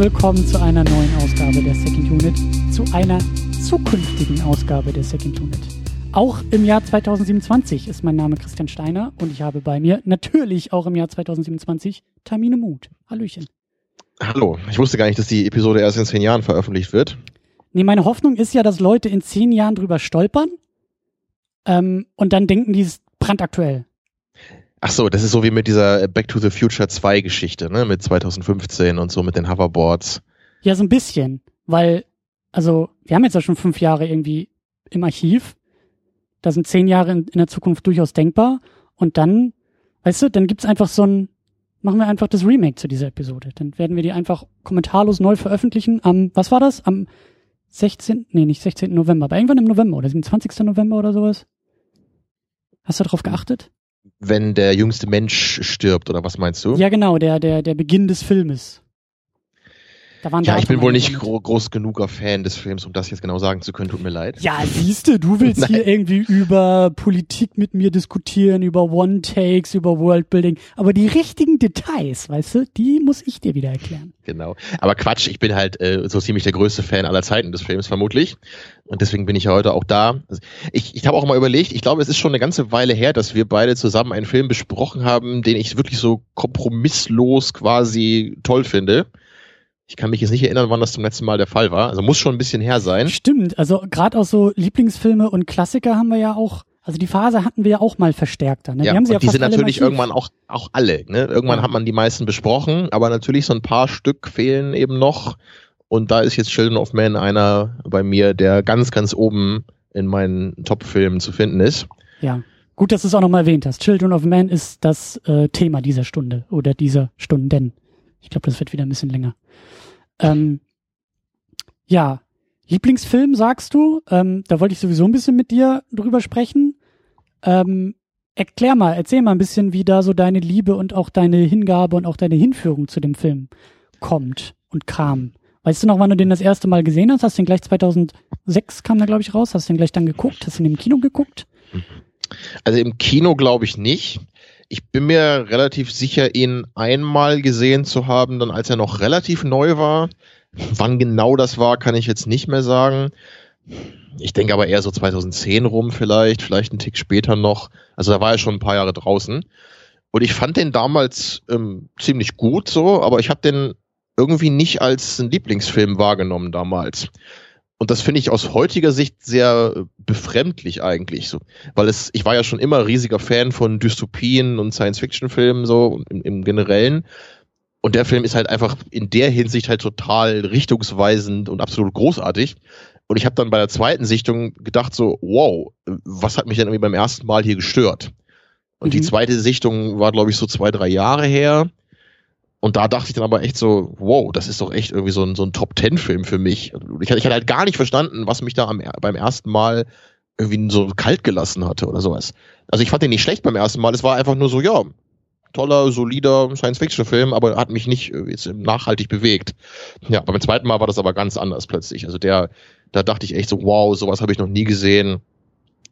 Willkommen zu einer neuen Ausgabe der Second Unit, zu einer zukünftigen Ausgabe der Second Unit. Auch im Jahr 2027 ist mein Name Christian Steiner und ich habe bei mir natürlich auch im Jahr 2027 Tamine Mut. Hallöchen. Hallo, ich wusste gar nicht, dass die Episode erst in zehn Jahren veröffentlicht wird. Nee, meine Hoffnung ist ja, dass Leute in zehn Jahren drüber stolpern ähm, und dann denken, die ist brandaktuell. Ach so, das ist so wie mit dieser Back to the Future 2 Geschichte, ne, mit 2015 und so mit den Hoverboards. Ja, so ein bisschen, weil, also, wir haben jetzt ja schon fünf Jahre irgendwie im Archiv. Da sind zehn Jahre in, in der Zukunft durchaus denkbar. Und dann, weißt du, dann gibt's einfach so ein, machen wir einfach das Remake zu dieser Episode. Dann werden wir die einfach kommentarlos neu veröffentlichen am, was war das? Am 16., nee, nicht 16. November, aber irgendwann im November oder 27. November oder sowas. Hast du darauf geachtet? Wenn der jüngste Mensch stirbt, oder was meinst du? Ja, genau, der, der, der Beginn des Filmes. Da waren ja, ich bin wohl nicht gro groß genuger Fan des Films, um das jetzt genau sagen zu können. Tut mir leid. Ja, siehste, du willst hier irgendwie über Politik mit mir diskutieren, über One-Takes, über Worldbuilding. Aber die richtigen Details, weißt du, die muss ich dir wieder erklären. Genau. Aber Quatsch, ich bin halt äh, so ziemlich der größte Fan aller Zeiten des Films, vermutlich. Und deswegen bin ich ja heute auch da. Also ich ich habe auch mal überlegt, ich glaube, es ist schon eine ganze Weile her, dass wir beide zusammen einen Film besprochen haben, den ich wirklich so kompromisslos quasi toll finde. Ich kann mich jetzt nicht erinnern, wann das zum letzten Mal der Fall war. Also muss schon ein bisschen her sein. Stimmt, also gerade auch so Lieblingsfilme und Klassiker haben wir ja auch, also die Phase hatten wir ja auch mal verstärkter. Ne? Ja, die ja die sind natürlich irgendwann auch, auch alle. Ne? Irgendwann ja. hat man die meisten besprochen, aber natürlich so ein paar Stück fehlen eben noch. Und da ist jetzt Children of Man einer bei mir, der ganz, ganz oben in meinen Top-Filmen zu finden ist. Ja. Gut, dass du es auch nochmal erwähnt hast. Children of Man ist das äh, Thema dieser Stunde oder dieser Stunden. Ich glaube, das wird wieder ein bisschen länger. Ähm, ja, Lieblingsfilm sagst du? Ähm, da wollte ich sowieso ein bisschen mit dir drüber sprechen. Ähm, erklär mal, erzähl mal ein bisschen, wie da so deine Liebe und auch deine Hingabe und auch deine Hinführung zu dem Film kommt und kam. Weißt du noch, wann du den das erste Mal gesehen hast? Hast du den gleich 2006 kam da glaube ich raus? Hast du den gleich dann geguckt? Hast du den im Kino geguckt? Also im Kino glaube ich nicht ich bin mir relativ sicher, ihn einmal gesehen zu haben, dann als er noch relativ neu war. Wann genau das war, kann ich jetzt nicht mehr sagen. Ich denke aber eher so 2010 rum vielleicht, vielleicht einen Tick später noch. Also da war er schon ein paar Jahre draußen. Und ich fand den damals ähm, ziemlich gut so, aber ich habe den irgendwie nicht als ein Lieblingsfilm wahrgenommen damals. Und das finde ich aus heutiger Sicht sehr befremdlich eigentlich, so, weil es, ich war ja schon immer riesiger Fan von Dystopien und Science-Fiction-Filmen so im, im Generellen. Und der Film ist halt einfach in der Hinsicht halt total richtungsweisend und absolut großartig. Und ich habe dann bei der zweiten Sichtung gedacht so, wow, was hat mich denn irgendwie beim ersten Mal hier gestört? Und mhm. die zweite Sichtung war, glaube ich, so zwei, drei Jahre her. Und da dachte ich dann aber echt so, wow, das ist doch echt irgendwie so ein, so ein Top-Ten-Film für mich. Ich, ich hatte halt gar nicht verstanden, was mich da am, beim ersten Mal irgendwie so kalt gelassen hatte oder sowas. Also ich fand den nicht schlecht beim ersten Mal, es war einfach nur so, ja, toller, solider Science-Fiction-Film, aber hat mich nicht jetzt nachhaltig bewegt. Ja, beim zweiten Mal war das aber ganz anders plötzlich. Also der, da dachte ich echt so, wow, sowas habe ich noch nie gesehen.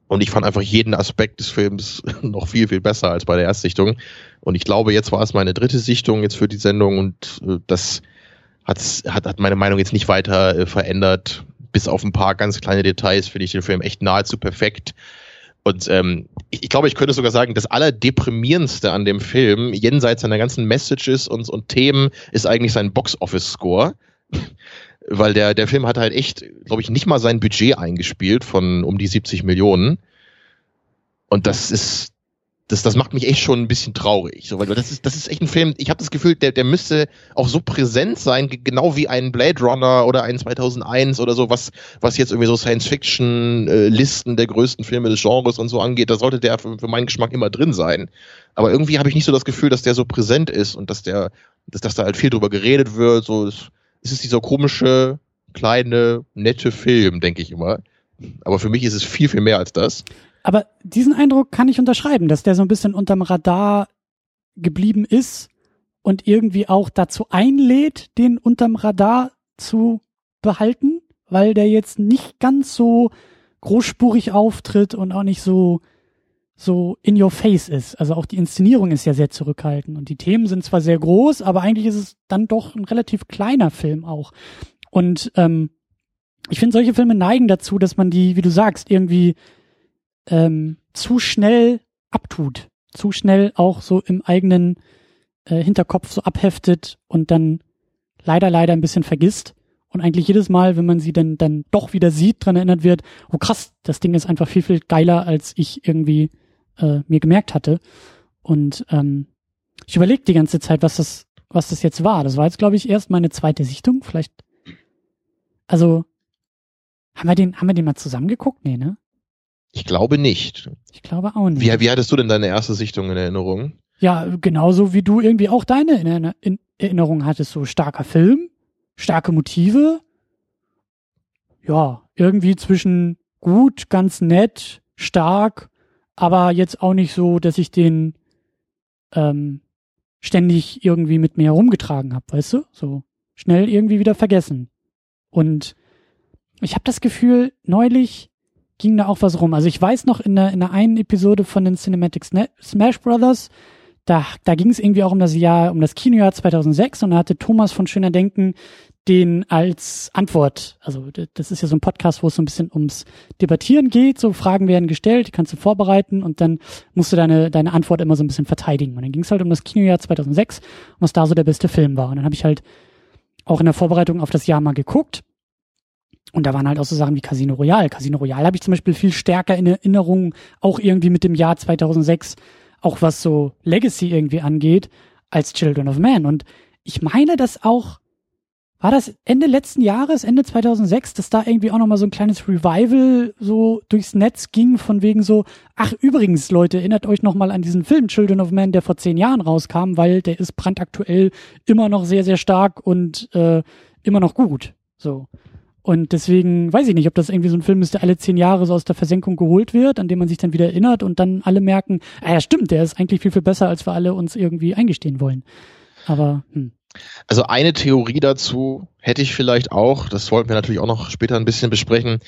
Und ich fand einfach jeden Aspekt des Films noch viel, viel besser als bei der Erstsichtung. Und ich glaube, jetzt war es meine dritte Sichtung jetzt für die Sendung und äh, das hat, hat, hat meine Meinung jetzt nicht weiter äh, verändert. Bis auf ein paar ganz kleine Details finde ich den Film echt nahezu perfekt. Und ähm, ich, ich glaube, ich könnte sogar sagen, das Allerdeprimierendste an dem Film, jenseits seiner ganzen Messages und, und Themen, ist eigentlich sein Box-Office-Score weil der, der Film hat halt echt, glaube ich, nicht mal sein Budget eingespielt von um die 70 Millionen. Und das ist, das, das macht mich echt schon ein bisschen traurig. So, weil das ist, das ist echt ein Film, ich habe das Gefühl, der, der müsste auch so präsent sein, genau wie ein Blade Runner oder ein 2001 oder so, was, was jetzt irgendwie so Science-Fiction-Listen der größten Filme des Genres und so angeht. Da sollte der für, für meinen Geschmack immer drin sein. Aber irgendwie habe ich nicht so das Gefühl, dass der so präsent ist und dass der, dass, dass da halt viel drüber geredet wird. So, das, es ist dieser komische, kleine, nette Film, denke ich immer. Aber für mich ist es viel, viel mehr als das. Aber diesen Eindruck kann ich unterschreiben, dass der so ein bisschen unterm Radar geblieben ist und irgendwie auch dazu einlädt, den unterm Radar zu behalten, weil der jetzt nicht ganz so großspurig auftritt und auch nicht so so in your face ist. Also auch die Inszenierung ist ja sehr zurückhaltend und die Themen sind zwar sehr groß, aber eigentlich ist es dann doch ein relativ kleiner Film auch. Und ähm, ich finde, solche Filme neigen dazu, dass man die, wie du sagst, irgendwie ähm, zu schnell abtut, zu schnell auch so im eigenen äh, Hinterkopf so abheftet und dann leider, leider ein bisschen vergisst und eigentlich jedes Mal, wenn man sie dann, dann doch wieder sieht, dran erinnert wird, oh krass, das Ding ist einfach viel, viel geiler, als ich irgendwie äh, mir gemerkt hatte. Und ähm, ich überlege die ganze Zeit, was das, was das jetzt war. Das war jetzt, glaube ich, erst meine zweite Sichtung. Vielleicht, also haben wir den, haben wir den mal zusammengeguckt? Nee, ne? Ich glaube nicht. Ich glaube auch nicht. Wie, wie hattest du denn deine erste Sichtung in Erinnerung? Ja, genauso wie du irgendwie auch deine in, in Erinnerung hattest. So starker Film, starke Motive. Ja, irgendwie zwischen gut, ganz nett, stark aber jetzt auch nicht so, dass ich den ähm, ständig irgendwie mit mir herumgetragen habe, weißt du? So schnell irgendwie wieder vergessen. Und ich habe das Gefühl, neulich ging da auch was rum. Also ich weiß noch in der, in der einen Episode von den Cinematic Smash Brothers, da, da ging es irgendwie auch um das Jahr, um das Kinojahr 2006 und da hatte Thomas von Schöner Denken den als Antwort, also das ist ja so ein Podcast, wo es so ein bisschen ums Debattieren geht, so Fragen werden gestellt, die kannst du vorbereiten und dann musst du deine, deine Antwort immer so ein bisschen verteidigen. Und dann ging es halt um das Kinojahr 2006 und was da so der beste Film war. Und dann habe ich halt auch in der Vorbereitung auf das Jahr mal geguckt und da waren halt auch so Sachen wie Casino Royale. Casino Royale habe ich zum Beispiel viel stärker in Erinnerung, auch irgendwie mit dem Jahr 2006, auch was so Legacy irgendwie angeht, als Children of Man. Und ich meine, dass auch war das Ende letzten Jahres, Ende 2006, dass da irgendwie auch nochmal so ein kleines Revival so durchs Netz ging, von wegen so, ach übrigens Leute, erinnert euch nochmal an diesen Film Children of Man, der vor zehn Jahren rauskam, weil der ist brandaktuell immer noch sehr, sehr stark und äh, immer noch gut. So. Und deswegen weiß ich nicht, ob das irgendwie so ein Film ist, der alle zehn Jahre so aus der Versenkung geholt wird, an dem man sich dann wieder erinnert und dann alle merken, ah ja stimmt, der ist eigentlich viel, viel besser, als wir alle uns irgendwie eingestehen wollen. Aber, hm. Also eine Theorie dazu hätte ich vielleicht auch, das wollten wir natürlich auch noch später ein bisschen besprechen.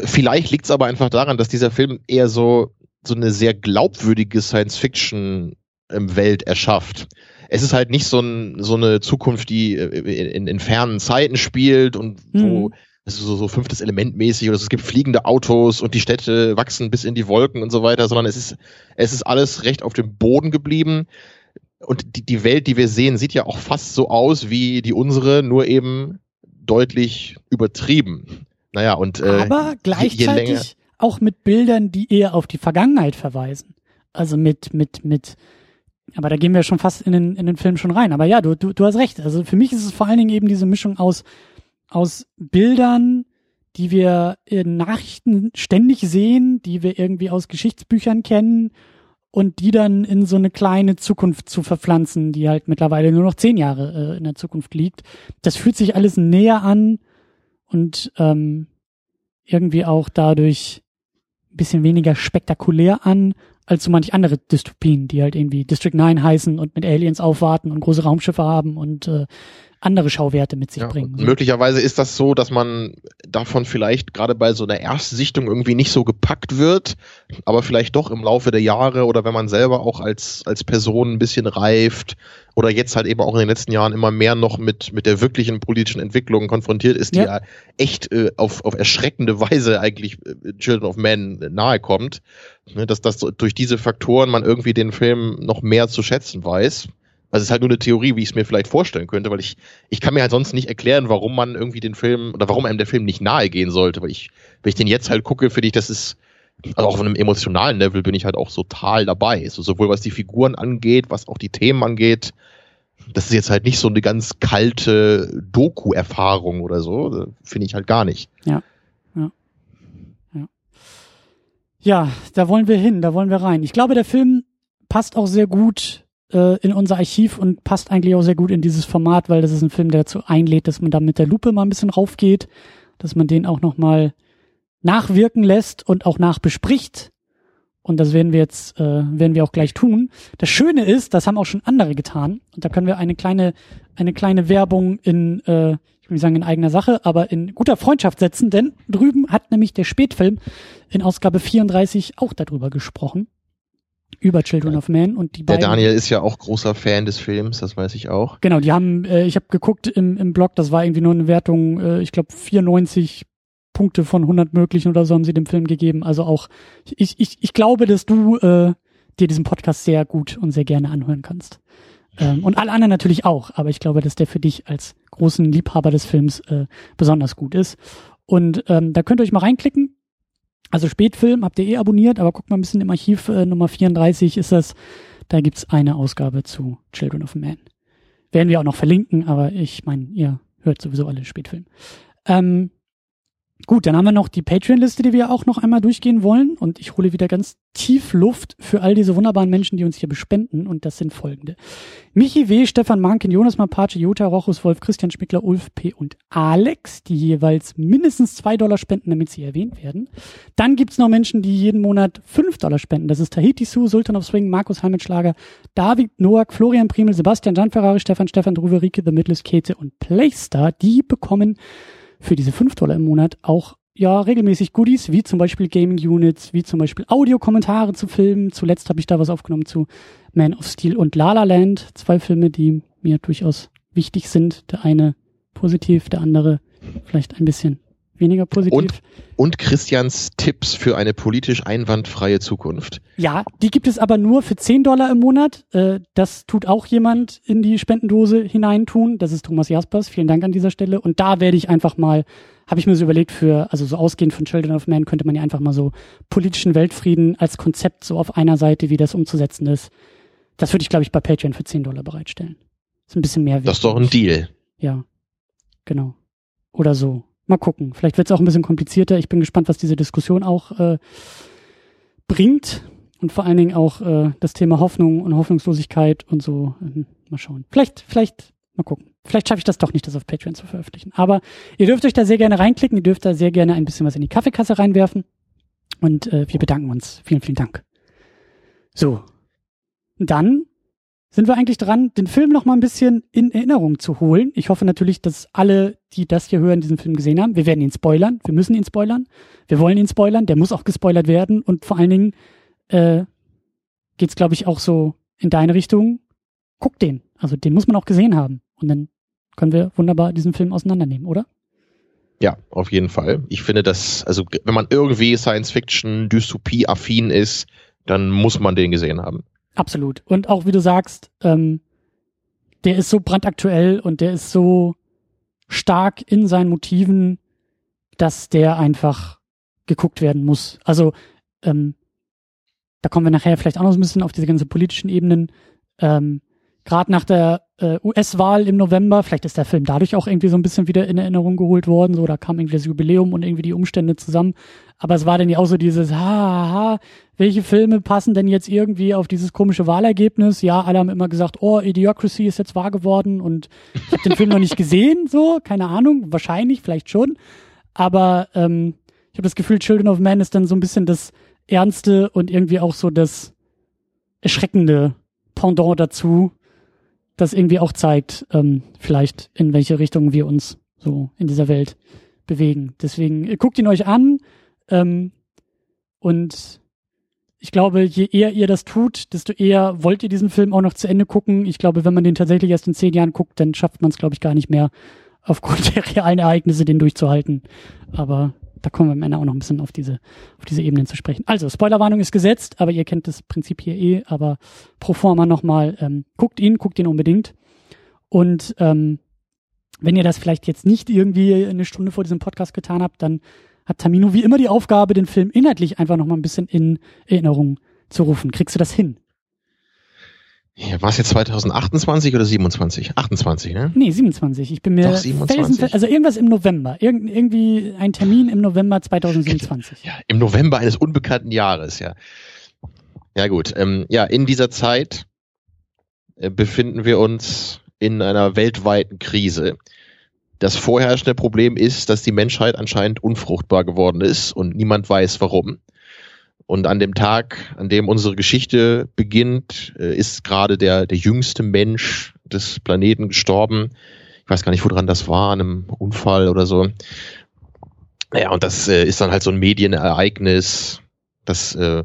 Vielleicht liegt es aber einfach daran, dass dieser Film eher so, so eine sehr glaubwürdige Science-Fiction-Welt erschafft. Es ist halt nicht so, ein, so eine Zukunft, die in, in fernen Zeiten spielt und wo mhm. Es ist so, so fünftes Element mäßig oder es gibt fliegende Autos und die Städte wachsen bis in die Wolken und so weiter, sondern es ist, es ist alles recht auf dem Boden geblieben und die, die Welt, die wir sehen, sieht ja auch fast so aus wie die unsere, nur eben deutlich übertrieben. Naja, und äh, aber gleichzeitig je, je auch mit Bildern, die eher auf die Vergangenheit verweisen. Also mit, mit, mit, aber da gehen wir schon fast in den, in den Film schon rein. Aber ja, du, du, du hast recht. Also für mich ist es vor allen Dingen eben diese Mischung aus, aus Bildern, die wir in Nachrichten ständig sehen, die wir irgendwie aus Geschichtsbüchern kennen und die dann in so eine kleine Zukunft zu verpflanzen, die halt mittlerweile nur noch zehn Jahre äh, in der Zukunft liegt. Das fühlt sich alles näher an und ähm, irgendwie auch dadurch ein bisschen weniger spektakulär an als so manch andere Dystopien, die halt irgendwie District 9 heißen und mit Aliens aufwarten und große Raumschiffe haben und äh, andere Schauwerte mit sich ja, bringen. So. Möglicherweise ist das so, dass man davon vielleicht gerade bei so einer Erstsichtung irgendwie nicht so gepackt wird, aber vielleicht doch im Laufe der Jahre oder wenn man selber auch als, als Person ein bisschen reift oder jetzt halt eben auch in den letzten Jahren immer mehr noch mit, mit der wirklichen politischen Entwicklung konfrontiert ist, die ja, ja echt äh, auf, auf erschreckende Weise eigentlich äh, Children of Men nahe kommt, ne, dass das durch diese Faktoren man irgendwie den Film noch mehr zu schätzen weiß. Also es ist halt nur eine Theorie, wie ich es mir vielleicht vorstellen könnte, weil ich, ich kann mir halt sonst nicht erklären, warum man irgendwie den Film oder warum einem der Film nicht nahe gehen sollte. Weil ich, wenn ich den jetzt halt gucke, finde ich, das ist, also auch auf einem emotionalen Level bin ich halt auch total dabei. So, sowohl was die Figuren angeht, was auch die Themen angeht. Das ist jetzt halt nicht so eine ganz kalte Doku-Erfahrung oder so. Finde ich halt gar nicht. Ja. Ja. Ja. Ja, da wollen wir hin, da wollen wir rein. Ich glaube, der Film passt auch sehr gut äh, in unser Archiv und passt eigentlich auch sehr gut in dieses Format, weil das ist ein Film, der dazu einlädt, dass man da mit der Lupe mal ein bisschen raufgeht, dass man den auch nochmal nachwirken lässt und auch nachbespricht. Und das werden wir jetzt, äh, werden wir auch gleich tun. Das Schöne ist, das haben auch schon andere getan. Und da können wir eine kleine, eine kleine Werbung in, äh, ich will sagen in eigener Sache, aber in guter Freundschaft setzen, denn drüben hat nämlich der Spätfilm in Ausgabe 34 auch darüber gesprochen. Über Children of Men und die Der beiden. Daniel ist ja auch großer Fan des Films, das weiß ich auch. Genau, die haben, äh, ich habe geguckt im, im Blog, das war irgendwie nur eine Wertung, äh, ich glaube 94 Punkte von 100 möglichen oder so haben sie dem Film gegeben. Also auch, ich, ich, ich glaube, dass du äh, dir diesen Podcast sehr gut und sehr gerne anhören kannst. Ähm, und alle anderen natürlich auch, aber ich glaube, dass der für dich als großen Liebhaber des Films äh, besonders gut ist. Und ähm, da könnt ihr euch mal reinklicken. Also Spätfilm habt ihr eh abonniert, aber guckt mal ein bisschen im Archiv, äh, Nummer 34 ist das. Da gibt's eine Ausgabe zu Children of Man. Werden wir auch noch verlinken, aber ich meine, ihr hört sowieso alle Spätfilm. Ähm, Gut, dann haben wir noch die Patreon-Liste, die wir auch noch einmal durchgehen wollen. Und ich hole wieder ganz tief Luft für all diese wunderbaren Menschen, die uns hier bespenden. Und das sind folgende. Michi W., Stefan Manken, Jonas Mapace, Jutta Rochus, Wolf, Christian Schmickler, Ulf P. und Alex, die jeweils mindestens zwei Dollar spenden, damit sie erwähnt werden. Dann gibt's noch Menschen, die jeden Monat fünf Dollar spenden. Das ist Tahiti Su, Sultan of Swing, Markus Heimatschlager, David Noack, Florian Primel, Sebastian Jan Ferrari, Stefan Stefan, Druwe, Rike, The Midless, Kete und Playstar. Die bekommen für diese 5 Dollar im Monat auch ja regelmäßig Goodies, wie zum Beispiel Gaming Units, wie zum Beispiel Audiokommentare zu Filmen. Zuletzt habe ich da was aufgenommen zu Man of Steel und La La Land. Zwei Filme, die mir durchaus wichtig sind. Der eine positiv, der andere vielleicht ein bisschen weniger positiv. Und, und Christians Tipps für eine politisch einwandfreie Zukunft. Ja, die gibt es aber nur für 10 Dollar im Monat. Äh, das tut auch jemand in die Spendendose hineintun. Das ist Thomas Jaspers. Vielen Dank an dieser Stelle. Und da werde ich einfach mal, habe ich mir so überlegt, für, also so ausgehend von Children of Man könnte man ja einfach mal so politischen Weltfrieden als Konzept so auf einer Seite, wie das umzusetzen ist. Das würde ich, glaube ich, bei Patreon für 10 Dollar bereitstellen. ist ein bisschen mehr wert. Das ist doch ein Deal. Ja, genau. Oder so. Mal gucken. Vielleicht wird es auch ein bisschen komplizierter. Ich bin gespannt, was diese Diskussion auch äh, bringt. Und vor allen Dingen auch äh, das Thema Hoffnung und Hoffnungslosigkeit und so. Ähm, mal schauen. Vielleicht, vielleicht, mal gucken. Vielleicht schaffe ich das doch nicht, das auf Patreon zu veröffentlichen. Aber ihr dürft euch da sehr gerne reinklicken. Ihr dürft da sehr gerne ein bisschen was in die Kaffeekasse reinwerfen. Und äh, wir bedanken uns. Vielen, vielen Dank. So. Dann sind wir eigentlich dran, den Film noch mal ein bisschen in Erinnerung zu holen. Ich hoffe natürlich, dass alle, die das hier hören, diesen Film gesehen haben. Wir werden ihn spoilern. Wir müssen ihn spoilern. Wir wollen ihn spoilern. Der muss auch gespoilert werden. Und vor allen Dingen äh, geht es, glaube ich, auch so in deine Richtung. Guck den. Also den muss man auch gesehen haben. Und dann können wir wunderbar diesen Film auseinandernehmen, oder? Ja, auf jeden Fall. Ich finde, dass, also wenn man irgendwie Science-Fiction, Dystopie-affin ist, dann muss man den gesehen haben. Absolut. Und auch wie du sagst, ähm, der ist so brandaktuell und der ist so stark in seinen Motiven, dass der einfach geguckt werden muss. Also ähm, da kommen wir nachher vielleicht auch noch ein bisschen auf diese ganzen politischen Ebenen. Ähm, Gerade nach der äh, US-Wahl im November, vielleicht ist der Film dadurch auch irgendwie so ein bisschen wieder in Erinnerung geholt worden, so da kam irgendwie das Jubiläum und irgendwie die Umstände zusammen. Aber es war dann ja auch so dieses, ha, ha, welche Filme passen denn jetzt irgendwie auf dieses komische Wahlergebnis? Ja, alle haben immer gesagt, oh, Idiocracy ist jetzt wahr geworden und ich habe den Film noch nicht gesehen, so, keine Ahnung, wahrscheinlich, vielleicht schon. Aber ähm, ich habe das Gefühl, Children of Man ist dann so ein bisschen das Ernste und irgendwie auch so das Erschreckende Pendant dazu, das irgendwie auch zeigt, ähm, vielleicht in welche Richtung wir uns so in dieser Welt bewegen. Deswegen äh, guckt ihn euch an ähm, und ich glaube, je eher ihr das tut, desto eher wollt ihr diesen Film auch noch zu Ende gucken. Ich glaube, wenn man den tatsächlich erst in zehn Jahren guckt, dann schafft man es, glaube ich, gar nicht mehr, aufgrund der realen Ereignisse den durchzuhalten. Aber da kommen wir am Ende auch noch ein bisschen auf diese, auf diese Ebenen zu sprechen. Also, Spoilerwarnung ist gesetzt, aber ihr kennt das Prinzip hier eh, aber pro forma nochmal, ähm, guckt ihn, guckt ihn unbedingt. Und ähm, wenn ihr das vielleicht jetzt nicht irgendwie eine Stunde vor diesem Podcast getan habt, dann hat Tamino wie immer die Aufgabe, den Film inhaltlich einfach nochmal ein bisschen in Erinnerung zu rufen. Kriegst du das hin? Ja, war es jetzt 2028 oder 27? 28, ne? Nee, 27. Ich bin mir Doch, 27. also irgendwas im November. Irgend, irgendwie ein Termin im November 2027. Ja, im November eines unbekannten Jahres, ja. Ja gut, ähm, ja, in dieser Zeit äh, befinden wir uns in einer weltweiten Krise. Das vorherrschende Problem ist, dass die Menschheit anscheinend unfruchtbar geworden ist und niemand weiß warum. Und an dem Tag, an dem unsere Geschichte beginnt, äh, ist gerade der, der jüngste Mensch des Planeten gestorben. Ich weiß gar nicht, woran das war, an einem Unfall oder so. Ja, und das äh, ist dann halt so ein Medienereignis, das äh,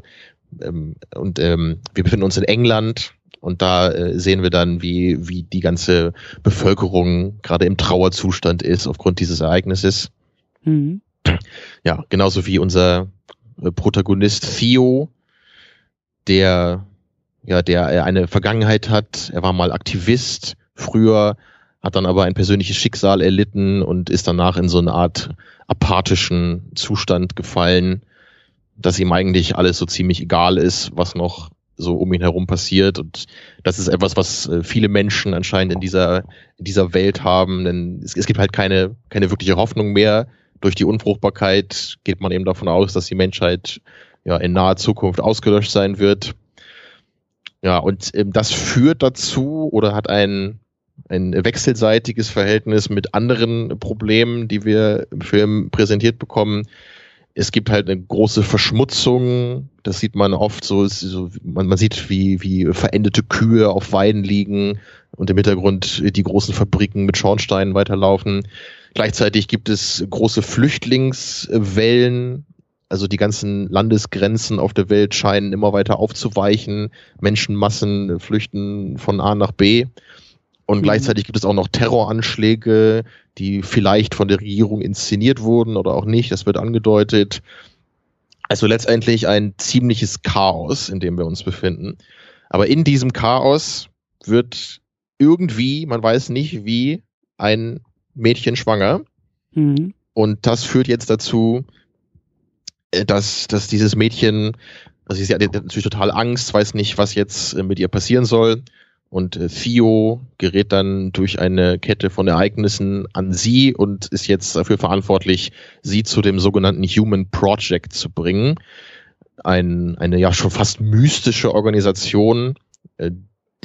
ähm, und ähm, wir befinden uns in England und da äh, sehen wir dann, wie, wie die ganze Bevölkerung gerade im Trauerzustand ist aufgrund dieses Ereignisses. Mhm. Ja, genauso wie unser Protagonist Theo, der ja, der eine Vergangenheit hat. Er war mal Aktivist früher, hat dann aber ein persönliches Schicksal erlitten und ist danach in so eine Art apathischen Zustand gefallen, dass ihm eigentlich alles so ziemlich egal ist, was noch so um ihn herum passiert. Und das ist etwas, was äh, viele Menschen anscheinend in dieser, in dieser Welt haben. Denn es, es gibt halt keine, keine wirkliche Hoffnung mehr. Durch die Unfruchtbarkeit geht man eben davon aus, dass die Menschheit ja in naher Zukunft ausgelöscht sein wird. Ja, und ähm, das führt dazu oder hat ein, ein wechselseitiges Verhältnis mit anderen Problemen, die wir im Film präsentiert bekommen. Es gibt halt eine große Verschmutzung, das sieht man oft so, so man, man sieht, wie, wie verendete Kühe auf Weiden liegen und im Hintergrund die großen Fabriken mit Schornsteinen weiterlaufen. Gleichzeitig gibt es große Flüchtlingswellen also die ganzen Landesgrenzen auf der Welt scheinen immer weiter aufzuweichen. Menschenmassen flüchten von A nach B. Und mhm. gleichzeitig gibt es auch noch Terroranschläge, die vielleicht von der Regierung inszeniert wurden oder auch nicht. Das wird angedeutet. Also letztendlich ein ziemliches Chaos, in dem wir uns befinden. Aber in diesem Chaos wird irgendwie, man weiß nicht wie, ein Mädchen schwanger. Mhm. Und das führt jetzt dazu, äh, dass, dass dieses Mädchen, also sie hat natürlich total Angst, weiß nicht, was jetzt äh, mit ihr passieren soll. Und äh, Theo gerät dann durch eine Kette von Ereignissen an sie und ist jetzt dafür verantwortlich, sie zu dem sogenannten Human Project zu bringen. Ein, eine ja schon fast mystische Organisation,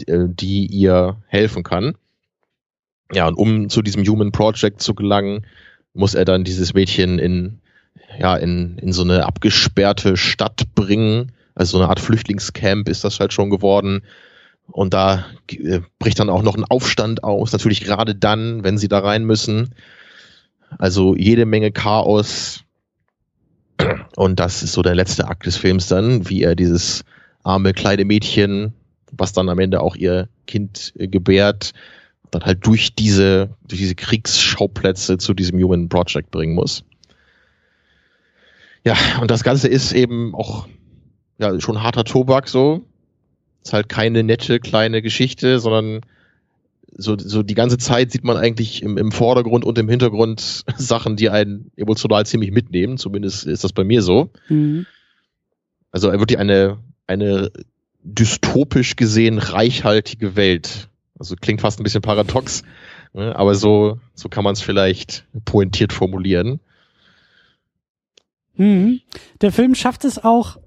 die ihr helfen kann. Ja, und um zu diesem Human Project zu gelangen, muss er dann dieses Mädchen in ja, in, in so eine abgesperrte Stadt bringen. Also so eine Art Flüchtlingscamp ist das halt schon geworden. Und da äh, bricht dann auch noch ein Aufstand aus, natürlich gerade dann, wenn sie da rein müssen. Also jede Menge Chaos. Und das ist so der letzte Akt des Films dann, wie er dieses arme kleine Mädchen, was dann am Ende auch ihr Kind äh, gebärt, dann halt durch diese, durch diese Kriegsschauplätze zu diesem Human Project bringen muss. Ja, und das Ganze ist eben auch ja, schon harter Tobak so. Ist halt keine nette kleine Geschichte, sondern so, so die ganze Zeit sieht man eigentlich im, im Vordergrund und im Hintergrund Sachen, die einen emotional ziemlich mitnehmen. Zumindest ist das bei mir so. Mhm. Also wirklich eine, eine dystopisch gesehen reichhaltige Welt. Also klingt fast ein bisschen paradox, ne? aber so, so kann man es vielleicht pointiert formulieren. Mhm. Der Film schafft es auch,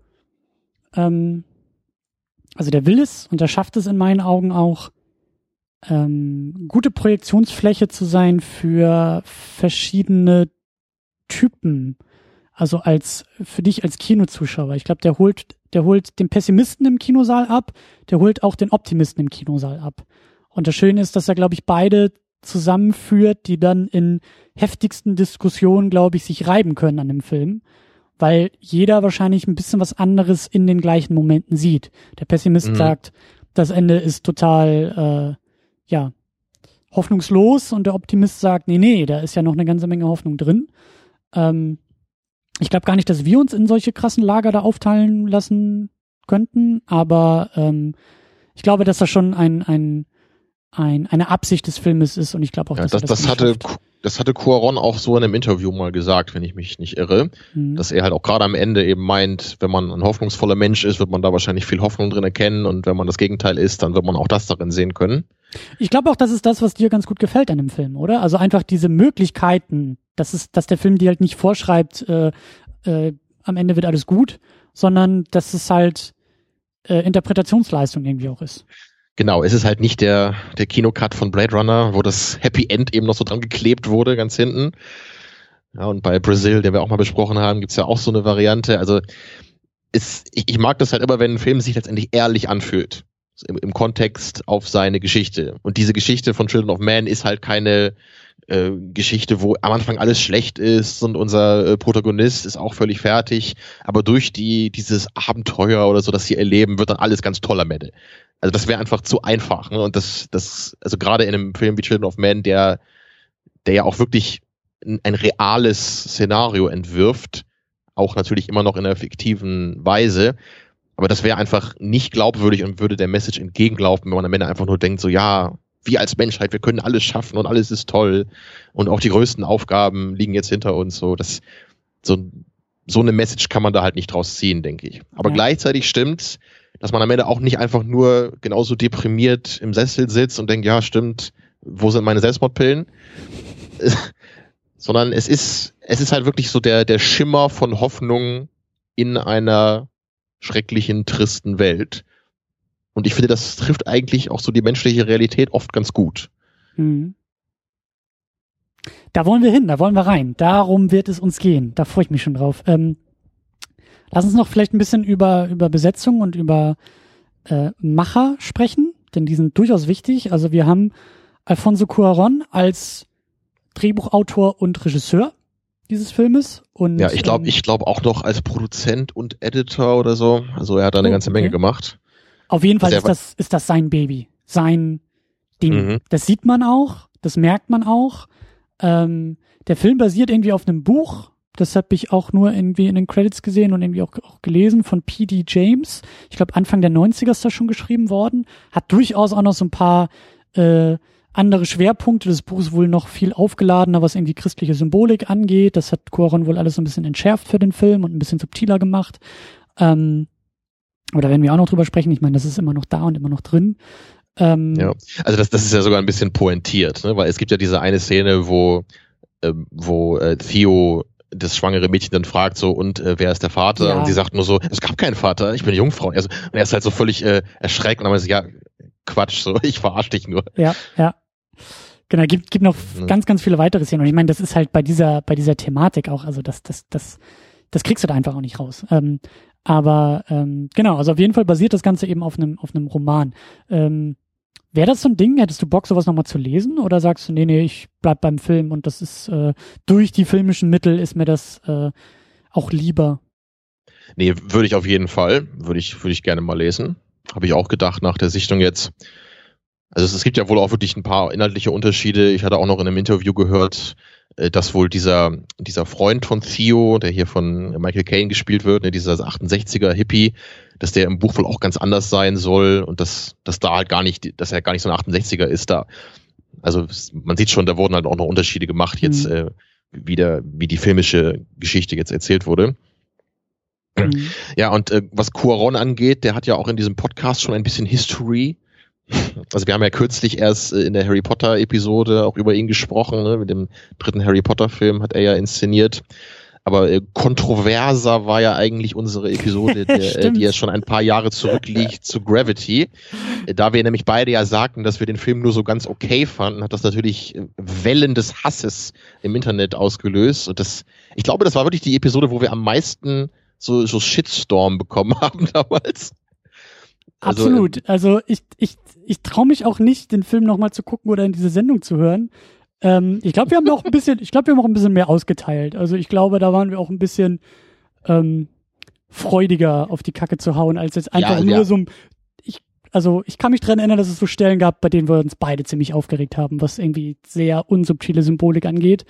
ähm, also der will es und der schafft es in meinen Augen auch, ähm, gute Projektionsfläche zu sein für verschiedene Typen. Also als für dich als Kinozuschauer. Ich glaube, der holt, der holt den Pessimisten im Kinosaal ab, der holt auch den Optimisten im Kinosaal ab. Und das Schöne ist, dass er, glaube ich, beide zusammenführt, die dann in heftigsten Diskussionen, glaube ich, sich reiben können an dem Film weil jeder wahrscheinlich ein bisschen was anderes in den gleichen Momenten sieht. Der Pessimist mhm. sagt, das Ende ist total, äh, ja, hoffnungslos und der Optimist sagt, nee, nee, da ist ja noch eine ganze Menge Hoffnung drin. Ähm, ich glaube gar nicht, dass wir uns in solche krassen Lager da aufteilen lassen könnten, aber ähm, ich glaube, dass das schon ein, ein, ein, eine Absicht des Filmes ist und ich glaube auch, ja, dass das, das, das hatte schafft das hatte Cuaron auch so in einem Interview mal gesagt, wenn ich mich nicht irre, mhm. dass er halt auch gerade am Ende eben meint, wenn man ein hoffnungsvoller Mensch ist, wird man da wahrscheinlich viel Hoffnung drin erkennen und wenn man das Gegenteil ist, dann wird man auch das darin sehen können. Ich glaube auch, das ist das, was dir ganz gut gefällt an dem Film, oder? Also einfach diese Möglichkeiten, dass es, dass der Film dir halt nicht vorschreibt, äh, äh, am Ende wird alles gut, sondern dass es halt äh, Interpretationsleistung irgendwie auch ist. Genau, es ist halt nicht der, der Kinocut von Blade Runner, wo das Happy End eben noch so dran geklebt wurde, ganz hinten. Ja, und bei Brazil, den wir auch mal besprochen haben, gibt's ja auch so eine Variante. Also ist, ich, ich mag das halt immer, wenn ein Film sich letztendlich ehrlich anfühlt. Im, Im Kontext auf seine Geschichte. Und diese Geschichte von Children of Man ist halt keine, äh, Geschichte, wo am Anfang alles schlecht ist und unser äh, Protagonist ist auch völlig fertig, aber durch die dieses Abenteuer oder so, das sie erleben, wird dann alles ganz toll am Ende. Also das wäre einfach zu einfach. Ne? Und das, das, also gerade in einem Film wie Children of Men, der, der ja auch wirklich ein, ein reales Szenario entwirft, auch natürlich immer noch in einer fiktiven Weise. Aber das wäre einfach nicht glaubwürdig und würde der Message entgegenlaufen, wenn man am Ende einfach nur denkt, so ja, wir als Menschheit, wir können alles schaffen und alles ist toll und auch die größten Aufgaben liegen jetzt hinter uns. So, das, so, so eine Message kann man da halt nicht draus ziehen, denke ich. Aber ja. gleichzeitig stimmt, dass man am Ende auch nicht einfach nur genauso deprimiert im Sessel sitzt und denkt, ja, stimmt, wo sind meine Selbstmordpillen? Sondern es ist, es ist halt wirklich so der, der Schimmer von Hoffnung in einer schrecklichen, tristen Welt. Und ich finde, das trifft eigentlich auch so die menschliche Realität oft ganz gut. Mhm. Da wollen wir hin, da wollen wir rein. Darum wird es uns gehen. Da freue ich mich schon drauf. Ähm, lass uns noch vielleicht ein bisschen über, über Besetzung und über äh, Macher sprechen, denn die sind durchaus wichtig. Also wir haben Alfonso Cuaron als Drehbuchautor und Regisseur dieses Filmes. Und, ja, ich glaube, ähm, ich glaube auch noch als Produzent und Editor oder so. Also er hat da eine oh, ganze Menge gemacht. Auf jeden Fall ist das, ist das sein Baby, sein Ding. Mhm. Das sieht man auch, das merkt man auch. Ähm, der Film basiert irgendwie auf einem Buch, das habe ich auch nur irgendwie in den Credits gesehen und irgendwie auch, auch gelesen von P.D. James. Ich glaube, Anfang der 90er ist das schon geschrieben worden. Hat durchaus auch noch so ein paar äh, andere Schwerpunkte. Das Buch ist wohl noch viel aufgeladener, was irgendwie christliche Symbolik angeht. Das hat Cuaron wohl alles so ein bisschen entschärft für den Film und ein bisschen subtiler gemacht. Ähm, oder werden wir auch noch drüber sprechen. Ich meine, das ist immer noch da und immer noch drin. Ähm, ja, also das, das ist ja sogar ein bisschen pointiert, ne? weil es gibt ja diese eine Szene, wo, äh, wo äh, Theo das schwangere Mädchen dann fragt so und äh, wer ist der Vater ja. und sie sagt nur so es gab keinen Vater ich bin Jungfrau und er, so, und er ist halt so völlig äh, erschreckt und dann so ja Quatsch so ich verarsche dich nur ja ja genau gibt gibt noch ja. ganz ganz viele weitere Szenen und ich meine das ist halt bei dieser bei dieser Thematik auch also das das das das kriegst du da einfach auch nicht raus ähm, aber ähm, genau, also auf jeden Fall basiert das Ganze eben auf einem auf einem Roman. Ähm, Wäre das so ein Ding? Hättest du Bock, sowas nochmal zu lesen? Oder sagst du, nee, nee, ich bleib beim Film und das ist äh, durch die filmischen Mittel ist mir das äh, auch lieber? Nee, würde ich auf jeden Fall. Würde ich, würde ich gerne mal lesen. Habe ich auch gedacht nach der Sichtung jetzt. Also es, es gibt ja wohl auch wirklich ein paar inhaltliche Unterschiede. Ich hatte auch noch in einem Interview gehört, äh, dass wohl dieser, dieser Freund von Theo, der hier von Michael Caine gespielt wird, ne, dieser 68er Hippie, dass der im Buch wohl auch ganz anders sein soll und dass, dass da halt gar nicht, dass er gar nicht so ein 68er ist da. Also man sieht schon, da wurden halt auch noch Unterschiede gemacht jetzt, mhm. äh, wie, der, wie die filmische Geschichte jetzt erzählt wurde. Mhm. Ja, und äh, was Cuaron angeht, der hat ja auch in diesem Podcast schon ein bisschen History also wir haben ja kürzlich erst äh, in der Harry Potter Episode auch über ihn gesprochen, ne? mit dem dritten Harry Potter Film hat er ja inszeniert. Aber äh, kontroverser war ja eigentlich unsere Episode, der, äh, die ja schon ein paar Jahre zurückliegt, zu Gravity. Äh, da wir nämlich beide ja sagten, dass wir den Film nur so ganz okay fanden, hat das natürlich äh, Wellen des Hasses im Internet ausgelöst. Und das, ich glaube, das war wirklich die Episode, wo wir am meisten so, so Shitstorm bekommen haben damals. Also, Absolut. Ähm, also ich, ich, ich traue mich auch nicht, den Film nochmal zu gucken oder in diese Sendung zu hören. Ähm, ich glaube, wir haben auch ein bisschen, ich glaube, wir haben auch ein bisschen mehr ausgeteilt. Also ich glaube, da waren wir auch ein bisschen ähm, freudiger auf die Kacke zu hauen, als jetzt einfach ja, nur ja. so ein, ich, also ich kann mich dran erinnern, dass es so Stellen gab, bei denen wir uns beide ziemlich aufgeregt haben, was irgendwie sehr unsubtile Symbolik angeht.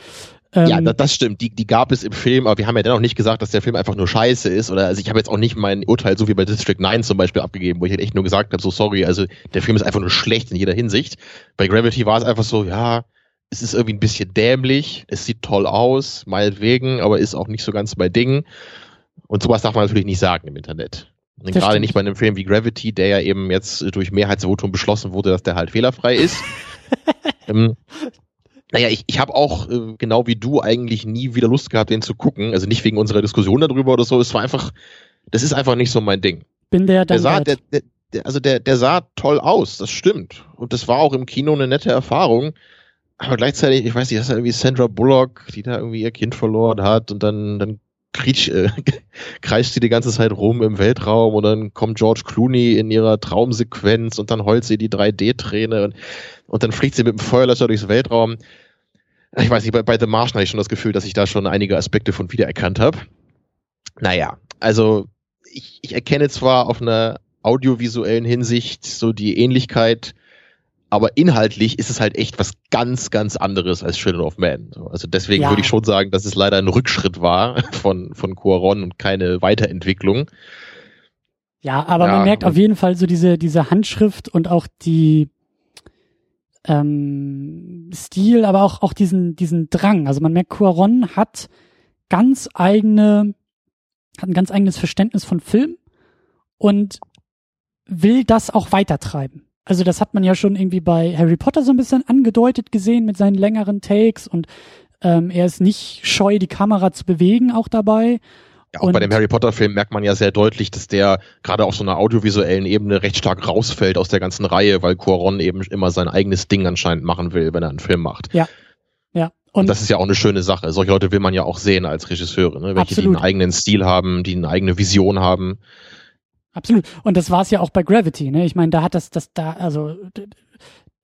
Ähm, ja, das, das stimmt. Die, die gab es im Film, aber wir haben ja dennoch nicht gesagt, dass der Film einfach nur scheiße ist. Oder also ich habe jetzt auch nicht mein Urteil so wie bei District 9 zum Beispiel abgegeben, wo ich halt echt nur gesagt habe, so sorry, also der Film ist einfach nur schlecht in jeder Hinsicht. Bei Gravity war es einfach so, ja, es ist irgendwie ein bisschen dämlich, es sieht toll aus, meinetwegen, aber ist auch nicht so ganz bei Dingen. Und sowas darf man natürlich nicht sagen im Internet. Und gerade nicht bei einem Film wie Gravity, der ja eben jetzt durch Mehrheitsvotum beschlossen wurde, dass der halt fehlerfrei ist. ähm, naja, ich, ich habe auch, äh, genau wie du, eigentlich nie wieder Lust gehabt, den zu gucken. Also nicht wegen unserer Diskussion darüber oder so. Es war einfach, das ist einfach nicht so mein Ding. Bin der der sah, der, der, der, also der, der sah toll aus, das stimmt. Und das war auch im Kino eine nette Erfahrung. Aber gleichzeitig, ich weiß nicht, das ist irgendwie Sandra Bullock, die da irgendwie ihr Kind verloren hat und dann, dann kriech, äh, kreischt sie die ganze Zeit rum im Weltraum und dann kommt George Clooney in ihrer Traumsequenz und dann heult sie die 3D-Träne und, und dann fliegt sie mit dem Feuerlöscher durchs Weltraum ich weiß nicht, bei, bei The Martian hatte ich schon das Gefühl, dass ich da schon einige Aspekte von wiedererkannt habe. Naja, also ich, ich erkenne zwar auf einer audiovisuellen Hinsicht so die Ähnlichkeit, aber inhaltlich ist es halt echt was ganz, ganz anderes als Children of Man. Also deswegen ja. würde ich schon sagen, dass es leider ein Rückschritt war von, von Quaron und keine Weiterentwicklung. Ja, aber ja, man merkt auf jeden Fall so diese, diese Handschrift und auch die ähm, Stil, aber auch, auch diesen, diesen Drang. Also man merkt, Quaron hat ganz eigene, hat ein ganz eigenes Verständnis von Film und will das auch weitertreiben. Also das hat man ja schon irgendwie bei Harry Potter so ein bisschen angedeutet gesehen mit seinen längeren Takes und ähm, er ist nicht scheu, die Kamera zu bewegen auch dabei. Ja, auch und bei dem Harry Potter Film merkt man ja sehr deutlich, dass der gerade auf so einer audiovisuellen Ebene recht stark rausfällt aus der ganzen Reihe, weil Quaron eben immer sein eigenes Ding anscheinend machen will, wenn er einen Film macht. Ja. Ja. Und, und das ist ja auch eine schöne Sache. Solche Leute will man ja auch sehen als Regisseure, ne? welche absolut. die einen eigenen Stil haben, die eine eigene Vision haben. Absolut. Und das war es ja auch bei Gravity, ne? Ich meine, da hat das, das da, also,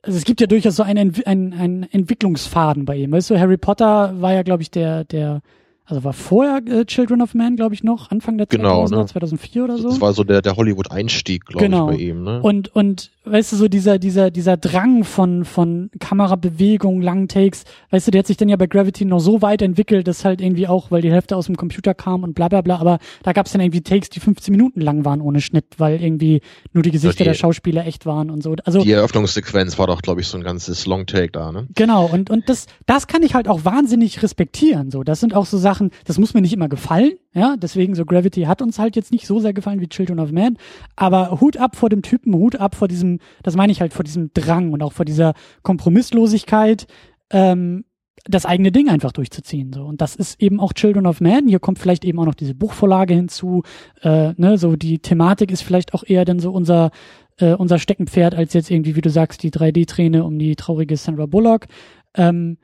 also es gibt ja durchaus so einen, einen, einen Entwicklungsfaden bei ihm. Weißt du, Harry Potter war ja, glaube ich, der, der also war vorher äh, Children of Man, glaube ich, noch, Anfang der genau, 2000er, ne? 2004 oder so. Das war so der, der Hollywood-Einstieg, glaube genau. ich, bei ihm. Ne? Und, und weißt du, so dieser, dieser, dieser Drang von, von Kamerabewegung, langen Takes, weißt du, der hat sich dann ja bei Gravity noch so weit entwickelt, dass halt irgendwie auch, weil die Hälfte aus dem Computer kam und bla bla bla, aber da gab es dann irgendwie Takes, die 15 Minuten lang waren ohne Schnitt, weil irgendwie nur die Gesichter die, der Schauspieler echt waren und so. Also, die Eröffnungssequenz war doch, glaube ich, so ein ganzes Long Take da, ne? Genau, und, und das, das kann ich halt auch wahnsinnig respektieren. So, das sind auch so Sachen, das muss mir nicht immer gefallen, ja, deswegen so Gravity hat uns halt jetzt nicht so sehr gefallen wie Children of Man, aber Hut ab vor dem Typen, Hut ab vor diesem, das meine ich halt, vor diesem Drang und auch vor dieser Kompromisslosigkeit, ähm, das eigene Ding einfach durchzuziehen. So. Und das ist eben auch Children of Man. Hier kommt vielleicht eben auch noch diese Buchvorlage hinzu. Äh, ne, so die Thematik ist vielleicht auch eher dann so unser, äh, unser Steckenpferd, als jetzt irgendwie, wie du sagst, die 3D-Träne um die traurige Sandra Bullock. Ähm,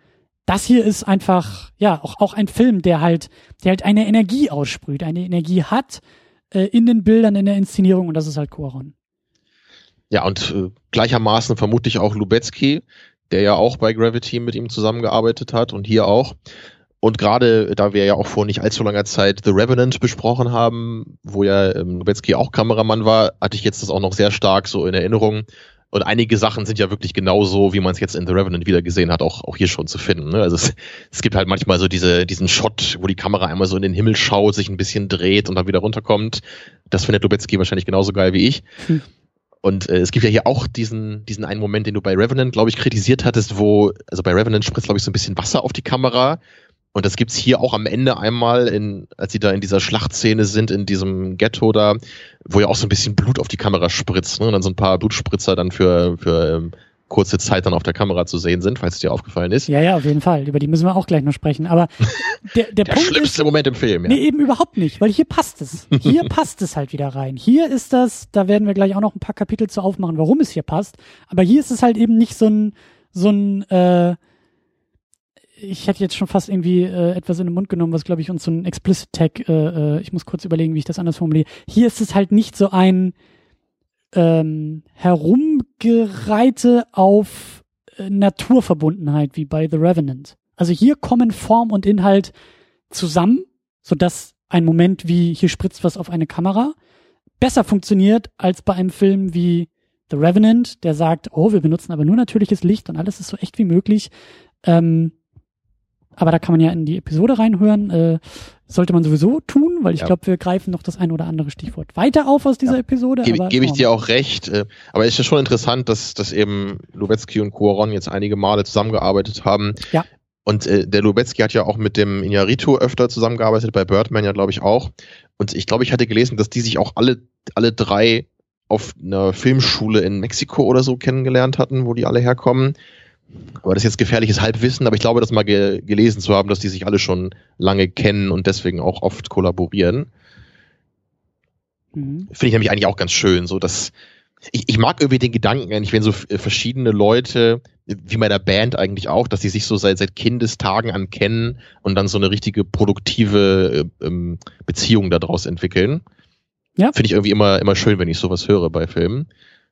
das hier ist einfach, ja, auch, auch ein Film, der halt, der halt eine Energie aussprüht, eine Energie hat äh, in den Bildern, in der Inszenierung und das ist halt Quaron. Ja, und äh, gleichermaßen vermutlich auch Lubetzky, der ja auch bei Gravity mit ihm zusammengearbeitet hat und hier auch. Und gerade da wir ja auch vor nicht allzu langer Zeit The Revenant besprochen haben, wo ja ähm, Lubetzky auch Kameramann war, hatte ich jetzt das auch noch sehr stark so in Erinnerung. Und einige Sachen sind ja wirklich genauso, wie man es jetzt in The Revenant wieder gesehen hat, auch, auch hier schon zu finden. Ne? Also es, es gibt halt manchmal so diese, diesen Shot, wo die Kamera einmal so in den Himmel schaut, sich ein bisschen dreht und dann wieder runterkommt. Das findet Lubetzky wahrscheinlich genauso geil wie ich. Hm. Und äh, es gibt ja hier auch diesen, diesen einen Moment, den du bei Revenant, glaube ich, kritisiert hattest, wo, also bei Revenant spritzt, glaube ich, so ein bisschen Wasser auf die Kamera und das gibt's hier auch am Ende einmal, in, als sie da in dieser Schlachtszene sind, in diesem Ghetto da, wo ja auch so ein bisschen Blut auf die Kamera spritzt, ne? Und dann so ein paar Blutspritzer dann für, für ähm, kurze Zeit dann auf der Kamera zu sehen sind, falls es dir aufgefallen ist. Ja, ja, auf jeden Fall. Über die müssen wir auch gleich noch sprechen. Aber der, der, der Punkt schlimmste ist, Moment im Film, ja. Nee, eben überhaupt nicht, weil hier passt es. Hier passt es halt wieder rein. Hier ist das, da werden wir gleich auch noch ein paar Kapitel zu aufmachen, warum es hier passt. Aber hier ist es halt eben nicht so ein, so ein, äh, ich hätte jetzt schon fast irgendwie äh, etwas in den Mund genommen, was glaube ich uns so ein Explicit Tag, äh, äh, ich muss kurz überlegen, wie ich das anders formuliere. Hier ist es halt nicht so ein ähm, Herumgereite auf äh, Naturverbundenheit wie bei The Revenant. Also hier kommen Form und Inhalt zusammen, sodass ein Moment wie hier spritzt was auf eine Kamera besser funktioniert als bei einem Film wie The Revenant, der sagt, oh, wir benutzen aber nur natürliches Licht und alles ist so echt wie möglich. Ähm, aber da kann man ja in die Episode reinhören. Äh, sollte man sowieso tun, weil ich ja. glaube, wir greifen noch das ein oder andere Stichwort weiter auf aus dieser ja. Episode. Gebe geb ich dir auch recht. Äh, aber es ist ja schon interessant, dass, dass eben Lubetzky und Cuaron jetzt einige Male zusammengearbeitet haben. Ja. Und äh, der Lubetzky hat ja auch mit dem Iñárritu öfter zusammengearbeitet, bei Birdman ja, glaube ich, auch. Und ich glaube, ich hatte gelesen, dass die sich auch alle, alle drei auf einer Filmschule in Mexiko oder so kennengelernt hatten, wo die alle herkommen. Aber das ist jetzt gefährliches Halbwissen, aber ich glaube, das mal ge gelesen zu haben, dass die sich alle schon lange kennen und deswegen auch oft kollaborieren. Mhm. Finde ich nämlich eigentlich auch ganz schön, so dass ich, ich mag irgendwie den Gedanken eigentlich, wenn so verschiedene Leute, wie bei der Band eigentlich auch, dass sie sich so seit, seit Kindestagen an kennen und dann so eine richtige produktive äh, ähm, Beziehung daraus entwickeln. Ja. Finde ich irgendwie immer, immer schön, wenn ich sowas höre bei Filmen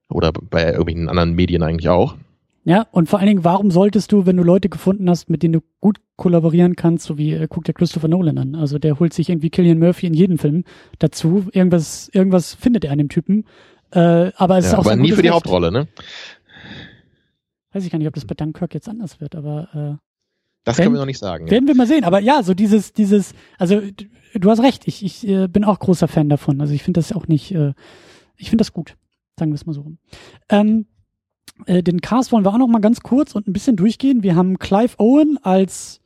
oder bei irgendwelchen anderen Medien eigentlich auch. Ja, und vor allen Dingen, warum solltest du, wenn du Leute gefunden hast, mit denen du gut kollaborieren kannst, so wie äh, guckt der Christopher Nolan an. Also der holt sich irgendwie Killian Murphy in jedem Film dazu. Irgendwas, irgendwas findet er an dem Typen. Äh, aber es Ja, ist auch aber sein nie für die Recht. Hauptrolle, ne? Weiß ich gar nicht, ob das bei Dunkirk jetzt anders wird, aber Das Wenn- können wir noch nicht sagen. äh, Ja. werden wir mal sehen. Aber ja, so dieses, dieses, also du hast recht, ich, ich äh, bin auch großer Fan davon. Also ich finde das auch nicht, äh, ich finde das gut. Sagen wir es mal so rum. Ähm, äh, den Cast wollen wir auch noch mal ganz kurz und ein bisschen durchgehen. Wir haben Clive Owen als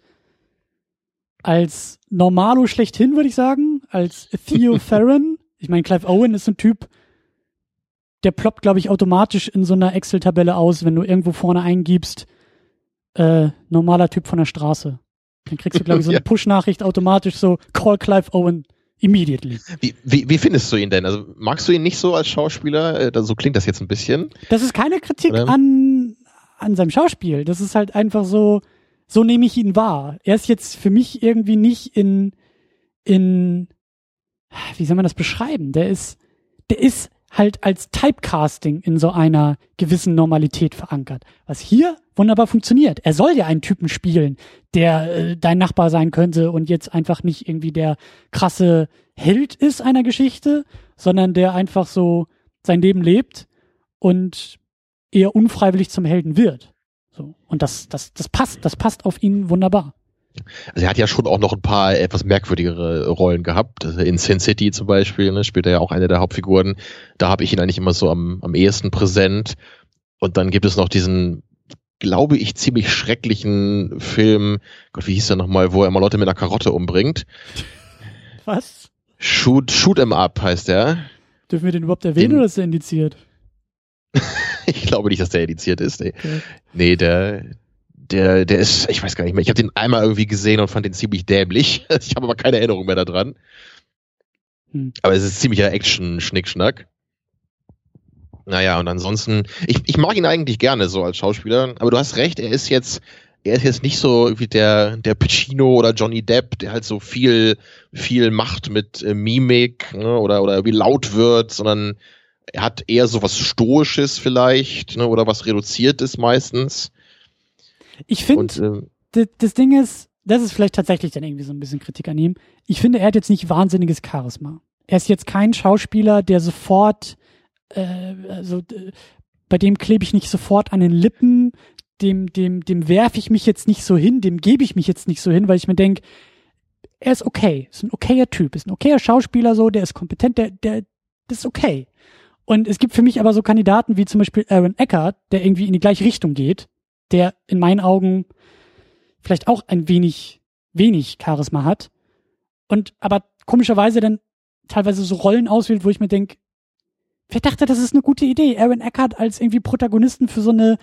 als Normalo schlechthin, würde ich sagen, als Theo Farron. Ich meine, Clive Owen ist ein Typ, der ploppt, glaube ich, automatisch in so einer Excel-Tabelle aus, wenn du irgendwo vorne eingibst, äh, normaler Typ von der Straße. Dann kriegst du, glaube ich, so eine Ja. Push-Nachricht automatisch so, call Clive Owen immediately. Wie, wie, wie findest du ihn denn? Also magst du ihn nicht so als Schauspieler? Äh, So klingt das jetzt ein bisschen. Das ist keine Kritik Oder? an, an seinem Schauspiel. Das ist halt einfach so, so nehme ich ihn wahr. Er ist jetzt für mich irgendwie nicht in, in, wie soll man das beschreiben? Der ist, der ist halt als Typecasting in so einer gewissen Normalität verankert. Was hier wunderbar funktioniert. Er soll ja einen Typen spielen, der äh, dein Nachbar sein könnte und jetzt einfach nicht irgendwie der krasse Held ist einer Geschichte, sondern der einfach so sein Leben lebt und eher unfreiwillig zum Helden wird. So. Und das, das, das passt, das passt auf ihn wunderbar. Also er hat ja schon auch noch ein paar etwas merkwürdigere Rollen gehabt. Also In Sin City zum Beispiel ne, spielt er ja auch eine der Hauptfiguren. Da habe ich ihn eigentlich immer so am, am ehesten präsent. Und dann gibt es noch diesen, glaube ich, ziemlich schrecklichen Film, Gott, wie hieß der nochmal, wo er immer Leute mit einer Karotte umbringt. Was? Shoot, Shoot 'em Up heißt der. Dürfen wir den überhaupt erwähnen Den- oder ist er indiziert? Ich glaube nicht, dass der ediziert ist. Nee, Okay. nee der, der, der ist, ich weiß gar nicht mehr. Ich habe den einmal irgendwie gesehen und fand den ziemlich dämlich. Ich habe aber keine Erinnerung mehr daran. Hm. Aber es ist ziemlicher Action-Schnickschnack. Naja, und ansonsten, ich, ich mag ihn eigentlich gerne so als Schauspieler, aber du hast recht, er ist jetzt, er ist jetzt nicht so wie der, der Pacino oder Johnny Depp, der halt so viel, viel macht mit äh, Mimik ne, oder, oder wie laut wird, sondern er hat eher so was Stoisches vielleicht ne, oder was Reduziertes meistens. Ich finde, d- das Ding ist, das ist vielleicht tatsächlich dann irgendwie so ein bisschen Kritik an ihm. Ich finde, er hat jetzt nicht wahnsinniges Charisma. Er ist jetzt kein Schauspieler, der sofort, äh, also bei dem klebe ich nicht sofort an den Lippen, dem, dem, dem werfe ich mich jetzt nicht so hin, dem gebe ich mich jetzt nicht so hin, weil ich mir denke, er ist okay, ist ein okayer Typ, ist ein okayer Schauspieler so, der ist kompetent, der, der, das ist okay. Und es gibt für mich aber so Kandidaten wie zum Beispiel Aaron Eckhart, der irgendwie in die gleiche Richtung geht, der in meinen Augen vielleicht auch ein wenig, wenig Charisma hat und aber komischerweise dann teilweise so Rollen auswählt, wo ich mir denke, wer dachte, das ist eine gute Idee, Aaron Eckhart als irgendwie Protagonisten für so eine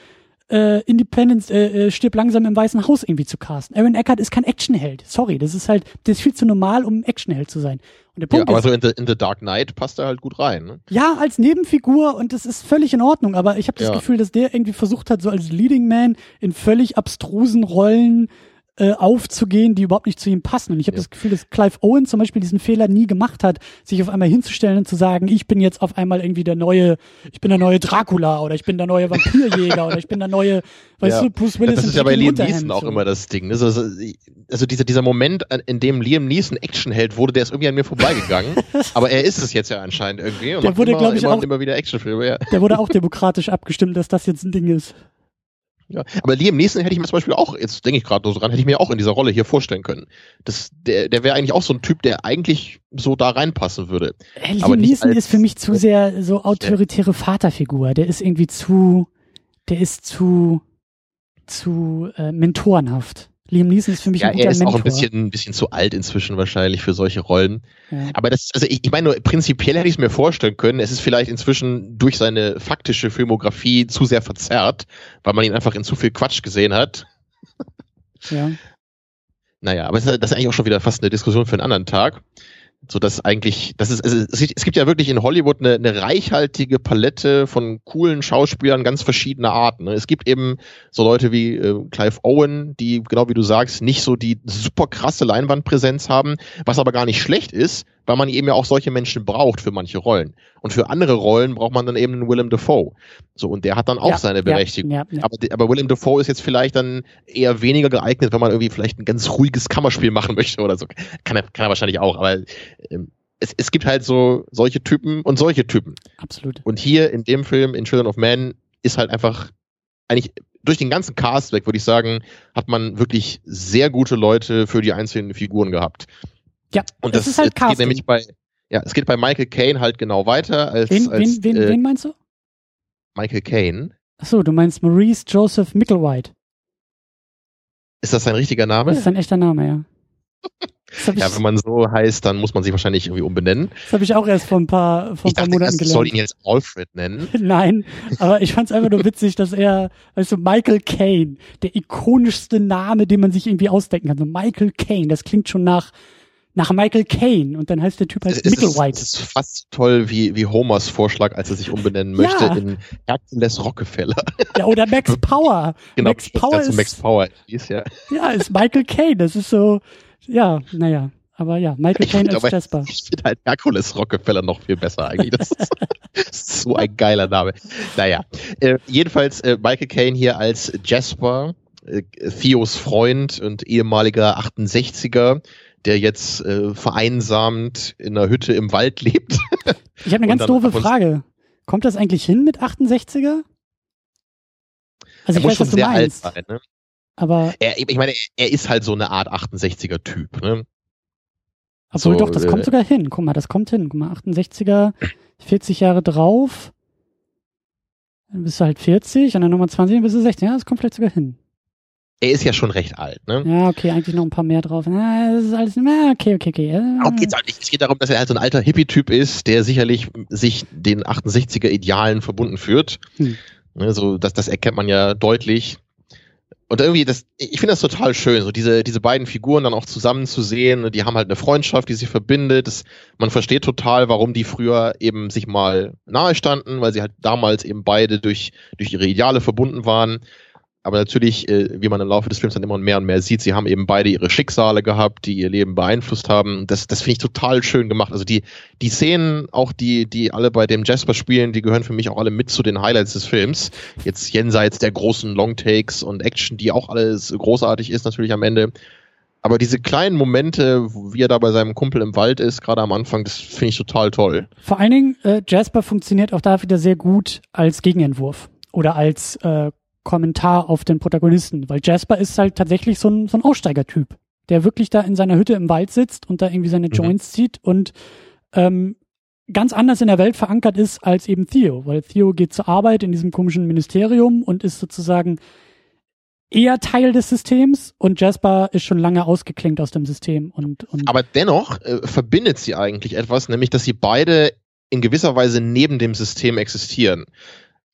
äh, Independence äh, äh, stirbt langsam im Weißen Haus irgendwie zu casten. Aaron Eckhart ist kein Actionheld. Sorry, das ist halt, das ist viel zu normal, um ein Actionheld zu sein. Und der ja, Punkt aber ist, so in the, in the Dark Knight passt er halt gut rein. Ne? ja, als Nebenfigur und das ist völlig in Ordnung, aber ich habe das Ja. Gefühl, dass der irgendwie versucht hat, so als Leading Man in völlig abstrusen Rollen äh, aufzugehen, die überhaupt nicht zu ihm passen. Und ich habe Ja. das Gefühl, dass Clive Owen zum Beispiel diesen Fehler nie gemacht hat, sich auf einmal hinzustellen und zu sagen, ich bin jetzt auf einmal irgendwie der neue, ich bin der neue Dracula oder ich bin der neue Vampirjäger oder ich bin der neue, weißt Ja. du, Bruce Willis das ist ja bei Liam Neeson auch so. immer das Ding. Also, also dieser, dieser Moment, in dem Liam Neeson Actionheld wurde, der ist irgendwie an mir vorbeigegangen. aber er ist es jetzt ja anscheinend irgendwie. Und Der wurde, immer, glaub ich, immer, auch- immer wieder Actionfilme. Ja. Der wurde auch demokratisch abgestimmt, dass das jetzt ein Ding ist. Ja. Aber Liam Neeson hätte ich mir zum Beispiel auch, jetzt denke ich gerade so dran, hätte ich mir auch in dieser Rolle hier vorstellen können. Das, der der wäre eigentlich auch so ein Typ, der eigentlich so da reinpassen würde. Äh, Liam Neeson ist für mich zu sehr so autoritäre Vaterfigur. Der ist irgendwie zu, der ist zu, zu äh, mentorenhaft. Liam Neeson ist für mich Ja, ein guter er ist Mentor. auch ein bisschen, ein bisschen zu alt inzwischen wahrscheinlich für solche Rollen. ja. Aber das, also ich, ich meine nur, prinzipiell hätte ich es mir vorstellen können. Es ist vielleicht inzwischen durch seine faktische Filmografie zu sehr verzerrt, weil man ihn einfach in zu viel Quatsch gesehen hat. ja. Naja, aber das ist eigentlich auch schon wieder fast eine Diskussion für einen anderen Tag. So dass eigentlich, das ist, es, gibt- es gibt ja wirklich in Hollywood eine, eine reichhaltige Palette von coolen Schauspielern ganz verschiedener Arten. ne? Es gibt eben so Leute wie äh, Clive Owen, die, genau wie du sagst, nicht so die super krasse Leinwandpräsenz haben, was aber gar nicht schlecht ist, weil man eben ja auch solche Menschen braucht für manche Rollen. Und für andere Rollen braucht man dann eben einen Willem Dafoe. So, und der hat dann auch ja, seine Berechtigung. Ja, ja, aber, aber Willem Dafoe ist jetzt vielleicht dann eher weniger geeignet, wenn man irgendwie vielleicht ein ganz ruhiges Kammerspiel machen möchte oder so. Kann er, kann er wahrscheinlich auch, aber ähm, es, es gibt halt so solche Typen und solche Typen. Absolut. Und hier in dem Film, in Children of Man, ist halt einfach eigentlich durch den ganzen Cast weg, würde ich sagen, hat man wirklich sehr gute Leute für die einzelnen Figuren gehabt. Ja, und das, ist halt Casting. geht nämlich bei, ja, es geht bei Michael Caine halt genau weiter als. Wen, als, wen, wen, äh, wen meinst du? Michael Caine. Achso, du meinst Maurice Joseph Micklewhite. Ist das sein richtiger Name? Das ist sein echter Name, ja. ja, wenn man so heißt, dann muss man sich wahrscheinlich irgendwie umbenennen. Das habe ich auch erst vor ein paar, vor ein paar Monaten gelernt. Ich soll ihn jetzt Alfred nennen. Nein, aber ich fand es einfach nur witzig, dass er, also Michael Caine, der ikonischste Name, den man sich irgendwie ausdenken kann. So Michael Caine, das klingt schon nach nach Michael Caine und dann heißt der Typ halt Michael White. Das ist fast toll wie, wie Homers Vorschlag, als er sich umbenennen möchte ja. in Hercules Rockefeller. Ja, oder Max Power. genau, Max Power ist, Max Power ist, ja. Ja, ist Michael Caine. Das ist so, ja, naja. Aber ja, Michael Caine als Jasper. Ich finde halt Hercules Rockefeller noch viel besser eigentlich. Das ist, das ist so ein geiler Name. Naja, äh, jedenfalls äh, Michael Caine hier als Jasper, äh, Theos Freund und ehemaliger 68er, der jetzt äh, vereinsamt in einer Hütte im Wald lebt. Ich habe eine ganz doofe Frage. Kommt das eigentlich hin mit 68er? Also ich weiß, was du meinst. Sein, ne? Aber er, ich meine, er ist halt so eine Art 68er Typ, ne? Obwohl so, doch, das äh, kommt sogar hin. Guck mal, das kommt hin. Guck mal, 68er, 40 Jahre drauf. Dann bist du halt 40 und dann nochmal 20, dann bist du 16. Ja, das kommt vielleicht sogar hin. Er ist ja schon recht alt, ne? Ja, okay, eigentlich noch ein paar mehr drauf. Na, das ist alles, na, okay, okay, okay. Darum geht's halt nicht. Es geht darum, dass er halt so ein alter Hippie-Typ ist, der sicherlich sich den 68er Idealen verbunden führt. Hm. Ne, so, das, das erkennt man ja deutlich. Und irgendwie, das, ich finde das total schön, so diese, diese beiden Figuren dann auch zusammen zu sehen. Die haben halt eine Freundschaft, die sie verbindet. Das, man versteht total, warum die früher eben sich mal nahe standen, weil sie halt damals eben beide durch, durch ihre Ideale verbunden waren. Aber natürlich, äh, wie man im Laufe des Films dann immer mehr und mehr sieht, sie haben eben beide ihre Schicksale gehabt, die ihr Leben beeinflusst haben. Das, das finde ich total schön gemacht. Also die, die Szenen, auch die, die alle bei dem Jasper spielen, die gehören für mich auch alle mit zu den Highlights des Films. Jetzt jenseits der großen Longtakes und Action, die auch alles großartig ist natürlich am Ende. Aber diese kleinen Momente, wie er da bei seinem Kumpel im Wald ist, gerade am Anfang, das finde ich total toll. Vor allen Dingen, äh, Jasper funktioniert auch da wieder sehr gut als Gegenentwurf oder als äh, Kommentar auf den Protagonisten, weil Jasper ist halt tatsächlich so ein, so ein Aussteigertyp, der wirklich da in seiner Hütte im Wald sitzt und da irgendwie seine mhm. Joints zieht und ähm, ganz anders in der Welt verankert ist als eben Theo, weil Theo geht zur Arbeit in diesem komischen Ministerium und ist sozusagen eher Teil des Systems und Jasper ist schon lange ausgeklinkt aus dem System und, und aber dennoch äh, verbindet sie eigentlich etwas, nämlich dass sie beide in gewisser Weise neben dem System existieren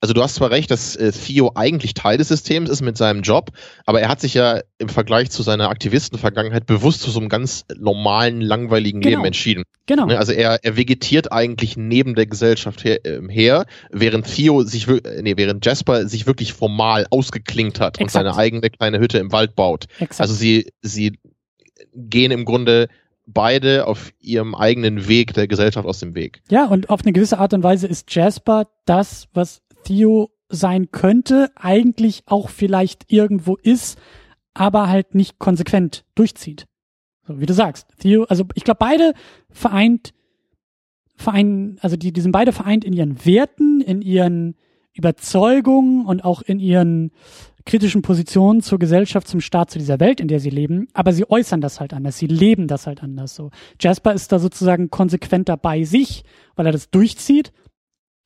also du hast zwar recht, dass äh, Theo eigentlich Teil des Systems ist mit seinem Job, aber er hat sich ja im Vergleich zu seiner Aktivistenvergangenheit bewusst zu so einem ganz normalen, langweiligen genau. Leben entschieden. Genau. Ne, also er, er vegetiert eigentlich neben der Gesellschaft her, äh, her während Theo sich, äh, nee, während Jasper sich wirklich formal ausgeklinkt hat Exakt. und seine eigene kleine Hütte im Wald baut. Exakt. Also sie, sie gehen im Grunde beide auf ihrem eigenen Weg der Gesellschaft aus dem Weg. Ja, und auf eine gewisse Art und Weise ist Jasper das, was Theo sein könnte, eigentlich auch vielleicht irgendwo ist, aber halt nicht konsequent durchzieht. So wie du sagst. Theo, also ich glaube, beide vereint, vereinen, also die, die sind beide vereint in ihren Werten, in ihren Überzeugungen und auch in ihren kritischen Positionen zur Gesellschaft, zum Staat, zu dieser Welt, in der sie leben, aber sie äußern das halt anders, sie leben das halt anders so. Jasper ist da sozusagen konsequenter bei sich, weil er das durchzieht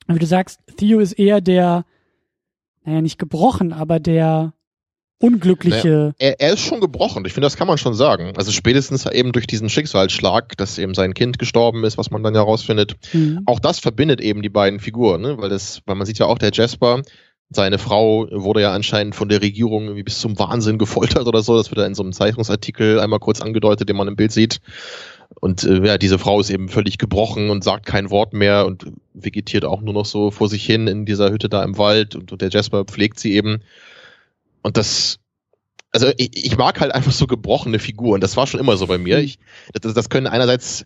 wie du sagst, Theo ist eher der, naja, nicht gebrochen, aber der unglückliche. Naja, er, er, ist schon gebrochen, ich finde, das kann man schon sagen. Also spätestens eben durch diesen Schicksalsschlag, dass eben sein Kind gestorben ist, was man dann ja rausfindet. Mhm. Auch das verbindet eben die beiden Figuren, ne? weil das, weil man sieht ja auch, der Jasper, seine Frau wurde ja anscheinend von der Regierung irgendwie bis zum Wahnsinn gefoltert oder so. Das wird ja in so einem Zeitungsartikel einmal kurz angedeutet, den man im Bild sieht. Und äh, ja, diese Frau ist eben völlig gebrochen und sagt kein Wort mehr und vegetiert auch nur noch so vor sich hin in dieser Hütte da im Wald und, und der Jasper pflegt sie eben. Und das, also ich, ich mag halt einfach so gebrochene Figuren. Das war schon immer so bei mir. Ich, das, das können einerseits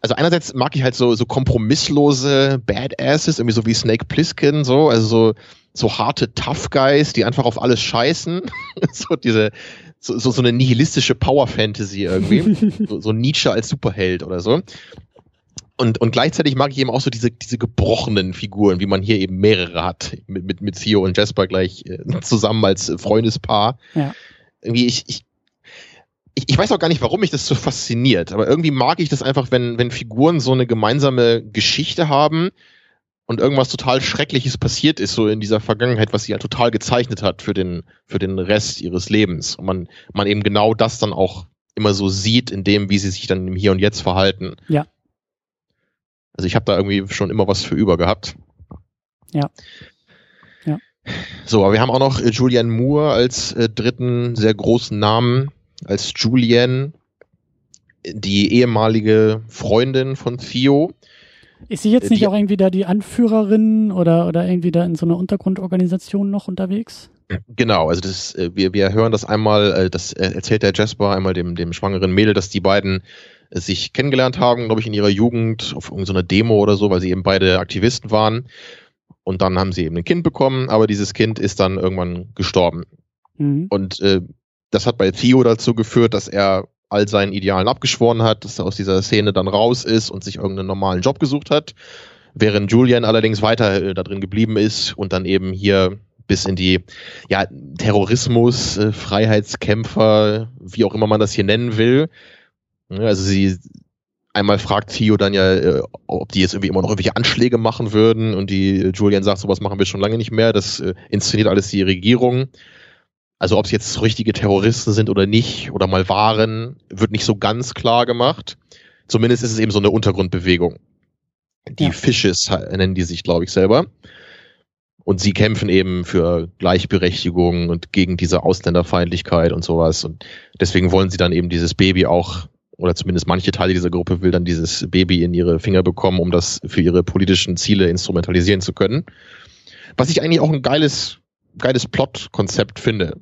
also einerseits mag ich halt so, so kompromisslose Badasses, irgendwie so wie Snake Plissken, so, also so, so harte Tough Guys, die einfach auf alles scheißen. so diese, so, so, so eine nihilistische Power Fantasy irgendwie. so, so Nietzsche als Superheld oder so. Und, und gleichzeitig mag ich eben auch so diese, diese gebrochenen Figuren, wie man hier eben mehrere hat, mit, mit, mit Theo und Jasper gleich äh, zusammen als Freundespaar. Ja. Irgendwie, ich, ich, ich, ich weiß auch gar nicht, warum mich das so fasziniert, aber irgendwie mag ich das einfach, wenn, wenn Figuren so eine gemeinsame Geschichte haben und irgendwas total Schreckliches passiert ist, so in dieser Vergangenheit, was sie ja total gezeichnet hat für den, für den Rest ihres Lebens. Und man, man eben genau das dann auch immer so sieht, in dem, wie sie sich dann im Hier und Jetzt verhalten. Ja. Also ich habe da irgendwie schon immer was für über gehabt. Ja. Ja. So, aber wir haben auch noch äh, Julianne Moore als äh, dritten sehr großen Namen, als Julianne, die ehemalige Freundin von Theo. Ist sie jetzt Äh, nicht die- auch irgendwie da die Anführerin oder, oder irgendwie da in so einer Untergrundorganisation noch unterwegs? Genau, also das, äh, wir, wir hören das einmal, äh, das äh, erzählt der Jasper einmal dem, dem schwangeren Mädel, dass die beiden äh, sich kennengelernt haben, glaube ich, in ihrer Jugend auf irgendeiner Demo oder so, weil sie eben beide Aktivisten waren. Und dann haben sie eben ein Kind bekommen, aber dieses Kind ist dann irgendwann gestorben. Mhm. Und äh, das hat bei Theo dazu geführt, dass er all seinen Idealen abgeschworen hat, dass er aus dieser Szene dann raus ist und sich irgendeinen normalen Job gesucht hat. Während Julian allerdings weiter äh, da drin geblieben ist und dann eben hier bis in die ja, Terrorismus, äh, Freiheitskämpfer, wie auch immer man das hier nennen will. Also sie einmal fragt Theo dann ja, äh, ob die jetzt irgendwie immer noch irgendwelche Anschläge machen würden und die äh, Julian sagt, sowas machen wir schon lange nicht mehr, das äh, inszeniert alles die Regierung. Also ob es jetzt richtige Terroristen sind oder nicht oder mal waren, wird nicht so ganz klar gemacht. Zumindest ist es eben so eine Untergrundbewegung. Die Ja. Fishes he- nennen die sich, glaube ich, selber. Und sie kämpfen eben für Gleichberechtigung und gegen diese Ausländerfeindlichkeit und sowas. Und deswegen wollen sie dann eben dieses Baby auch, oder zumindest manche Teile dieser Gruppe will dann dieses Baby in ihre Finger bekommen, um das für ihre politischen Ziele instrumentalisieren zu können. Was ich eigentlich auch ein geiles, geiles Plot-Konzept finde.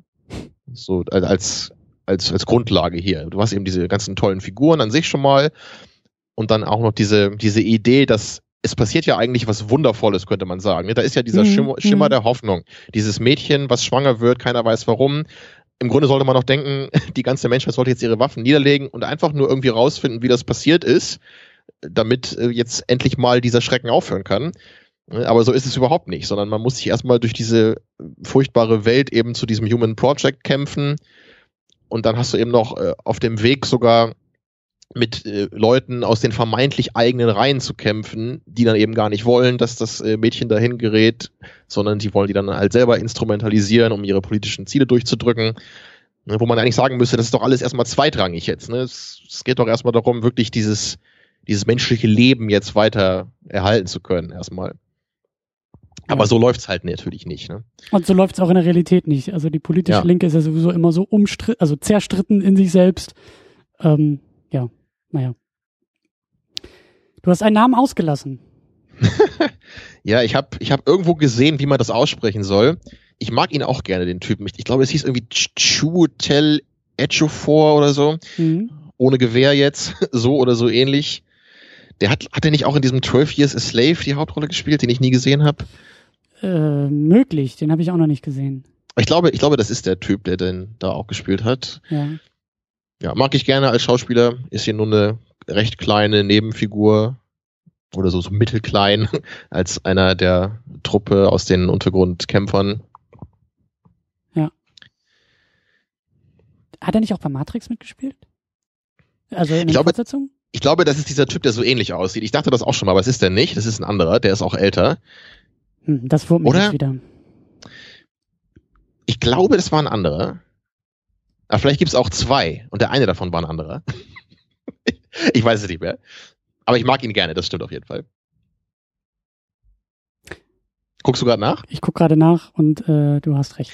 So als, als, als Grundlage hier. Du hast eben diese ganzen tollen Figuren an sich schon mal und dann auch noch diese, diese Idee, dass es passiert ja eigentlich was Wundervolles, könnte man sagen. ne? Da ist ja dieser Mhm, Schimmer, Schimmer mhm. der Hoffnung. Dieses Mädchen, was schwanger wird, keiner weiß warum. Im Grunde sollte man noch denken, die ganze Menschheit sollte jetzt ihre Waffen niederlegen und einfach nur irgendwie rausfinden, wie das passiert ist, damit äh, jetzt endlich mal dieser Schrecken aufhören kann. Ne, Aber so ist es überhaupt nicht, sondern man muss sich erstmal durch diese furchtbare Welt eben zu diesem Human Project kämpfen. Und dann hast du eben noch äh, auf dem Weg sogar mit äh, Leuten aus den vermeintlich eigenen Reihen zu kämpfen, die dann eben gar nicht wollen, dass das äh, Mädchen dahin gerät, sondern die wollen die dann halt selber instrumentalisieren, um ihre politischen Ziele durchzudrücken. Ne, wo man eigentlich sagen müsste, das ist doch alles erstmal zweitrangig jetzt. Ne? Es, es geht doch erstmal darum, wirklich dieses, dieses menschliche Leben jetzt weiter erhalten zu können, erstmal. Aber Ja. so läuft's halt natürlich nicht. Ne? Und so läuft es auch in der Realität nicht. Also die politische Ja. Linke ist ja sowieso immer so umstritten, also zerstritten in sich selbst. Ähm, ja, naja. Du hast einen Namen ausgelassen. Ja, ich habe ich hab irgendwo gesehen, wie man das aussprechen soll. Ich mag ihn auch gerne, den Typen. Ich, ich glaube, es hieß irgendwie Chutel Ejiofor oder so. Mhm. Ohne Gewehr jetzt. So oder so ähnlich. Der hat, hat er nicht auch in diesem 12 Years a Slave die Hauptrolle gespielt, den ich nie gesehen habe? Äh, möglich, den habe ich auch noch nicht gesehen. Ich glaube, ich glaube, das ist der Typ, der den da auch gespielt hat. Ja. Ja, mag ich gerne als Schauspieler. Ist hier nur eine recht kleine Nebenfigur. Oder so, so mittelklein als einer der Truppe aus den Untergrundkämpfern. Hat er nicht auch bei Matrix mitgespielt? Also in Ich der glaube- Fortsetzung? Ich glaube, das ist dieser Typ, der so ähnlich aussieht. Ich dachte das auch schon mal, aber es ist der nicht. Das ist ein anderer, der ist auch älter. Hm, das wurmt mich Oder? wieder. Ich glaube, das war ein anderer. Aber vielleicht gibt es auch zwei und der eine davon war ein anderer. ich weiß es nicht mehr. Aber ich mag ihn gerne, das stimmt auf jeden Fall. Guckst du gerade nach? Ich guck gerade nach und äh, du hast recht.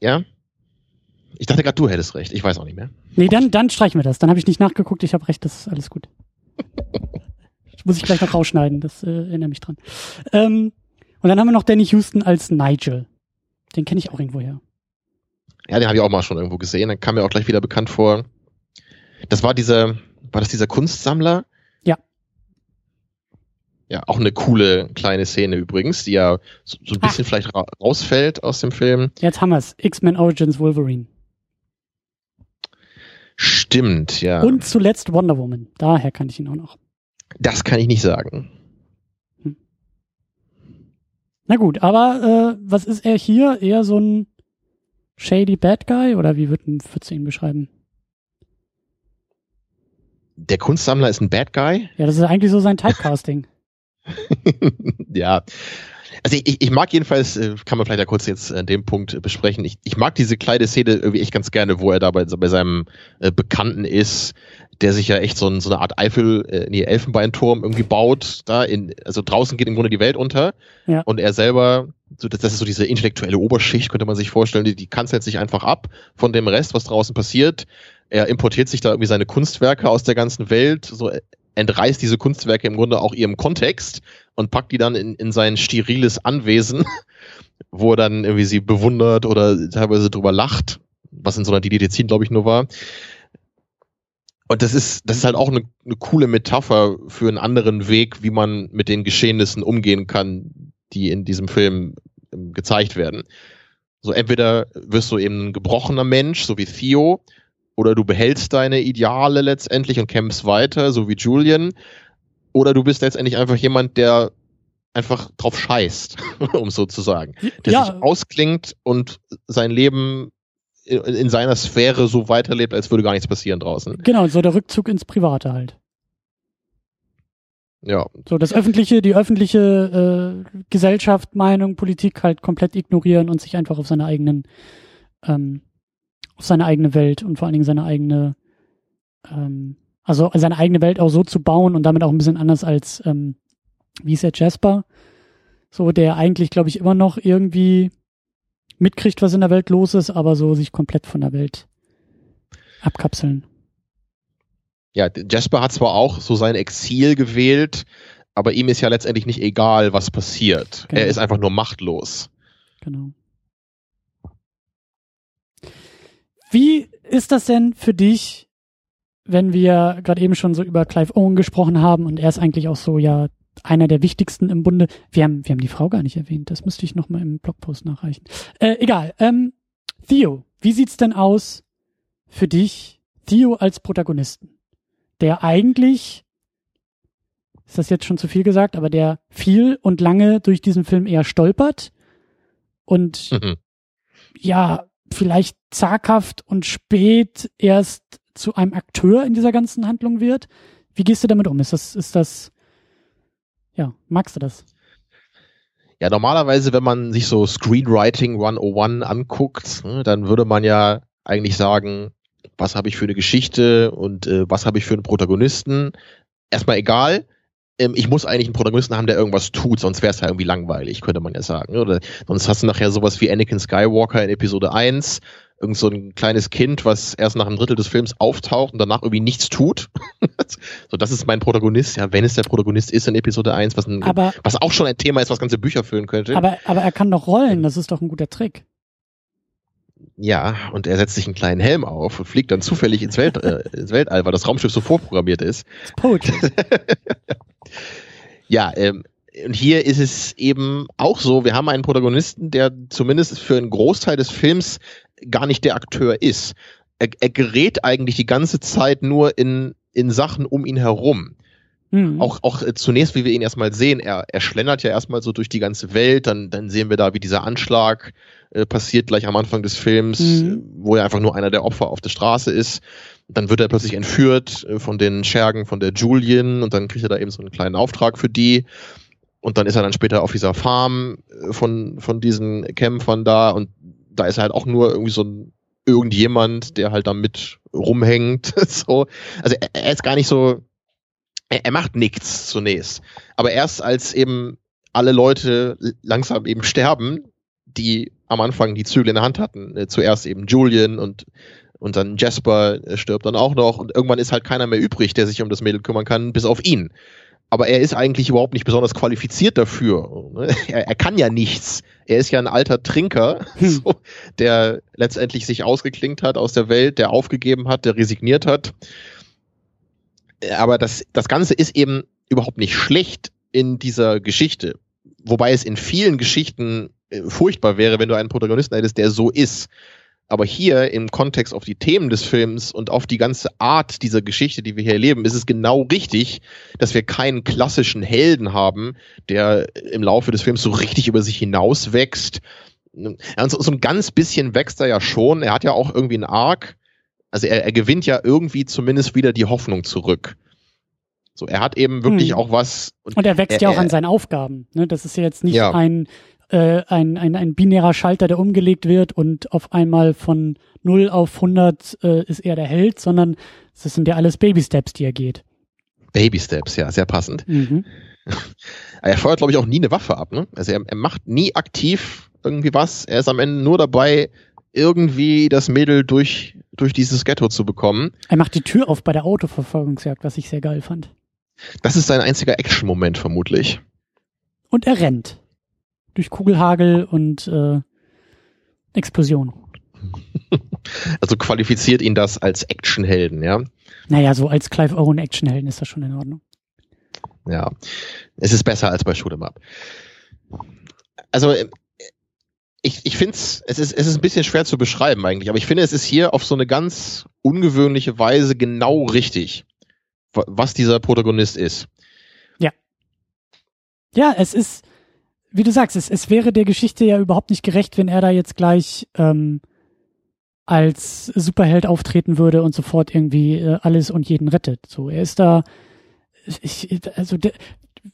Ja? Ich dachte gerade, du hättest recht. Ich weiß auch nicht mehr. Nee, dann, dann streichen wir das. Dann habe ich nicht nachgeguckt, ich habe recht, das ist alles gut. Das muss ich gleich noch rausschneiden, das äh, erinnere mich dran. Ähm, und dann haben wir noch Danny Houston als Nigel. Den kenne ich auch irgendwo her. Ja, den habe ich auch mal schon irgendwo gesehen. Dann kam mir auch gleich wieder bekannt vor. Das war dieser, war das dieser Kunstsammler? Ja. Ja, auch eine coole kleine Szene übrigens, die ja so, so ein bisschen Ach. vielleicht ra rausfällt aus dem Film. Jetzt haben wir's. X-Men Origins Wolverine. Stimmt, ja. Und zuletzt Wonder Woman. Daher kann ich ihn auch noch. Das kann ich nicht sagen. Na gut, aber äh, was ist er hier? Eher so ein shady Bad Guy? Oder wie würdest du ihn beschreiben? Der Kunstsammler ist ein Bad Guy? Ja, das ist eigentlich so sein Typecasting. ja. Also ich, ich mag jedenfalls, äh, kann man vielleicht ja kurz jetzt an dem Punkt besprechen, ich, ich mag diese kleine Szene irgendwie echt ganz gerne, wo er da bei, bei seinem äh, Bekannten ist, der sich ja echt so, ein, so eine Art Eifel, äh, nee, Elfenbeinturm irgendwie baut. Da in, also draußen geht im Grunde die Welt unter. Ja. Und er selber, so, das, das ist so diese intellektuelle Oberschicht, könnte man sich vorstellen, die, die kanzelt sich einfach ab von dem Rest, was draußen passiert. Er importiert sich da irgendwie seine Kunstwerke aus der ganzen Welt, so entreißt diese Kunstwerke im Grunde auch ihrem Kontext und packt die dann in, in sein steriles Anwesen, wo er dann irgendwie sie bewundert oder teilweise drüber lacht, was in so einer DDT, glaube ich, nur war. Und das ist, das ist halt auch eine, eine coole Metapher für einen anderen Weg, wie man mit den Geschehnissen umgehen kann, die in diesem Film ähm, gezeigt werden. So entweder wirst du eben ein gebrochener Mensch, so wie Theo, oder du behältst deine Ideale letztendlich und kämpfst weiter, so wie Julian, oder du bist letztendlich einfach jemand, der einfach drauf scheißt, um so zu sagen. Der ja. sich ausklingt und sein Leben in, in seiner Sphäre so weiterlebt, als würde gar nichts passieren draußen. Genau, so der Rückzug ins Private halt. Ja. So das öffentliche, die öffentliche äh, Gesellschaft, Meinung, Politik halt komplett ignorieren und sich einfach auf seine eigenen ähm, auf seine eigene Welt und vor allen Dingen seine eigene, ähm, also seine eigene Welt auch so zu bauen und damit auch ein bisschen anders als, ähm, wie ist der Jasper? So, der eigentlich, glaube ich, immer noch irgendwie mitkriegt, was in der Welt los ist, aber so sich komplett von der Welt abkapseln. Ja, Jasper hat zwar auch so sein Exil gewählt, aber ihm ist ja letztendlich nicht egal, was passiert. Genau. Er ist einfach nur machtlos. Genau. Wie ist das denn für dich, wenn wir gerade eben schon so über Clive Owen gesprochen haben und er ist eigentlich auch so ja einer der wichtigsten im Bunde. Wir haben, wir haben die Frau gar nicht erwähnt. Das müsste ich nochmal im Blogpost nachreichen. Äh, egal. Ähm, Theo, wie sieht's denn aus für dich, Theo als Protagonisten? Der eigentlich, ist das jetzt schon zu viel gesagt, aber der viel und lange durch diesen Film eher stolpert und mhm. ja, vielleicht zaghaft und spät erst zu einem Akteur in dieser ganzen Handlung wird. Wie gehst du damit um? Ist das, ist das, ja, magst du das? Ja, normalerweise, wenn man sich so Screenwriting 101 anguckt, ne, dann würde man ja eigentlich sagen, was habe ich für eine Geschichte und äh, was habe ich für einen Protagonisten. Erstmal egal, ähm, ich muss eigentlich einen Protagonisten haben, der irgendwas tut, sonst wäre es ja irgendwie langweilig, könnte man ja sagen. Oder sonst hast du nachher sowas wie Anakin Skywalker in Episode 1, irgend so ein kleines Kind, was erst nach einem Drittel des Films auftaucht und danach irgendwie nichts tut. so, das ist mein Protagonist, ja, wenn es der Protagonist ist in Episode 1, was, ein, aber, was auch schon ein Thema ist, was ganze Bücher füllen könnte. Aber, aber er kann doch rollen, das ist doch ein guter Trick. Ja, und er setzt sich einen kleinen Helm auf und fliegt dann zufällig ins, Welt, äh, ins Weltall, weil das Raumschiff so vorprogrammiert ist. ja, ähm, und hier ist es eben auch so, wir haben einen Protagonisten, der zumindest für einen Großteil des Films gar nicht der Akteur ist. Er, er gerät eigentlich die ganze Zeit nur in, in Sachen um ihn herum. Mhm. Auch, auch äh, zunächst, wie wir ihn erstmal sehen, er, er schlendert ja erstmal so durch die ganze Welt, dann, dann sehen wir da, wie dieser Anschlag äh, passiert gleich am Anfang des Films, mhm. wo er einfach nur einer der Opfer auf der Straße ist. Dann wird er plötzlich entführt äh, von den Schergen von der Julian und dann kriegt er da eben so einen kleinen Auftrag für die. Und dann ist er dann später auf dieser Farm äh, von, von diesen Kämpfern da und da ist er halt auch nur irgendwie so ein irgendjemand, der halt da mit rumhängt. so. Also er, er ist gar nicht so, er, er macht nichts zunächst. Aber erst als eben alle Leute langsam eben sterben, die am Anfang die Zügel in der Hand hatten, äh, zuerst eben Julian und und dann Jasper stirbt dann auch noch und irgendwann ist halt keiner mehr übrig, der sich um das Mädel kümmern kann, bis auf ihn. Aber er ist eigentlich überhaupt nicht besonders qualifiziert dafür. Ne? Er, er kann ja nichts. Er ist ja ein alter Trinker, hm. so, der letztendlich sich ausgeklinkt hat aus der Welt, der aufgegeben hat, der resigniert hat aber das, das Ganze ist eben überhaupt nicht schlecht, in dieser Geschichte. Wobei es in vielen Geschichten äh, furchtbar wäre, wenn du einen Protagonisten hättest, der so ist. Aber hier im Kontext auf die Themen des Films und auf die ganze Art dieser Geschichte, die wir hier erleben, ist es genau richtig, dass wir keinen klassischen Helden haben, der im Laufe des Films so richtig über sich hinaus wächst. Ja, so, so ein ganz bisschen wächst er ja schon. Er hat ja auch irgendwie einen Arc. Also er, er gewinnt ja irgendwie zumindest wieder die Hoffnung zurück. So, er hat eben wirklich hm. auch was. Und, und er wächst er, ja auch an seinen Aufgaben. Ne? Das ist ja jetzt nicht ja. ein äh, ein, ein, ein binärer Schalter, der umgelegt wird und auf einmal von 0 auf 100 äh, ist er der Held, sondern das sind ja alles Baby-Steps, die er geht. Baby-Steps, ja, sehr passend. Mhm. er feuert, glaube ich, auch nie eine Waffe ab. Ne? Also er, er macht nie aktiv irgendwie was. Er ist am Ende nur dabei, irgendwie das Mädel durch, durch dieses Ghetto zu bekommen. Er macht die Tür auf bei der Autoverfolgungsjagd, was ich sehr geil fand. Das ist sein einziger Action-Moment vermutlich. Und er rennt durch Kugelhagel und äh, Explosion. Also qualifiziert ihn das als Actionhelden, ja? Naja, so als Clive Owen Actionhelden ist das schon in Ordnung. Ja, es ist besser als bei Shoot'em Up. Also ich, ich finde es, es ist, es ist ein bisschen schwer zu beschreiben eigentlich, aber ich finde, es ist hier auf so eine ganz ungewöhnliche Weise genau richtig, was dieser Protagonist ist. Ja. Ja, es ist, wie du sagst, es, es wäre der Geschichte ja überhaupt nicht gerecht, wenn er da jetzt gleich ähm, als Superheld auftreten würde und sofort irgendwie äh, alles und jeden rettet. So, er ist da, ich, also der,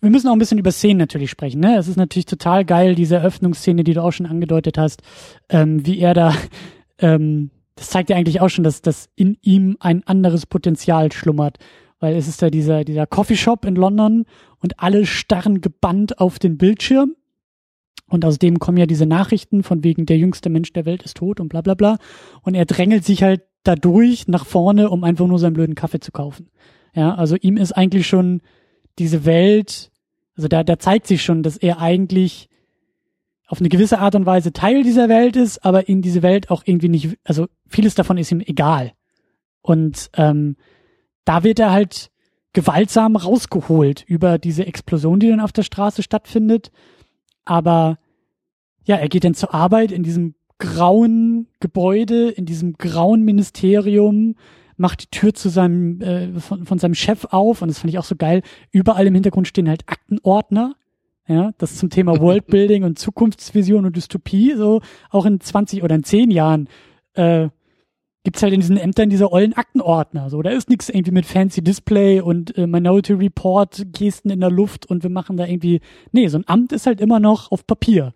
wir müssen auch ein bisschen über Szenen natürlich sprechen. Ne? Es ist natürlich total geil, diese Eröffnungsszene, die du auch schon angedeutet hast, ähm, wie er da, ähm, das zeigt ja eigentlich auch schon, dass, dass in ihm ein anderes Potenzial schlummert. Weil es ist da dieser, dieser Coffeeshop in London und alle starren gebannt auf den Bildschirm und aus dem kommen ja diese Nachrichten von wegen der jüngste Mensch der Welt ist tot und bla bla bla. Und er drängelt sich halt dadurch nach vorne, um einfach nur seinen blöden Kaffee zu kaufen. Ja, also ihm ist eigentlich schon diese Welt, also da, da zeigt sich schon, dass er eigentlich auf eine gewisse Art und Weise Teil dieser Welt ist, aber in diese Welt auch irgendwie nicht, also vieles davon ist ihm egal. Und ähm, da wird er halt gewaltsam rausgeholt über diese Explosion, die dann auf der Straße stattfindet aber ja, er geht dann zur Arbeit in diesem grauen Gebäude, in diesem grauen Ministerium, macht die Tür zu seinem äh, von, von seinem Chef auf und das fand ich auch so geil. Überall im Hintergrund stehen halt Aktenordner, ja, das zum Thema Worldbuilding und Zukunftsvision und Dystopie, so auch in 20 oder in 10 Jahren äh, gibt's halt in diesen Ämtern diese ollen Aktenordner. So, da ist nichts irgendwie mit fancy Display und äh, Minority Report Gesten in der Luft und wir machen da irgendwie. Nee, so ein Amt ist halt immer noch auf Papier.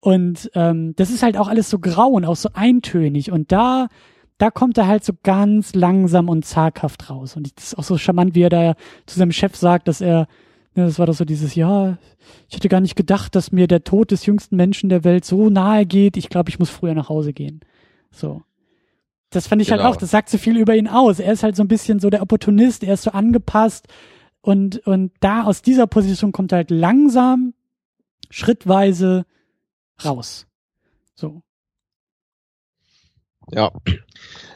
Und ähm, das ist halt auch alles so grau und auch so eintönig. Und da, da kommt er halt so ganz langsam und zaghaft raus. Und das ist auch so charmant, wie er da zu seinem Chef sagt, dass er, ne, das war doch so dieses, ja, ich hätte gar nicht gedacht, dass mir der Tod des jüngsten Menschen der Welt so nahe geht. Ich glaube, ich muss früher nach Hause gehen. So. Das fand ich halt genau. halt auch, das sagt so viel über ihn aus. Er ist halt so ein bisschen so der Opportunist, er ist so angepasst und, und da aus dieser Position kommt er halt langsam, schrittweise raus. So. Ja.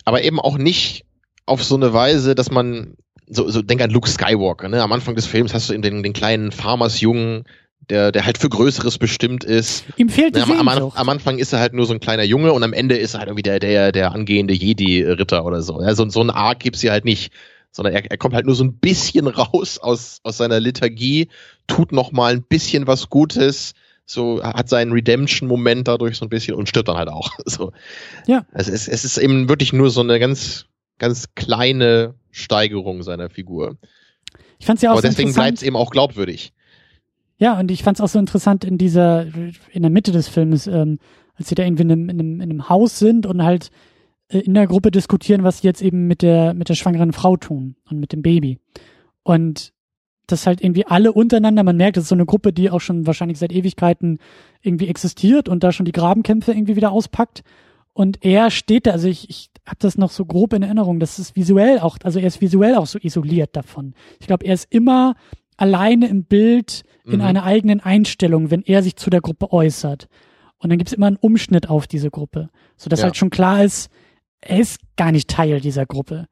Aber eben auch nicht auf so eine Weise, dass man so, so denk an Luke Skywalker, ne? Am Anfang des Films hast du eben den, den kleinen Farmersjungen, der, der halt für Größeres bestimmt ist. Ihm fehlt die am, am, am, Anfang ist er halt nur so ein kleiner Junge und am Ende ist er halt irgendwie der, der, der angehende Jedi-Ritter oder so. Also so ein Arc gibt's hier halt nicht. Sondern er, er kommt halt nur so ein bisschen raus aus, aus seiner Lethargie, tut noch mal ein bisschen was Gutes, so hat seinen Redemption-Moment dadurch so ein bisschen und stirbt dann halt auch. So. Ja. Also es, es ist eben wirklich nur so eine ganz, ganz kleine Steigerung seiner Figur. Ich fand's ja auch Aber so deswegen bleibt es eben auch glaubwürdig. Ja, und ich fand es auch so interessant in dieser, in der Mitte des Films, ähm, als sie da irgendwie in einem, in einem, in einem Haus sind und halt äh, in der Gruppe diskutieren, was sie jetzt eben mit der, mit der schwangeren Frau tun und mit dem Baby. Und das halt irgendwie alle untereinander, man merkt, das ist so eine Gruppe, die auch schon wahrscheinlich seit Ewigkeiten irgendwie existiert und da schon die Grabenkämpfe irgendwie wieder auspackt. Und er steht da, also ich, ich habe das noch so grob in Erinnerung, das ist visuell auch, also er ist visuell auch so isoliert davon. Ich glaube, er ist immer alleine im Bild in mhm. einer eigenen Einstellung, wenn er sich zu der Gruppe äußert. Und dann gibt es immer einen Umschnitt auf diese Gruppe, sodass ja. halt schon klar ist, er ist gar nicht Teil dieser Gruppe.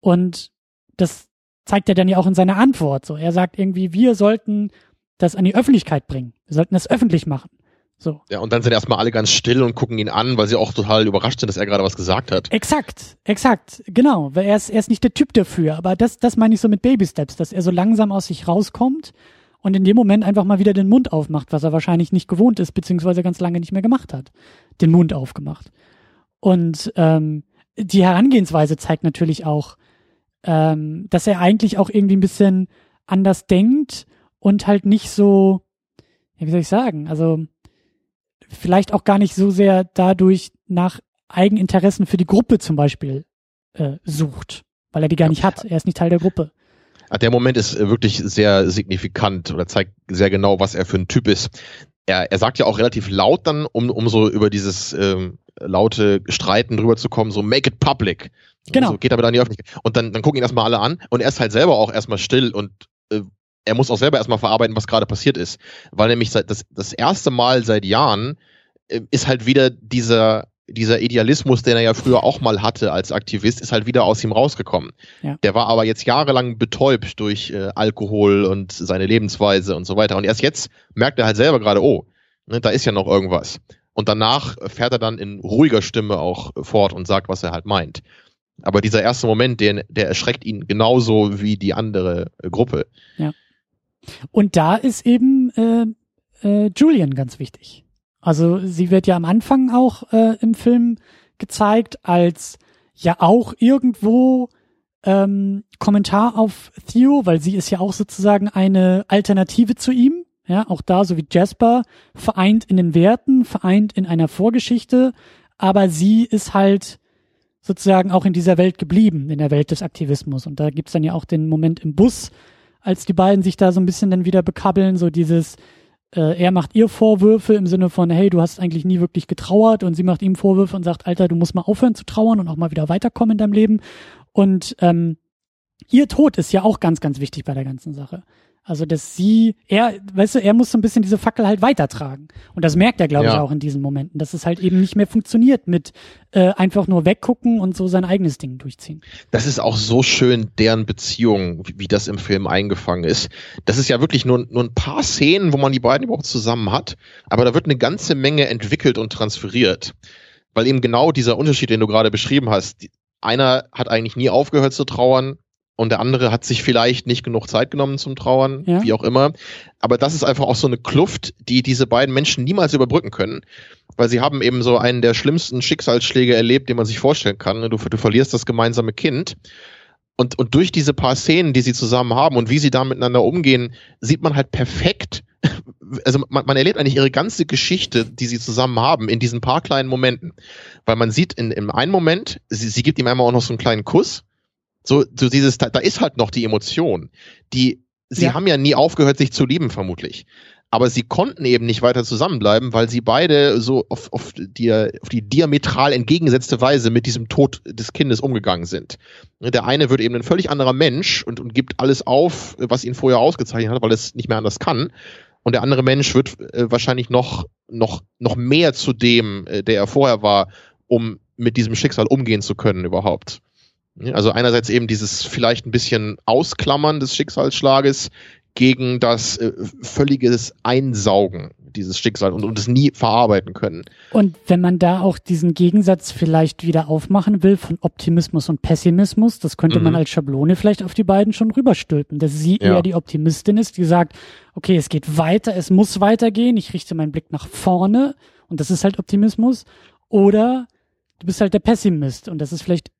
Und das zeigt er dann ja auch in seiner Antwort. So, er sagt irgendwie, wir sollten das an die Öffentlichkeit bringen. Wir sollten das öffentlich machen. So. Ja, und dann sind erstmal alle ganz still und gucken ihn an, weil sie auch total überrascht sind, dass er gerade was gesagt hat. Exakt, exakt, genau. Weil er ist, er ist nicht der Typ dafür. Aber das, das meine ich so mit Baby Steps, dass er so langsam aus sich rauskommt und in dem Moment einfach mal wieder den Mund aufmacht, was er wahrscheinlich nicht gewohnt ist, beziehungsweise ganz lange nicht mehr gemacht hat. Den Mund aufgemacht. Und ähm, die Herangehensweise zeigt natürlich auch, ähm, dass er eigentlich auch irgendwie ein bisschen anders denkt und halt nicht so, ja, wie soll ich sagen, also vielleicht auch gar nicht so sehr dadurch nach Eigeninteressen für die Gruppe zum Beispiel äh, sucht, weil er die gar nicht hat. Er ist nicht Teil der Gruppe. Der Moment ist äh, wirklich sehr signifikant oder zeigt sehr genau, was er für ein Typ ist. Er, er sagt ja auch relativ laut dann, um, um so über dieses ähm, laute Streiten drüber zu kommen, so make it public. Genau. So geht aber dann in die Öffentlichkeit. Und dann, dann gucken ihn erstmal alle an und er ist halt selber auch erstmal still und äh, er muss auch selber erstmal verarbeiten, was gerade passiert ist. Weil nämlich seit das, das erste Mal seit Jahren äh, ist halt wieder dieser, dieser Idealismus, den er ja früher auch mal hatte als Aktivist, ist halt wieder aus ihm rausgekommen. Ja. Der war aber jetzt jahrelang betäubt durch äh, Alkohol und seine Lebensweise und so weiter. Und erst jetzt merkt er halt selber gerade, oh, ne, da ist ja noch irgendwas. Und danach fährt er dann in ruhiger Stimme auch fort und sagt, was er halt meint. Aber dieser erste Moment, der, der erschreckt ihn genauso wie die andere Gruppe. Ja. Und da ist eben äh, äh, Julian ganz wichtig. Also sie wird ja am Anfang auch äh, im Film gezeigt als ja auch irgendwo ähm, Kommentar auf Theo, weil sie ist ja auch sozusagen eine Alternative zu ihm. Ja, auch da, so wie Jasper, vereint in den Werten, vereint in einer Vorgeschichte, aber sie ist halt sozusagen auch in dieser Welt geblieben, in der Welt des Aktivismus. Und da gibt's dann ja auch den Moment im Bus, als die beiden sich da so ein bisschen dann wieder bekabbeln, so dieses, äh, er macht ihr Vorwürfe im Sinne von, hey, du hast eigentlich nie wirklich getrauert und sie macht ihm Vorwürfe und sagt, Alter, du musst mal aufhören zu trauern und auch mal wieder weiterkommen in deinem Leben. Und ähm, ihr Tod ist ja auch ganz, ganz wichtig bei der ganzen Sache. Also, dass sie, er, weißt du, er muss so ein bisschen diese Fackel halt weitertragen. Und das merkt er, glaube Ja. ich, auch in diesen Momenten, dass es halt eben nicht mehr funktioniert mit äh, einfach nur weggucken und so sein eigenes Ding durchziehen. Das ist auch so schön, deren Beziehung, wie, wie das im Film eingefangen ist. Das ist ja wirklich nur, nur ein paar Szenen, wo man die beiden überhaupt zusammen hat, aber da wird eine ganze Menge entwickelt und transferiert. Weil eben genau dieser Unterschied, den du gerade beschrieben hast, die, einer hat eigentlich nie aufgehört zu trauern und der andere hat sich vielleicht nicht genug Zeit genommen zum Trauern, Ja. wie auch immer. Aber das ist einfach auch so eine Kluft, die diese beiden Menschen niemals überbrücken können. Weil sie haben eben so einen der schlimmsten Schicksalsschläge erlebt, den man sich vorstellen kann. Du, du verlierst das gemeinsame Kind. Und, und durch diese paar Szenen, die sie zusammen haben und wie sie da miteinander umgehen, sieht man halt perfekt, also man, man erlebt eigentlich ihre ganze Geschichte, die sie zusammen haben, in diesen paar kleinen Momenten. Weil man sieht in, in einem Moment, sie, sie gibt ihm einmal auch noch so einen kleinen Kuss. So, so dieses, da, da ist halt noch die Emotion. Die, sie Ja. haben ja nie aufgehört, sich zu lieben, vermutlich. Aber sie konnten eben nicht weiter zusammenbleiben, weil sie beide so auf, auf, die, auf die diametral entgegengesetzte Weise mit diesem Tod des Kindes umgegangen sind. Der eine wird eben ein völlig anderer Mensch und, und gibt alles auf, was ihn vorher ausgezeichnet hat, weil es nicht mehr anders kann. Und der andere Mensch wird äh, wahrscheinlich noch, noch, noch mehr zu dem, äh, der er vorher war, um mit diesem Schicksal umgehen zu können überhaupt. Also einerseits eben dieses vielleicht ein bisschen Ausklammern des Schicksalsschlages gegen das äh, völliges Einsaugen dieses Schicksals und, und es nie verarbeiten können. Und wenn man da auch diesen Gegensatz vielleicht wieder aufmachen will von Optimismus und Pessimismus, das könnte man Mhm. als Schablone vielleicht auf die beiden schon rüberstülpen, dass sie Ja. eher die Optimistin ist, die sagt, okay, es geht weiter, es muss weitergehen, ich richte meinen Blick nach vorne und das ist halt Optimismus. Oder du bist halt der Pessimist und das ist vielleicht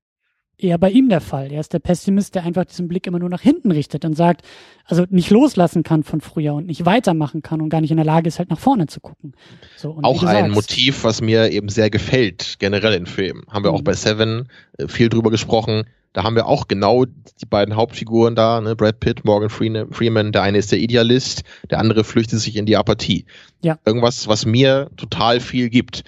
eher bei ihm der Fall. Er ist der Pessimist, der einfach diesen Blick immer nur nach hinten richtet und sagt, also nicht loslassen kann von früher und nicht weitermachen kann und gar nicht in der Lage ist, halt nach vorne zu gucken. So, und auch ein Motiv, was mir eben sehr gefällt, generell in Filmen. Haben wir auch Mhm. bei Seven äh, viel drüber gesprochen. Da haben wir auch genau die beiden Hauptfiguren da, ne? Brad Pitt, Morgan Freeman, Freeman. Der eine ist der Idealist, der andere flüchtet sich in die Apathie. Ja. Irgendwas, was mir total viel gibt.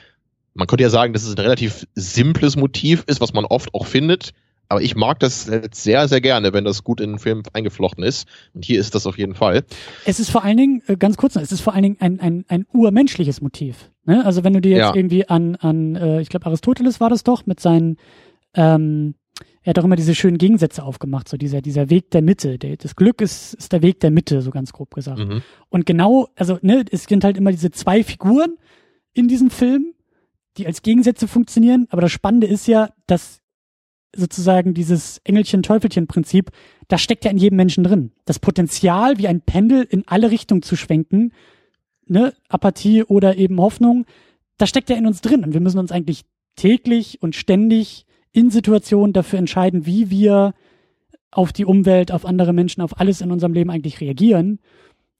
Man könnte ja sagen, dass es ein relativ simples Motiv ist, was man oft auch findet. Aber ich mag das sehr, sehr gerne, wenn das gut in den Film eingeflochten ist. Und hier ist das auf jeden Fall. Es ist vor allen Dingen, äh, ganz kurz noch, es ist vor allen Dingen ein, ein, ein urmenschliches Motiv. Ne? Also wenn du dir jetzt Ja. irgendwie an, an äh, ich glaube Aristoteles war das doch, mit seinen, ähm, er hat auch immer diese schönen Gegensätze aufgemacht, so dieser, dieser Weg der Mitte. Der, das Glück ist, ist der Weg der Mitte, so ganz grob gesagt. Mhm. Und genau, also, ne, es sind halt immer diese zwei Figuren in diesem Film, die als Gegensätze funktionieren. Aber das Spannende ist ja, dass sozusagen dieses Engelchen-Teufelchen-Prinzip, das steckt ja in jedem Menschen drin. Das Potenzial, wie ein Pendel in alle Richtungen zu schwenken, ne, Apathie oder eben Hoffnung, das steckt ja in uns drin. Und wir müssen uns eigentlich täglich und ständig in Situationen dafür entscheiden, wie wir auf die Umwelt, auf andere Menschen, auf alles in unserem Leben eigentlich reagieren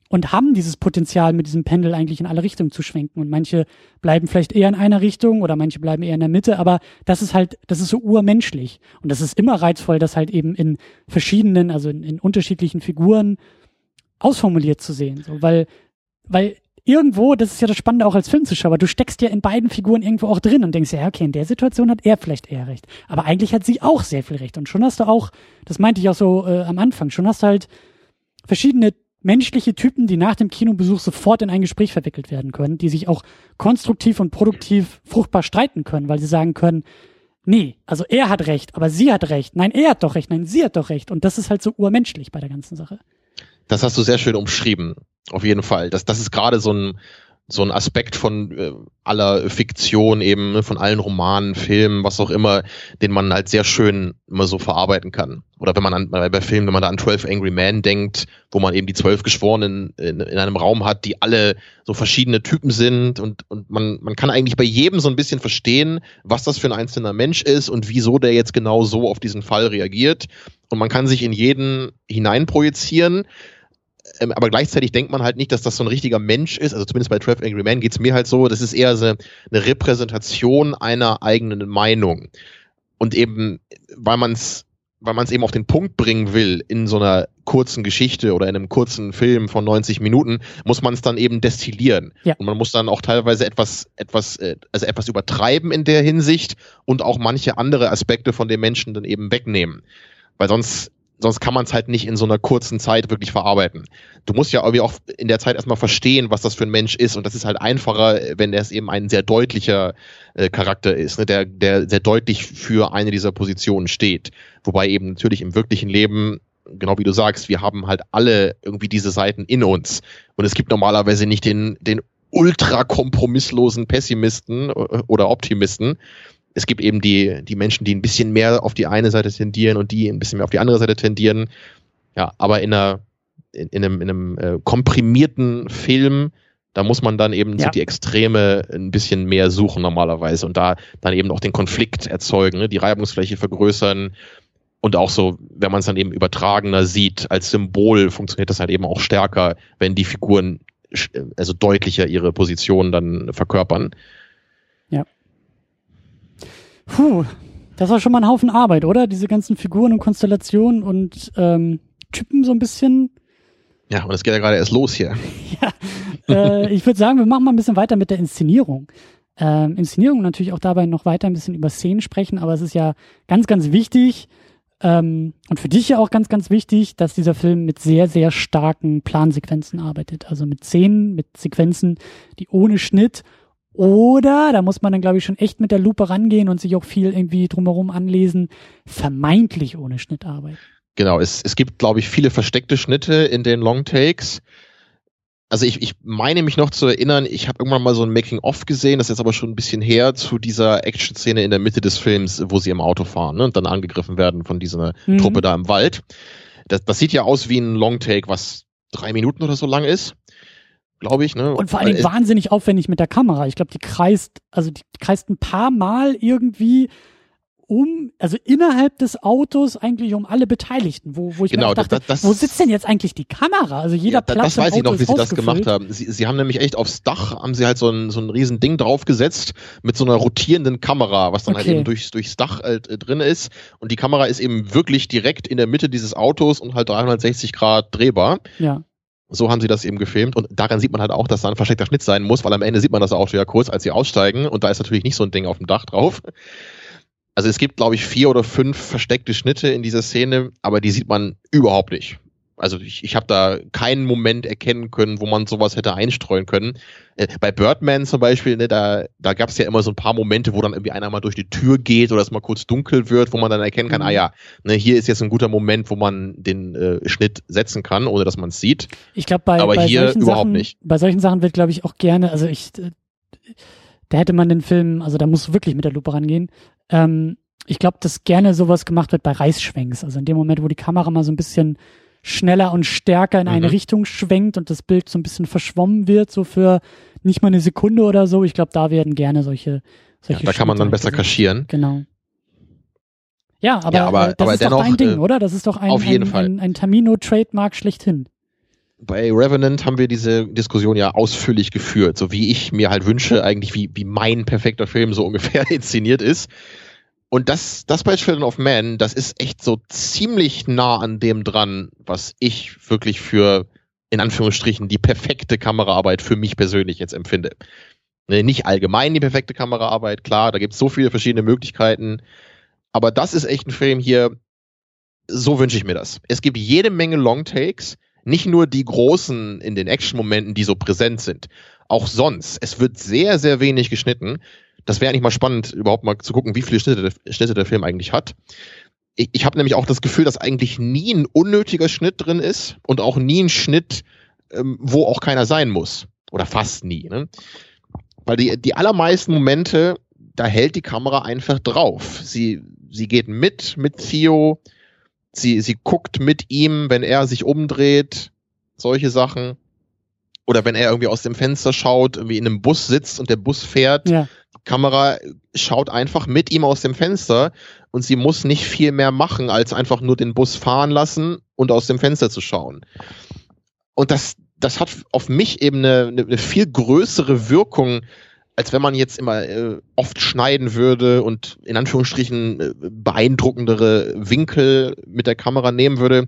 und haben dieses Potenzial, mit diesem Pendel eigentlich in alle Richtungen zu schwenken. Und manche bleiben vielleicht eher in einer Richtung oder manche bleiben eher in der Mitte, aber das ist halt, das ist so urmenschlich. Und das ist immer reizvoll, das halt eben in verschiedenen, also in, in unterschiedlichen Figuren ausformuliert zu sehen. So, weil, weil irgendwo, das ist ja das Spannende auch als Filmzuschauer, du steckst ja in beiden Figuren irgendwo auch drin und denkst ja, okay, in der Situation hat er vielleicht eher recht. Aber eigentlich hat sie auch sehr viel recht. Und schon hast du auch, das meinte ich auch so äh, am Anfang, schon hast du halt verschiedene menschliche Typen, die nach dem Kinobesuch sofort in ein Gespräch verwickelt werden können, die sich auch konstruktiv und produktiv fruchtbar streiten können, weil sie sagen können, nee, also er hat recht, aber sie hat recht. Nein, er hat doch recht, nein, sie hat doch recht. Und das ist halt so urmenschlich bei der ganzen Sache. Das hast du sehr schön umschrieben. Auf jeden Fall. Das, das ist gerade so ein, so ein Aspekt von äh, aller Fiktion eben, ne, von allen Romanen, Filmen, was auch immer, den man halt sehr schön immer so verarbeiten kann. Oder wenn man an, bei, Filmen, wenn man da an 12 Angry Men denkt, wo man eben die zwölf Geschworenen in, in einem Raum hat, die alle so verschiedene Typen sind und, und man, man kann eigentlich bei jedem so ein bisschen verstehen, was das für ein einzelner Mensch ist und wieso der jetzt genau so auf diesen Fall reagiert. Und man kann sich in jeden hineinprojizieren ähm, aber gleichzeitig denkt man halt nicht, dass das so ein richtiger Mensch ist. Also zumindest bei 12 Angry Men geht es mir halt so, das ist eher so eine Repräsentation einer eigenen Meinung. Und eben, weil man es weil man es eben auf den Punkt bringen will in so einer kurzen Geschichte oder in einem kurzen Film von 90 Minuten, muss man es dann eben destillieren. Ja. Und man muss dann auch teilweise etwas, etwas, äh, also etwas übertreiben in der Hinsicht und auch manche andere Aspekte von den Menschen dann eben wegnehmen. Weil sonst sonst kann man es halt nicht in so einer kurzen Zeit wirklich verarbeiten. Du musst ja irgendwie auch in der Zeit erstmal verstehen, was das für ein Mensch ist. Und das ist halt einfacher, wenn er es eben ein sehr deutlicher äh, Charakter ist, ne? der, der sehr deutlich für eine dieser Positionen steht. Wobei eben natürlich im wirklichen Leben genau wie du sagst, wir haben halt alle irgendwie diese Seiten in uns. Und es gibt normalerweise nicht den, den ultra kompromisslosen Pessimisten äh, oder Optimisten, es gibt eben die, die Menschen, die ein bisschen mehr auf die eine Seite tendieren und die ein bisschen mehr auf die andere Seite tendieren. Ja, aber in einer, in, in einem, in einem äh, komprimierten Film, da muss man dann eben ja. so die Extreme ein bisschen mehr suchen normalerweise und da dann eben auch den Konflikt erzeugen, ne? die Reibungsfläche vergrößern und auch so, wenn man es dann eben übertragener sieht, als Symbol funktioniert das halt eben auch stärker, wenn die Figuren äh, also deutlicher ihre Position dann verkörpern. Puh, das war schon mal ein Haufen Arbeit, oder? Diese ganzen Figuren und Konstellationen und ähm, Typen so ein bisschen. Ja, und es geht ja gerade erst los hier. ja, äh, ich würde sagen, wir machen mal ein bisschen weiter mit der Inszenierung. Ähm, Inszenierung natürlich auch dabei noch weiter ein bisschen über Szenen sprechen, aber es ist ja ganz, ganz wichtig ähm, und für dich ja auch ganz, ganz wichtig, dass dieser Film mit sehr, sehr starken Plansequenzen arbeitet. Also mit Szenen, mit Sequenzen, die ohne Schnitt oder, da muss man dann, glaube ich, schon echt mit der Lupe rangehen und sich auch viel irgendwie drumherum anlesen, vermeintlich ohne Schnittarbeit. Genau, es, es gibt, glaube ich, viele versteckte Schnitte in den Long Takes. Also ich, ich meine mich noch zu erinnern, ich habe irgendwann mal so ein Making-of gesehen, das ist jetzt aber schon ein bisschen her, zu dieser Action-Szene in der Mitte des Films, wo sie im Auto fahren ne, und dann angegriffen werden von dieser mhm. Truppe da im Wald. Das, das sieht ja aus wie ein Long Take, was drei Minuten oder so lang ist glaube ich. Ne? Und vor allem wahnsinnig aufwendig mit der Kamera. Ich glaube, die kreist, also die kreist ein paar Mal irgendwie um, also innerhalb des Autos eigentlich um alle Beteiligten, wo, wo ich genau, mir dachte, das, das, wo sitzt denn jetzt eigentlich die Kamera? Also jeder ja, Platz Das weiß ich noch, wie sie das gemacht haben. Sie, sie haben nämlich echt aufs Dach, haben sie halt so ein, so ein riesen Ding draufgesetzt mit so einer rotierenden Kamera, was dann halt okay. halt eben durchs, durchs Dach halt, äh, drin ist. Und die Kamera ist eben wirklich direkt in der Mitte dieses Autos und halt 360 Grad drehbar. Ja. So haben sie das eben gefilmt und daran sieht man halt auch, dass da ein versteckter Schnitt sein muss, weil am Ende sieht man das Auto ja kurz, als sie aussteigen und da ist natürlich nicht so ein Ding auf dem Dach drauf. Also es gibt, glaube ich, vier oder fünf versteckte Schnitte in dieser Szene, aber die sieht man überhaupt nicht. Also ich, ich habe da keinen Moment erkennen können, wo man sowas hätte einstreuen können. Äh, bei Birdman zum Beispiel, ne, da, da gab es ja immer so ein paar Momente, wo dann irgendwie einer mal durch die Tür geht oder es mal kurz dunkel wird, wo man dann erkennen kann, mhm. ah ja, ne, hier ist jetzt ein guter Moment, wo man den äh, Schnitt setzen kann, ohne dass man es sieht. Ich glaube, bei, Aber bei hier solchen überhaupt Sachen, nicht. Bei solchen Sachen wird, glaube ich, auch gerne, also ich, äh, da hätte man den Film, also da musst du wirklich mit der Lupe rangehen. Ähm, ich glaube, dass gerne sowas gemacht wird bei Reißschwenks. Also in dem Moment, wo die Kamera mal so ein bisschen schneller und stärker in eine Mhm. Richtung schwenkt und das Bild so ein bisschen verschwommen wird, so für nicht mal eine Sekunde oder so. Ich glaube, da werden gerne solche, Ja, solche da kann man dann besser kaschieren. Genau. Ja, aber, Ja, aber- äh, das aber ist doch dennoch, dein Ding, äh, oder? Das ist doch ein, auf jeden ein, Fall. ein, ein Tamino-Trademark schlechthin. Bei Revenant haben wir diese Diskussion ja ausführlich geführt, so wie ich mir halt wünsche, eigentlich wie, wie mein perfekter Film so ungefähr inszeniert ist. Und das, das bei Children of Man, das ist echt so ziemlich nah an dem dran, was ich wirklich für, in Anführungsstrichen, die perfekte Kameraarbeit für mich persönlich jetzt empfinde. Ne, Nicht allgemein die perfekte Kameraarbeit, klar, da gibt es so viele verschiedene Möglichkeiten. Aber das ist echt ein Film hier, so wünsche ich mir das. Es gibt jede Menge Longtakes, nicht nur die großen in den Action-Momenten, die so präsent sind. Auch sonst. Es wird sehr, sehr wenig geschnitten. Das wäre eigentlich mal spannend, überhaupt mal zu gucken, wie viele Schnitte der, Schnitte der Film eigentlich hat. Ich, ich habe nämlich auch das Gefühl, dass eigentlich nie ein unnötiger Schnitt drin ist und auch nie ein Schnitt, ähm, wo auch keiner sein muss. Oder fast nie. Ne? Weil die, die allermeisten Momente, da hält die Kamera einfach drauf. Sie, sie geht mit, mit Theo. Sie, sie guckt mit ihm, wenn er sich umdreht. Solche Sachen. Oder wenn er irgendwie aus dem Fenster schaut, irgendwie in einem Bus sitzt und der Bus fährt. Ja. Kamera schaut einfach mit ihm aus dem Fenster und sie muss nicht viel mehr machen, als einfach nur den Bus fahren lassen und aus dem Fenster zu schauen. Und das, das hat auf mich eben eine, eine, eine viel größere Wirkung, als wenn man jetzt immer äh, oft schneiden würde und in Anführungsstrichen äh, beeindruckendere Winkel mit der Kamera nehmen würde.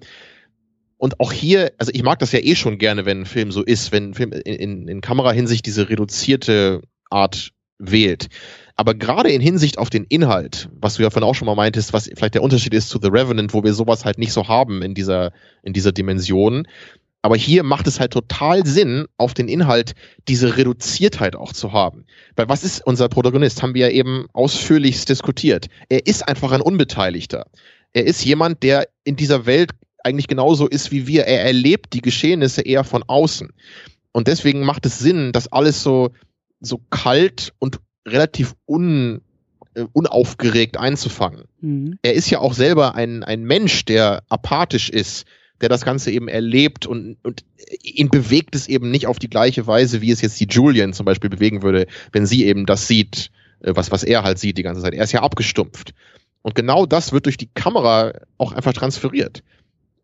Und auch hier, also ich mag das ja eh schon gerne, wenn ein Film so ist, wenn ein Film in, in, in Kamerahinsicht diese reduzierte Art wählt. Aber gerade in Hinsicht auf den Inhalt, was du ja vorhin auch schon mal meintest, was vielleicht der Unterschied ist zu The Revenant, wo wir sowas halt nicht so haben in dieser, in dieser Dimension. Aber hier macht es halt total Sinn, auf den Inhalt diese Reduziertheit auch zu haben. Weil was ist unser Protagonist? Haben wir ja eben ausführlichst diskutiert. Er ist einfach ein Unbeteiligter. Er ist jemand, der in dieser Welt eigentlich genauso ist wie wir. Er erlebt die Geschehnisse eher von außen. Und deswegen macht es Sinn, dass alles so, so kalt und relativ un, äh, unaufgeregt einzufangen. Mhm. Er ist ja auch selber ein, ein Mensch, der apathisch ist, der das Ganze eben erlebt und, und ihn bewegt es eben nicht auf die gleiche Weise, wie es jetzt die Julian zum Beispiel bewegen würde, wenn sie eben das sieht, äh, was, was er halt sieht die ganze Zeit. Er ist ja abgestumpft. Und genau das wird durch die Kamera auch einfach transferiert.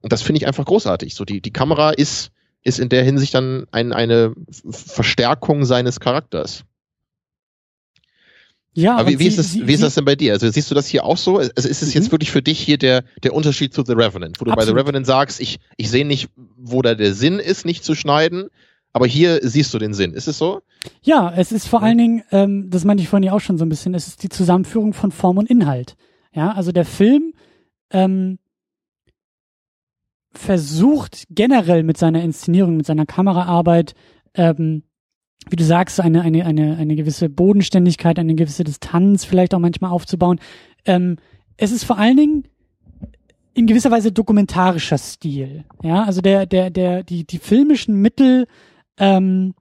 Und das finde ich einfach großartig. So die, die Kamera ist, ist in der Hinsicht dann ein, eine Verstärkung seines Charakters. Ja, Aber wie, wie, ist sie- das, sie- wie ist das denn bei dir? Also siehst du das hier auch so? Also ist es Mhm. jetzt wirklich für dich hier der, der Unterschied zu The Revenant, wo du bei Absolut. The Revenant sagst, ich, ich sehe nicht, wo da der Sinn ist, nicht zu schneiden, aber hier siehst du den Sinn. Ist es so? Ja, es ist vor Ja. allen Dingen, ähm, das meinte ich vorhin ja auch schon so ein bisschen, es ist die Zusammenführung von Form und Inhalt. Ja, also der Film ähm, versucht generell mit seiner Inszenierung, mit seiner Kameraarbeit, ähm, wie du sagst, eine, eine, eine, eine gewisse Bodenständigkeit, eine gewisse Distanz vielleicht auch manchmal aufzubauen. Ähm, es ist vor allen Dingen in gewisser Weise dokumentarischer Stil. Ja, also der, der, der, die, die filmischen Mittel ähm,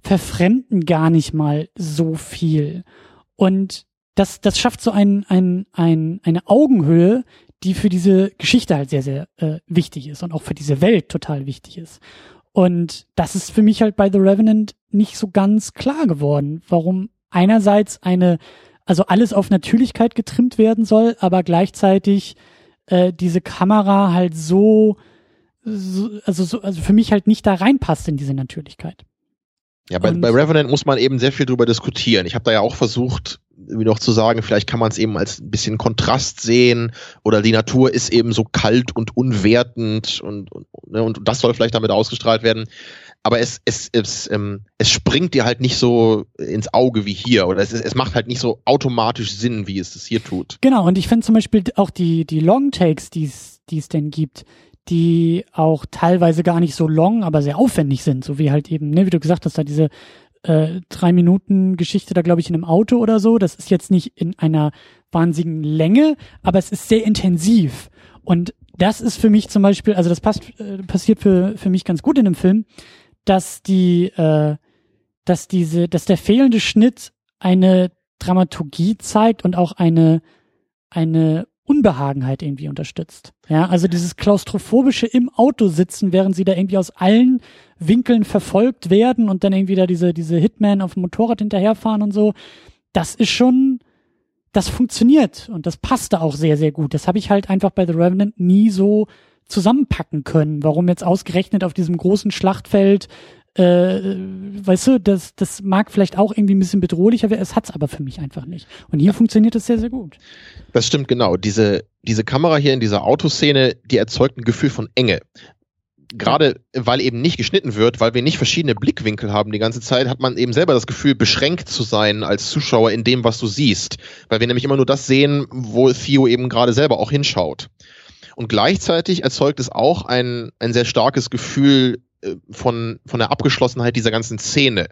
verfremden gar nicht mal so viel. Und das, das schafft so ein, ein, ein, eine Augenhöhe, die für diese Geschichte halt sehr, sehr äh, wichtig ist und auch für diese Welt total wichtig ist. Und das ist für mich halt bei The Revenant nicht so ganz klar geworden, warum einerseits eine, also alles auf Natürlichkeit getrimmt werden soll, aber gleichzeitig äh, diese Kamera halt so, so also so, also für mich halt nicht da reinpasst in diese Natürlichkeit. Ja, bei, Und- bei Revenant muss man eben sehr viel drüber diskutieren. Ich habe da ja auch versucht, wie noch zu sagen, vielleicht kann man es eben als ein bisschen Kontrast sehen oder die Natur ist eben so kalt und unwertend und, und, ne, und das soll vielleicht damit ausgestrahlt werden. Aber es, es, es, ähm, es springt dir halt nicht so ins Auge wie hier oder es, es macht halt nicht so automatisch Sinn, wie es das hier tut. Genau, und ich finde zum Beispiel auch die, die Long Takes, die es die es denn gibt, die auch teilweise gar nicht so long, aber sehr aufwendig sind, so wie halt eben, ne, wie du gesagt hast, da diese äh, drei Minuten Geschichte da, glaube ich, in einem Auto oder so. Das ist jetzt nicht in einer wahnsinnigen Länge, aber es ist sehr intensiv. Und das ist für mich zum Beispiel, also das passt, äh, passiert für, für mich ganz gut in dem Film, dass die, äh, dass diese, dass der fehlende Schnitt eine Dramaturgie zeigt und auch eine, eine Unbehagenheit irgendwie unterstützt. Ja, also dieses klaustrophobische im Auto sitzen, während sie da irgendwie aus allen Winkeln verfolgt werden und dann irgendwie da diese, diese Hitman auf dem Motorrad hinterherfahren und so. Das ist schon, das funktioniert und das passte auch sehr, sehr gut. Das habe ich halt einfach bei The Revenant nie so zusammenpacken können. Warum jetzt ausgerechnet auf diesem großen Schlachtfeld äh, weißt du, das, das mag vielleicht auch irgendwie ein bisschen bedrohlicher werden, es hat's aber für mich einfach nicht. Und hier ja. funktioniert das sehr, sehr gut. Das stimmt genau. Diese, diese Kamera hier in dieser Autoszene, die erzeugt ein Gefühl von Enge. Gerade weil eben nicht geschnitten wird, weil wir nicht verschiedene Blickwinkel haben die ganze Zeit, hat man eben selber das Gefühl, beschränkt zu sein als Zuschauer in dem, was du siehst. Weil wir nämlich immer nur das sehen, wo Theo eben gerade selber auch hinschaut. Und gleichzeitig erzeugt es auch ein, ein sehr starkes Gefühl äh, von, von der Abgeschlossenheit dieser ganzen Szene.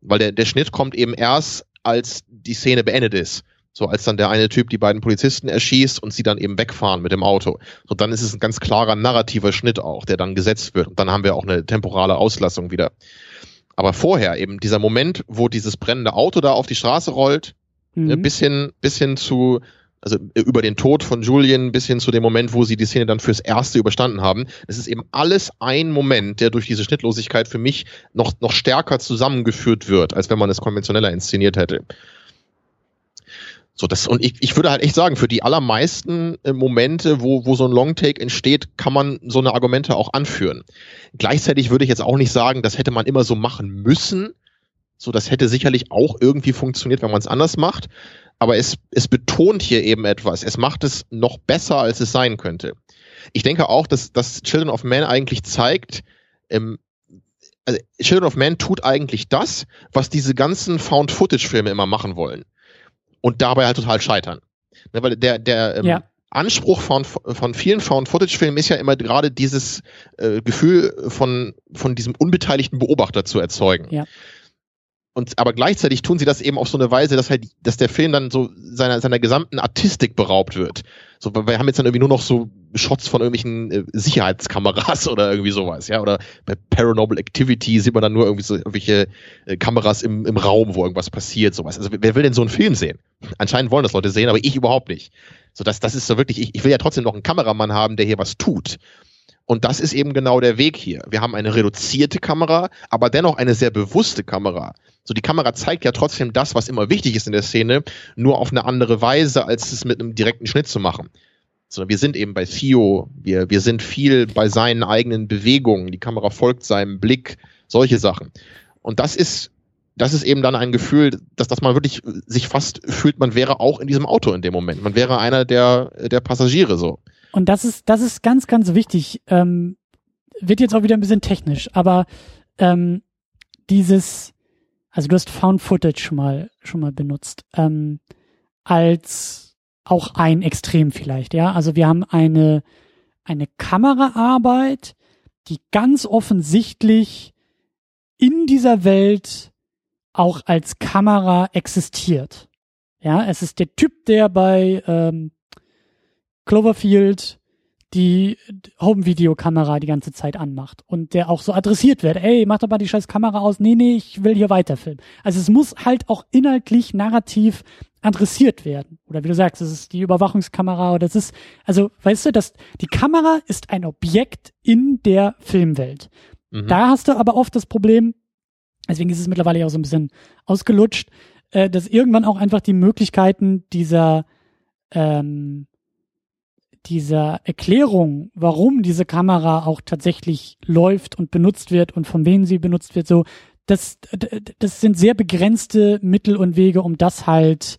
Weil der, der Schnitt kommt eben erst, als die Szene beendet ist. So als dann der eine Typ die beiden Polizisten erschießt und sie dann eben wegfahren mit dem Auto. So dann ist es ein ganz klarer narrativer Schnitt auch, der dann gesetzt wird. Und dann haben wir auch eine temporale Auslassung wieder. Aber vorher eben dieser Moment, wo dieses brennende Auto da auf die Straße rollt, mhm. ne, bis hin, bis hin zu also über den Tod von Julian bis hin zu dem Moment, wo sie die Szene dann fürs Erste überstanden haben. Es ist eben alles ein Moment, der durch diese Schnittlosigkeit für mich noch, noch stärker zusammengeführt wird, als wenn man es konventioneller inszeniert hätte. So, das, und ich, ich würde halt echt sagen, für die allermeisten äh, Momente, wo, wo so ein Longtake entsteht, kann man so eine Argumente auch anführen. Gleichzeitig würde ich jetzt auch nicht sagen, das hätte man immer so machen müssen. So, das hätte sicherlich auch irgendwie funktioniert, wenn man es anders macht aber es, es betont hier eben etwas. Es macht es noch besser, als es sein könnte. Ich denke auch, dass, dass Children of Men eigentlich zeigt, ähm, also Children of Men tut eigentlich das, was diese ganzen Found-Footage-Filme immer machen wollen. Und dabei halt total scheitern. Ne, weil der, der ähm, ja. Anspruch von, von vielen Found-Footage-Filmen ist ja immer gerade dieses äh, Gefühl von, von diesem unbeteiligten Beobachter zu erzeugen. Ja und aber gleichzeitig tun sie das eben auf so eine Weise, dass halt, dass der Film dann so seiner seiner gesamten Artistik beraubt wird. So, wir haben jetzt dann irgendwie nur noch so Shots von irgendwelchen äh, Sicherheitskameras oder irgendwie sowas, ja. Oder bei Paranormal Activity sieht man dann nur irgendwie so irgendwelche äh, Kameras im, im Raum, wo irgendwas passiert, sowas. Also wer will denn so einen Film sehen? Anscheinend wollen das Leute sehen, aber ich überhaupt nicht. So, das, das ist so wirklich, ich, ich will ja trotzdem noch einen Kameramann haben, der hier was tut. Und das ist eben genau der Weg hier. Wir haben eine reduzierte Kamera, aber dennoch eine sehr bewusste Kamera. So, die Kamera zeigt ja trotzdem das, was immer wichtig ist in der Szene, nur auf eine andere Weise, als es mit einem direkten Schnitt zu machen. So, wir sind eben bei Theo, wir, wir sind viel bei seinen eigenen Bewegungen, die Kamera folgt seinem Blick, solche Sachen. Und das ist, das ist eben dann ein Gefühl, dass, dass man wirklich sich fast fühlt, man wäre auch in diesem Auto in dem Moment. Man wäre einer der, der Passagiere so. Und das ist, das ist ganz, ganz wichtig. Ähm, wird jetzt auch wieder ein bisschen technisch, aber ähm, dieses, also du hast Found Footage schon mal, schon mal benutzt, ähm, als auch ein Extrem vielleicht, ja. Also wir haben eine, eine Kameraarbeit, die ganz offensichtlich in dieser Welt auch als Kamera existiert. Ja, es ist der Typ, der bei ähm, Cloverfield die Home-Videokamera die ganze Zeit anmacht und der auch so adressiert wird, ey, mach doch mal die scheiß Kamera aus, nee, nee, ich will hier weiterfilmen. Also es muss halt auch inhaltlich, narrativ adressiert werden. Oder wie du sagst, es ist die Überwachungskamera oder es ist, also weißt du, dass die Kamera ist ein Objekt in der Filmwelt. Mhm. Da hast du aber oft das Problem, deswegen ist es mittlerweile auch so ein bisschen ausgelutscht, äh, dass irgendwann auch einfach die Möglichkeiten dieser ähm, dieser Erklärung, warum diese Kamera auch tatsächlich läuft und benutzt wird und von wem sie benutzt wird, so, das, das sind sehr begrenzte Mittel und Wege, um das halt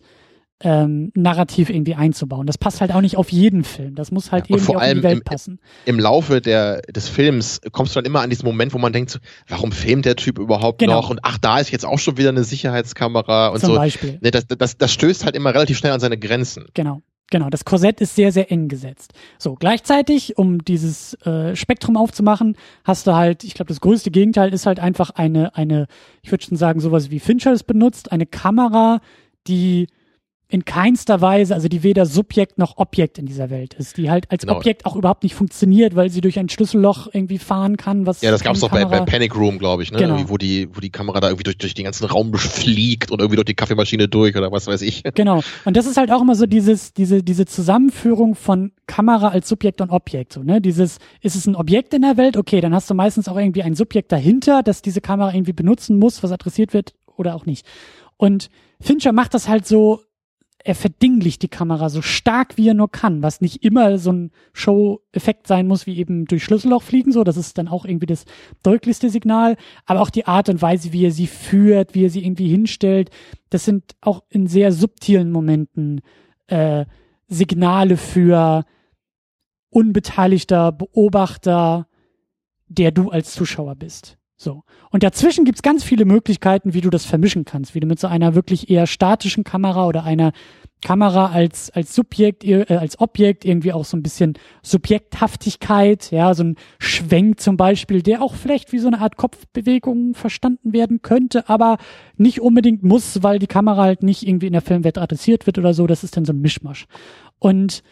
ähm, narrativ irgendwie einzubauen. Das passt halt auch nicht auf jeden Film. Das muss halt ja, irgendwie vor allem auf die Welt im, passen. Im Laufe der, des Films kommst du dann immer an diesen Moment, wo man denkt, warum filmt der Typ überhaupt genau. noch? Und ach, da ist jetzt auch schon wieder eine Sicherheitskamera und Zum so. Beispiel. Ne, das, das, das stößt halt immer relativ schnell an seine Grenzen. Genau. Genau, das Korsett ist sehr, sehr eng gesetzt. So, gleichzeitig, um dieses äh, Spektrum aufzumachen, hast du halt, ich glaube, das größte Gegenteil ist halt einfach eine, eine, ich würde schon sagen, sowas wie Fincher es benutzt, eine Kamera, die in keinster Weise, also die weder Subjekt noch Objekt in dieser Welt ist, die halt als genau. Objekt auch überhaupt nicht funktioniert, weil sie durch ein Schlüsselloch irgendwie fahren kann, was Ja, das gab's doch bei, bei Panic Room, glaube ich, ne? Genau. wo die wo die Kamera da irgendwie durch, durch den ganzen Raum fliegt und irgendwie durch die Kaffeemaschine durch oder was weiß ich. Genau. Und das ist halt auch immer so dieses diese diese Zusammenführung von Kamera als Subjekt und Objekt, so, ne? Dieses ist es ein Objekt in der Welt? Okay, dann hast du meistens auch irgendwie ein Subjekt dahinter, das diese Kamera irgendwie benutzen muss, was adressiert wird oder auch nicht. Und Fincher macht das halt so er verdinglicht die Kamera so stark wie er nur kann, was nicht immer so ein Show-Effekt sein muss, wie eben durch Schlüsselloch fliegen, so, das ist dann auch irgendwie das deutlichste Signal, aber auch die Art und Weise, wie er sie führt, wie er sie irgendwie hinstellt, das sind auch in sehr subtilen Momenten äh, Signale für unbeteiligter Beobachter, der du als Zuschauer bist. So. Und dazwischen gibt's ganz viele Möglichkeiten, wie du das vermischen kannst, wie du mit so einer wirklich eher statischen Kamera oder einer Kamera als, als Subjekt, äh, als Objekt irgendwie auch so ein bisschen Subjekthaftigkeit, ja, so ein Schwenk zum Beispiel, der auch vielleicht wie so eine Art Kopfbewegung verstanden werden könnte, aber nicht unbedingt muss, weil die Kamera halt nicht irgendwie in der Filmwelt adressiert wird oder so. Das ist dann so ein Mischmasch. Und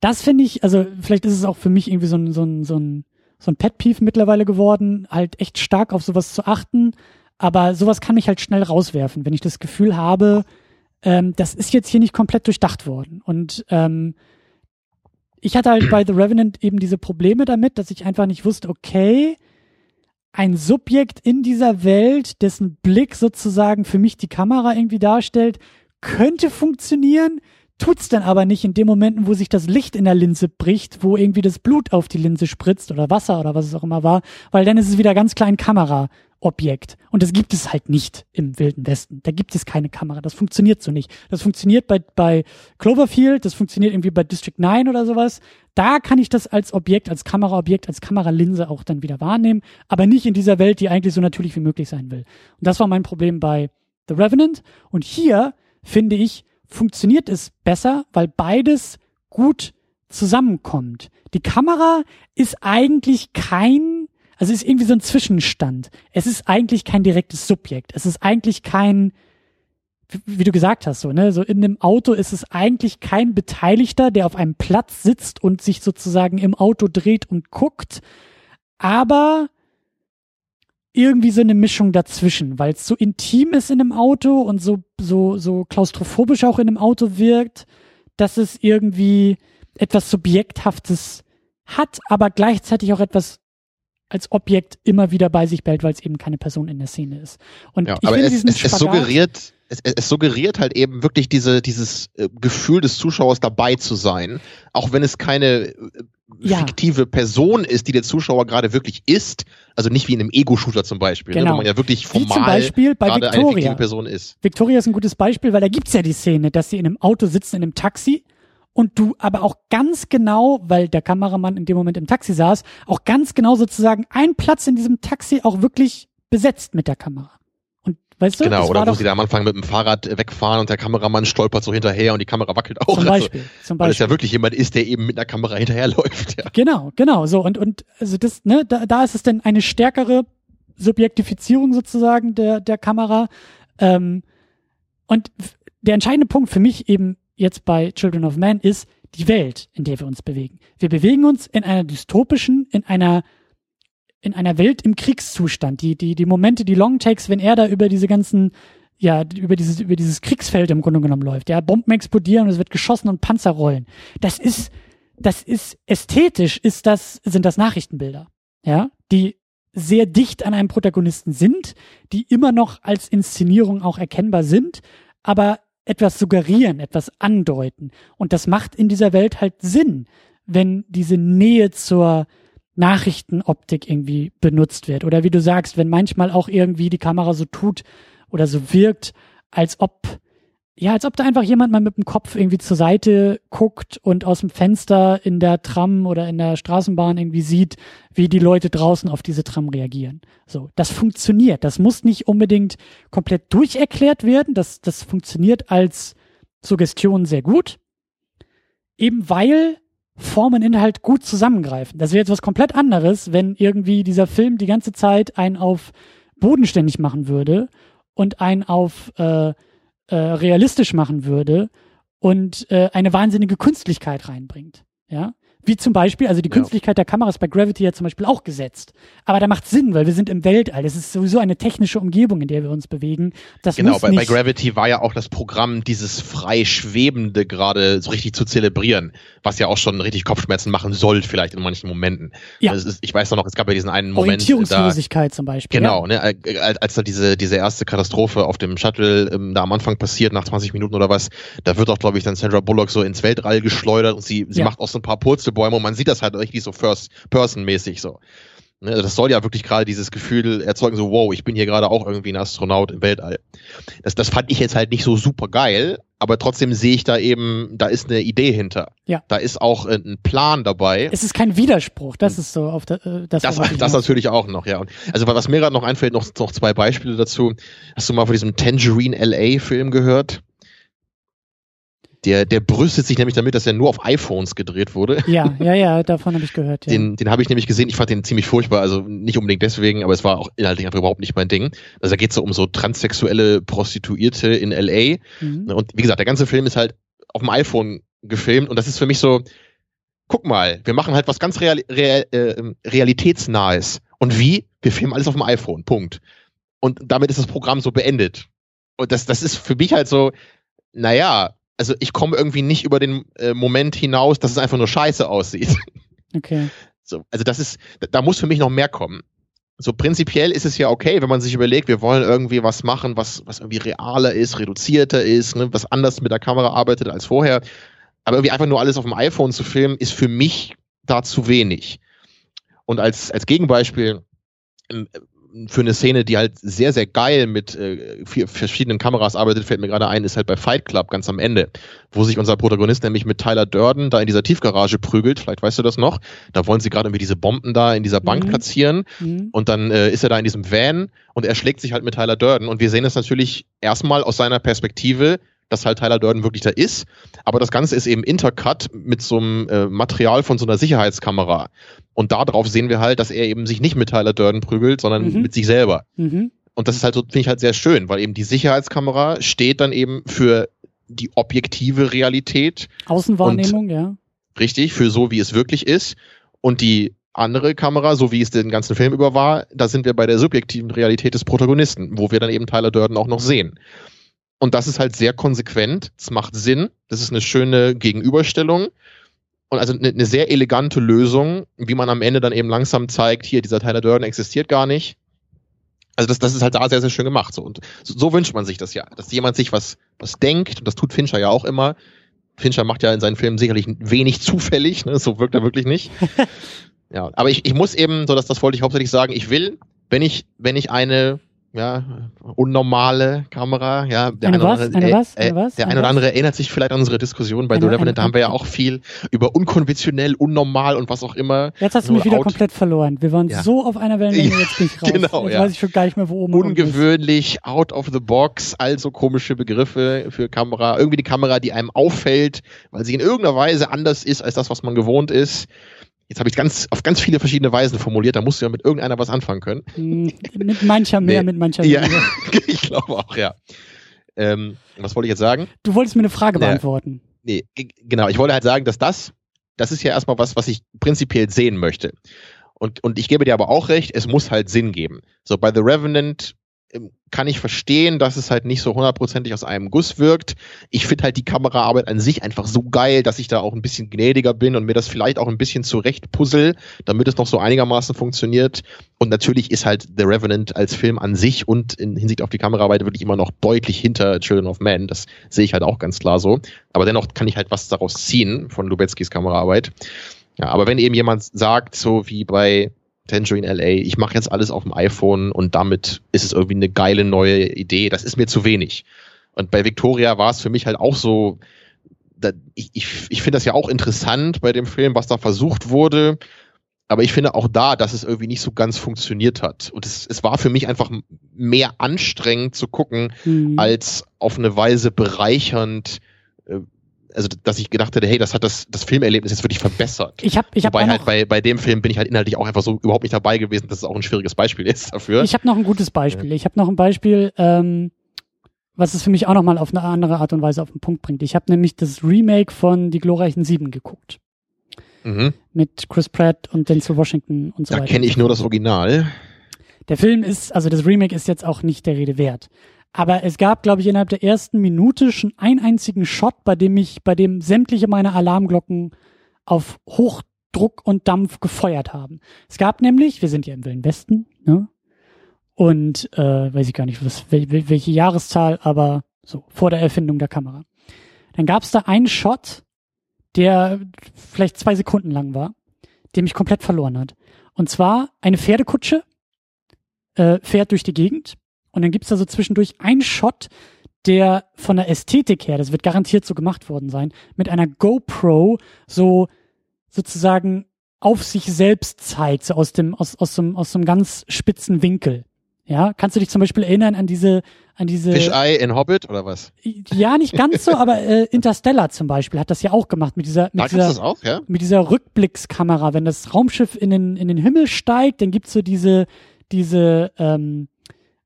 das finde ich, also vielleicht ist es auch für mich irgendwie so ein, so ein, so ein so ein Pet-Peeve mittlerweile geworden, halt echt stark auf sowas zu achten. Aber sowas kann mich halt schnell rauswerfen, wenn ich das Gefühl habe, ähm, das ist jetzt hier nicht komplett durchdacht worden. Und ähm, ich hatte halt bei The Revenant eben diese Probleme damit, dass ich einfach nicht wusste, okay, ein Subjekt in dieser Welt, dessen Blick sozusagen für mich die Kamera irgendwie darstellt, könnte funktionieren, tut's dann aber nicht in den Momenten, wo sich das Licht in der Linse bricht, wo irgendwie das Blut auf die Linse spritzt oder Wasser oder was es auch immer war, weil dann ist es wieder ganz klein Kameraobjekt. Und das gibt es halt nicht im Wilden Westen. Da gibt es keine Kamera. Das funktioniert so nicht. Das funktioniert bei, bei Cloverfield, das funktioniert irgendwie bei District 9 oder sowas. Da kann ich das als Objekt, als Kameraobjekt, als Kameralinse auch dann wieder wahrnehmen, aber nicht in dieser Welt, die eigentlich so natürlich wie möglich sein will. Und das war mein Problem bei The Revenant. Und hier finde ich, funktioniert es besser, weil beides gut zusammenkommt. Die Kamera ist eigentlich kein, also ist irgendwie so ein Zwischenstand. Es ist eigentlich kein direktes Subjekt. Es ist eigentlich kein, wie du gesagt hast, so, ne, so in einem Auto ist es eigentlich kein Beteiligter, der auf einem Platz sitzt und sich sozusagen im Auto dreht und guckt. Aber irgendwie so eine Mischung dazwischen, weil es so intim ist in einem Auto und so, so, so klaustrophobisch auch in einem Auto wirkt, dass es irgendwie etwas Subjekthaftes hat, aber gleichzeitig auch etwas als Objekt immer wieder bei sich behält, weil es eben keine Person in der Szene ist. Und ja, ich aber es, es, es suggeriert, es, es suggeriert halt eben wirklich diese, dieses äh, Gefühl des Zuschauers dabei zu sein, auch wenn es keine äh, ja. fiktive Person ist, die der Zuschauer gerade wirklich ist, also nicht wie in einem Ego-Shooter zum Beispiel, genau. ne, wo man ja wirklich formal wie zum Beispiel bei gerade Victoria. eine fiktive Person ist. Victoria ist ein gutes Beispiel, weil da gibt's ja die Szene, dass sie in einem Auto sitzen, in einem Taxi und du aber auch ganz genau, weil der Kameramann in dem Moment im Taxi saß, auch ganz genau sozusagen ein Platz in diesem Taxi auch wirklich besetzt mit der Kamera. Weißt du? Genau, oder wo sie da am Anfang mit dem Fahrrad wegfahren und der Kameramann stolpert so hinterher und die Kamera wackelt auch. Zum Beispiel. Also, zum Beispiel. Weil es ja wirklich jemand ist, der eben mit einer Kamera hinterherläuft. Ja. Genau, genau. So, und, und also das, ne, da, da ist es dann eine stärkere Subjektifizierung sozusagen der, der Kamera. Ähm, und der entscheidende Punkt für mich eben jetzt bei Children of Man ist die Welt, in der wir uns bewegen. Wir bewegen uns in einer dystopischen, in einer in einer Welt im Kriegszustand. Die, die, die Momente, die Longtakes, wenn er da über diese ganzen, ja, über dieses, über dieses Kriegsfeld im Grunde genommen läuft. Ja, Bomben explodieren und es wird geschossen und Panzer rollen. Das ist, das ist ästhetisch, ist das, sind das Nachrichtenbilder. Ja, die sehr dicht an einem Protagonisten sind, die immer noch als Inszenierung auch erkennbar sind, aber etwas suggerieren, etwas andeuten. Und das macht in dieser Welt halt Sinn, wenn diese Nähe zur, Nachrichtenoptik irgendwie benutzt wird. Oder wie du sagst, wenn manchmal auch irgendwie die Kamera so tut oder so wirkt, als ob, ja, als ob da einfach jemand mal mit dem Kopf irgendwie zur Seite guckt und aus dem Fenster in der Tram oder in der Straßenbahn irgendwie sieht, wie die Leute draußen auf diese Tram reagieren. So, das funktioniert. Das muss nicht unbedingt komplett durcherklärt werden. Das, das funktioniert als Suggestion sehr gut. eben weil Form und Inhalt gut zusammengreifen. Das wäre jetzt was komplett anderes, wenn irgendwie dieser Film die ganze Zeit einen auf bodenständig machen würde und einen auf äh, äh, realistisch machen würde und äh, eine wahnsinnige Künstlichkeit reinbringt. Ja, wie zum Beispiel, also die Künstlichkeit der Kamera ist bei Gravity ja zum Beispiel auch gesetzt. Aber da macht Sinn, weil wir sind im Weltall. Das ist sowieso eine technische Umgebung, in der wir uns bewegen. Das genau, bei, bei Gravity war ja auch das Programm, dieses frei Schwebende gerade so richtig zu zelebrieren, was ja auch schon richtig Kopfschmerzen machen soll, vielleicht in manchen Momenten. Ja. Also ist, ich weiß noch, es gab ja diesen einen Moment. Orientierungslosigkeit da, zum Beispiel. Genau, ja. ne, als, als da diese, diese erste Katastrophe auf dem Shuttle ähm, da am Anfang passiert, nach 20 Minuten oder was, da wird auch, glaube ich, dann Sandra Bullock so ins Weltall geschleudert und sie, sie ja. macht auch so ein paar Purzel Bäume und man sieht das halt richtig so First-Person-mäßig so. Ne, also das soll ja wirklich gerade dieses Gefühl erzeugen, so, wow, ich bin hier gerade auch irgendwie ein Astronaut im Weltall. Das, das fand ich jetzt halt nicht so super geil, aber trotzdem sehe ich da eben, da ist eine Idee hinter. Ja. Da ist auch äh, ein Plan dabei. Es ist kein Widerspruch, das ist so auf der, äh, das. Das, das natürlich auch noch, ja. Also was mir gerade noch einfällt, noch, noch zwei Beispiele dazu. Hast du mal von diesem Tangerine LA Film gehört? Der, der brüstet sich nämlich damit, dass er nur auf iPhones gedreht wurde. Ja, ja, ja, davon habe ich gehört. Ja. Den, den habe ich nämlich gesehen. Ich fand den ziemlich furchtbar. Also nicht unbedingt deswegen, aber es war auch inhaltlich einfach überhaupt nicht mein Ding. Also da geht es so um so transsexuelle Prostituierte in LA. Mhm. Und wie gesagt, der ganze Film ist halt auf dem iPhone gefilmt und das ist für mich so, guck mal, wir machen halt was ganz real, real, äh, realitätsnahes. Und wie? Wir filmen alles auf dem iPhone. Punkt. Und damit ist das Programm so beendet. Und das, das ist für mich halt so, naja, also ich komme irgendwie nicht über den äh, Moment hinaus, dass es einfach nur scheiße aussieht. Okay. So, also das ist, da muss für mich noch mehr kommen. So prinzipiell ist es ja okay, wenn man sich überlegt, wir wollen irgendwie was machen, was, was irgendwie realer ist, reduzierter ist, ne, was anders mit der Kamera arbeitet als vorher. Aber irgendwie einfach nur alles auf dem iPhone zu filmen, ist für mich da zu wenig. Und als, als Gegenbeispiel, ähm, für eine Szene, die halt sehr, sehr geil mit äh, vier verschiedenen Kameras arbeitet, fällt mir gerade ein, ist halt bei Fight Club ganz am Ende, wo sich unser Protagonist nämlich mit Tyler Durden da in dieser Tiefgarage prügelt, vielleicht weißt du das noch, da wollen sie gerade irgendwie diese Bomben da in dieser Bank mhm. platzieren mhm. und dann äh, ist er da in diesem Van und er schlägt sich halt mit Tyler Durden und wir sehen es natürlich erstmal aus seiner Perspektive, dass halt Tyler Durden wirklich da ist. Aber das Ganze ist eben intercut mit so einem äh, Material von so einer Sicherheitskamera. Und darauf sehen wir halt, dass er eben sich nicht mit Tyler Durden prügelt, sondern mhm. mit sich selber. Mhm. Und das ist halt so, finde ich halt sehr schön, weil eben die Sicherheitskamera steht dann eben für die objektive Realität. Außenwahrnehmung, ja. Richtig, für so, wie es wirklich ist. Und die andere Kamera, so wie es den ganzen Film über war, da sind wir bei der subjektiven Realität des Protagonisten, wo wir dann eben Tyler Durden auch noch sehen. Und das ist halt sehr konsequent. Es macht Sinn. Das ist eine schöne Gegenüberstellung. Und also eine, eine, sehr elegante Lösung, wie man am Ende dann eben langsam zeigt, hier, dieser Tyler Durden existiert gar nicht. Also das, das ist halt da sehr, sehr schön gemacht. So. Und so, so wünscht man sich das ja, dass jemand sich was, was denkt, und das tut Fincher ja auch immer. Fincher macht ja in seinen Filmen sicherlich wenig zufällig, ne? so wirkt er wirklich nicht. ja, aber ich, ich muss eben, so dass das wollte ich hauptsächlich sagen, ich will, wenn ich, wenn ich eine ja, unnormale Kamera, ja. Der eine, was? Andere, eine was? Eine was? Der eine oder andere erinnert sich vielleicht an unsere Diskussion bei eine, The Revenant, da haben wir ja auch viel über unkonventionell, unnormal und was auch immer. Jetzt hast du mich wieder komplett verloren. Wir waren ja. so auf einer Wellenlänge, jetzt bin ich raus. Genau, jetzt ja. weiß ich schon gar nicht mehr, wo oben Ungewöhnlich, out of the box, also komische Begriffe für Kamera. Irgendwie die Kamera, die einem auffällt, weil sie in irgendeiner Weise anders ist als das, was man gewohnt ist. Jetzt habe ich ganz auf ganz viele verschiedene Weisen formuliert, da musst du ja mit irgendeiner was anfangen können. Hm, mit mancher mehr, nee. mit mancher. Ja, ich glaube auch, ja. Ähm, was wollte ich jetzt sagen? Du wolltest mir eine Frage nee, beantworten. Nee, genau. Ich wollte halt sagen, dass das, das ist ja erstmal was, was ich prinzipiell sehen möchte. Und, und ich gebe dir aber auch recht, es muss halt Sinn geben. So bei The Revenant kann ich verstehen, dass es halt nicht so hundertprozentig aus einem Guss wirkt. Ich finde halt die Kameraarbeit an sich einfach so geil, dass ich da auch ein bisschen gnädiger bin und mir das vielleicht auch ein bisschen zurecht puzzle, damit es noch so einigermaßen funktioniert. Und natürlich ist halt The Revenant als Film an sich und in Hinsicht auf die Kameraarbeit wirklich immer noch deutlich hinter Children of Men. Das sehe ich halt auch ganz klar so. Aber dennoch kann ich halt was daraus ziehen von Lubeckis Kameraarbeit. Ja, aber wenn eben jemand sagt, so wie bei Tangerine LA, ich mache jetzt alles auf dem iPhone und damit ist es irgendwie eine geile neue Idee. Das ist mir zu wenig. Und bei Victoria war es für mich halt auch so, da, ich, ich, ich finde das ja auch interessant bei dem Film, was da versucht wurde. Aber ich finde auch da, dass es irgendwie nicht so ganz funktioniert hat. Und es, es war für mich einfach mehr anstrengend zu gucken, mhm. als auf eine Weise bereichernd, äh, also dass ich gedacht hätte, hey, das hat das, das Filmerlebnis jetzt wirklich verbessert. Ich habe ich hab Wobei halt bei, bei dem Film bin ich halt inhaltlich auch einfach so überhaupt nicht dabei gewesen, dass es auch ein schwieriges Beispiel ist dafür. Ich habe noch ein gutes Beispiel. Ich habe noch ein Beispiel, ähm, was es für mich auch nochmal auf eine andere Art und Weise auf den Punkt bringt. Ich habe nämlich das Remake von Die glorreichen Sieben geguckt. Mhm. Mit Chris Pratt und Denzel Washington und so Da weiter. kenne ich nur das Original. Der Film ist, also das Remake ist jetzt auch nicht der Rede wert. Aber es gab, glaube ich, innerhalb der ersten Minute schon einen einzigen Shot, bei dem ich, bei dem sämtliche meiner Alarmglocken auf Hochdruck und Dampf gefeuert haben. Es gab nämlich, wir sind ja im Wilden Westen, ne? Und äh, weiß ich gar nicht, was, wel, wel, welche Jahreszahl, aber so, vor der Erfindung der Kamera. Dann gab es da einen Shot, der vielleicht zwei Sekunden lang war, der mich komplett verloren hat. Und zwar eine Pferdekutsche äh, fährt durch die Gegend und dann gibt's da so zwischendurch einen Shot, der von der Ästhetik her, das wird garantiert so gemacht worden sein, mit einer GoPro so sozusagen auf sich selbst zeigt, so aus dem, aus, aus so, einem- aus so einem ganz spitzen Winkel. Ja, kannst du dich zum Beispiel erinnern an diese, an diese, Fisheye in Hobbit oder was? ja, nicht ganz so, aber äh, Interstellar zum Beispiel hat das ja auch gemacht mit dieser, mit dieser, auch, ja? mit dieser Rückblickskamera. Wenn das Raumschiff in den, in den Himmel steigt, dann gibt's so diese, diese, ähm,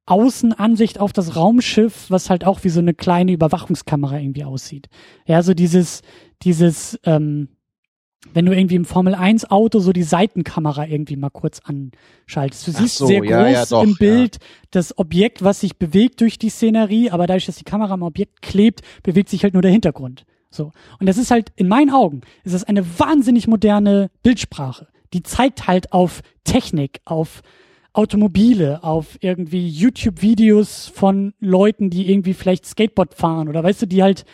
Außenansicht auf das Raumschiff, was halt auch wie so eine kleine Überwachungskamera irgendwie aussieht. Ja, so dieses, dieses, ähm, wenn du irgendwie im Formel 1 Auto so die Seitenkamera irgendwie mal kurz anschaltest. Du siehst so, sehr ja, groß ja, doch, im ja. Bild das Objekt, was sich bewegt durch die Szenerie, aber dadurch, dass die Kamera am Objekt klebt, bewegt sich halt nur der Hintergrund. So. Und das ist halt, in meinen Augen, ist das eine wahnsinnig moderne Bildsprache. Die zeigt halt auf Technik, auf Automobile, auf irgendwie YouTube-Videos von Leuten, die irgendwie vielleicht Skateboard fahren oder weißt du, die halt,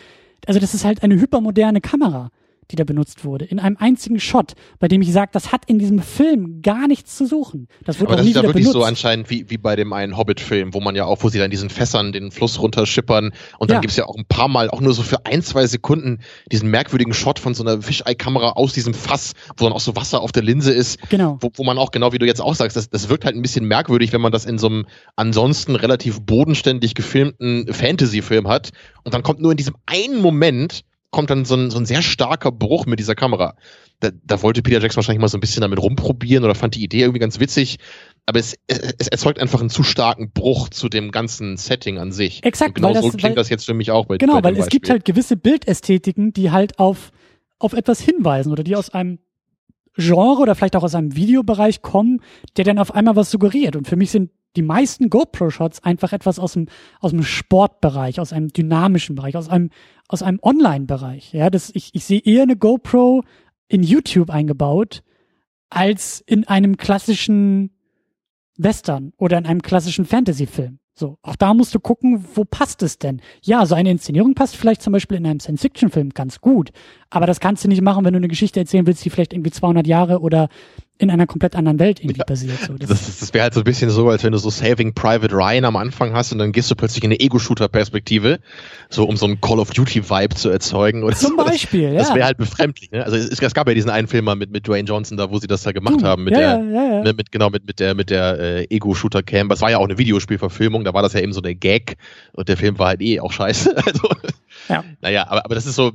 also das ist halt eine hypermoderne Kamera, die da benutzt wurde, in einem einzigen Shot, bei dem ich sage, das hat in diesem Film gar nichts zu suchen. Das wird Aber auch das nie ist ja wirklich benutzt. so anscheinend wie, wie bei dem einen Hobbit-Film, wo man ja auch, wo sie dann diesen Fässern den Fluss runterschippern und dann Ja. gibt's ja auch ein paar Mal, auch nur so für ein, zwei Sekunden, diesen merkwürdigen Shot von so einer Fisheye-Kamera aus diesem Fass, wo dann auch so Wasser auf der Linse ist, genau. wo, wo man auch, genau wie du jetzt auch sagst, das, das wirkt halt ein bisschen merkwürdig, wenn man das in so einem ansonsten relativ bodenständig gefilmten Fantasy-Film hat und dann kommt nur in diesem einen Moment kommt dann so ein, so ein sehr starker Bruch mit dieser Kamera. Da, da wollte Peter Jackson wahrscheinlich mal so ein bisschen damit rumprobieren oder fand die Idee irgendwie ganz witzig, aber es, es, es erzeugt einfach einen zu starken Bruch zu dem ganzen Setting an sich. Exakt, Und genau weil das- so klingt weil- das jetzt für mich auch bei Genau, bei weil es gibt Beispiel. halt gewisse Bildästhetiken, die halt auf, auf etwas hinweisen oder die aus einem Genre oder vielleicht auch aus einem Videobereich kommen, der dann auf einmal was suggeriert. Und für mich sind die meisten GoPro-Shots einfach etwas aus dem, aus dem Sportbereich, aus einem dynamischen Bereich, aus einem, aus einem Online-Bereich. Ja, das, ich, ich sehe eher eine GoPro in YouTube eingebaut, als in einem klassischen Western oder in einem klassischen Fantasy-Film. So, auch da musst du gucken, wo passt es denn? Ja, so eine Inszenierung passt vielleicht zum Beispiel in einem Science-Fiction-Film ganz gut, aber das kannst du nicht machen, wenn du eine Geschichte erzählen willst, die vielleicht irgendwie 200 Jahre oder in einer komplett anderen Welt irgendwie Ja, basiert. So, das, Das, das wäre halt so ein bisschen so, als wenn du so Saving Private Ryan am Anfang hast und dann gehst du plötzlich in eine Ego-Shooter-Perspektive, so um so einen Call of Duty-Vibe zu erzeugen. Oder zum so. Das- Beispiel, ja. Das wäre halt befremdlich. Ne? Also es, es gab ja diesen einen Film mal mit, mit Dwayne Johnson da, wo sie das da gemacht Du, haben mit ja, der, ja. Ne, mit genau mit mit der mit der äh, Ego-Shooter-Cam. Das war ja auch eine Videospielverfilmung. Da war das ja eben so der Gag und der Film war halt eh auch scheiße. Also Ja. naja, aber aber das ist so.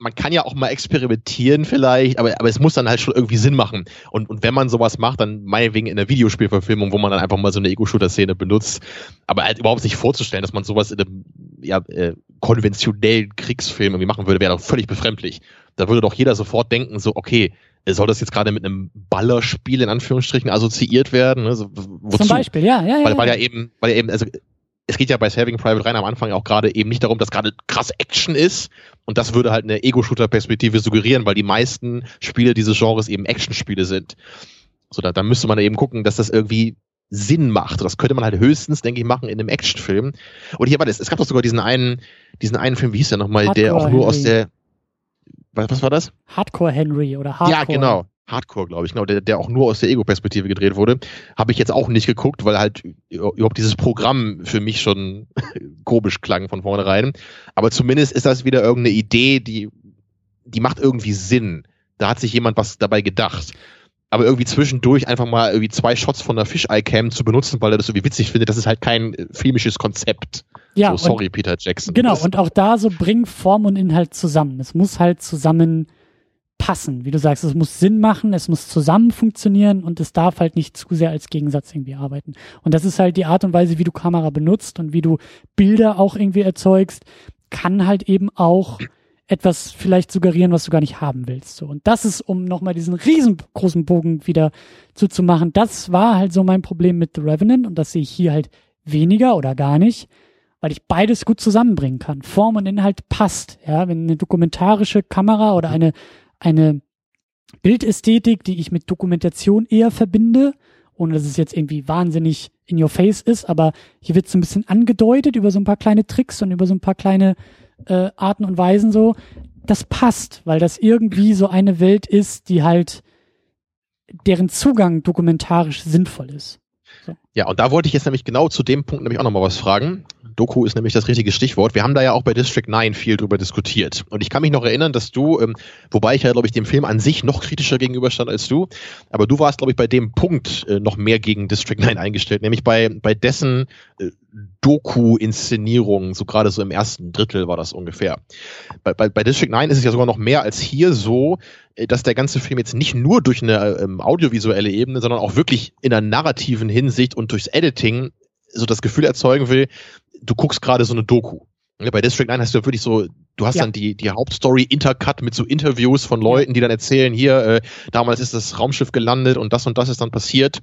Man kann ja auch mal experimentieren vielleicht, aber, aber es muss dann halt schon irgendwie Sinn machen. Und, und wenn man sowas macht, dann meinetwegen in der Videospielverfilmung, wo man dann einfach mal so eine Ego-Shooter-Szene benutzt. Aber halt überhaupt nicht vorzustellen, dass man sowas in einem ja, äh, konventionellen Kriegsfilm irgendwie machen würde, wäre doch völlig befremdlich. Da würde doch jeder sofort denken, so, okay, soll das jetzt gerade mit einem Ballerspiel in Anführungsstrichen assoziiert werden? So, w- wozu? zum Beispiel, ja, ja, ja. weil, weil ja. ja eben, weil ja eben, also es geht ja bei Saving Private Ryan am Anfang auch gerade eben nicht darum, dass gerade krass Action ist. Und das würde halt eine Ego-Shooter-Perspektive suggerieren, weil die meisten Spiele dieses Genres eben Action-Spiele sind. So, da, da müsste man eben gucken, dass das irgendwie Sinn macht. Das könnte man halt höchstens, denke ich, machen in einem Actionfilm. Und hier war das, es gab doch sogar diesen einen, diesen einen Film, wie hieß der nochmal, der auch nur aus Henry. der, was, was war das? Hardcore Henry oder Hardcore. Ja, genau. Hardcore, glaube ich, genau, der, der auch nur aus der Ego-Perspektive gedreht wurde. Habe ich jetzt auch nicht geguckt, weil halt überhaupt dieses Programm für mich schon komisch klang von vornherein. Aber zumindest ist das wieder irgendeine Idee, die, die macht irgendwie Sinn. Da hat sich jemand was dabei gedacht. Aber irgendwie zwischendurch einfach mal irgendwie zwei Shots von der Fisheye-Cam zu benutzen, weil er das irgendwie witzig findet, das ist halt kein äh, filmisches Konzept. Ja, so, sorry, Peter Jackson. Genau, und auch da so bring Form und Inhalt zusammen. Es muss halt zusammen passen. Wie du sagst, es muss Sinn machen, es muss zusammen funktionieren und es darf halt nicht zu sehr als Gegensatz irgendwie arbeiten. Und das ist halt die Art und Weise, wie du Kamera benutzt und wie du Bilder auch irgendwie erzeugst, kann halt eben auch etwas vielleicht suggerieren, was du gar nicht haben willst. So. Und das ist, um nochmal diesen riesengroßen Bogen wieder zuzumachen, das war halt so mein Problem mit The Revenant und das sehe ich hier halt weniger oder gar nicht, weil ich beides gut zusammenbringen kann. Form und Inhalt passt. Ja, wenn eine dokumentarische Kamera oder eine eine Bildästhetik, die ich mit Dokumentation eher verbinde, ohne dass es jetzt irgendwie wahnsinnig in your face ist, aber hier wird es ein bisschen angedeutet über so ein paar kleine Tricks und über so ein paar kleine äh, Arten und Weisen so. Das passt, weil das irgendwie so eine Welt ist, die halt deren Zugang dokumentarisch sinnvoll ist. So. Ja, und da wollte ich jetzt nämlich genau zu dem Punkt nämlich auch nochmal was fragen. Doku ist nämlich das richtige Stichwort. Wir haben da ja auch bei District 9 viel drüber diskutiert. Und ich kann mich noch erinnern, dass du, ähm, wobei ich ja, glaube ich, dem Film an sich noch kritischer gegenüberstand als du, aber du warst, glaube ich, bei dem Punkt äh, noch mehr gegen District 9 eingestellt, nämlich bei, bei dessen äh, Doku-Inszenierung, so gerade so im ersten Drittel war das ungefähr. Bei, bei, bei District 9 ist es ja sogar noch mehr als hier so, äh, dass der ganze Film jetzt nicht nur durch eine ähm, audiovisuelle Ebene, sondern auch wirklich in einer narrativen Hinsicht und durchs Editing so das Gefühl erzeugen will, du guckst gerade so eine Doku. Ja, bei District 9 hast du wirklich so, du hast ja. dann die, die Hauptstory intercut mit so Interviews von Leuten, die dann erzählen, hier, äh, damals ist das Raumschiff gelandet und das und das ist dann passiert.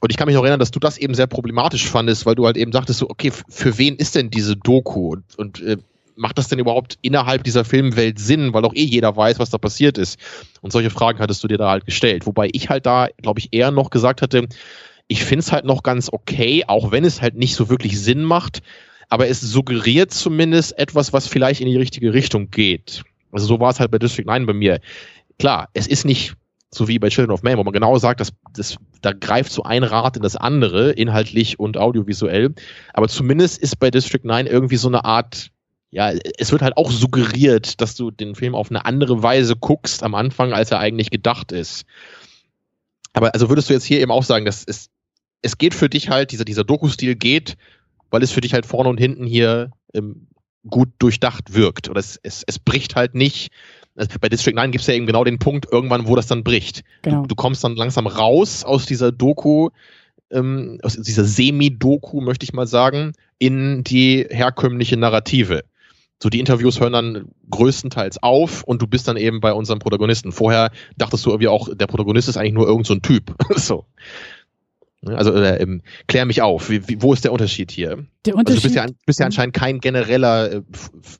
Und ich kann mich noch erinnern, dass du das eben sehr problematisch fandest, weil du halt eben sagtest, so, okay, für wen ist denn diese Doku? Und, und äh, macht das denn überhaupt innerhalb dieser Filmwelt Sinn, weil auch eh jeder weiß, was da passiert ist? Und solche Fragen hattest du dir da halt gestellt. Wobei ich halt da, glaube ich, eher noch gesagt hatte, ich finde es halt noch ganz okay, auch wenn es halt nicht so wirklich Sinn macht, aber es suggeriert zumindest etwas, was vielleicht in die richtige Richtung geht. Also so war es halt bei District 9 bei mir. Klar, es ist nicht so wie bei Children of Man, wo man genau sagt, dass das, da greift so ein Rad in das andere, inhaltlich und audiovisuell. Aber zumindest ist bei District 9 irgendwie so eine Art, ja, es wird halt auch suggeriert, dass du den Film auf eine andere Weise guckst am Anfang, als er eigentlich gedacht ist. Aber also würdest du jetzt hier eben auch sagen, dass es es geht für dich halt, dieser, dieser Doku-Stil geht, weil es für dich halt vorne und hinten hier ähm, gut durchdacht wirkt. Oder es, es, es bricht halt nicht. Also bei District 9 gibt es ja eben genau den Punkt, irgendwann, wo das dann bricht. Genau. Du, du kommst dann langsam raus aus dieser Doku, ähm, aus dieser Semi-Doku, möchte ich mal sagen, in die herkömmliche Narrative. So, die Interviews hören dann größtenteils auf und du bist dann eben bei unserem Protagonisten. Vorher dachtest du irgendwie auch, der Protagonist ist eigentlich nur irgend so ein Typ. so. Ne? Also äh, ähm, klär mich auf, wie, wie, wo ist der Unterschied hier? Der Unterschied, also du bist ja, bist ja anscheinend kein genereller äh,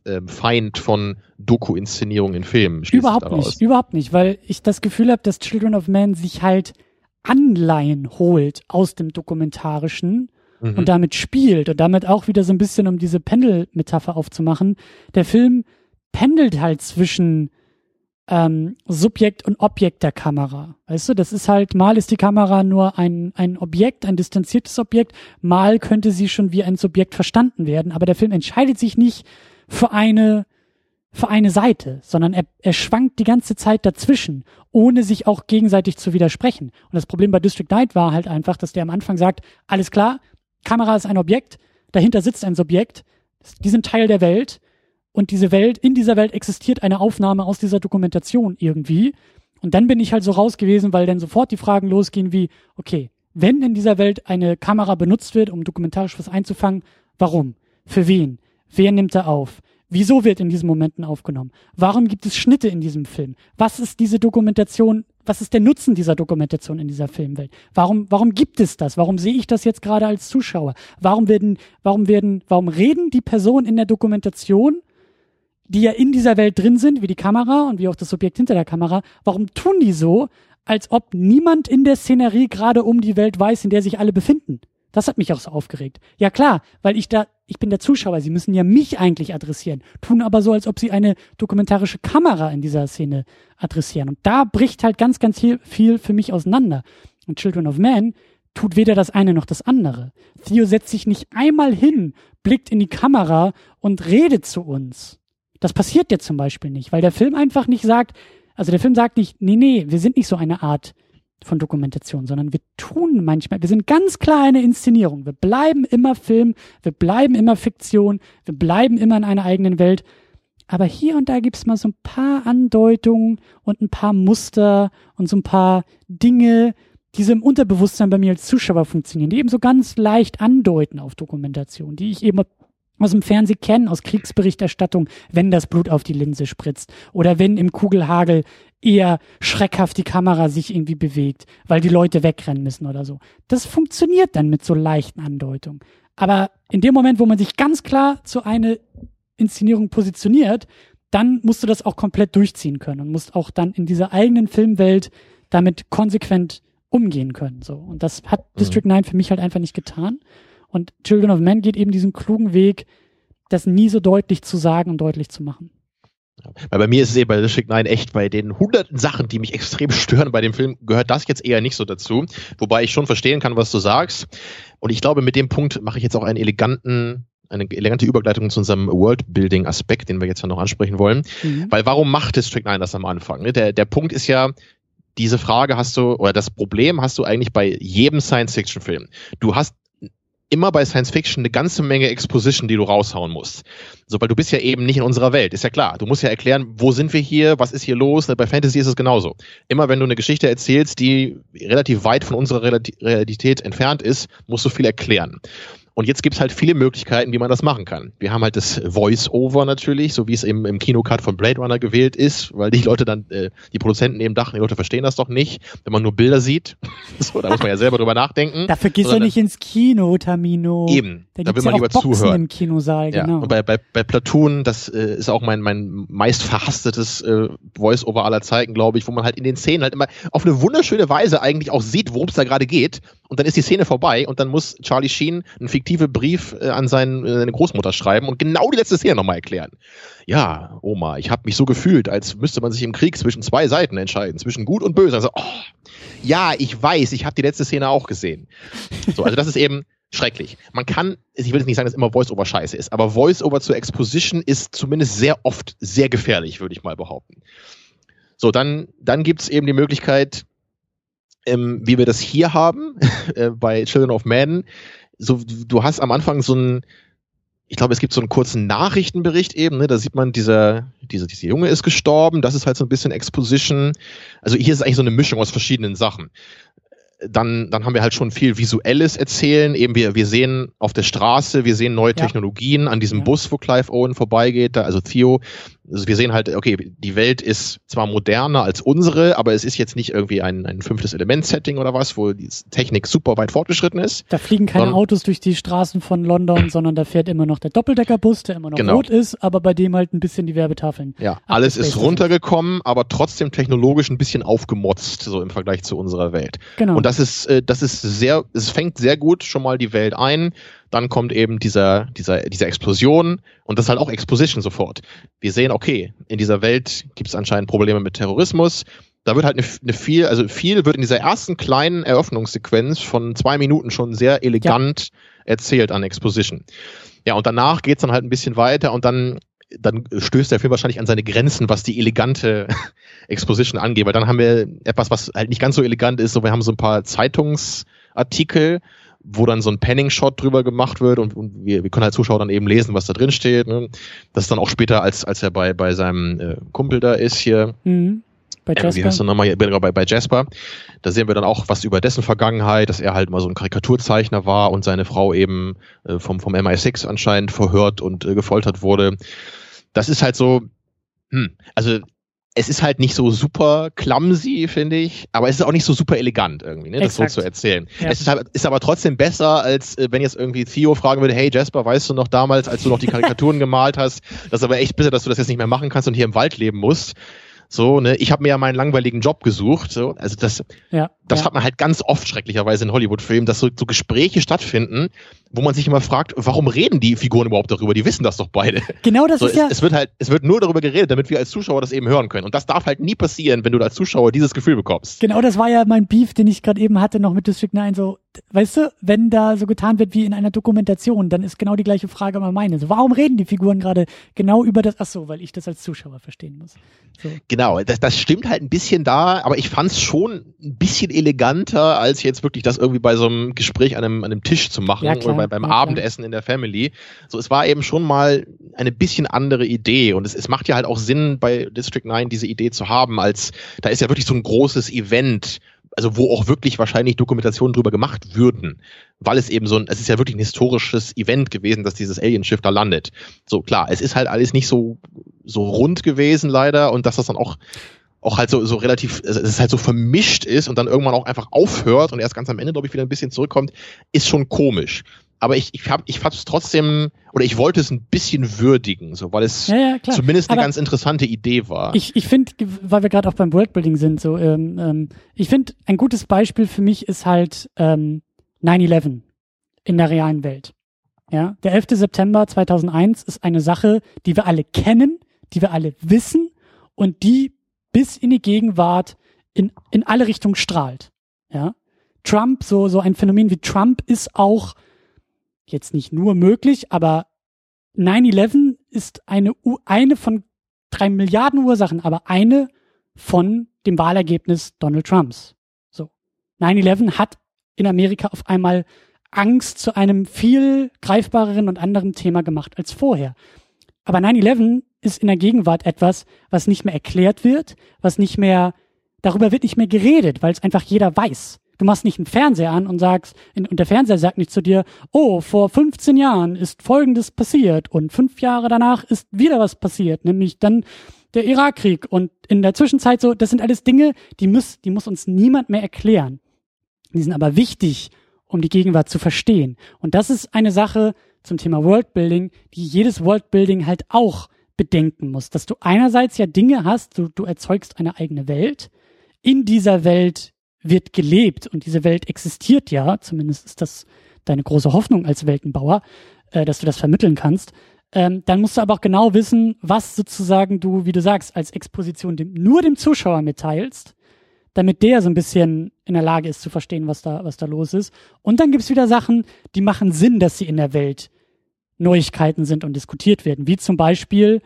ähm, Feind von Doku-Inszenierungen in Filmen. Überhaupt nicht, überhaupt nicht, weil ich das Gefühl habe, dass Children of Man sich halt Anleihen holt aus dem Dokumentarischen mhm. und damit spielt und damit auch wieder so ein bisschen, um diese Pendel-Metapher aufzumachen. Der Film pendelt halt zwischen ähm, Subjekt und Objekt der Kamera. Weißt du, das ist halt, mal ist die Kamera nur ein, ein Objekt, ein distanziertes Objekt, mal könnte sie schon wie ein Subjekt verstanden werden, aber der Film entscheidet sich nicht für eine, für eine Seite, sondern er, er schwankt die ganze Zeit dazwischen, ohne sich auch gegenseitig zu widersprechen. Und das Problem bei District Night war halt einfach, dass der am Anfang sagt, alles klar, Kamera ist ein Objekt, dahinter sitzt ein Subjekt, die sind Teil der Welt und diese Welt, in dieser Welt existiert eine Aufnahme aus dieser Dokumentation irgendwie. Und dann bin ich halt so raus gewesen, weil dann sofort die Fragen losgehen wie, okay, wenn in dieser Welt eine Kamera benutzt wird, um dokumentarisch was einzufangen, warum? Für wen? Wer nimmt da auf? Wieso wird in diesen Momenten aufgenommen? Warum gibt es Schnitte in diesem Film? Was ist diese Dokumentation? Was ist der Nutzen dieser Dokumentation in dieser Filmwelt? Warum, warum gibt es das? Warum sehe ich das jetzt gerade als Zuschauer? Warum werden, warum werden, warum reden die Personen in der Dokumentation die ja in dieser Welt drin sind, wie die Kamera und wie auch das Subjekt hinter der Kamera, warum tun die so, als ob niemand in der Szenerie gerade um die Welt weiß, in der sich alle befinden? Das hat mich auch so aufgeregt. Ja klar, weil ich da, ich bin der Zuschauer, sie müssen ja mich eigentlich adressieren, tun aber so, als ob sie eine dokumentarische Kamera in dieser Szene adressieren. Und da bricht halt ganz, ganz viel, viel für mich auseinander. Und Children of Man tut weder das eine noch das andere. Theo setzt sich nicht einmal hin, blickt in die Kamera und redet zu uns. Das passiert jetzt zum Beispiel nicht, weil der Film einfach nicht sagt, also der Film sagt nicht, nee, nee, wir sind nicht so eine Art von Dokumentation, sondern wir tun manchmal, wir sind ganz klar eine Inszenierung. Wir bleiben immer Film, wir bleiben immer Fiktion, wir bleiben immer in einer eigenen Welt. Aber hier und da gibt's mal so ein paar Andeutungen und ein paar Muster und so ein paar Dinge, die so im Unterbewusstsein bei mir als Zuschauer funktionieren, die eben so ganz leicht andeuten auf Dokumentation, die ich eben aus dem Fernsehen kennen, aus Kriegsberichterstattung, wenn das Blut auf die Linse spritzt oder wenn im Kugelhagel eher schreckhaft die Kamera sich irgendwie bewegt, weil die Leute wegrennen müssen oder so. Das funktioniert dann mit so leichten Andeutungen. Aber in dem Moment, wo man sich ganz klar zu einer Inszenierung positioniert, dann musst du das auch komplett durchziehen können und musst auch dann in dieser eigenen Filmwelt damit konsequent umgehen können. So. Und das hat mhm. District 9 für mich halt einfach nicht getan. Und Children of Men geht eben diesen klugen Weg, das nie so deutlich zu sagen und deutlich zu machen. Weil bei mir ist es eben bei District 9 echt bei den hunderten Sachen, die mich extrem stören bei dem Film, gehört das jetzt eher nicht so dazu. Wobei ich schon verstehen kann, was du sagst. Und ich glaube, mit dem Punkt mache ich jetzt auch einen eleganten eine elegante Überleitung zu unserem Worldbuilding-Aspekt, den wir jetzt ja noch ansprechen wollen. Mhm. Weil warum macht District 9 das am Anfang? Ne? Der, der Punkt ist ja, diese Frage hast du, oder das Problem hast du eigentlich bei jedem Science-Fiction-Film. Du hast immer bei Science Fiction eine ganze Menge Exposition, die du raushauen musst. So, weil du bist ja eben nicht in unserer Welt, ist ja klar. Du musst ja erklären, wo sind wir hier, was ist hier los. Bei Fantasy ist es genauso. Immer wenn du eine Geschichte erzählst, die relativ weit von unserer Realität entfernt ist, musst du viel erklären. Und jetzt gibt's halt viele Möglichkeiten, wie man das machen kann. Wir haben halt das Voice-Over natürlich, so wie es eben im Kinocut von Blade Runner gewählt ist, weil die Leute dann, äh, die Produzenten eben dachten, die Leute verstehen das doch nicht, wenn man nur Bilder sieht. so, da muss man ja selber drüber nachdenken. Dafür gehst du nicht ins Kino, Tamino. Eben, da, da will man ja lieber Boxen zuhören. im Kinosaal, ja. genau. Und bei, bei, bei Platoon, das äh, ist auch mein, mein meist verhastetes äh, Voice-Over aller Zeiten, glaube ich, wo man halt in den Szenen halt immer auf eine wunderschöne Weise eigentlich auch sieht, worum es da gerade geht. Und dann ist die Szene vorbei und dann muss Charlie Sheen einen fiktive Brief äh, an seinen, äh, seine Großmutter schreiben und genau die letzte Szene nochmal erklären. Ja, Oma, ich habe mich so gefühlt, als müsste man sich im Krieg zwischen zwei Seiten entscheiden, zwischen gut und böse. Also, oh, ja, ich weiß, ich habe die letzte Szene auch gesehen. So, also das ist eben schrecklich. Man kann, ich will jetzt nicht sagen, dass immer Voice-Over scheiße ist, aber Voice-Over zur Exposition ist zumindest sehr oft sehr gefährlich, würde ich mal behaupten. So, dann, dann gibt's eben die Möglichkeit, ähm, wie wir das hier haben, äh, bei Children of Man, so, du hast am Anfang so ein, ich glaube, es gibt so einen kurzen Nachrichtenbericht eben, ne? da sieht man, dieser, dieser, dieser Junge ist gestorben, das ist halt so ein bisschen Exposition. Also hier ist eigentlich so eine Mischung aus verschiedenen Sachen dann, dann haben wir halt schon viel visuelles Erzählen. Eben wir, wir sehen auf der Straße, wir sehen neue ja. Technologien an diesem ja. Bus, wo Clive Owen vorbeigeht, da, also Theo. Also wir sehen halt, okay, die Welt ist zwar moderner als unsere, aber es ist jetzt nicht irgendwie ein, ein fünftes Element-Setting oder was, wo die Technik super weit fortgeschritten ist. Da fliegen keine sondern, Autos durch die Straßen von London, sondern da fährt immer noch der Doppeldeckerbus, der immer noch genau. rot ist, aber bei dem halt ein bisschen die Werbetafeln. Ja, alles ist runtergekommen, aber trotzdem technologisch ein bisschen aufgemotzt, so im Vergleich zu unserer Welt. Genau. Und das ist, äh, das ist sehr, es fängt sehr gut schon mal die Welt ein. Dann kommt eben dieser, dieser, dieser Explosion und das ist halt auch Exposition sofort. Wir sehen, okay, in dieser Welt gibt es anscheinend Probleme mit Terrorismus. Da wird halt eine, eine, viel, also viel wird in dieser ersten kleinen Eröffnungssequenz von zwei Minuten schon sehr elegant ja. erzählt an Exposition. Ja, und danach geht's dann halt ein bisschen weiter und dann dann stößt der Film wahrscheinlich an seine Grenzen, was die elegante Exposition angeht. Weil dann haben wir etwas, was halt nicht ganz so elegant ist. So, wir haben so ein paar Zeitungsartikel, wo dann so ein Panning-Shot drüber gemacht wird und, und wir, wir können als Zuschauer dann eben lesen, was da drin steht. Ne? Das ist dann auch später, als, als er bei, bei seinem äh, Kumpel da ist hier. Mhm. Bei Jasper. Äh, wie heißt er nochmal? Bei, bei Jasper. Da sehen wir dann auch was über dessen Vergangenheit, dass er halt mal so ein Karikaturzeichner war und seine Frau eben äh, vom, vom MI6 anscheinend verhört und äh, gefoltert wurde das ist halt so, hm, also es ist halt nicht so super clumsy, finde ich, aber es ist auch nicht so super elegant irgendwie, ne, das so zu erzählen. Ja. Es ist, halt, ist aber trotzdem besser, als äh, wenn jetzt irgendwie Theo fragen würde, hey Jasper, weißt du noch damals, als du noch die Karikaturen gemalt hast, das ist aber echt bitter, dass du das jetzt nicht mehr machen kannst und hier im Wald leben musst. So, ne, ich habe mir ja meinen langweiligen Job gesucht. So, also das, ja, das ja. hat man halt ganz oft schrecklicherweise in Hollywood-Filmen, dass so, so Gespräche stattfinden, wo man sich immer fragt, warum reden die Figuren überhaupt darüber? Die wissen das doch beide. Genau, das so, ist es, ja. Es wird halt, es wird nur darüber geredet, damit wir als Zuschauer das eben hören können. Und das darf halt nie passieren, wenn du als Zuschauer dieses Gefühl bekommst. Genau, das war ja mein Beef, den ich gerade eben hatte noch mit District 9. So, weißt du, wenn da so getan wird wie in einer Dokumentation, dann ist genau die gleiche Frage immer meine. So, warum reden die Figuren gerade genau über das? Ach so, weil ich das als Zuschauer verstehen muss. So. Genau, das, das stimmt halt ein bisschen da, aber ich fand es schon ein bisschen eleganter, als jetzt wirklich das irgendwie bei so einem Gespräch an einem, an einem Tisch zu machen ja, oder bei, beim ja, Abendessen in der Family. So, es war eben schon mal eine bisschen andere Idee und es, es macht ja halt auch Sinn, bei District 9 diese Idee zu haben, als da ist ja wirklich so ein großes Event, also wo auch wirklich wahrscheinlich Dokumentationen drüber gemacht würden, weil es eben so ein, es ist ja wirklich ein historisches Event gewesen, dass dieses Alien-Schiff da landet. So klar, es ist halt alles nicht so so rund gewesen leider und dass das dann auch auch halt so, so relativ, es ist halt so vermischt ist und dann irgendwann auch einfach aufhört und erst ganz am Ende, glaube ich, wieder ein bisschen zurückkommt, ist schon komisch. Aber ich, ich habe ich es trotzdem, oder ich wollte es ein bisschen würdigen, so weil es ja, ja, zumindest eine ganz interessante Idee war. Ich, ich finde, weil wir gerade auch beim Worldbuilding sind, so ähm, ähm, ich finde, ein gutes Beispiel für mich ist halt ähm, 9-11 in der realen Welt. Ja, der 11. September 2001 ist eine Sache, die wir alle kennen, die wir alle wissen und die bis in die Gegenwart in, in alle Richtungen strahlt. Ja. Trump, so, so ein Phänomen wie Trump ist auch jetzt nicht nur möglich, aber 9-11 ist eine, eine von drei Milliarden Ursachen, aber eine von dem Wahlergebnis Donald Trumps. So. 9-11 hat in Amerika auf einmal Angst zu einem viel greifbareren und anderen Thema gemacht als vorher. Aber 9-11 ist in der Gegenwart etwas, was nicht mehr erklärt wird, was nicht mehr, darüber wird nicht mehr geredet, weil es einfach jeder weiß. Du machst nicht einen Fernseher an und sagst, und der Fernseher sagt nicht zu dir, oh, vor 15 Jahren ist Folgendes passiert und fünf Jahre danach ist wieder was passiert, nämlich dann der Irakkrieg und in der Zwischenzeit so, das sind alles Dinge, die muss, die muss uns niemand mehr erklären. Die sind aber wichtig, um die Gegenwart zu verstehen. Und das ist eine Sache zum Thema Worldbuilding, die jedes Worldbuilding halt auch bedenken muss, dass du einerseits ja Dinge hast, du, du erzeugst eine eigene Welt, in dieser Welt wird gelebt und diese Welt existiert ja, zumindest ist das deine große Hoffnung als Weltenbauer, äh, dass du das vermitteln kannst. Ähm, dann musst du aber auch genau wissen, was sozusagen du, wie du sagst, als Exposition dem, nur dem Zuschauer mitteilst, damit der so ein bisschen in der Lage ist zu verstehen, was da, was da los ist. Und dann gibt's wieder Sachen, die machen Sinn, dass sie in der Welt Neuigkeiten sind und diskutiert werden, wie zum Beispiel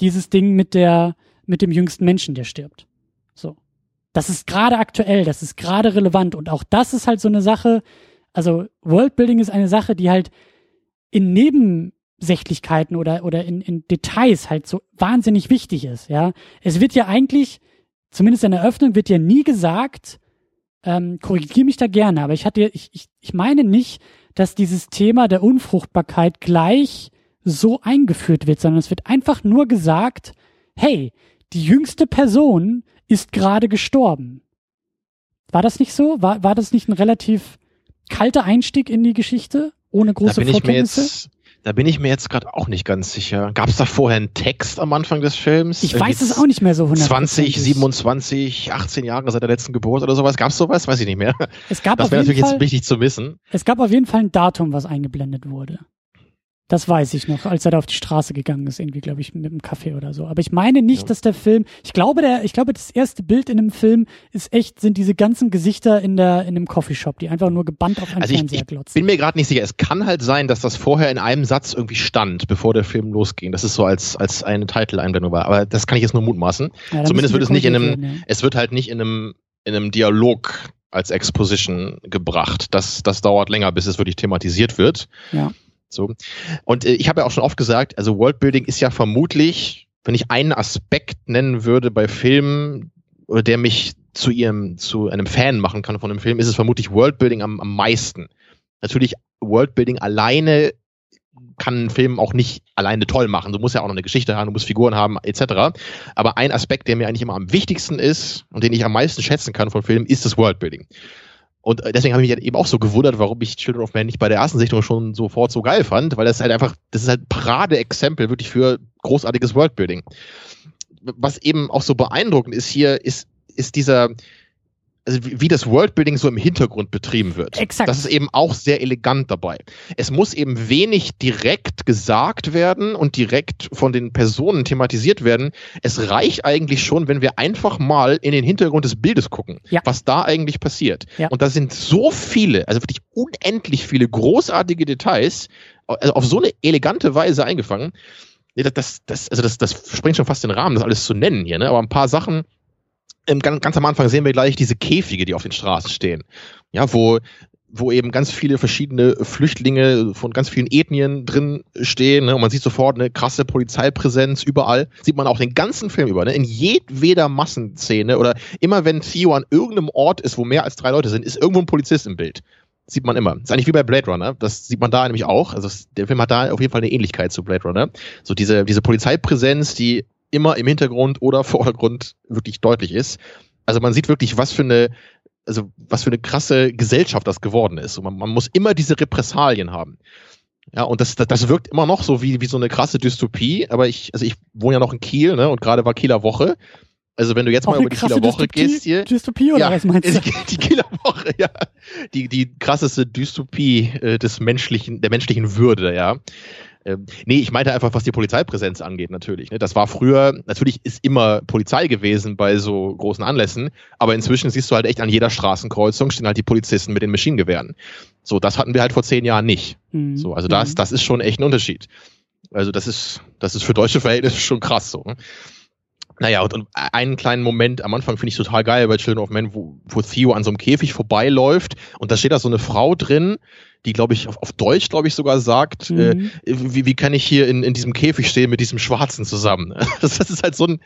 dieses Ding mit der, mit dem jüngsten Menschen, der stirbt. So. Das ist gerade aktuell, das ist gerade relevant und auch das ist halt so eine Sache, also Worldbuilding ist eine Sache, die halt in Nebensächlichkeiten oder, oder in, in Details halt so wahnsinnig wichtig ist, ja. Es wird ja eigentlich, zumindest in der Eröffnung wird ja nie gesagt, ähm, korrigiere mich da gerne, aber ich hatte, ich, ich, ich meine nicht, dass dieses Thema der Unfruchtbarkeit gleich so eingeführt wird, sondern es wird einfach nur gesagt, hey, die jüngste Person ist gerade gestorben. War das nicht so? War, war das nicht ein relativ kalter Einstieg in die Geschichte? Ohne große da bin Vorkenntnisse? Ich mir jetzt, da bin ich mir jetzt gerade auch nicht ganz sicher. Gab es da vorher einen Text am Anfang des Films? Ich weiß es auch nicht mehr so 100%. 20, 27, 18 Jahre seit der letzten Geburt oder sowas. Gab es sowas? Weiß ich nicht mehr. Es gab das wäre natürlich Fall, jetzt wichtig zu wissen. Es gab auf jeden Fall ein Datum, was eingeblendet wurde. Das weiß ich noch, als er da auf die Straße gegangen ist, irgendwie, glaube ich, mit einem Kaffee oder so. Aber ich meine nicht, ja. dass der Film, ich glaube, der, ich glaube, das erste Bild in einem Film ist echt, sind diese ganzen Gesichter in der, in einem Coffeeshop, die einfach nur gebannt auf einen also Fernseher ich, glotzen. Ich bin mir gerade nicht sicher. Es kann halt sein, dass das vorher in einem Satz irgendwie stand, bevor der Film losging. Das ist so als, als eine Title-Einblendung war. Aber das kann ich jetzt nur mutmaßen. Ja, Zumindest wird es nicht in einem, ja. es wird halt nicht in einem, in einem Dialog als Exposition gebracht. Das, das dauert länger, bis es wirklich thematisiert wird. Ja. So. Und äh, ich habe ja auch schon oft gesagt, also Worldbuilding ist ja vermutlich, wenn ich einen Aspekt nennen würde bei Filmen, oder der mich zu ihrem, zu einem Fan machen kann von einem Film, ist es vermutlich Worldbuilding am, am meisten. Natürlich, Worldbuilding alleine kann ein Film auch nicht alleine toll machen. Du musst ja auch noch eine Geschichte haben, du musst Figuren haben, etc. Aber ein Aspekt, der mir eigentlich immer am wichtigsten ist und den ich am meisten schätzen kann von Filmen, ist das Worldbuilding. Und äh, deswegen habe ich mich eben auch so gewundert, warum ich Children of Man nicht bei der ersten Sichtung schon sofort so geil fand, weil das halt einfach, das ist halt Parade-Exempel wirklich für großartiges Worldbuilding. Was eben auch so beeindruckend ist hier, ist, ist dieser, also wie das Worldbuilding so im Hintergrund betrieben wird. Exakt. Das ist eben auch sehr elegant dabei. Es muss eben wenig direkt gesagt werden und direkt von den Personen thematisiert werden. Es reicht eigentlich schon, wenn wir einfach mal in den Hintergrund des Bildes gucken, ja. was da eigentlich passiert. Ja. Und da sind so viele, also wirklich unendlich viele großartige Details, also auf so eine elegante Weise eingefangen. Das, das, das, also das, das springt schon fast den Rahmen, das alles zu nennen hier, ne? Aber ein paar Sachen, ganz, am Anfang sehen wir gleich diese Käfige, die auf den Straßen stehen. Ja, wo wo eben ganz viele verschiedene Flüchtlinge von ganz vielen Ethnien drin stehen. Ne? Und man sieht sofort eine krasse Polizeipräsenz überall. Sieht man auch den ganzen Film über. Ne? In jedweder Massenszene oder immer wenn Theo an irgendeinem Ort ist, wo mehr als drei Leute sind, ist irgendwo ein Polizist im Bild. Sieht man immer. Ist eigentlich wie bei Blade Runner. Das sieht man da nämlich auch. Also der Film hat da auf jeden Fall eine Ähnlichkeit zu Blade Runner. So diese, diese Polizeipräsenz, die immer im Hintergrund oder Vordergrund wirklich deutlich ist. Also man sieht wirklich, was für eine also was für eine krasse Gesellschaft das geworden ist. Man, man muss immer diese Repressalien haben. Ja, und das, das, das wirkt immer noch so wie, wie so eine krasse Dystopie, aber ich, also ich wohne ja noch in Kiel, ne, und gerade war Kieler Woche. Also wenn du jetzt Auch mal über die Kieler Woche Dystopie, gehst hier. Dystopie oder ja, was meinst du? Die, die Kieler Woche, ja. Die, die krasseste Dystopie äh, des menschlichen, der menschlichen Würde, ja. Ähm, nee, ich meinte einfach, was die Polizeipräsenz angeht, natürlich. Ne? Das war früher, natürlich ist immer Polizei gewesen bei so großen Anlässen, aber inzwischen siehst du halt echt an jeder Straßenkreuzung stehen halt die Polizisten mit den Maschinengewehren. So, das hatten wir halt vor zehn Jahren nicht. Mhm. So, also das, mhm. das ist schon echt ein Unterschied. Also das ist, das ist für deutsche Verhältnisse schon krass so. Ne? Naja, und, und einen kleinen Moment am Anfang finde ich total geil bei Children of Men, wo, wo Theo an so einem Käfig vorbeiläuft und da steht da so eine Frau drin, die, glaube ich, auf, auf Deutsch, glaube ich, sogar sagt, äh, mhm. äh, wie, wie kann ich hier in, in diesem Käfig stehen mit diesem Schwarzen zusammen? Das, das ist halt so ein,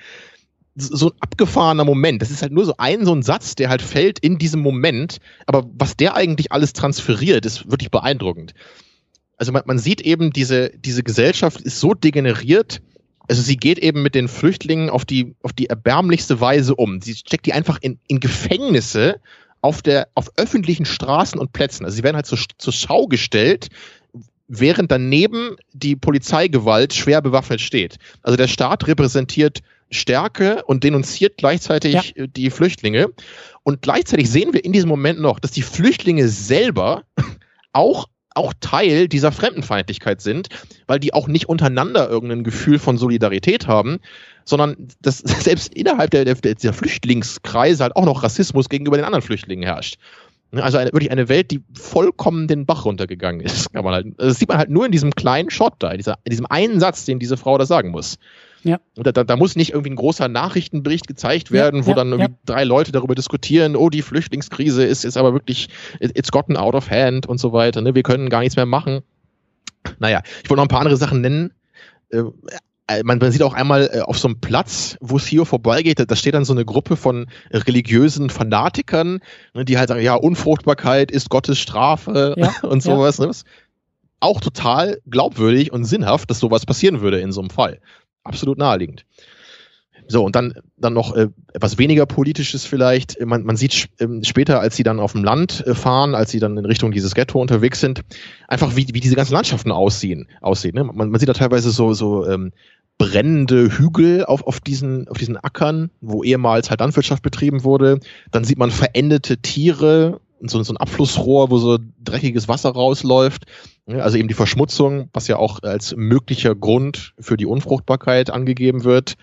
so ein abgefahrener Moment. Das ist halt nur so ein, so ein Satz, der halt fällt in diesem Moment. Aber was der eigentlich alles transferiert, ist wirklich beeindruckend. Also man, man sieht eben, diese, diese Gesellschaft ist so degeneriert, also sie geht eben mit den Flüchtlingen auf die, auf die erbärmlichste Weise um. Sie steckt die einfach in, in Gefängnisse auf der, auf öffentlichen Straßen und Plätzen. Also sie werden halt zur, zur Schau gestellt, während daneben die Polizeigewalt schwer bewaffnet steht. Also der Staat repräsentiert Stärke und denunziert gleichzeitig ja. die Flüchtlinge. Und gleichzeitig sehen wir in diesem Moment noch, dass die Flüchtlinge selber auch auch Teil dieser Fremdenfeindlichkeit sind, weil die auch nicht untereinander irgendein Gefühl von Solidarität haben, sondern dass selbst innerhalb der, der, der Flüchtlingskreise halt auch noch Rassismus gegenüber den anderen Flüchtlingen herrscht. Also eine, wirklich eine Welt, die vollkommen den Bach runtergegangen ist. Kann man halt, das sieht man halt nur in diesem kleinen Shot da, in, dieser, in diesem einen Satz, den diese Frau da sagen muss. Ja. Und da, da, muss nicht irgendwie ein großer Nachrichtenbericht gezeigt werden, ja, wo ja, dann irgendwie drei Leute darüber diskutieren, oh, die Flüchtlingskrise ist jetzt aber wirklich, it's gotten out of hand und so weiter, ne? wir können gar nichts mehr machen. Naja, ich wollte noch ein paar andere Sachen nennen. Äh, äh, man, man sieht auch einmal äh, auf so einem Platz, wo Theo vorbeigeht, da steht dann so eine Gruppe von religiösen Fanatikern, ne, die halt sagen, ja, Unfruchtbarkeit ist Gottes Strafe ja, und sowas. Ja. Ne? Auch total glaubwürdig und sinnhaft, dass sowas passieren würde in so einem Fall absolut naheliegend. So, und dann, dann noch äh, etwas weniger politisches vielleicht. Man, man sieht äh, später, als sie dann auf dem Land äh, fahren, als sie dann in Richtung dieses Ghetto unterwegs sind, einfach wie, wie diese ganzen Landschaften aussehen. aussehen ne? man, man sieht da teilweise so, so ähm, brennende Hügel auf, auf, diesen, auf diesen Ackern, wo ehemals halt Landwirtschaft betrieben wurde. Dann sieht man verendete Tiere, so, so ein Abflussrohr, wo so dreckiges Wasser rausläuft. Also eben die Verschmutzung, was ja auch als möglicher Grund für die Unfruchtbarkeit angegeben wird.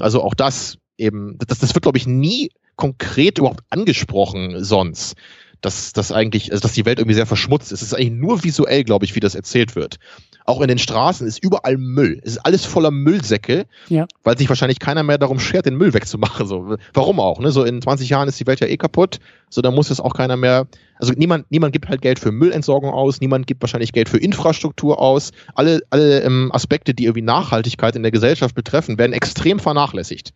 Also auch das eben, das, das wird, glaube ich, nie konkret überhaupt angesprochen sonst. Dass das eigentlich, also dass die Welt irgendwie sehr verschmutzt ist. Es ist eigentlich nur visuell, glaube ich, wie das erzählt wird. Auch in den Straßen ist überall Müll. Es ist alles voller Müllsäcke, ja. weil sich wahrscheinlich keiner mehr darum schert, den Müll wegzumachen. So, warum auch? Ne? So in 20 Jahren ist die Welt ja eh kaputt. So, da muss es auch keiner mehr. Also niemand, niemand gibt halt Geld für Müllentsorgung aus. Niemand gibt wahrscheinlich Geld für Infrastruktur aus. Alle, alle ähm, Aspekte, die irgendwie Nachhaltigkeit in der Gesellschaft betreffen, werden extrem vernachlässigt.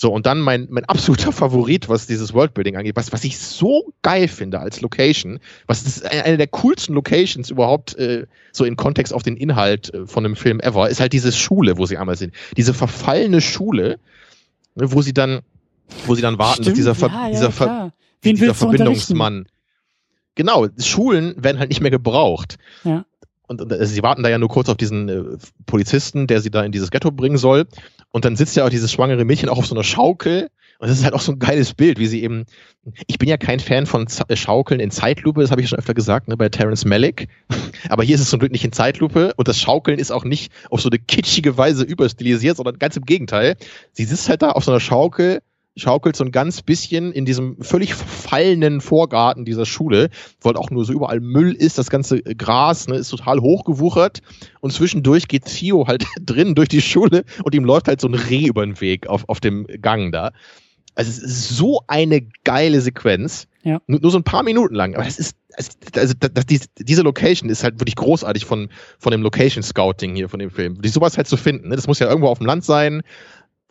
So, und dann mein, mein absoluter Favorit, was dieses Worldbuilding angeht, was, was ich so geil finde als Location, was ist eine der coolsten Locations überhaupt, äh, so in Kontext auf den Inhalt äh, von einem Film ever, ist halt diese Schule, wo sie einmal sind. Diese verfallene Schule, ne, wo sie dann, wo sie dann warten, Stimmt, dass dieser, ja, ja, dieser, Ver dieser Verbindungsmann. Genau, Schulen werden halt nicht mehr gebraucht. Ja und, und also sie warten da ja nur kurz auf diesen äh, Polizisten, der sie da in dieses Ghetto bringen soll. Und dann sitzt ja auch dieses schwangere Mädchen auch auf so einer Schaukel. Und das ist halt auch so ein geiles Bild, wie sie eben. Ich bin ja kein Fan von Z äh, Schaukeln in Zeitlupe, das habe ich schon öfter gesagt, ne, bei Terence Malick. Aber hier ist es zum Glück nicht in Zeitlupe und das Schaukeln ist auch nicht auf so eine kitschige Weise überstilisiert, sondern ganz im Gegenteil. Sie sitzt halt da auf so einer Schaukel schaukelt so ein ganz bisschen in diesem völlig verfallenen Vorgarten dieser Schule, wo halt auch nur so überall Müll ist, das ganze Gras ne, ist total hochgewuchert und zwischendurch geht Theo halt drin durch die Schule und ihm läuft halt so ein Reh über den Weg auf, auf dem Gang da. Also es ist so eine geile Sequenz. Ja. Nur, nur so ein paar Minuten lang. Aber das ist, also, also das, diese, diese Location ist halt wirklich großartig von, von dem Location Scouting hier von dem Film. Die sowas halt zu finden. Ne? Das muss ja irgendwo auf dem Land sein,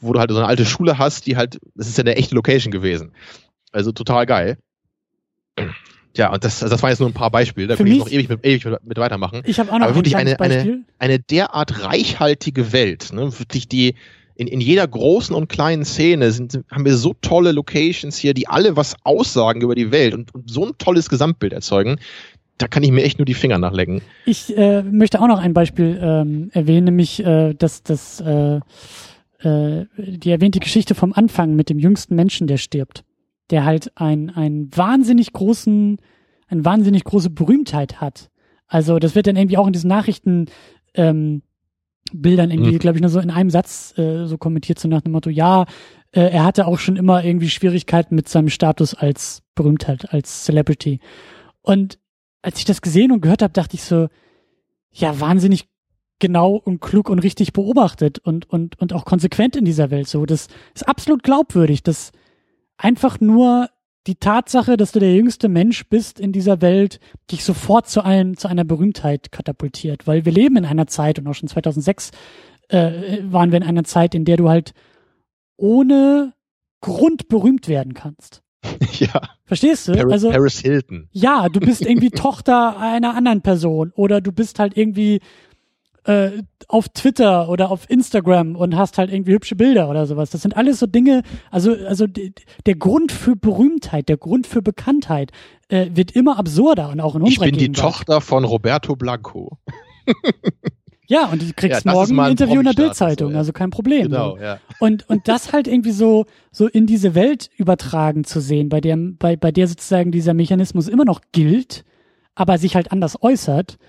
wo du halt so eine alte Schule hast, die halt, das ist ja eine echte Location gewesen. Also total geil. Ja, und das, also das waren jetzt nur ein paar Beispiele. Da könnte ich noch ewig mit, ewig mit, weitermachen. Ich habe auch noch Aber ein wirklich kleines eine, eine, eine derart reichhaltige Welt, ne? wirklich die in, in jeder großen und kleinen Szene sind, sind- haben wir so tolle Locations hier, die alle was aussagen über die Welt und, und so ein tolles Gesamtbild erzeugen. Da kann ich mir echt nur die Finger nachlecken. Ich äh, möchte auch noch ein Beispiel ähm, erwähnen, nämlich äh, dass das äh, äh, die erwähnte Geschichte vom Anfang mit dem jüngsten Menschen, der stirbt, der halt ein ein wahnsinnig großen, eine wahnsinnig große Berühmtheit hat. Also das wird dann irgendwie auch in diesen Nachrichten ähm, Bildern irgendwie, Mhm. glaube ich, nur so in einem Satz äh, so kommentiert, so nach dem Motto, ja, äh, er hatte auch schon immer irgendwie Schwierigkeiten mit seinem Status als Berühmtheit, als Celebrity. Und als ich das gesehen und gehört habe, dachte ich so, ja, wahnsinnig genau und klug und richtig beobachtet und, und, und auch konsequent in dieser Welt. So, das ist absolut glaubwürdig, dass einfach nur die Tatsache, dass du der jüngste Mensch bist in dieser Welt, dich sofort zu einem, zu einer Berühmtheit katapultiert. Weil wir leben in einer Zeit und auch schon 2006 äh, waren wir in einer Zeit, in der du halt ohne Grund berühmt werden kannst. ja, Verstehst du? Paris, also Paris Hilton. ja, du bist irgendwie Tochter einer anderen Person oder du bist halt irgendwie äh, auf Twitter oder auf Instagram und hast halt irgendwie hübsche Bilder oder sowas. Das sind alles so Dinge, also, also der Grund für Berühmtheit, der Grund für Bekanntheit äh, wird immer absurder und auch in Ich unserer bin die Gegenwart. Tochter von Roberto Blanco. Ja, und du kriegst Ja, morgen ein Interview in der Bildzeitung, so, ja. also kein Problem. Genau, So. ja. Und, und das halt irgendwie so, so in diese Welt übertragen zu sehen, bei der, bei, bei der sozusagen dieser Mechanismus immer noch gilt, aber sich halt anders äußert,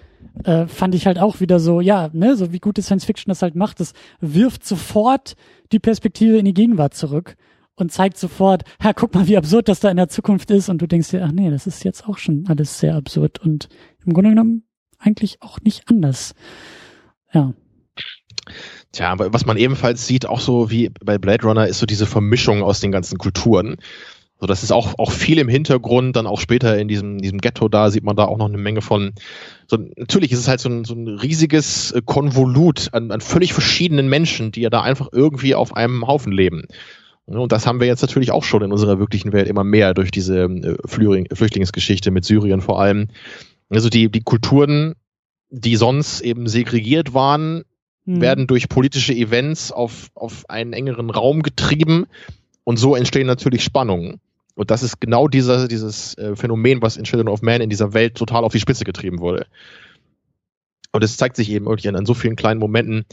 äh, fand ich halt auch wieder so, ja, ne, so wie gute Science Fiction das halt macht, das wirft sofort die Perspektive in die Gegenwart zurück und zeigt sofort, ja, guck mal, wie absurd das da in der Zukunft ist und du denkst dir, ach nee, das ist jetzt auch schon alles sehr absurd und im Grunde genommen eigentlich auch nicht anders. Ja. Tja, was man ebenfalls sieht, auch so wie bei Blade Runner, ist so diese Vermischung aus den ganzen Kulturen. So, das ist auch, auch viel im Hintergrund, dann auch später in diesem, diesem Ghetto da sieht man da auch noch eine Menge von. So, natürlich ist es halt so ein, so ein riesiges äh, Konvolut an, an völlig verschiedenen Menschen, die ja da einfach irgendwie auf einem Haufen leben. Und das haben wir jetzt natürlich auch schon in unserer wirklichen Welt immer mehr durch diese äh, Flüchtling Flüchtlingsgeschichte mit Syrien vor allem. Also die, die Kulturen, die sonst eben segregiert waren, Hm. werden durch politische Events auf, auf einen engeren Raum getrieben und so entstehen natürlich Spannungen. Und das ist genau dieser, dieses äh, Phänomen, was in Children of Man in dieser Welt total auf die Spitze getrieben wurde. Und es zeigt sich eben wirklich an, an so vielen kleinen Momenten.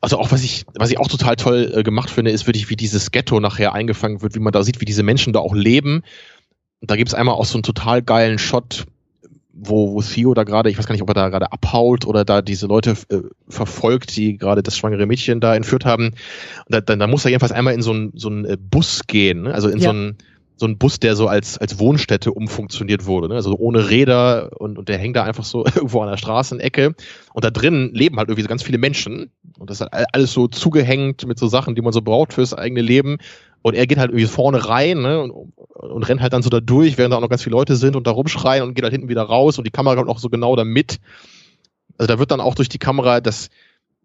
Also auch was ich, was ich auch total toll äh, gemacht finde, ist wirklich, wie dieses Ghetto nachher eingefangen wird, wie man da sieht, wie diese Menschen da auch leben. Und da gibt es einmal auch so einen total geilen Shot, wo, wo Theo da gerade, ich weiß gar nicht, ob er da gerade abhaut oder da diese Leute äh, verfolgt, die gerade das schwangere Mädchen da entführt haben. Und da, dann, da muss er jedenfalls einmal in so einen so einen, äh, Bus gehen, ne? also in so Ja. einen so ein Bus, der so als, als Wohnstätte umfunktioniert wurde, ne? also ohne Räder und, und der hängt da einfach so irgendwo an der Straßenecke und da drin leben halt irgendwie so ganz viele Menschen und das ist halt alles so zugehängt mit so Sachen, die man so braucht fürs eigene Leben und er geht halt irgendwie vorne rein ne? und, und rennt halt dann so da durch, während da auch noch ganz viele Leute sind und da rumschreien und geht halt hinten wieder raus und die Kamera kommt auch so genau da mit. Also da wird dann auch durch die Kamera das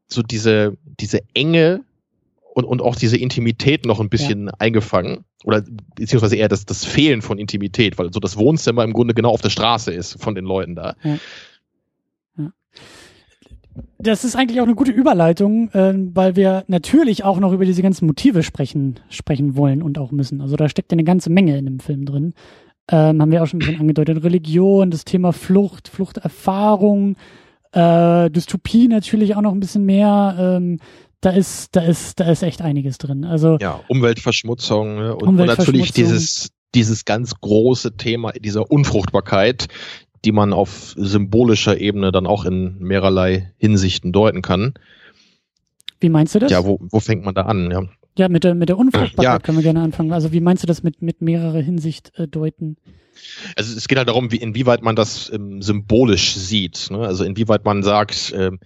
so diese, diese Enge und, und auch diese Intimität noch ein bisschen eingefangen. Oder beziehungsweise eher das, das Fehlen von Intimität, weil so das Wohnzimmer im Grunde genau auf der Straße ist von den Leuten da. Das ist eigentlich auch eine gute Überleitung, äh, weil wir natürlich auch noch über diese ganzen Motive sprechen, sprechen wollen und auch müssen. Also da steckt ja eine ganze Menge in dem Film drin. Ähm, haben wir auch schon ein bisschen angedeutet. Religion, das Thema Flucht, Fluchterfahrung, äh, Dystopie natürlich auch noch ein bisschen mehr. Ähm, da ist, da ist, da ist echt einiges drin. Also Ja, Umweltverschmutzung ne? und, und Umweltverschmutzung. natürlich dieses, dieses ganz große Thema dieser Unfruchtbarkeit, die man auf symbolischer Ebene dann auch in mehrerlei Hinsichten deuten kann. wie meinst du das? Ja, wo, wo fängt man da an? Ja. Ja, mit der, mit der Unfruchtbarkeit Ja. können wir gerne anfangen. Also wie meinst du das mit, mit mehrerer Hinsicht äh, deuten? Also es geht halt darum, wie, inwieweit man das ähm, symbolisch sieht. Ne? Also inwieweit man sagt, ähm,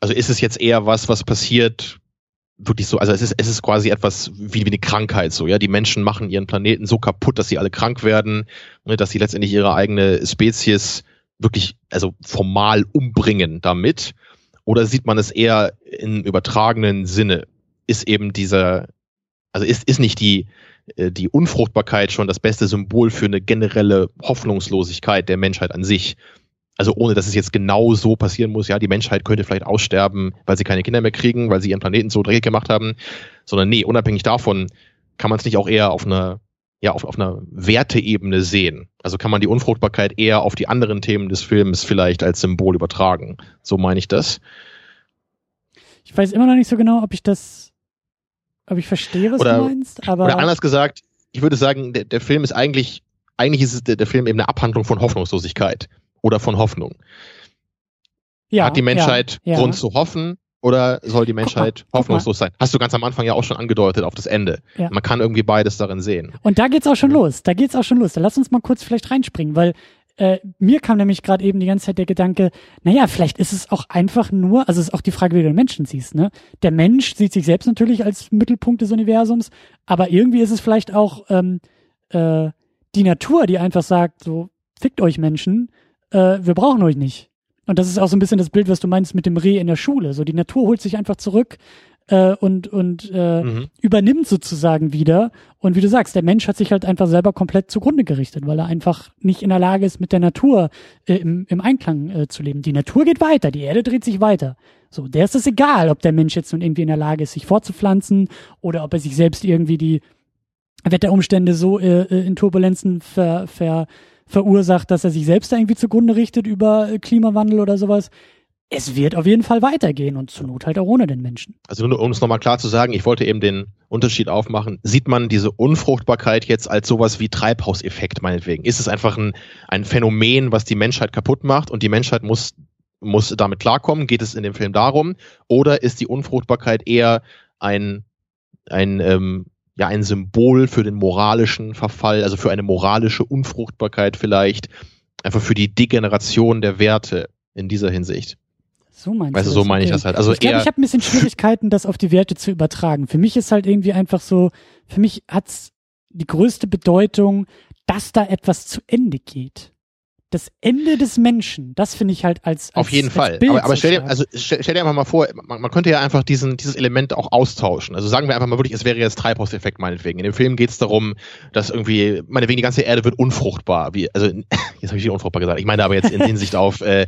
also ist es jetzt eher was, was passiert, wirklich so, also es ist, es ist quasi etwas wie, wie eine Krankheit so, ja. Die Menschen machen ihren Planeten so kaputt, dass sie alle krank werden, ne, dass sie letztendlich ihre eigene Spezies wirklich, also formal umbringen damit. Oder sieht man es eher im übertragenen Sinne? Ist eben dieser, also ist, ist nicht die, äh, die Unfruchtbarkeit schon das beste Symbol für eine generelle Hoffnungslosigkeit der Menschheit an sich. Also ohne, dass es jetzt genau so passieren muss, ja, die Menschheit könnte vielleicht aussterben, weil sie keine Kinder mehr kriegen, weil sie ihren Planeten so dreckig gemacht haben, sondern nee, unabhängig davon kann man es nicht auch eher auf einer, ja, auf, auf einer Werteebene sehen. Also kann man die Unfruchtbarkeit eher auf die anderen Themen des Films vielleicht als Symbol übertragen. So meine ich das. Ich weiß immer noch nicht so genau, ob ich das ob ich verstehe, was oder, du meinst, aber. Oder anders gesagt, ich würde sagen, der, der Film ist eigentlich, eigentlich ist es der, der Film eben eine Abhandlung von Hoffnungslosigkeit oder von Hoffnung. Ja, Hat die Menschheit ja, ja. Grund zu hoffen oder soll die Menschheit mal, hoffnungslos sein? Hast du ganz am Anfang ja auch schon angedeutet auf das Ende. Man kann irgendwie beides darin sehen. Und da geht's auch schon los. Da geht's auch schon los. Da lass uns mal kurz vielleicht reinspringen, weil äh, mir kam nämlich gerade eben die ganze Zeit der Gedanke, naja, vielleicht ist es auch einfach nur, also es ist auch die Frage, wie du den Menschen siehst, ne? Der Mensch sieht sich selbst natürlich als Mittelpunkt des Universums, aber irgendwie ist es vielleicht auch ähm, äh, die Natur, die einfach sagt, so, fickt euch Menschen, äh, wir brauchen euch nicht. Und das ist auch so ein bisschen das Bild, was du meinst mit dem Reh in der Schule. So, die Natur holt sich einfach zurück äh, und, und äh, mhm. übernimmt sozusagen wieder. Und wie du sagst, der Mensch hat sich halt einfach selber komplett zugrunde gerichtet, weil er einfach nicht in der Lage ist, mit der Natur äh, im, im Einklang äh, zu leben. Die Natur geht weiter, die Erde dreht sich weiter. So, der ist es egal, ob der Mensch jetzt nun irgendwie in der Lage ist, sich fortzupflanzen oder ob er sich selbst irgendwie die Wetterumstände so äh, äh in Turbulenzen ver, ver, verursacht, dass er sich selbst irgendwie zugrunde richtet über äh, Klimawandel oder sowas es wird auf jeden Fall weitergehen und zur Not halt auch ohne den Menschen. Also nur um es nochmal klar zu sagen, ich wollte eben den Unterschied aufmachen. Sieht man diese Unfruchtbarkeit jetzt als sowas wie Treibhauseffekt meinetwegen? Ist es einfach ein, ein Phänomen, was die Menschheit kaputt macht und die Menschheit muss, muss damit klarkommen? Geht es in dem Film darum? Oder ist die Unfruchtbarkeit eher ein, ein, ähm, ja, ein Symbol für den moralischen Verfall, also für eine moralische Unfruchtbarkeit vielleicht, einfach für die Degeneration der Werte in dieser Hinsicht? So meinst weißt du, so meine ich das halt. Also ich glaube, ich habe ein bisschen Schwierigkeiten, das auf die Werte zu übertragen. Für mich ist halt irgendwie einfach so, für mich hat's die größte Bedeutung, dass da etwas zu Ende geht das Ende des Menschen, das finde ich halt als, als auf jeden als Fall. Bild aber, aber stell dir, also stell, stell, dir einfach mal vor, man, man, könnte ja einfach diesen dieses Element auch austauschen. Also sagen wir einfach mal wirklich, es wäre jetzt Treibhauseffekt meinetwegen. In dem Film geht es darum, dass irgendwie meinetwegen die ganze Erde wird unfruchtbar. Wie, also jetzt habe ich wieder unfruchtbar gesagt. Ich meine aber jetzt in Hinsicht auf äh,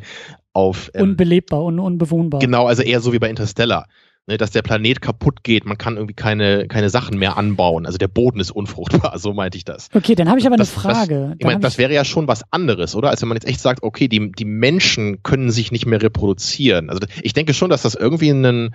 auf ähm, unbelebbar und unbewohnbar. Genau, also eher so wie bei Interstellar ne, dass der Planet kaputt geht, man kann irgendwie keine, keine Sachen mehr anbauen. Also der Boden ist unfruchtbar, so meinte ich das. Okay, dann habe ich aber das, eine Frage. Das, ich meine, das wäre ja schon was anderes, oder? Als wenn man jetzt echt sagt, okay, die, die Menschen können sich nicht mehr reproduzieren. Also ich denke schon, dass das irgendwie einen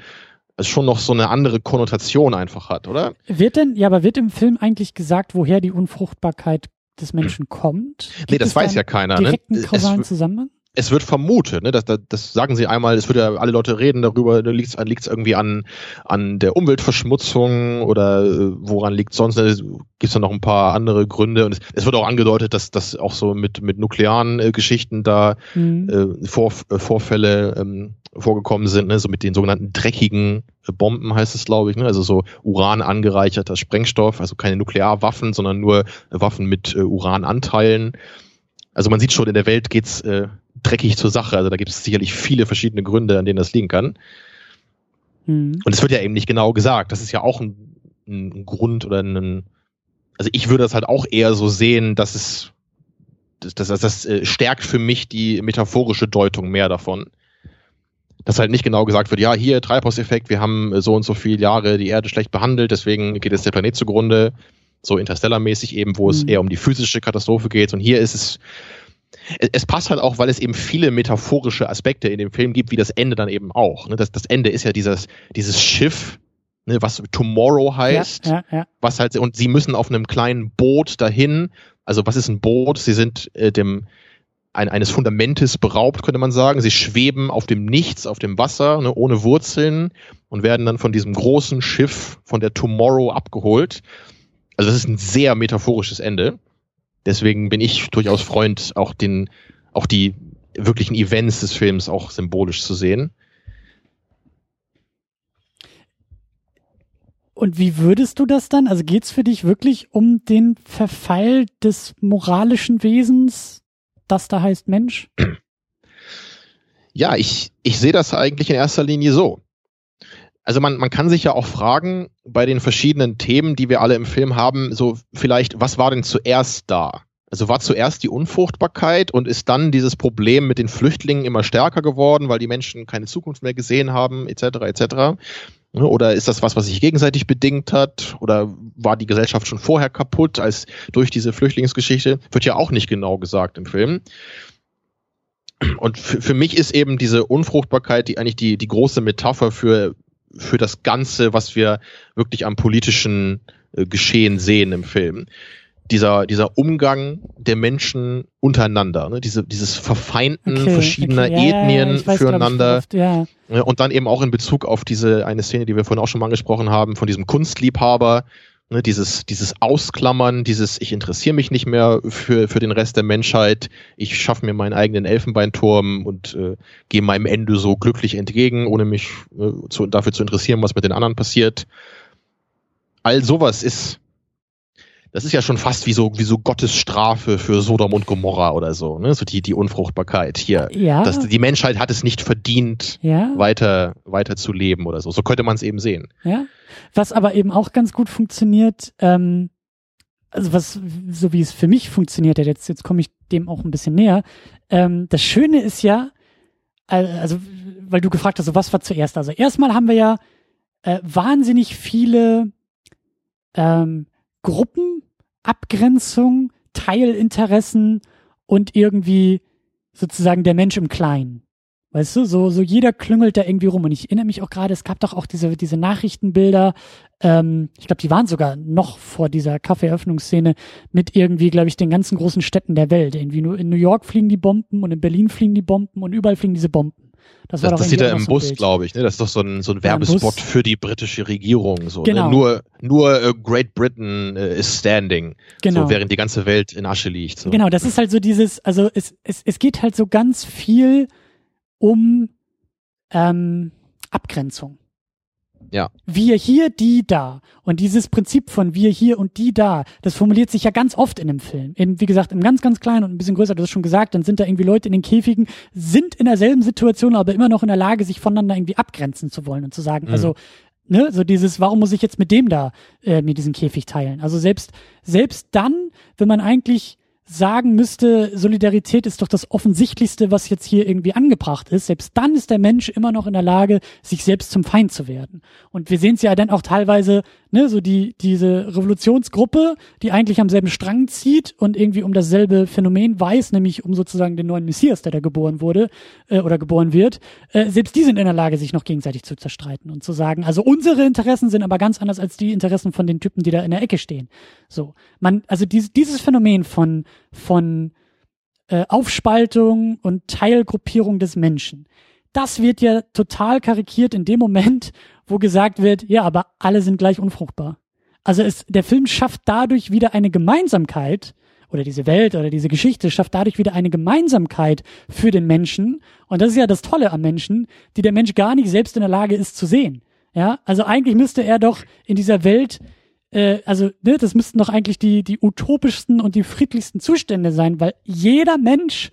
es schon noch so eine andere Konnotation einfach hat, oder? Wird denn, ja, aber wird im Film eigentlich gesagt, woher die Unfruchtbarkeit des Menschen kommt? Gibt nee, das weiß ja keiner. Ne? Direkten ne? kausalen Zusammenhang? Es wird vermutet, ne, das, das, das sagen sie einmal, es wird ja alle Leute reden darüber, da liegt es irgendwie an, an der Umweltverschmutzung oder äh, woran liegt sonst, ne, gibt es da noch ein paar andere Gründe und es, es, wird auch angedeutet, dass das auch so mit, mit nuklearen äh, Geschichten da mhm. äh, Vor, äh, Vorfälle ähm, vorgekommen sind, ne, so mit den sogenannten dreckigen äh, Bomben heißt es, glaube ich, ne, also so Uran angereicherter Sprengstoff, also keine Nuklearwaffen, sondern nur Waffen mit äh, Urananteilen. Also man sieht schon, in der Welt geht's äh, dreckig zur Sache. Also da gibt es sicherlich viele verschiedene Gründe, an denen das liegen kann. Mhm. Und es wird ja eben nicht genau gesagt. Das ist ja auch ein, ein Grund oder ein, also ich würde das halt auch eher so sehen, dass es, das, das, das äh, stärkt für mich die metaphorische Deutung mehr davon. Dass halt nicht genau gesagt wird, ja, hier Treibhauseffekt, wir haben so und so viele Jahre die Erde schlecht behandelt, deswegen geht jetzt der Planet zugrunde, so interstellarmäßig eben, wo mhm. es eher um die physische Katastrophe geht. Und hier ist es, es passt halt auch, weil es eben viele metaphorische Aspekte in dem Film gibt, wie das Ende dann eben auch. Ne? Das, das Ende ist ja dieses, dieses Schiff, ne, was Tomorrow heißt, ja, ja, ja. was halt, und sie müssen auf einem kleinen Boot dahin. Also was ist ein Boot? Sie sind äh, dem ein, eines Fundamentes beraubt, könnte man sagen. Sie schweben auf dem Nichts, auf dem Wasser, ne, ohne Wurzeln und werden dann von diesem großen Schiff, von der Tomorrow abgeholt. Also das ist ein sehr metaphorisches Ende. Deswegen bin ich durchaus Freund, auch den, auch die wirklichen Events des Films auch symbolisch zu sehen. und wie würdest du das dann? Also geht's für dich wirklich um den Verfall des moralischen Wesens, das da heißt Mensch? Ja, ich, ich sehe das eigentlich in erster Linie so. Also man, man kann sich ja auch fragen, bei den verschiedenen Themen, die wir alle im Film haben, so vielleicht, was war denn zuerst da? Also war zuerst die Unfruchtbarkeit und ist dann dieses Problem mit den Flüchtlingen immer stärker geworden, weil die Menschen keine Zukunft mehr gesehen haben, etc. etc. Oder ist das was, was sich gegenseitig bedingt hat? Oder war die Gesellschaft schon vorher kaputt, als durch diese Flüchtlingsgeschichte? Wird ja auch nicht genau gesagt im Film. Und für, mich ist eben diese Unfruchtbarkeit die eigentlich die, die große Metapher für, für das Ganze, was wir wirklich am politischen äh, Geschehen sehen im Film dieser, dieser Umgang der Menschen untereinander, ne? Diese, dieses Verfeinden okay, verschiedener okay. Ja, Ethnien ja, weiß, füreinander. Ich, ja. Und dann eben auch in Bezug auf diese eine Szene, die wir vorhin auch schon mal angesprochen haben, von diesem Kunstliebhaber, ne? dieses, dieses Ausklammern, dieses Ich interessiere mich nicht mehr für, für den Rest der Menschheit, ich schaffe mir meinen eigenen Elfenbeinturm und äh, gehe meinem Ende so glücklich entgegen, ohne mich äh, zu, dafür zu interessieren, was mit den anderen passiert. All sowas ist das ist ja schon fast wie so, wie so Gottes Strafe für Sodom und Gomorra oder so, ne? So die, die Unfruchtbarkeit hier. Ja. Das, die Menschheit hat es nicht verdient, ja. weiter, weiter zu leben oder so. So könnte man es eben sehen. Ja. Was aber eben auch ganz gut funktioniert, ähm, also was, so wie es für mich funktioniert hat, jetzt, jetzt komme ich dem auch ein bisschen näher. Ähm, das Schöne ist ja, also, weil du gefragt hast, so was war zuerst? Also erstmal haben wir ja äh, wahnsinnig viele ähm, Gruppen Abgrenzung, Teilinteressen und irgendwie sozusagen der Mensch im Kleinen. Weißt du, so, so jeder klüngelt da irgendwie rum. Und ich erinnere mich auch gerade, es gab doch auch diese, diese Nachrichtenbilder, ähm, ich glaube, die waren sogar noch vor dieser Kaffeeöffnungsszene mit irgendwie, glaube ich, den ganzen großen Städten der Welt. Irgendwie nur in New York fliegen die Bomben und in Berlin fliegen die Bomben und überall fliegen diese Bomben. Das, das, das sieht er im Bus, glaube ich. Ne? Das ist doch so ein, so ein Werbespot für die britische Regierung. So, ne? genau. Ne? Nur, nur uh, Great Britain uh, is standing, genau. so, während die ganze Welt in Asche liegt. So. Genau, das ist halt so dieses, also es, es, es geht halt so ganz viel um ähm, Abgrenzung. Ja. Wir hier, die da. Und dieses Prinzip von wir hier und die da, das formuliert sich ja ganz oft in dem Film. Eben, wie gesagt, im ganz, ganz kleinen und ein bisschen größer, du hast schon gesagt, dann sind da irgendwie Leute in den Käfigen, sind in derselben Situation, aber immer noch in der Lage, sich voneinander irgendwie abgrenzen zu wollen und zu sagen, mhm. also, ne, so dieses, warum muss ich jetzt mit dem da äh, mir diesen Käfig teilen? Also selbst, selbst dann, wenn man eigentlich sagen müsste, Solidarität ist doch das Offensichtlichste, was jetzt hier irgendwie angebracht ist, selbst dann ist der Mensch immer noch in der Lage, sich selbst zum Feind zu werden. Und wir sehen es ja dann auch teilweise, ne, so die, diese Revolutionsgruppe, die eigentlich am selben Strang zieht und irgendwie um dasselbe Phänomen weiß, nämlich um sozusagen den neuen Messias, der da geboren wurde äh, oder geboren wird, äh, selbst die sind in der Lage, sich noch gegenseitig zu zerstreiten und zu sagen, also unsere Interessen sind aber ganz anders als die Interessen von den Typen, die da in der Ecke stehen. So, man, also dieses, dieses Phänomen von von äh, Aufspaltung und Teilgruppierung des Menschen. Das wird ja total karikiert in dem Moment, wo gesagt wird, ja, aber alle sind gleich unfruchtbar. Also es, der Film schafft dadurch wieder eine Gemeinsamkeit, oder diese Welt oder diese Geschichte schafft dadurch wieder eine Gemeinsamkeit für den Menschen. Und das ist ja das Tolle am Menschen, die der Mensch gar nicht selbst in der Lage ist zu sehen. Ja, also eigentlich müsste er doch in dieser Welt äh, also ne, das müssten doch eigentlich die, die utopischsten und die friedlichsten Zustände sein, weil jeder Mensch,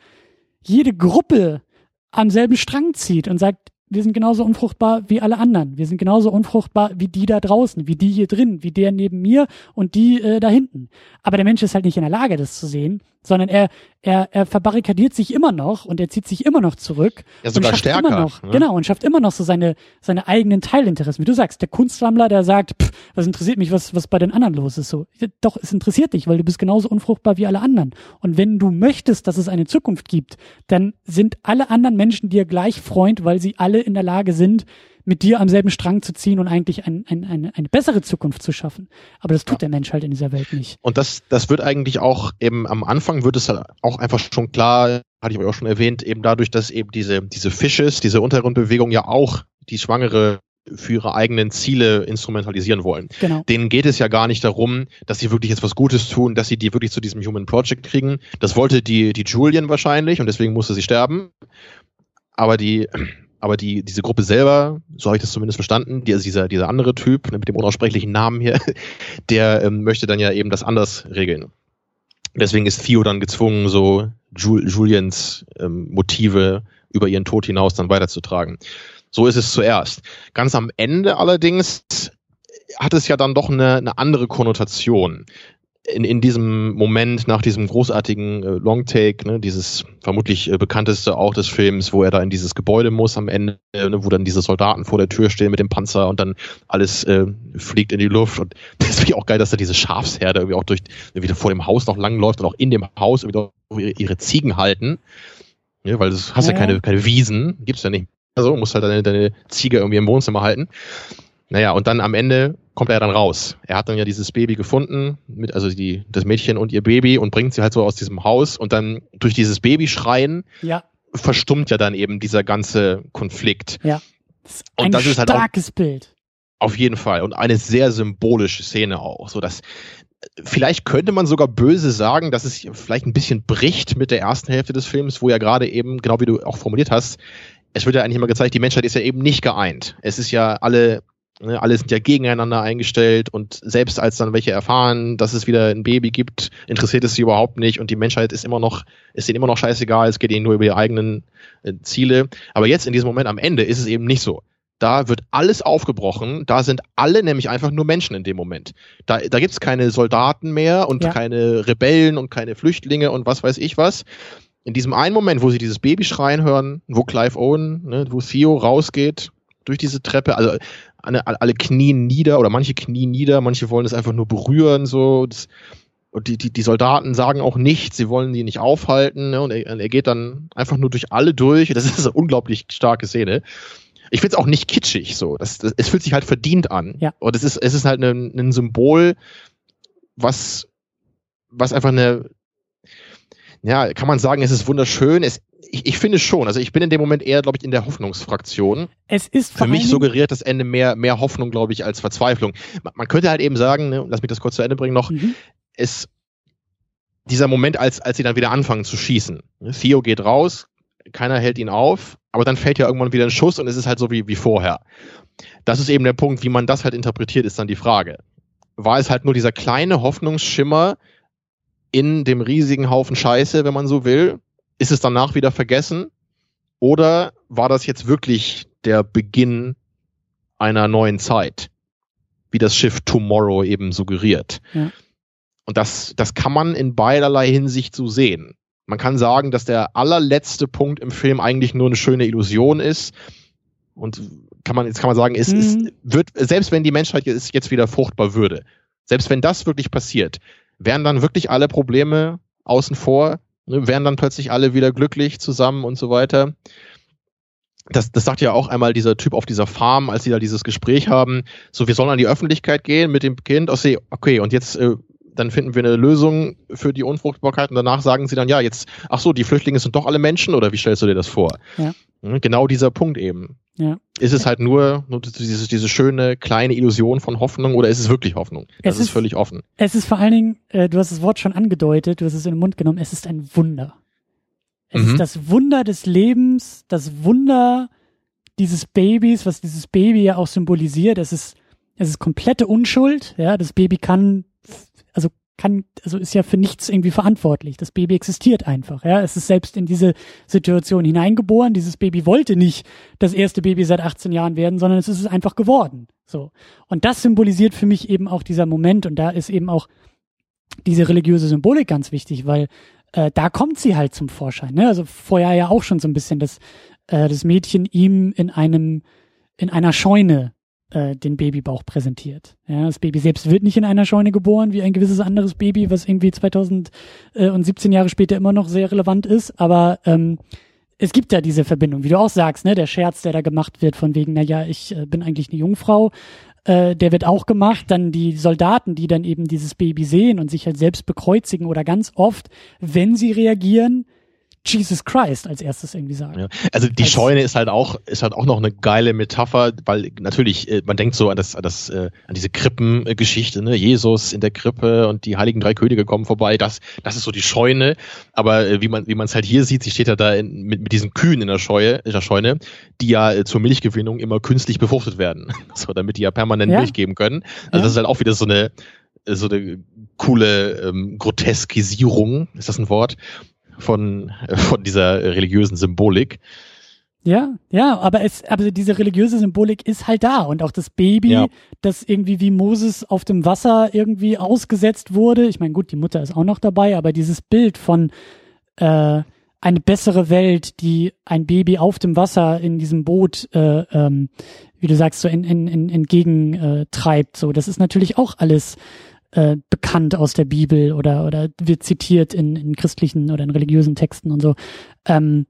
jede Gruppe am selben Strang zieht und sagt, wir sind genauso unfruchtbar wie alle anderen. Wir sind genauso unfruchtbar wie die da draußen, wie die hier drin, wie der neben mir und die äh, da hinten. Aber der Mensch ist halt nicht in der Lage, das zu sehen, sondern er, er, er verbarrikadiert sich immer noch und er zieht sich immer noch zurück. Ja, sogar und schafft stärker. Immer noch, ne? Genau, und schafft immer noch so seine, seine eigenen Teilinteressen. Wie du sagst, der Kunstsammler, der sagt, pff, was interessiert mich, was, was bei den anderen los ist. So, doch, es interessiert dich, weil du bist genauso unfruchtbar wie alle anderen. Und wenn du möchtest, dass es eine Zukunft gibt, dann sind alle anderen Menschen dir gleich Freund, weil sie alle in der Lage sind, mit dir am selben Strang zu ziehen und eigentlich ein, ein, eine, eine bessere Zukunft zu schaffen. Aber das tut ja. der Mensch halt in dieser Welt nicht. Und das, das wird eigentlich auch eben am Anfang wird es halt auch einfach schon klar, hatte ich euch auch schon erwähnt, eben dadurch, dass eben diese, diese Fishes, diese Untergrundbewegung ja auch die Schwangere für ihre eigenen Ziele instrumentalisieren wollen. Genau. Denen geht es ja gar nicht darum, dass sie wirklich jetzt was Gutes tun, dass sie die wirklich zu diesem Human Project kriegen. Das wollte die, die Julian wahrscheinlich und deswegen musste sie sterben. Aber die, aber die, diese Gruppe selber, so habe ich das zumindest verstanden, die, also dieser, dieser andere Typ ne, mit dem unaussprechlichen Namen hier, der ähm, möchte dann ja eben das anders regeln. Deswegen ist Theo dann gezwungen, so Jul Juliens ähm, Motive über ihren Tod hinaus dann weiterzutragen. So ist es zuerst. Ganz am Ende allerdings hat es ja dann doch eine, eine andere Konnotation in, in diesem Moment nach diesem großartigen äh, Longtake, ne, dieses vermutlich äh, bekannteste auch des Films, wo er da in dieses Gebäude muss am Ende, äh, ne, wo dann diese Soldaten vor der Tür stehen mit dem Panzer und dann alles äh, fliegt in die Luft und das ist wirklich auch geil, dass da diese Schafsherde irgendwie auch durch wieder vor dem Haus noch lang läuft und auch in dem Haus wieder ihre, ihre Ziegen halten, ja, weil du hast ja, ja keine keine Wiesen, gibt's ja nicht. Also musst halt deine, deine Ziege irgendwie im Wohnzimmer halten. Naja, und dann am Ende kommt er dann raus. Er hat dann ja dieses Baby gefunden, mit, also die, das Mädchen und ihr Baby und bringt sie halt so aus diesem Haus und dann durch dieses Babyschreien ja. verstummt ja dann eben dieser ganze Konflikt. Ja. Das ist ein und das starkes ist halt auch, Bild. Auf jeden Fall. Und eine sehr symbolische Szene auch. So dass, vielleicht könnte man sogar böse sagen, dass es vielleicht ein bisschen bricht mit der ersten Hälfte des Films, wo ja gerade eben, genau wie du auch formuliert hast, es wird ja eigentlich immer gezeigt, die Menschheit ist ja eben nicht geeint. Es ist ja alle alle sind ja gegeneinander eingestellt und selbst als dann welche erfahren, dass es wieder ein Baby gibt, interessiert es sie überhaupt nicht und die Menschheit ist immer noch, ist ihnen immer noch scheißegal, es geht ihnen nur über ihre eigenen äh, Ziele. Aber jetzt in diesem Moment am Ende ist es eben nicht so. Da wird alles aufgebrochen, da sind alle nämlich einfach nur Menschen in dem Moment. Da, da gibt's keine Soldaten mehr und ja. keine Rebellen und keine Flüchtlinge und was weiß ich was. In diesem einen Moment, wo sie dieses Baby schreien hören, wo Clive Owen, ne, wo Theo rausgeht, durch diese Treppe, also alle, alle knien nieder oder manche knien nieder, manche wollen es einfach nur berühren, so. Das, und die, die, die Soldaten sagen auch nichts, sie wollen die nicht aufhalten, ne? und er, er geht dann einfach nur durch alle durch. Das ist eine unglaublich starke Szene. Ich finde es auch nicht kitschig so. Das, das, es fühlt sich halt verdient an. Ja. Und es ist, es ist halt ein, ein Symbol, was, was einfach eine, ja, kann man sagen, es ist wunderschön. Es, ich, ich finde schon. Also ich bin in dem Moment eher, glaube ich, in der Hoffnungsfraktion. Es ist für mich suggeriert das Ende mehr mehr Hoffnung, glaube ich, als Verzweiflung. Man, man, könnte halt eben sagen, ne, lass mich das kurz zu Ende bringen noch. Mhm. Es dieser Moment, als als sie dann wieder anfangen zu schießen. Theo geht raus, keiner hält ihn auf, aber dann fällt ja irgendwann wieder ein Schuss und es ist halt so wie wie vorher. Das ist eben der Punkt, wie man das halt interpretiert, ist dann die Frage. War es halt nur dieser kleine Hoffnungsschimmer in dem riesigen Haufen Scheiße, wenn man so will, ist es danach wieder vergessen? Oder war das jetzt wirklich der Beginn einer neuen Zeit? Wie das Schiff Tomorrow eben suggeriert. Ja. Und das, das kann man in beiderlei Hinsicht so sehen. Man kann sagen, dass der allerletzte Punkt im Film eigentlich nur eine schöne Illusion ist. Und kann man, jetzt kann man sagen, es, mhm. es wird, selbst wenn die Menschheit jetzt, jetzt wieder fruchtbar würde, selbst wenn das wirklich passiert, wären dann wirklich alle Probleme außen vor? Ne, wären dann plötzlich alle wieder glücklich zusammen und so weiter. Das, das sagt ja auch einmal dieser Typ auf dieser Farm, als sie da dieses Gespräch haben, so wir sollen an die Öffentlichkeit gehen mit dem Kind, okay, und jetzt äh, dann finden wir eine Lösung für die Unfruchtbarkeit und danach sagen sie dann, ja, jetzt, ach so, die Flüchtlinge sind doch alle Menschen oder wie stellst du dir das vor? Ja. Hm, genau dieser Punkt eben. Ja. Ist es halt nur, nur diese, diese schöne kleine Illusion von Hoffnung oder ist es wirklich Hoffnung? Das ist, ist, völlig offen. Es ist vor allen Dingen, äh, du hast das Wort schon angedeutet, du hast es in den Mund genommen, es ist ein Wunder. Es mhm. ist das Wunder des Lebens, das Wunder dieses Babys, was dieses Baby ja auch symbolisiert. Es ist, es ist komplette Unschuld, ja, das Baby kann, also kann, also ist ja für nichts irgendwie verantwortlich. Das Baby existiert einfach, ja. Es ist selbst in diese Situation hineingeboren. Dieses Baby wollte nicht das erste Baby seit 18 Jahren werden, sondern es ist es einfach geworden. So. Und das symbolisiert für mich eben auch dieser Moment und da ist eben auch diese religiöse Symbolik ganz wichtig, weil äh, da kommt sie halt zum Vorschein. Ne? Also vorher ja auch schon so ein bisschen, dass äh, das Mädchen ihm in einem in einer Scheune äh, den Babybauch präsentiert. Ja, das Baby selbst wird nicht in einer Scheune geboren, wie ein gewisses anderes Baby, was irgendwie 2017 Jahre später immer noch sehr relevant ist, aber ähm, es gibt ja diese Verbindung, wie du auch sagst, ne, der Scherz, der da gemacht wird, von wegen, na ja, ich äh, bin eigentlich eine Jungfrau, äh, der wird auch gemacht. Dann die Soldaten, die dann eben dieses Baby sehen und sich halt selbst bekreuzigen oder ganz oft, wenn sie reagieren, Jesus Christ als erstes irgendwie sagen. Ja. Also die als Scheune ist halt auch ist halt auch noch eine geile Metapher, weil natürlich äh, man denkt so an das an das äh, an diese Krippengeschichte, ne? Jesus in der Krippe und die heiligen drei Könige kommen vorbei. Das das ist so die Scheune. Aber äh, wie man wie man es halt hier sieht, sie steht ja da in, mit mit diesen Kühen in der Scheune, in der Scheune, die ja äh, zur Milchgewinnung immer künstlich befruchtet werden, so damit die ja permanent ja. Milch geben können. Also ja. das ist halt auch wieder so eine so eine coole ähm, Groteskisierung, ist das ein Wort, von, von dieser religiösen Symbolik. Ja, ja, aber es, aber diese religiöse Symbolik ist halt da und auch das Baby, ja. das irgendwie wie Moses auf dem Wasser irgendwie ausgesetzt wurde. Ich meine, gut, die Mutter ist auch noch dabei, aber dieses Bild von äh, eine bessere Welt, die ein Baby auf dem Wasser in diesem Boot, äh, ähm, wie du sagst, so in, in, in, entgegentreibt, so das ist natürlich auch alles äh, bekannt aus der Bibel oder, oder wird zitiert in, in christlichen oder in religiösen Texten und so. Ähm,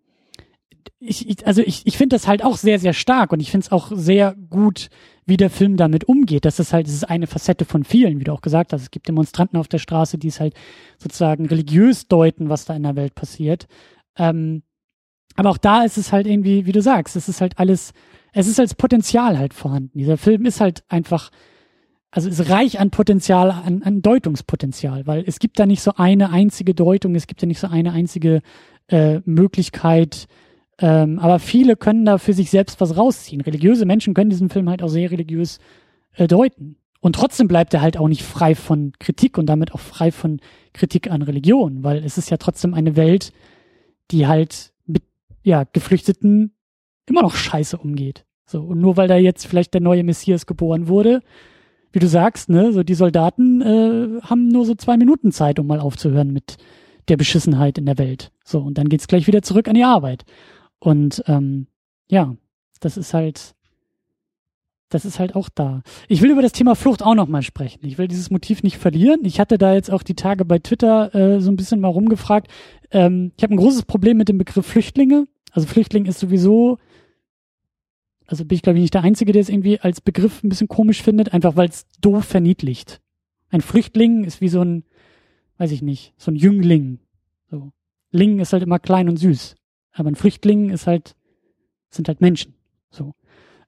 ich, ich, also ich, ich finde das halt auch sehr, sehr stark und ich finde es auch sehr gut, wie der Film damit umgeht. Das ist halt, das ist eine Facette von vielen, wie du auch gesagt hast. Es gibt Demonstranten auf der Straße, die es halt sozusagen religiös deuten, was da in der Welt passiert. Ähm, aber auch da ist es halt irgendwie, wie du sagst, es ist halt alles, es ist als Potenzial halt vorhanden. Dieser Film ist halt einfach also ist reich an Potenzial, an, an Deutungspotenzial, weil es gibt da nicht so eine einzige Deutung, es gibt ja nicht so eine einzige äh, Möglichkeit, ähm, aber viele können da für sich selbst was rausziehen. Religiöse Menschen können diesen Film halt auch sehr religiös äh, deuten. Und trotzdem bleibt er halt auch nicht frei von Kritik und damit auch frei von Kritik an Religion, weil es ist ja trotzdem eine Welt, die halt mit ja, Geflüchteten immer noch scheiße umgeht. So, und nur weil da jetzt vielleicht der neue Messias geboren wurde, wie du sagst, ne, so die Soldaten äh, haben nur so zwei Minuten Zeit, um mal aufzuhören mit der Beschissenheit in der Welt. So, und dann geht's gleich wieder zurück an die Arbeit. Und ähm, ja, das ist halt, das ist halt auch da. Ich will über das Thema Flucht auch nochmal sprechen. Ich will dieses Motiv nicht verlieren. Ich hatte da jetzt auch die Tage bei Twitter äh, so ein bisschen mal rumgefragt. Ähm, ich habe ein großes Problem mit dem Begriff Flüchtlinge. Also Flüchtling ist sowieso also bin ich glaube ich nicht der Einzige, der es irgendwie als Begriff ein bisschen komisch findet, einfach weil es doof verniedlicht. Ein Flüchtling ist wie so ein, weiß ich nicht, so ein Jüngling. So. Ling ist halt immer klein und süß. Aber ein Flüchtling ist halt, sind halt Menschen. So.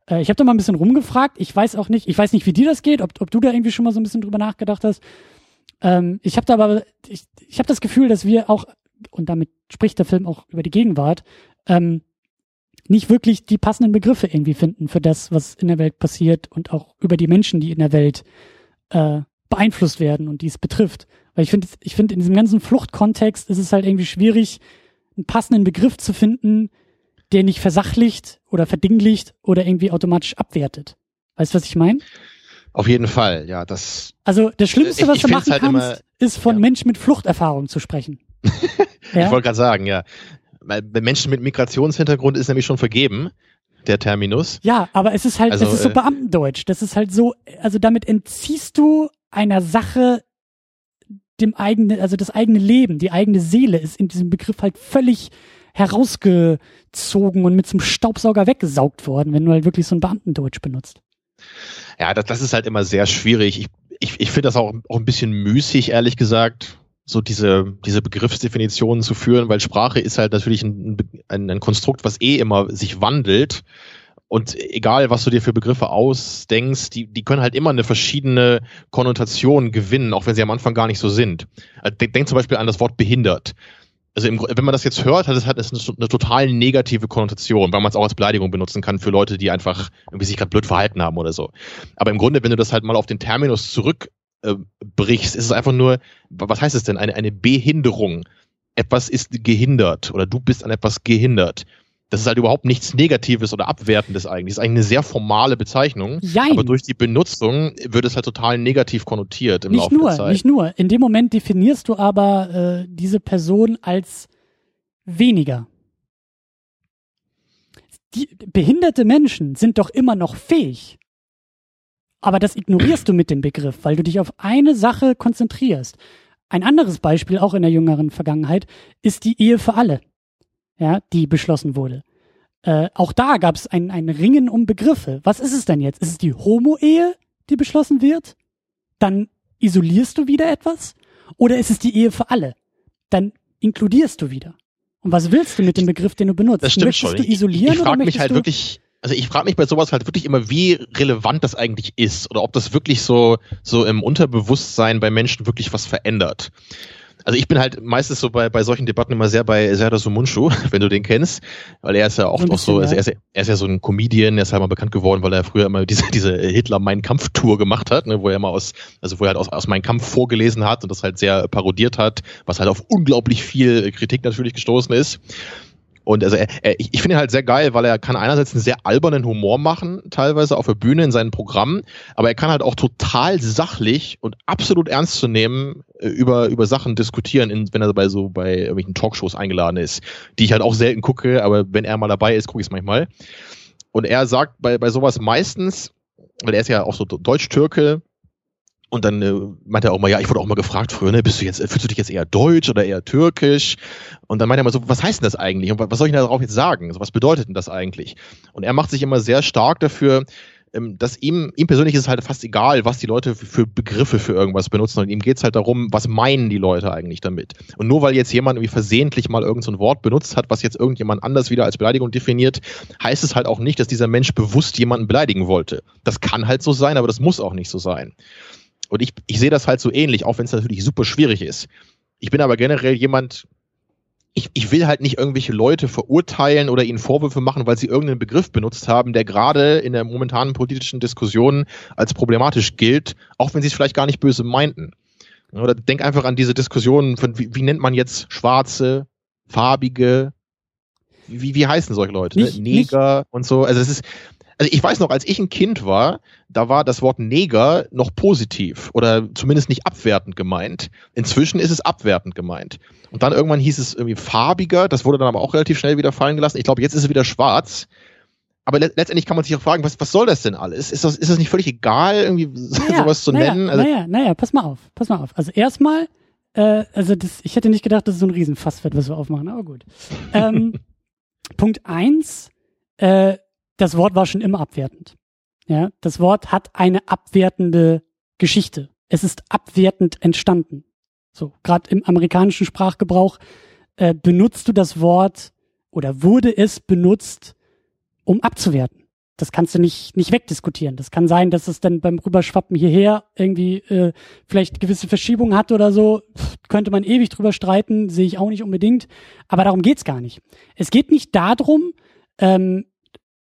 Äh, ich habe da mal ein bisschen rumgefragt. Ich weiß auch nicht, ich weiß nicht, wie dir das geht, ob, ob du da irgendwie schon mal so ein bisschen drüber nachgedacht hast. Ähm, ich habe da aber, ich, ich habe das Gefühl, dass wir auch, und damit spricht der Film auch über die Gegenwart, ähm, nicht wirklich die passenden Begriffe irgendwie finden für das, was in der Welt passiert und auch über die Menschen, die in der Welt äh, beeinflusst werden und die es betrifft. Weil ich finde, ich finde, in diesem ganzen Fluchtkontext ist es halt irgendwie schwierig, einen passenden Begriff zu finden, der nicht versachlicht oder verdinglicht oder irgendwie automatisch abwertet. Weißt du, was ich meine? Auf jeden Fall, ja, das. Also das Schlimmste, was du machen halt kannst, immer, ist von ja. Menschen mit Fluchterfahrung zu sprechen. ja? Ich wollte gerade sagen, ja weil Menschen mit Migrationshintergrund ist nämlich schon vergeben, der Terminus. Ja, aber es ist halt, also, das ist so äh, Beamtendeutsch. Das ist halt so, also damit entziehst du einer Sache dem eigenen, also das eigene Leben, die eigene Seele ist in diesem Begriff halt völlig herausgezogen und mit zum Staubsauger weggesaugt worden, wenn du halt wirklich so ein Beamtendeutsch benutzt. Ja, das, das ist halt immer sehr schwierig. Ich, ich, ich finde das auch, auch ein bisschen müßig, ehrlich gesagt so diese, diese Begriffsdefinitionen zu führen, weil Sprache ist halt natürlich ein, ein, ein Konstrukt, was eh immer sich wandelt. Und egal, was du dir für Begriffe ausdenkst, die, die können halt immer eine verschiedene Konnotation gewinnen, auch wenn sie am Anfang gar nicht so sind. Also denk zum Beispiel an das Wort behindert. Also im, wenn man das jetzt hört, hat es halt eine, eine total negative Konnotation, weil man es auch als Beleidigung benutzen kann für Leute, die einfach irgendwie sich gerade blöd verhalten haben oder so. Aber im Grunde, wenn du das halt mal auf den Terminus zurück äh, brichst, ist es einfach nur, was heißt es denn? Eine, eine Behinderung. Etwas ist gehindert oder du bist an etwas gehindert. Das ist halt überhaupt nichts Negatives oder Abwertendes eigentlich. Das ist eigentlich eine sehr formale Bezeichnung. Jein. Aber durch die Benutzung wird es halt total negativ konnotiert im nicht Laufe nur, der Zeit. Nicht nur. In dem Moment definierst du aber äh, diese Person als weniger. Die behinderte Menschen sind doch immer noch fähig. Aber das ignorierst du mit dem Begriff, weil du dich auf eine Sache konzentrierst. Ein anderes Beispiel, auch in der jüngeren Vergangenheit, ist die Ehe für alle, ja, die beschlossen wurde. Äh, auch da gab es ein, ein Ringen um Begriffe. Was ist es denn jetzt? Ist es die Homo-Ehe, die beschlossen wird? Dann isolierst du wieder etwas? Oder ist es die Ehe für alle? Dann inkludierst du wieder. Und was willst du mit dem Begriff, den du benutzt? Das stimmt möchtest schon. du isolieren ich ich frage mich halt du wirklich, also ich frage mich bei sowas halt wirklich immer, wie relevant das eigentlich ist oder ob das wirklich so, so im Unterbewusstsein bei Menschen wirklich was verändert. Also ich bin halt meistens so bei, bei solchen Debatten immer sehr bei Serdar Sumunchu, wenn du den kennst, weil er ist ja oft auch so, also er, ist, er ist ja so ein Comedian, er ist halt mal bekannt geworden, weil er früher immer diese, diese Hitler-Mein-Kampf-Tour gemacht hat, ne, wo er immer aus, also wo er halt aus, aus Mein Kampf vorgelesen hat und das halt sehr parodiert hat, was halt auf unglaublich viel Kritik natürlich gestoßen ist. Und also er, er, ich finde ihn halt sehr geil, weil er kann einerseits einen sehr albernen Humor machen, teilweise auf der Bühne in seinen Programmen, aber er kann halt auch total sachlich und absolut ernst zu nehmen äh, über, über Sachen diskutieren, in, wenn er bei so bei irgendwelchen Talkshows eingeladen ist, die ich halt auch selten gucke, aber wenn er mal dabei ist, gucke ich es manchmal. Und er sagt bei, bei sowas meistens, weil er ist ja auch so Deutsch-Türke, und dann äh, meinte er auch mal, ja, ich wurde auch mal gefragt früher, ne, bist du jetzt, fühlst du dich jetzt eher deutsch oder eher türkisch? Und dann meinte er mal so, was heißt denn das eigentlich? Und was soll ich denn darauf jetzt sagen? So, was bedeutet denn das eigentlich? Und er macht sich immer sehr stark dafür, ähm, dass ihm, ihm persönlich ist es halt fast egal, was die Leute für Begriffe für irgendwas benutzen. Und ihm geht's halt darum, was meinen die Leute eigentlich damit. Und nur weil jetzt jemand irgendwie versehentlich mal irgendein so Wort benutzt hat, was jetzt irgendjemand anders wieder als Beleidigung definiert, heißt es halt auch nicht, dass dieser Mensch bewusst jemanden beleidigen wollte. Das kann halt so sein, aber das muss auch nicht so sein. Und ich, ich sehe das halt so ähnlich, auch wenn es natürlich super schwierig ist. Ich bin aber generell jemand, ich, ich will halt nicht irgendwelche Leute verurteilen oder ihnen Vorwürfe machen, weil sie irgendeinen Begriff benutzt haben, der gerade in der momentanen politischen Diskussion als problematisch gilt, auch wenn sie es vielleicht gar nicht böse meinten. Oder denk einfach an diese Diskussionen von, wie, wie nennt man jetzt schwarze, farbige, wie, wie heißen solche Leute? Ne? Nicht, Neger nicht. und so. Also es ist, also ich weiß noch, als ich ein Kind war, da war das Wort Neger noch positiv oder zumindest nicht abwertend gemeint. Inzwischen ist es abwertend gemeint. Und dann irgendwann hieß es irgendwie farbiger, das wurde dann aber auch relativ schnell wieder fallen gelassen. Ich glaube, jetzt ist es wieder schwarz. Aber le letztendlich kann man sich auch fragen, was, was soll das denn alles? Ist das, ist das nicht völlig egal, irgendwie naja, sowas zu naja, nennen? Also naja, naja, pass mal auf, pass mal auf. Also erstmal, äh, also das, ich hätte nicht gedacht, dass es so ein Riesenfass wird, was wir aufmachen, aber gut. Ähm, Punkt eins, äh, das Wort war schon immer abwertend. Ja, das Wort hat eine abwertende Geschichte. Es ist abwertend entstanden. So, gerade im amerikanischen Sprachgebrauch äh, benutzt du das Wort oder wurde es benutzt, um abzuwerten. Das kannst du nicht, nicht wegdiskutieren. Das kann sein, dass es dann beim Rüberschwappen hierher irgendwie äh, vielleicht gewisse Verschiebungen hat oder so. Pff, könnte man ewig drüber streiten, sehe ich auch nicht unbedingt. Aber darum geht's gar nicht. Es geht nicht darum, ähm,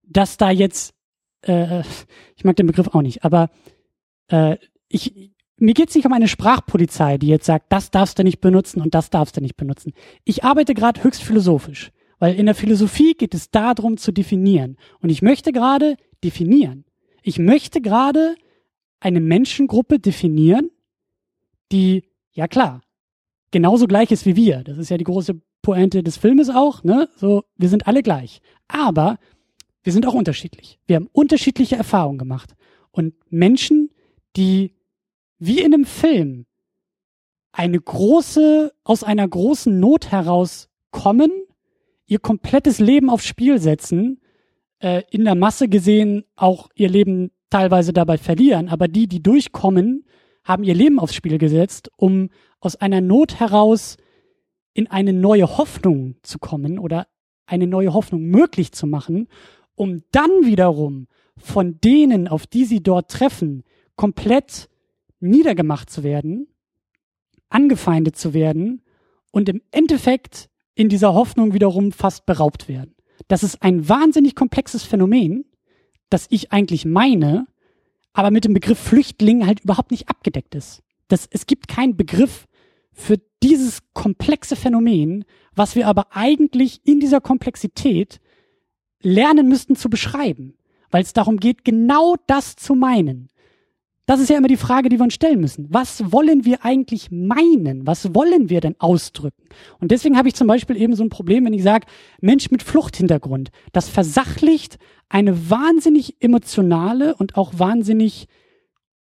dass da jetzt, äh, ich mag den Begriff auch nicht, aber äh, ich, mir geht's nicht um eine Sprachpolizei, die jetzt sagt, das darfst du nicht benutzen und das darfst du nicht benutzen. Ich arbeite gerade höchst philosophisch, weil in der Philosophie geht es darum zu definieren. Und ich möchte gerade definieren. Ich möchte gerade eine Menschengruppe definieren, die, ja klar, genauso gleich ist wie wir. Das ist ja die große Pointe des Filmes auch, ne? So, wir sind alle gleich. Aber wir sind auch unterschiedlich. Wir haben unterschiedliche Erfahrungen gemacht. Und Menschen, die wie in einem Film eine große, aus einer großen Not heraus kommen, ihr komplettes Leben aufs Spiel setzen, äh, in der Masse gesehen auch ihr Leben teilweise dabei verlieren, aber die, die durchkommen, haben ihr Leben aufs Spiel gesetzt, um aus einer Not heraus in eine neue Hoffnung zu kommen oder eine neue Hoffnung möglich zu machen um dann wiederum von denen, auf die sie dort treffen, komplett niedergemacht zu werden, angefeindet zu werden und im Endeffekt in dieser Hoffnung wiederum fast beraubt werden. Das ist ein wahnsinnig komplexes Phänomen, das ich eigentlich meine, aber mit dem Begriff Flüchtling halt überhaupt nicht abgedeckt ist. Das, es gibt keinen Begriff für dieses komplexe Phänomen, was wir aber eigentlich in dieser Komplexität lernen müssten zu beschreiben, weil es darum geht, genau das zu meinen. Das ist ja immer die Frage, die wir uns stellen müssen. Was wollen wir eigentlich meinen? Was wollen wir denn ausdrücken? Und deswegen habe ich zum Beispiel eben so ein Problem, wenn ich sage, Mensch mit Fluchthintergrund. Das versachlicht eine wahnsinnig emotionale und auch wahnsinnig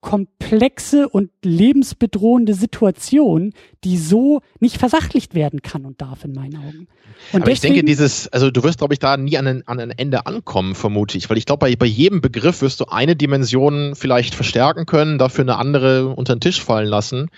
komplexe und lebensbedrohende Situation, die so nicht versachlicht werden kann und darf in meinen Augen. Und Aber deswegen, ich denke, dieses, also du wirst, glaube ich, da nie an ein, an ein Ende ankommen, vermute ich, weil ich glaube, bei, bei jedem Begriff wirst du eine Dimension vielleicht verstärken können, dafür eine andere unter den Tisch fallen lassen.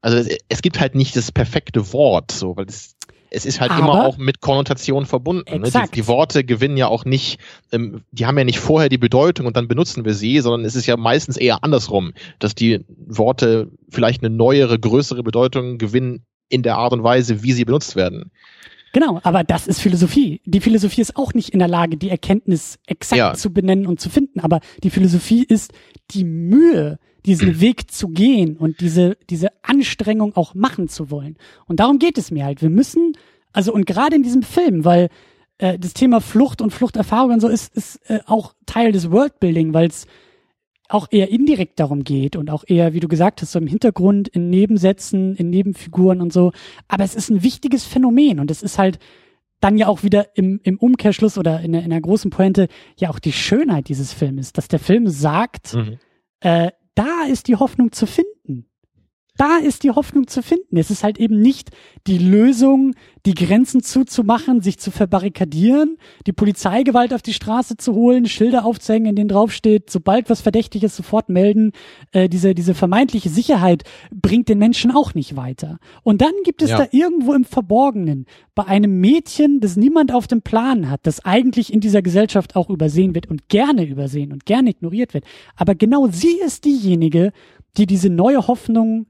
Also es, es gibt halt nicht das perfekte Wort, so, weil es es ist halt Aber, immer auch mit Konnotation verbunden. Ne? Die, die, Worte gewinnen ja auch nicht, ähm, die haben ja nicht vorher die Bedeutung und dann benutzen wir sie, sondern es ist ja meistens eher andersrum, dass die Worte vielleicht eine neuere, größere Bedeutung gewinnen in der Art und Weise, wie sie benutzt werden. Genau, aber das ist Philosophie. Die Philosophie ist auch nicht in der Lage, die Erkenntnis exakt ja. zu benennen und zu finden, aber die Philosophie ist die Mühe, diesen Weg zu gehen und diese, diese Anstrengung auch machen zu wollen. Und darum geht es mir halt. Wir müssen, also und gerade in diesem Film, weil äh, das Thema Flucht und Fluchterfahrung und so ist, ist äh, auch Teil des Worldbuilding, weil es auch eher indirekt darum geht und auch eher, wie du gesagt hast, so im Hintergrund, in Nebensätzen, in Nebenfiguren und so. Aber es ist ein wichtiges Phänomen und es ist halt dann ja auch wieder im, im Umkehrschluss oder in, in einer großen Pointe ja auch die Schönheit dieses Filmes, dass der Film sagt, mhm. äh, da ist die Hoffnung zu finden da ist die Hoffnung zu finden. Es ist halt eben nicht die Lösung, die Grenzen zuzumachen, sich zu verbarrikadieren, die Polizeigewalt auf die Straße zu holen, Schilder aufzuhängen, in denen draufsteht, sobald was Verdächtiges sofort melden. Äh, diese, diese vermeintliche Sicherheit bringt den Menschen auch nicht weiter. Und dann gibt es ja. da irgendwo im Verborgenen bei einem Mädchen, das niemand auf dem Plan hat, das eigentlich in dieser Gesellschaft auch übersehen wird und gerne übersehen und gerne ignoriert wird. Aber genau sie ist diejenige, die diese neue Hoffnung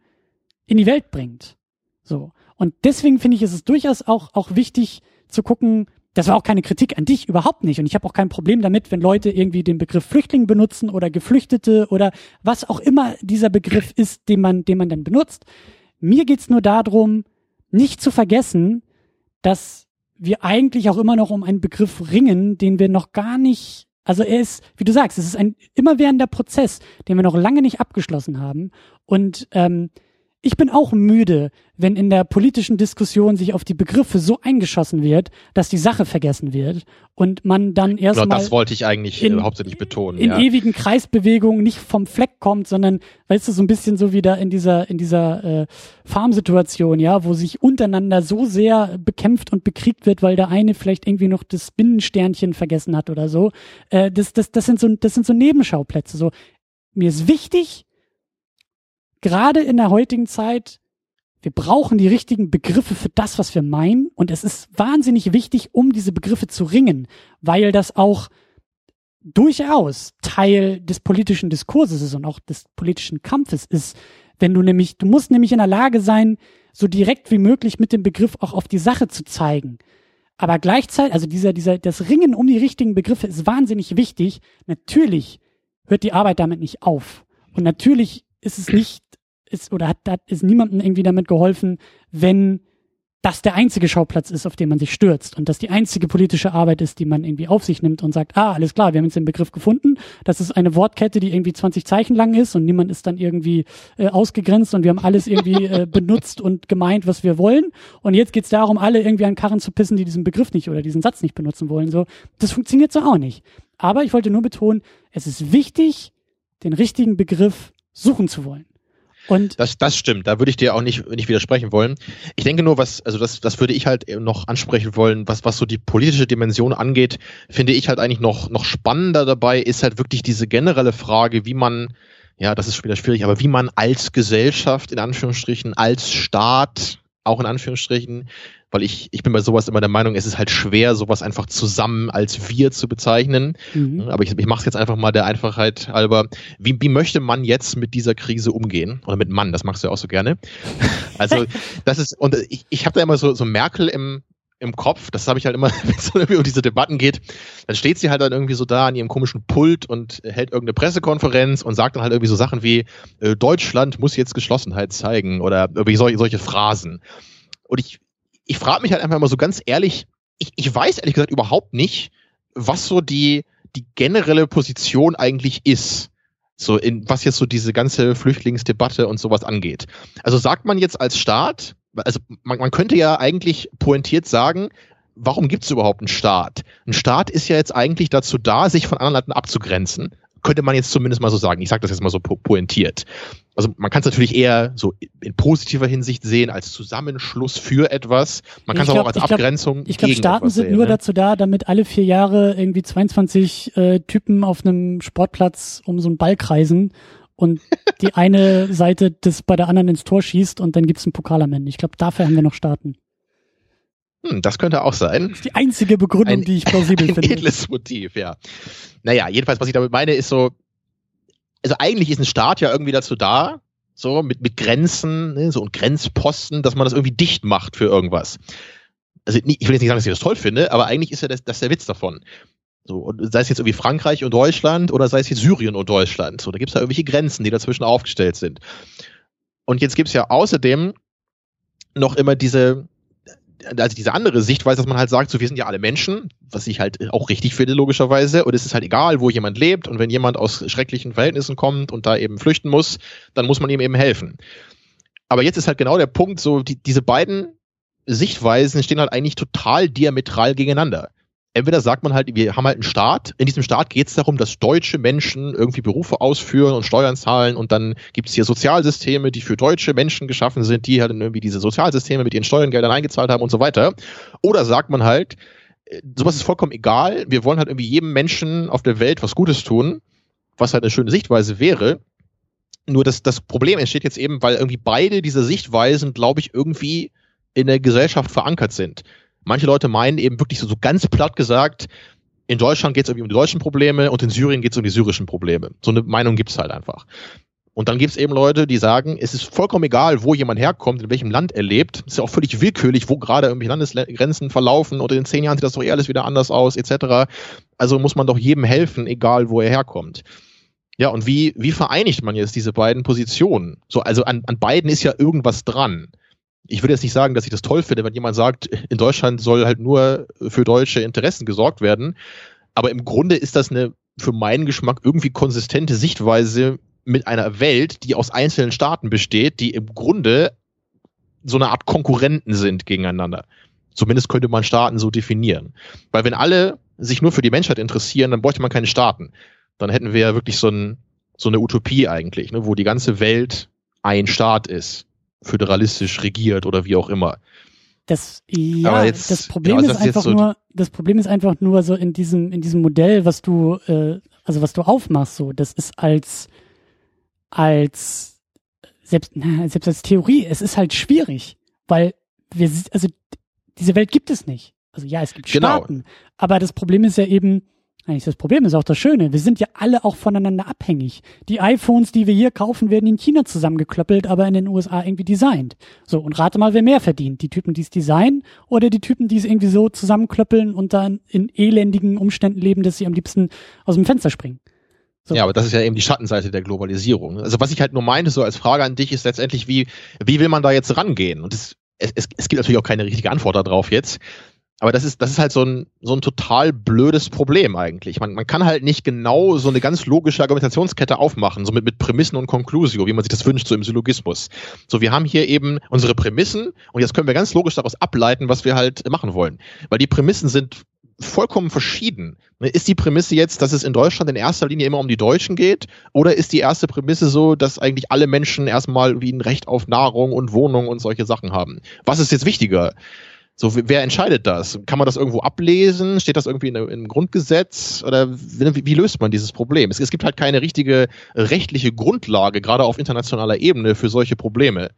in die Welt bringt. So. Und deswegen finde ich, ist es durchaus auch, auch wichtig zu gucken, das war auch keine Kritik an dich, überhaupt nicht. Und ich habe auch kein Problem damit, wenn Leute irgendwie den Begriff Flüchtling benutzen oder Geflüchtete oder was auch immer dieser Begriff ist, den man, den man dann benutzt. Mir geht's nur darum, nicht zu vergessen, dass wir eigentlich auch immer noch um einen Begriff ringen, den wir noch gar nicht, also er ist, wie du sagst, es ist ein immerwährender Prozess, den wir noch lange nicht abgeschlossen haben. Und ähm, ich bin auch müde, wenn in der politischen Diskussion sich auf die Begriffe so eingeschossen wird, dass die Sache vergessen wird und man dann erstmal. Genau, das wollte ich eigentlich in, hauptsächlich betonen. In ja. ewigen Kreisbewegungen nicht vom Fleck kommt, sondern, weißt du, so ein bisschen so wie da in dieser, in dieser äh, Farmsituation, ja, wo sich untereinander so sehr bekämpft und bekriegt wird, weil der eine vielleicht irgendwie noch das Binnensternchen vergessen hat oder so. Äh, das, das, das sind so, das sind so Nebenschauplätze. So, mir ist wichtig, gerade in der heutigen Zeit, wir brauchen die richtigen Begriffe für das, was wir meinen. Und es ist wahnsinnig wichtig, um diese Begriffe zu ringen, weil das auch durchaus Teil des politischen Diskurses ist und auch des politischen Kampfes ist. Wenn du nämlich, du musst nämlich in der Lage sein, so direkt wie möglich mit dem Begriff auch auf die Sache zu zeigen. Aber gleichzeitig, also dieser, dieser, das Ringen um die richtigen Begriffe ist wahnsinnig wichtig. Natürlich hört die Arbeit damit nicht auf. Und natürlich ist es nicht ist oder hat, hat ist niemandem irgendwie damit geholfen, wenn das der einzige Schauplatz ist, auf den man sich stürzt und das die einzige politische Arbeit ist, die man irgendwie auf sich nimmt und sagt, ah, alles klar, wir haben jetzt den Begriff gefunden, das ist eine Wortkette, die irgendwie 20 Zeichen lang ist und niemand ist dann irgendwie äh, ausgegrenzt und wir haben alles irgendwie äh, benutzt und gemeint, was wir wollen und jetzt geht's darum, alle irgendwie an Karren zu pissen, die diesen Begriff nicht oder diesen Satz nicht benutzen wollen. So, das funktioniert so auch nicht. Aber ich wollte nur betonen, es ist wichtig, den richtigen Begriff suchen zu wollen. Und das, das stimmt, da würde ich dir auch nicht, nicht widersprechen wollen. Ich denke nur, was, also das, das würde ich halt noch ansprechen wollen, was, was so die politische Dimension angeht, finde ich halt eigentlich noch, noch spannender dabei, ist halt wirklich diese generelle Frage, wie man, ja, das ist wieder schwierig, aber wie man als Gesellschaft, in Anführungsstrichen, als Staat, auch in Anführungsstrichen, weil ich, ich bin bei sowas immer der Meinung, es ist halt schwer, sowas einfach zusammen als wir zu bezeichnen. Mhm. Aber ich, ich mache es jetzt einfach mal der Einfachheit halber. Wie, wie möchte man jetzt mit dieser Krise umgehen? Oder mit Mann, das machst du ja auch so gerne. Also das ist, und ich, ich habe da immer so, so Merkel im, im Kopf, das habe ich halt immer, wenn es irgendwie um diese Debatten geht, dann steht sie halt dann irgendwie so da an ihrem komischen Pult und hält irgendeine Pressekonferenz und sagt dann halt irgendwie so Sachen wie, äh, Deutschland muss jetzt Geschlossenheit zeigen oder irgendwie solche, solche Phrasen. Und ich, ich frage mich halt einfach mal so ganz ehrlich, ich, ich weiß ehrlich gesagt überhaupt nicht, was so die, die generelle Position eigentlich ist. So in, was jetzt so diese ganze Flüchtlingsdebatte und sowas angeht. Also sagt man jetzt als Staat, also man, man könnte ja eigentlich pointiert sagen, warum gibt es überhaupt einen Staat? Ein Staat ist ja jetzt eigentlich dazu da, sich von anderen Ländern abzugrenzen könnte man jetzt zumindest mal so sagen. Ich sage das jetzt mal so po pointiert. Also man kann es natürlich eher so in positiver Hinsicht sehen als Zusammenschluss für etwas. Man kann es auch als ich Abgrenzung. Glaub, ich glaube, Staaten sind sehen, nur ne? dazu da, damit alle vier Jahre irgendwie 22 äh, Typen auf einem Sportplatz um so einen Ball kreisen und die eine Seite das bei der anderen ins Tor schießt und dann gibt's einen Pokal am Ende. Ich glaube, dafür haben wir noch Staaten. Hm, das könnte auch sein. Das ist die einzige Begründung, ein, die ich plausibel ein finde. Ein edles Motiv, ja. Naja, jedenfalls, was ich damit meine, ist so, also eigentlich ist ein Staat ja irgendwie dazu da, so mit, mit Grenzen, ne, so und Grenzposten, dass man das irgendwie dicht macht für irgendwas. Also ich will jetzt nicht sagen, dass ich das toll finde, aber eigentlich ist ja das, das der Witz davon. So, und sei es jetzt irgendwie Frankreich und Deutschland oder sei es jetzt Syrien und Deutschland. So, da gibt es ja irgendwelche Grenzen, die dazwischen aufgestellt sind. Und jetzt gibt es ja außerdem noch immer diese, also diese andere Sichtweise, dass man halt sagt, so wir sind ja alle Menschen, was ich halt auch richtig finde logischerweise und es ist halt egal, wo jemand lebt und wenn jemand aus schrecklichen Verhältnissen kommt und da eben flüchten muss, dann muss man ihm eben helfen. Aber jetzt ist halt genau der Punkt, so die, diese beiden Sichtweisen stehen halt eigentlich total diametral gegeneinander entweder sagt man halt, wir haben halt einen Staat. In diesem Staat geht es darum, dass deutsche Menschen irgendwie Berufe ausführen und Steuern zahlen und dann gibt es hier Sozialsysteme, die für deutsche Menschen geschaffen sind, die halt irgendwie diese Sozialsysteme mit ihren Steuergeldern eingezahlt haben und so weiter. Oder sagt man halt, äh, sowas ist vollkommen egal. Wir wollen halt irgendwie jedem Menschen auf der Welt was Gutes tun, was halt eine schöne Sichtweise wäre. Nur das, das Problem entsteht jetzt eben, weil irgendwie beide diese Sichtweisen, glaube ich, irgendwie in der Gesellschaft verankert sind. Manche Leute meinen eben wirklich so, so ganz platt gesagt, in Deutschland geht es irgendwie um die deutschen Probleme und in Syrien geht es um die syrischen Probleme. So eine Meinung gibt es halt einfach. Und dann gibt es eben Leute, die sagen, es ist vollkommen egal, wo jemand herkommt, in welchem Land er lebt. Es ist ja auch völlig willkürlich, wo gerade irgendwie Landesgrenzen verlaufen oder in zehn Jahren sieht das doch eh alles wieder anders aus, etc. Also muss man doch jedem helfen, egal wo er herkommt. Ja, und wie, wie vereinigt man jetzt diese beiden Positionen? So, also an, an beiden ist ja irgendwas dran ich würde jetzt nicht sagen, dass ich das toll finde, wenn jemand sagt, in Deutschland soll halt nur für deutsche Interessen gesorgt werden. Aber im Grunde ist das eine für meinen Geschmack irgendwie konsistente Sichtweise mit einer Welt, die aus einzelnen Staaten besteht, die im Grunde so eine Art Konkurrenten sind gegeneinander. Zumindest könnte man Staaten so definieren. Weil wenn alle sich nur für die Menschheit interessieren, dann bräuchte man keine Staaten. Dann hätten wir ja wirklich so, ein, so eine Utopie eigentlich, ne, wo die ganze Welt ein Staat ist föderalistisch regiert oder wie auch immer. Das, ja, jetzt, das Problem ja, ist einfach so nur, das Problem ist einfach nur so in diesem, in diesem Modell, was du, äh, also was du aufmachst, so, das ist als, als, selbst, na, selbst als Theorie, es ist halt schwierig, weil wir, also, diese Welt gibt es nicht. Also ja, es gibt genau. Staaten, aber das Problem ist ja eben, eigentlich das Problem ist auch das Schöne. Wir sind ja alle auch voneinander abhängig. Die iPhones, die wir hier kaufen, werden in China zusammengeklöppelt, aber in den USA irgendwie designt. So, und rate mal, wer mehr verdient. Die Typen, die es designen oder die Typen, die es irgendwie so zusammenklöppeln und dann in elendigen Umständen leben, dass sie am liebsten aus dem Fenster springen. So. Ja, aber das ist ja eben die Schattenseite der Globalisierung. Also was ich halt nur meinte, so als Frage an dich, ist letztendlich, wie, wie will man da jetzt rangehen? Und es, es, es gibt natürlich auch keine richtige Antwort darauf jetzt. Aber das ist, das ist halt so ein, so ein total blödes Problem eigentlich. Man, man kann halt nicht genau so eine ganz logische Argumentationskette aufmachen, so mit, mit Prämissen und Conclusio, wie man sich das wünscht, so im Syllogismus. So, wir haben hier eben unsere Prämissen und jetzt können wir ganz logisch daraus ableiten, was wir halt machen wollen. Weil die Prämissen sind vollkommen verschieden. Ist die Prämisse jetzt, dass es in Deutschland in erster Linie immer um die Deutschen geht? Oder ist die erste Prämisse so, dass eigentlich alle Menschen erstmal wie ein Recht auf Nahrung und Wohnung und solche Sachen haben? Was ist jetzt wichtiger? So, wer entscheidet das? Kann man das irgendwo ablesen? Steht das irgendwie in, im Grundgesetz? Oder wie, wie, löst man dieses Problem? Es, es, gibt halt keine richtige rechtliche Grundlage, gerade auf internationaler Ebene, für solche Probleme.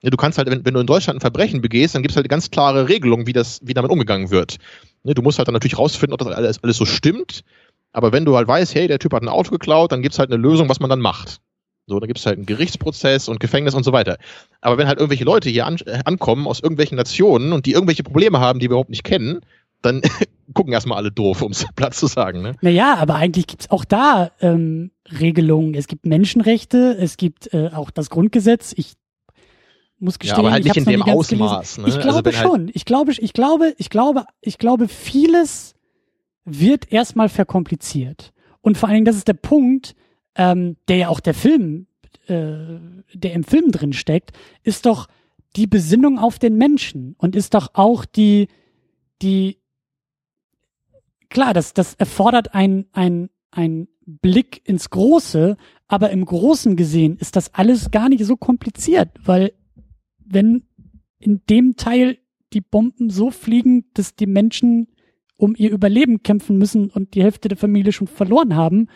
Du kannst halt, wenn, wenn du in Deutschland ein Verbrechen begehst, dann gibt es halt ganz klare Regelungen, wie, das, wie damit umgegangen wird. Du musst halt dann natürlich rausfinden, ob das alles, alles so stimmt. Aber wenn du halt weißt, hey, der Typ hat ein Auto geklaut, dann gibt es halt eine Lösung, was man dann macht. So, da gibt es halt einen Gerichtsprozess und Gefängnis und so weiter. Aber wenn halt irgendwelche Leute hier an, äh, ankommen aus irgendwelchen Nationen und die irgendwelche Probleme haben, die wir überhaupt nicht kennen, dann gucken erstmal alle doof, um es platt zu sagen. Ne? Naja, aber eigentlich gibt's auch da ähm, Regelungen. Es gibt Menschenrechte, es gibt äh, auch das Grundgesetz. Ich muss gestehen, ja, aber halt nicht in dem Ausmaß. Ne? Ich also glaube also schon. Halt ich glaube, ich glaube, ich glaube, ich glaube, vieles wird erstmal verkompliziert. Und vor allen Dingen, das ist der Punkt, ähm, der ja auch der Film, äh, der im Film drin steckt, ist doch die Besinnung auf den Menschen und ist doch auch die, die, klar, das, das erfordert ein, ein, ein Blick ins Große, aber im Großen gesehen ist das alles gar nicht so kompliziert, weil wenn in dem Teil die Bomben so fliegen, dass die Menschen um ihr Überleben kämpfen müssen und die Hälfte der Familie schon verloren haben,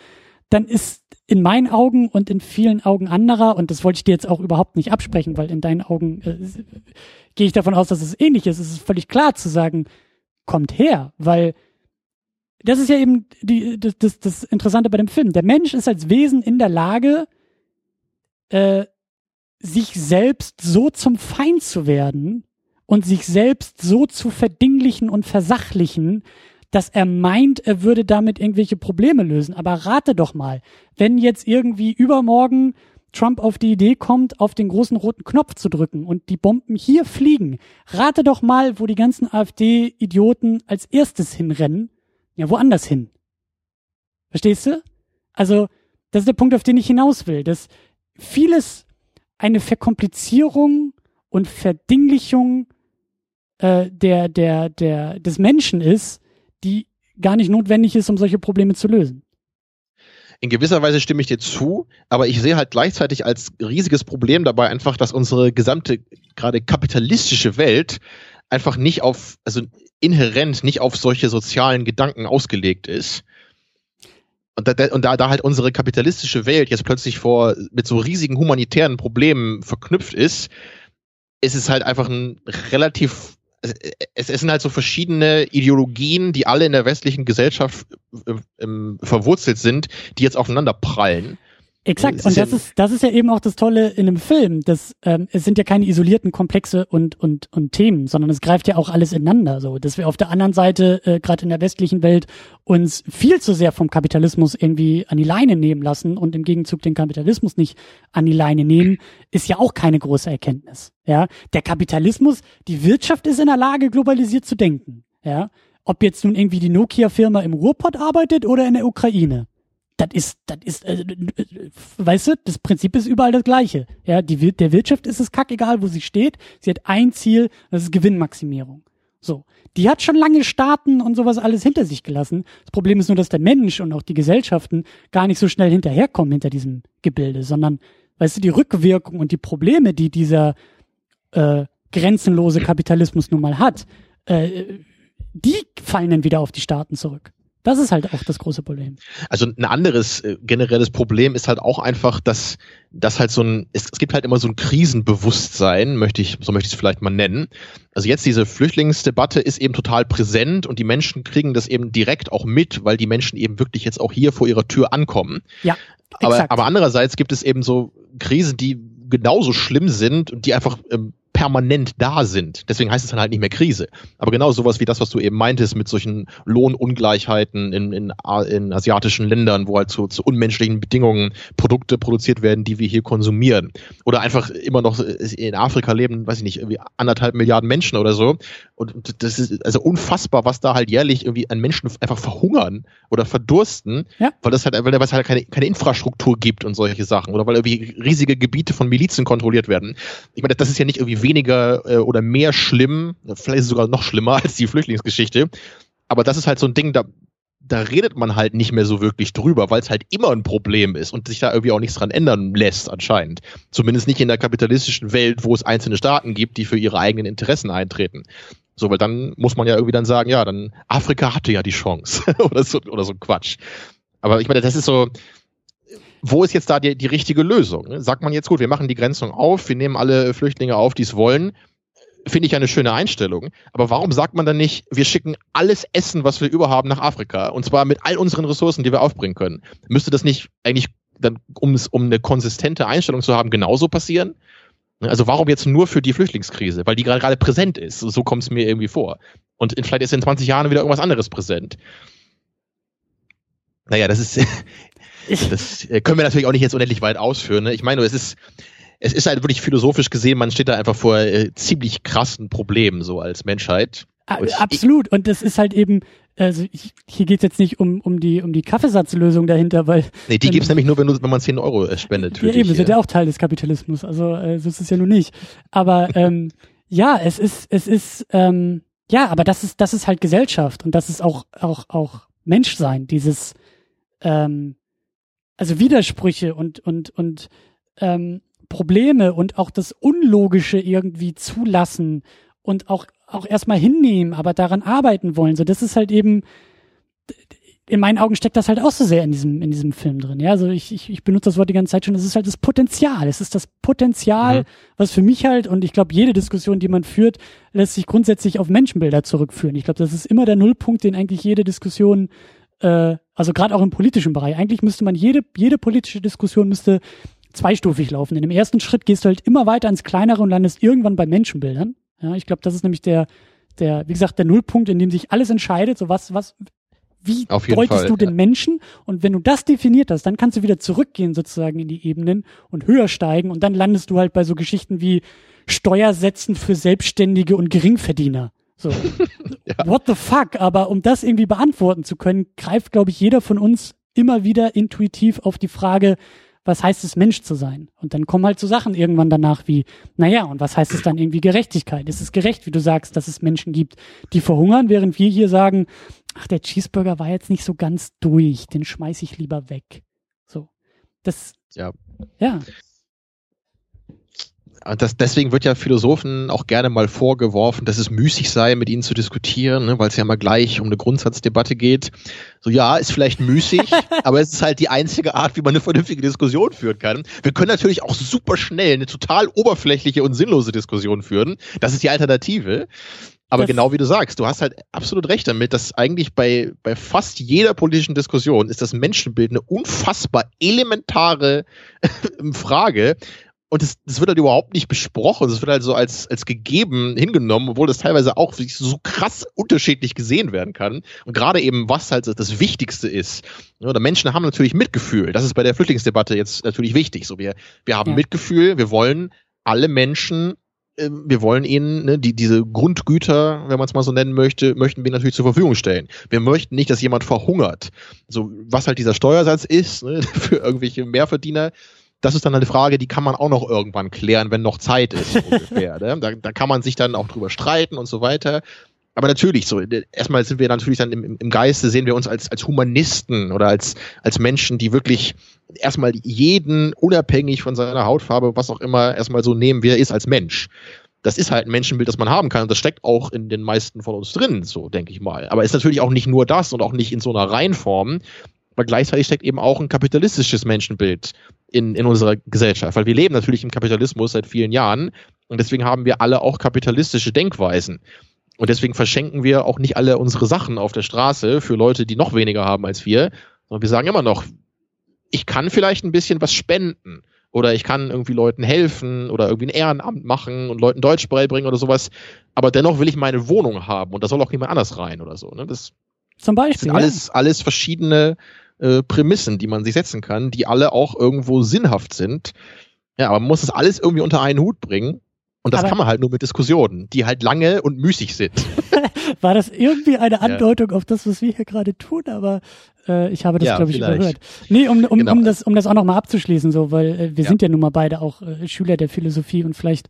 dann ist in meinen Augen und in vielen Augen anderer, und das wollte ich dir jetzt auch überhaupt nicht absprechen, weil in deinen Augen äh, gehe ich davon aus, dass es ähnlich ist. Es ist völlig klar zu sagen, kommt her, weil das ist ja eben die, das, das, das Interessante bei dem Film. Der Mensch ist als Wesen in der Lage, äh, sich selbst so zum Feind zu werden und sich selbst so zu verdinglichen und versachlichen, dass er meint, er würde damit irgendwelche Probleme lösen. Aber rate doch mal, wenn jetzt irgendwie übermorgen Trump auf die Idee kommt, auf den großen roten Knopf zu drücken und die Bomben hier fliegen, rate doch mal, wo die ganzen AfD-Idioten als erstes hinrennen. Ja, woanders hin. Verstehst du? Also, das ist der Punkt, auf den ich hinaus will, dass vieles eine Verkomplizierung und Verdinglichung äh, der, der, der, des Menschen ist, die gar nicht notwendig ist, um solche Probleme zu lösen. In gewisser Weise stimme ich dir zu, aber ich sehe halt gleichzeitig als riesiges Problem dabei einfach, dass unsere gesamte gerade kapitalistische Welt einfach nicht auf, also inhärent nicht auf solche sozialen Gedanken ausgelegt ist. Und da, und da, da halt unsere kapitalistische Welt jetzt plötzlich vor mit so riesigen humanitären Problemen verknüpft ist, ist es halt einfach ein relativ es, es sind halt so verschiedene Ideologien, die alle in der westlichen Gesellschaft äh, äh, verwurzelt sind, die jetzt aufeinander prallen. Exakt, und das ist, das ist ja eben auch das Tolle in einem Film. Das, ähm, es sind ja keine isolierten Komplexe und, und, und Themen, sondern es greift ja auch alles ineinander. So, dass wir auf der anderen Seite, äh, gerade in der westlichen Welt, uns viel zu sehr vom Kapitalismus irgendwie an die Leine nehmen lassen und im Gegenzug den Kapitalismus nicht an die Leine nehmen, ist ja auch keine große Erkenntnis. Ja, der Kapitalismus, die Wirtschaft ist in der Lage, globalisiert zu denken. Ja, ob jetzt nun irgendwie die Nokia-Firma im Ruhrpott arbeitet oder in der Ukraine das ist, das ist, äh, weißt du, das Prinzip ist überall das gleiche. Ja, die, der Wirtschaft ist es kackegal, wo sie steht. Sie hat ein Ziel, das ist Gewinnmaximierung. So. Die hat schon lange Staaten und sowas alles hinter sich gelassen. Das Problem ist nur, dass der Mensch und auch die Gesellschaften gar nicht so schnell hinterherkommen hinter diesem Gebilde, sondern, weißt du, die Rückwirkung und die Probleme, die dieser äh, grenzenlose Kapitalismus nun mal hat, äh, die fallen dann wieder auf die Staaten zurück. Das ist halt auch das große Problem. Also ein anderes äh, generelles Problem ist halt auch einfach, dass, dass halt so ein, es, es gibt halt immer so ein Krisenbewusstsein, möchte ich, so möchte ich es vielleicht mal nennen. Also jetzt diese Flüchtlingsdebatte ist eben total präsent und die Menschen kriegen das eben direkt auch mit, weil die Menschen eben wirklich jetzt auch hier vor ihrer Tür ankommen. Ja. Aber, aber andererseits gibt es eben so Krisen, die genauso schlimm sind und die einfach ähm, permanent da sind. Deswegen heißt es dann halt nicht mehr Krise. Aber genau sowas wie das, was du eben meintest mit solchen Lohnungleichheiten in, in, in asiatischen Ländern, wo halt zu, zu unmenschlichen Bedingungen Produkte produziert werden, die wir hier konsumieren. Oder einfach immer noch in Afrika leben, weiß ich nicht, irgendwie anderthalb Milliarden Menschen oder so. Und das ist also unfassbar, was da halt jährlich irgendwie an Menschen einfach verhungern oder verdursten, ja. weil das halt, weil es halt keine, keine Infrastruktur gibt und solche Sachen. Oder weil irgendwie riesige Gebiete von Milizen kontrolliert werden. Ich meine, das ist ja nicht irgendwie weniger äh, oder mehr schlimm, vielleicht sogar noch schlimmer als die Flüchtlingsgeschichte. Aber das ist halt so ein Ding, da, da redet man halt nicht mehr so wirklich drüber, weil es halt immer ein Problem ist und sich da irgendwie auch nichts dran ändern lässt, anscheinend. Zumindest nicht in der kapitalistischen Welt, wo es einzelne Staaten gibt, die für ihre eigenen Interessen eintreten. So, weil dann muss man ja irgendwie dann sagen, ja, dann Afrika hatte ja die Chance oder so oder so Quatsch. Aber ich meine, das ist so, wo ist jetzt da die, die richtige Lösung? Sagt man jetzt, gut, wir machen die Grenzung auf, wir nehmen alle Flüchtlinge auf, die es wollen, finde ich eine schöne Einstellung. Aber warum sagt man dann nicht, wir schicken alles Essen, was wir überhaben, nach Afrika? Und zwar mit all unseren Ressourcen, die wir aufbringen können. Müsste das nicht eigentlich dann, um, eine konsistente Einstellung zu haben, genauso passieren? Also warum jetzt nur für die Flüchtlingskrise? Weil die gerade präsent ist. So kommt es mir irgendwie vor. Und in, vielleicht ist in 20 Jahren wieder irgendwas anderes präsent. Naja, das ist, das äh, können wir natürlich auch nicht jetzt unendlich weit ausführen. Ne? Ich meine, es ist, es ist halt wirklich philosophisch gesehen, man steht da einfach vor äh, ziemlich krassen Problemen so als Menschheit. Und Absolut. Und das ist halt eben, also ich, hier geht es jetzt nicht um, um die, um die Kaffeesatzlösung dahinter, weil. Nee, die gibt es nämlich nur, wenn, du, wenn man 10 Euro äh, spendet. Ja, eben, ist ja auch Teil des Kapitalismus. Also äh, so ist es ja nur nicht. Aber ähm, ja, es ist, es ist, ähm, ja, aber das ist, das ist halt Gesellschaft und das ist auch, auch, auch Menschsein, dieses, ähm, also Widersprüche und, und, und ähm, Probleme und auch das Unlogische irgendwie zulassen und auch, auch erstmal hinnehmen, aber daran arbeiten wollen. So, das ist halt eben, in meinen Augen steckt das halt auch so sehr in diesem, in diesem Film drin. Ja, also ich, ich, ich benutze das Wort die ganze Zeit schon. Es ist halt das Potenzial. Es ist das Potenzial, mhm. was für mich halt, und ich glaube, jede Diskussion, die man führt, lässt sich grundsätzlich auf Menschenbilder zurückführen. Ich glaube, das ist immer der Nullpunkt, den eigentlich jede Diskussion, äh, also gerade auch im politischen Bereich, eigentlich müsste man jede, jede politische Diskussion müsste zweistufig laufen. In dem ersten Schritt gehst du halt immer weiter ins Kleinere und landest irgendwann bei Menschenbildern. Ja, ich glaube, das ist nämlich der, der, wie gesagt, der Nullpunkt, in dem sich alles entscheidet. So was, was, wie deutest Fall, du den ja. Menschen? Und wenn du das definiert hast, dann kannst du wieder zurückgehen sozusagen in die Ebenen und höher steigen und dann landest du halt bei so Geschichten wie Steuersätzen für Selbstständige und Geringverdiener. So. ja. What the fuck? Aber um das irgendwie beantworten zu können, greift, glaube ich, jeder von uns immer wieder intuitiv auf die Frage, was heißt es, Mensch zu sein? Und dann kommen halt so Sachen irgendwann danach wie, naja, und was heißt es dann irgendwie Gerechtigkeit? Ist es gerecht, wie du sagst, dass es Menschen gibt, die verhungern, während wir hier sagen, ach, der Cheeseburger war jetzt nicht so ganz durch, den schmeiß ich lieber weg. So. Das, ja. Ja. Das, deswegen wird ja Philosophen auch gerne mal vorgeworfen, dass es müßig sei, mit ihnen zu diskutieren, ne, weil es ja mal gleich um eine Grundsatzdebatte geht. So ja, ist vielleicht müßig, aber es ist halt die einzige Art, wie man eine vernünftige Diskussion führen kann. Wir können natürlich auch super schnell eine total oberflächliche und sinnlose Diskussion führen. Das ist die Alternative. Aber das genau wie du sagst, du hast halt absolut recht damit, dass eigentlich bei, bei fast jeder politischen Diskussion ist das Menschenbild eine unfassbar elementare Frage. Und das, das wird halt überhaupt nicht besprochen. Das wird halt so als, als gegeben hingenommen, obwohl das teilweise auch so krass unterschiedlich gesehen werden kann. Und gerade eben, was halt das Wichtigste ist. Oder Menschen haben natürlich Mitgefühl. Das ist bei der Flüchtlingsdebatte jetzt natürlich wichtig. So, wir, wir haben ja. Mitgefühl, wir wollen alle Menschen ähm, wir wollen ihnen ne, die, diese Grundgüter, wenn man es mal so nennen möchte, möchten wir natürlich zur Verfügung stellen. Wir möchten nicht, dass jemand verhungert. So, was halt dieser Steuersatz ist, ne, für irgendwelche Mehrverdiener, das ist dann eine Frage, die kann man auch noch irgendwann klären, wenn noch Zeit ist, ungefähr. Ne? Da, da kann man sich dann auch drüber streiten und so weiter. Aber natürlich, so, erstmal sind wir natürlich dann im, im Geiste, sehen wir uns als, als Humanisten oder als, als Menschen, die wirklich erstmal jeden, unabhängig von seiner Hautfarbe, was auch immer, erstmal so nehmen, wie er ist als Mensch. Das ist halt ein Menschenbild, das man haben kann. Und das steckt auch in den meisten von uns drin, so denke ich mal. Aber ist natürlich auch nicht nur das und auch nicht in so einer Reihenform. Aber gleichzeitig steckt eben auch ein kapitalistisches Menschenbild in, in unserer Gesellschaft. Weil wir leben natürlich im Kapitalismus seit vielen Jahren. Und deswegen haben wir alle auch kapitalistische Denkweisen. Und deswegen verschenken wir auch nicht alle unsere Sachen auf der Straße für Leute, die noch weniger haben als wir, sondern wir sagen immer noch, ich kann vielleicht ein bisschen was spenden oder ich kann irgendwie Leuten helfen oder irgendwie ein Ehrenamt machen und Leuten Deutsch beibringen oder sowas, aber dennoch will ich meine Wohnung haben und da soll auch niemand anders rein oder so. Ne? Das Zum Beispiel, sind alles, ja. alles verschiedene äh, Prämissen, die man sich setzen kann, die alle auch irgendwo sinnhaft sind. Ja, aber man muss das alles irgendwie unter einen Hut bringen. Und das aber kann man halt nur mit Diskussionen, die halt lange und müßig sind. War das irgendwie eine Andeutung ja. auf das, was wir hier gerade tun? Aber äh, ich habe das, ja, glaube ich, vielleicht. überhört. Nee, um, um, genau. um, das, um das auch nochmal abzuschließen, so, weil äh, wir ja. sind ja nun mal beide auch äh, Schüler der Philosophie und vielleicht,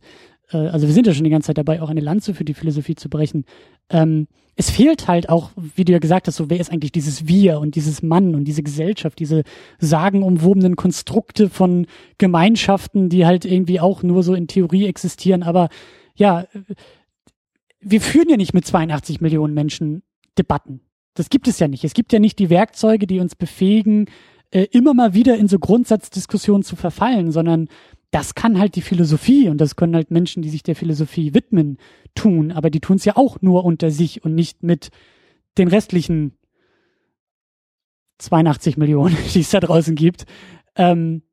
äh, also wir sind ja schon die ganze Zeit dabei, auch eine Lanze für die Philosophie zu brechen. Ähm, es fehlt halt auch, wie du ja gesagt hast, so wer ist eigentlich dieses Wir und dieses Mann und diese Gesellschaft, diese sagenumwobenen Konstrukte von Gemeinschaften, die halt irgendwie auch nur so in Theorie existieren, aber ja, wir führen ja nicht mit 82 Millionen Menschen Debatten. Das gibt es ja nicht. Es gibt ja nicht die Werkzeuge, die uns befähigen, äh, immer mal wieder in so Grundsatzdiskussionen zu verfallen, sondern das kann halt die Philosophie und das können halt Menschen, die sich der Philosophie widmen, tun. Aber die tun es ja auch nur unter sich und nicht mit den restlichen 82 Millionen, die es da draußen gibt. Ähm,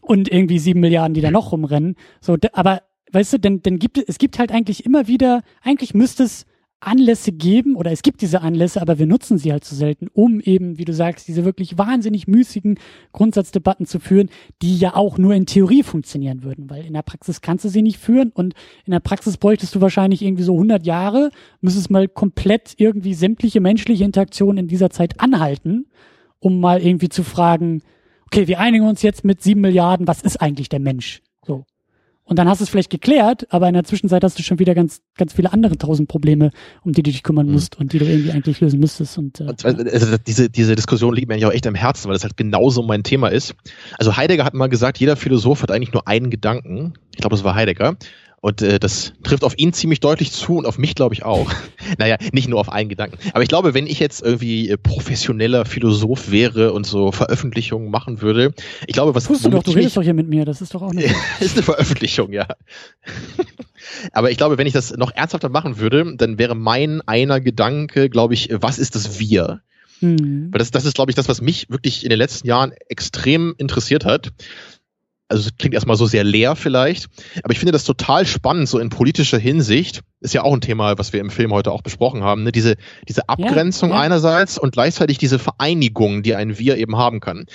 und irgendwie sieben Milliarden, die da noch rumrennen. So, aber weißt du, denn, denn gibt es, es gibt halt eigentlich immer wieder, eigentlich müsste es Anlässe geben oder es gibt diese Anlässe, aber wir nutzen sie halt zu so selten, um eben, wie du sagst, diese wirklich wahnsinnig müßigen Grundsatzdebatten zu führen, die ja auch nur in Theorie funktionieren würden, weil in der Praxis kannst du sie nicht führen und in der Praxis bräuchtest du wahrscheinlich irgendwie so 100 Jahre, müsstest mal komplett irgendwie sämtliche menschliche Interaktionen in dieser Zeit anhalten, um mal irgendwie zu fragen, okay, wir einigen uns jetzt mit sieben Milliarden, was ist eigentlich der Mensch? Und dann hast du es vielleicht geklärt, aber in der Zwischenzeit hast du schon wieder ganz, ganz viele andere tausend Probleme, um die du dich kümmern mhm. musst und die du irgendwie eigentlich lösen müsstest. Und, äh, also diese, diese Diskussion liegt mir eigentlich auch echt am Herzen, weil das halt genauso mein Thema ist. Also Heidegger hat mal gesagt, jeder Philosoph hat eigentlich nur einen Gedanken. Ich glaube, das war Heidegger. Und äh, das trifft auf ihn ziemlich deutlich zu und auf mich, glaube ich, auch. naja, nicht nur auf einen Gedanken. Aber ich glaube, wenn ich jetzt irgendwie äh, professioneller Philosoph wäre und so Veröffentlichungen machen würde, ich glaube, was... Tust du doch, du redest doch hier mit mir, das ist doch auch eine... ist eine Veröffentlichung, ja. Aber ich glaube, wenn ich das noch ernsthafter machen würde, dann wäre mein einer Gedanke, glaube ich, was ist das Wir? Hm. Weil das, das ist, glaube ich, das, was mich wirklich in den letzten Jahren extrem interessiert hat also es klingt erstmal so sehr leer vielleicht, aber ich finde das total spannend, so in politischer Hinsicht. Ist ja auch ein Thema, was wir im Film heute auch besprochen haben, ne? diese, diese Abgrenzung ja, ja. einerseits und gleichzeitig diese Vereinigung, die ein Wir eben haben kann.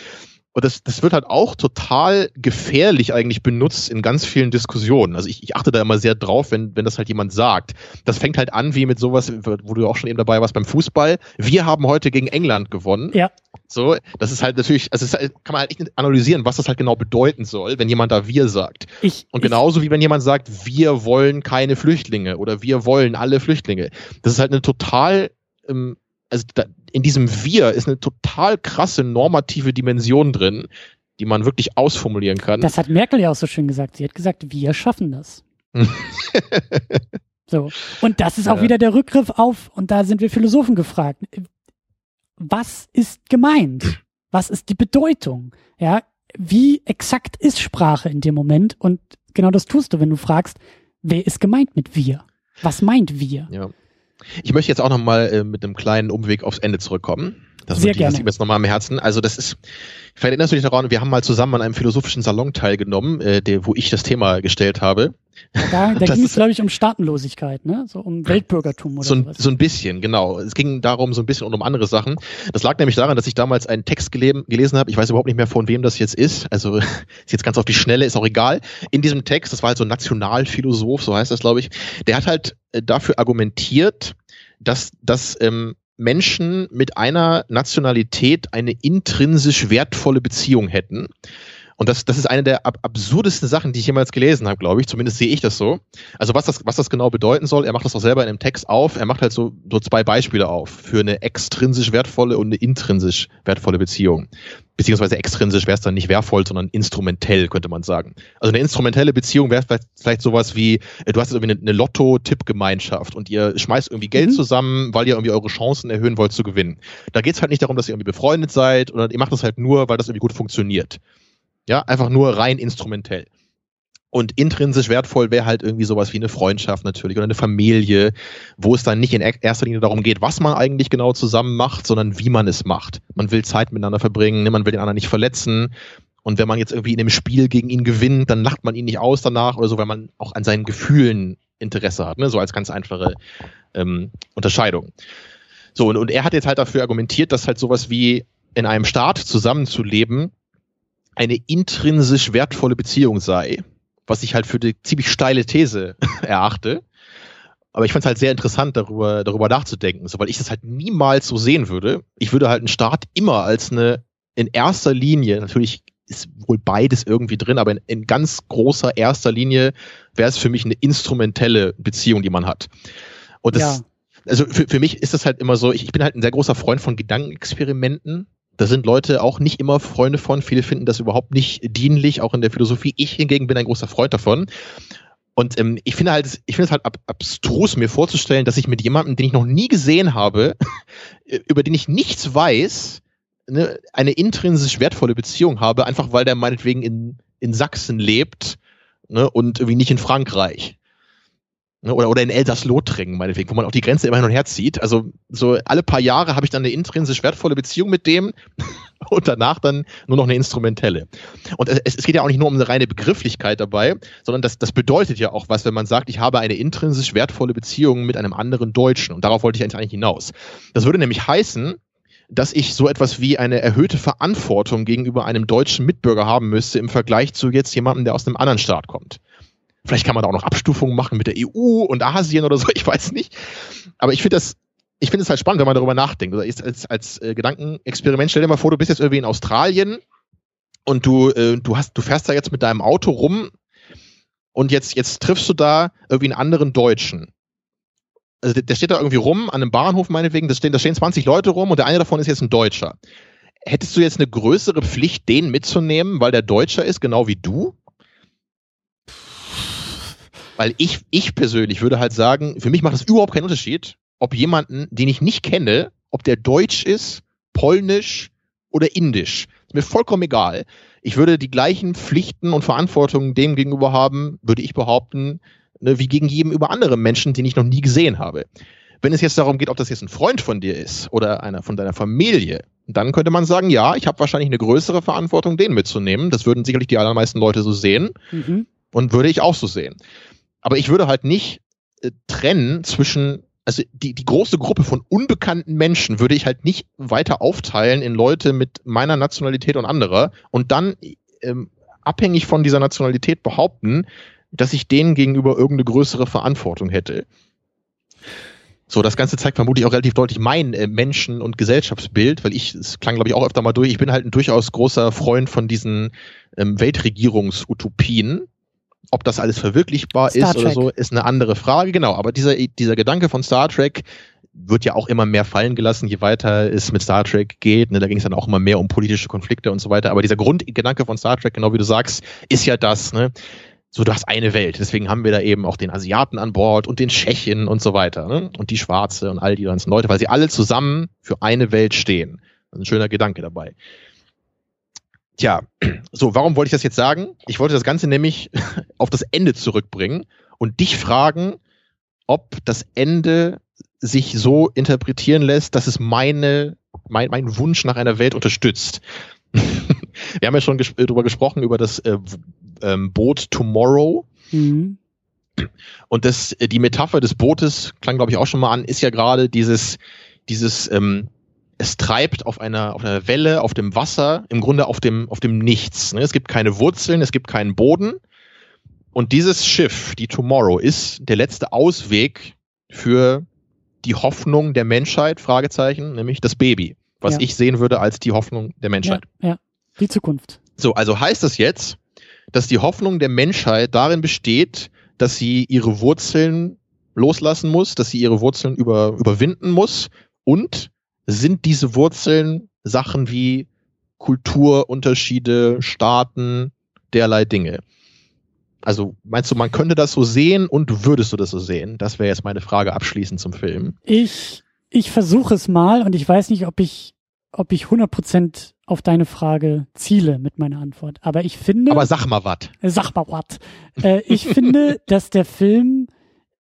Und das, das wird halt auch total gefährlich eigentlich benutzt in ganz vielen Diskussionen. Also ich, ich achte da immer sehr drauf, wenn, wenn das halt jemand sagt. Das fängt halt an wie mit sowas, wo du auch schon eben dabei warst beim Fußball. Wir haben heute gegen England gewonnen. Ja. So, das ist halt natürlich, also halt, kann man halt nicht analysieren, was das halt genau bedeuten soll, wenn jemand da wir sagt. Ich, Und genauso ich, wie wenn jemand sagt, wir wollen keine Flüchtlinge oder wir wollen alle Flüchtlinge. Das ist halt eine total ähm, also da, in diesem Wir ist eine total krasse normative Dimension drin, die man wirklich ausformulieren kann. Das hat Merkel ja auch so schön gesagt. Sie hat gesagt, wir schaffen das. so. Und das ist auch ja. wieder der Rückgriff auf, und da sind wir Philosophen gefragt. Was ist gemeint? Was ist die Bedeutung? Ja, wie exakt ist Sprache in dem Moment? Und genau das tust du, wenn du fragst, wer ist gemeint mit wir? Was meint wir? Ja. Ich möchte jetzt auch nochmal äh, mit einem kleinen Umweg aufs Ende zurückkommen. Das Sehr gerne. Das liegt mir jetzt nochmal am Herzen. Also das ist, vielleicht erinnerst du dich daran, wir haben mal zusammen an einem philosophischen Salon teilgenommen, äh, der, wo ich das Thema gestellt habe. Da, da ging es, glaube ich, um Staatenlosigkeit, ne? So um Weltbürgertum oder so. Ein, so ein bisschen, genau. Es ging darum so ein bisschen und um andere Sachen. Das lag nämlich daran, dass ich damals einen Text gelesen, gelesen habe. Ich weiß überhaupt nicht mehr, von wem das jetzt ist. Also ist jetzt ganz auf die Schnelle, ist auch egal. In diesem Text, das war halt so ein Nationalphilosoph, so heißt das, glaube ich, der hat halt äh, dafür argumentiert, dass, dass ähm, Menschen mit einer Nationalität eine intrinsisch wertvolle Beziehung hätten. Und das, das ist eine der ab absurdesten Sachen, die ich jemals gelesen habe, glaube ich. Zumindest sehe ich das so. Also was das, was das genau bedeuten soll, er macht das auch selber in einem Text auf. Er macht halt so, so zwei Beispiele auf für eine extrinsisch wertvolle und eine intrinsisch wertvolle Beziehung. Beziehungsweise extrinsisch wäre es dann nicht wertvoll, sondern instrumentell, könnte man sagen. Also eine instrumentelle Beziehung wäre vielleicht, vielleicht sowas wie, äh, du hast irgendwie eine, eine Lotto-Tippgemeinschaft und ihr schmeißt irgendwie Geld mhm. zusammen, weil ihr irgendwie eure Chancen erhöhen wollt zu gewinnen. Da geht es halt nicht darum, dass ihr irgendwie befreundet seid, oder ihr macht das halt nur, weil das irgendwie gut funktioniert. Ja, einfach nur rein instrumentell. Und intrinsisch wertvoll wäre halt irgendwie sowas wie eine Freundschaft natürlich oder eine Familie, wo es dann nicht in erster Linie darum geht, was man eigentlich genau zusammen macht, sondern wie man es macht. Man will Zeit miteinander verbringen, ne, man will den anderen nicht verletzen. Und wenn man jetzt irgendwie in einem Spiel gegen ihn gewinnt, dann lacht man ihn nicht aus danach oder so, weil man auch an seinen Gefühlen Interesse hat, ne? so als ganz einfache ähm, Unterscheidung. So, und, und er hat jetzt halt dafür argumentiert, dass halt sowas wie in einem Staat zusammenzuleben eine intrinsisch wertvolle Beziehung sei, was ich halt für die ziemlich steile These erachte. Aber ich fand es halt sehr interessant, darüber, darüber nachzudenken, so, weil ich das halt niemals so sehen würde. Ich würde halt einen Staat immer als eine, in erster Linie, natürlich ist wohl beides irgendwie drin, aber in, in ganz großer erster Linie wäre es für mich eine instrumentelle Beziehung, die man hat. Und das, ja. also für, für mich ist das halt immer so, ich, ich bin halt ein sehr großer Freund von Gedankenexperimenten da sind Leute auch nicht immer Freunde von. Viele finden das überhaupt nicht dienlich, auch in der Philosophie. Ich hingegen bin ein großer Freund davon. Und ähm, ich finde halt, ich finde es halt ab, abstrus, mir vorzustellen, dass ich mit jemandem, den ich noch nie gesehen habe, über den ich nichts weiß, ne, eine intrinsisch wertvolle Beziehung habe, einfach weil der meinetwegen in, in Sachsen lebt ne, und irgendwie nicht in Frankreich. Ne, oder, oder in Elsass-Lothringen, meinetwegen, wo man auch die Grenze immer hin und her zieht. Also so alle paar Jahre habe ich dann eine intrinsisch wertvolle Beziehung mit dem und danach dann nur noch eine instrumentelle. Und es, es geht ja auch nicht nur um eine reine Begrifflichkeit dabei, sondern das, das bedeutet ja auch was, wenn man sagt, ich habe eine intrinsisch wertvolle Beziehung mit einem anderen Deutschen. Und darauf wollte ich eigentlich hinaus. Das würde nämlich heißen, dass ich so etwas wie eine erhöhte Verantwortung gegenüber einem deutschen Mitbürger haben müsste im Vergleich zu jetzt jemandem, der aus einem anderen Staat kommt. Vielleicht kann man da auch noch Abstufungen machen mit der EU und Asien oder so, ich weiß nicht. Aber ich finde das, ich finde es halt spannend, wenn man darüber nachdenkt. Oder ist als, als äh, Gedankenexperiment, stell dir mal vor, du bist jetzt irgendwie in Australien und du, äh, du hast, du fährst da jetzt mit deinem Auto rum und jetzt, jetzt triffst du da irgendwie einen anderen Deutschen. Also der steht da irgendwie rum an einem Bahnhof meinetwegen, da stehen, da stehen 20 Leute rum und der eine davon ist jetzt ein Deutscher. Hättest du jetzt eine größere Pflicht, den mitzunehmen, weil der Deutscher ist, genau wie du? Weil ich, ich persönlich würde halt sagen, für mich macht es überhaupt keinen Unterschied, ob jemanden, den ich nicht kenne, ob der deutsch ist, polnisch oder indisch. Ist mir vollkommen egal. Ich würde die gleichen Pflichten und Verantwortungen dem gegenüber haben, würde ich behaupten, ne, wie gegen jedem über andere Menschen, den ich noch nie gesehen habe. Wenn es jetzt darum geht, ob das jetzt ein Freund von dir ist oder einer von deiner Familie, dann könnte man sagen, ja, ich habe wahrscheinlich eine größere Verantwortung, den mitzunehmen. Das würden sicherlich die allermeisten Leute so sehen mhm. und würde ich auch so sehen. Aber ich würde halt nicht äh, trennen zwischen, also die, die große Gruppe von unbekannten Menschen würde ich halt nicht weiter aufteilen in Leute mit meiner Nationalität und anderer und dann ähm, abhängig von dieser Nationalität behaupten, dass ich denen gegenüber irgendeine größere Verantwortung hätte. So, das Ganze zeigt vermutlich auch relativ deutlich mein äh, Menschen- und Gesellschaftsbild, weil ich, es klang glaube ich auch öfter mal durch, ich bin halt ein durchaus großer Freund von diesen ähm, Weltregierungsutopien. Ob das alles verwirklichbar Star ist Trek. oder so, ist eine andere Frage. Genau, aber dieser, dieser Gedanke von Star Trek wird ja auch immer mehr fallen gelassen, je weiter es mit Star Trek geht. Ne, da ging es dann auch immer mehr um politische Konflikte und so weiter. Aber dieser Grundgedanke von Star Trek, genau wie du sagst, ist ja das, ne? so du hast eine Welt. Deswegen haben wir da eben auch den Asiaten an Bord und den Tschechen und so weiter. Ne? Und die Schwarze und all die ganzen Leute, weil sie alle zusammen für eine Welt stehen. Ein schöner Gedanke dabei. Tja, so, warum wollte ich das jetzt sagen? Ich wollte das Ganze nämlich auf das Ende zurückbringen und dich fragen, ob das Ende sich so interpretieren lässt, dass es meine, mein, mein Wunsch nach einer Welt unterstützt. Wir haben ja schon ges darüber gesprochen, über das äh, ähm, Boot Tomorrow. Mhm. Und das, äh, die Metapher des Bootes, klang glaube ich auch schon mal an, ist ja gerade dieses, dieses, ähm, es treibt auf einer, auf einer Welle, auf dem Wasser, im Grunde auf dem, auf dem Nichts. Ne? Es gibt keine Wurzeln, es gibt keinen Boden. Und dieses Schiff, die Tomorrow, ist der letzte Ausweg für die Hoffnung der Menschheit, Fragezeichen, nämlich das Baby, was ja. ich sehen würde als die Hoffnung der Menschheit. Ja, ja. die Zukunft. So, also heißt das jetzt, dass die Hoffnung der Menschheit darin besteht, dass sie ihre Wurzeln loslassen muss, dass sie ihre Wurzeln über, überwinden muss und sind diese Wurzeln Sachen wie Kulturunterschiede, Staaten, derlei Dinge. Also meinst du, man könnte das so sehen und würdest du das so sehen? Das wäre jetzt meine Frage abschließend zum Film. Ich, ich versuche es mal und ich weiß nicht, ob ich, ob ich 100% auf deine Frage ziele mit meiner Antwort. Aber ich finde. Aber sag mal was. Sag mal was. Äh, ich finde, dass der Film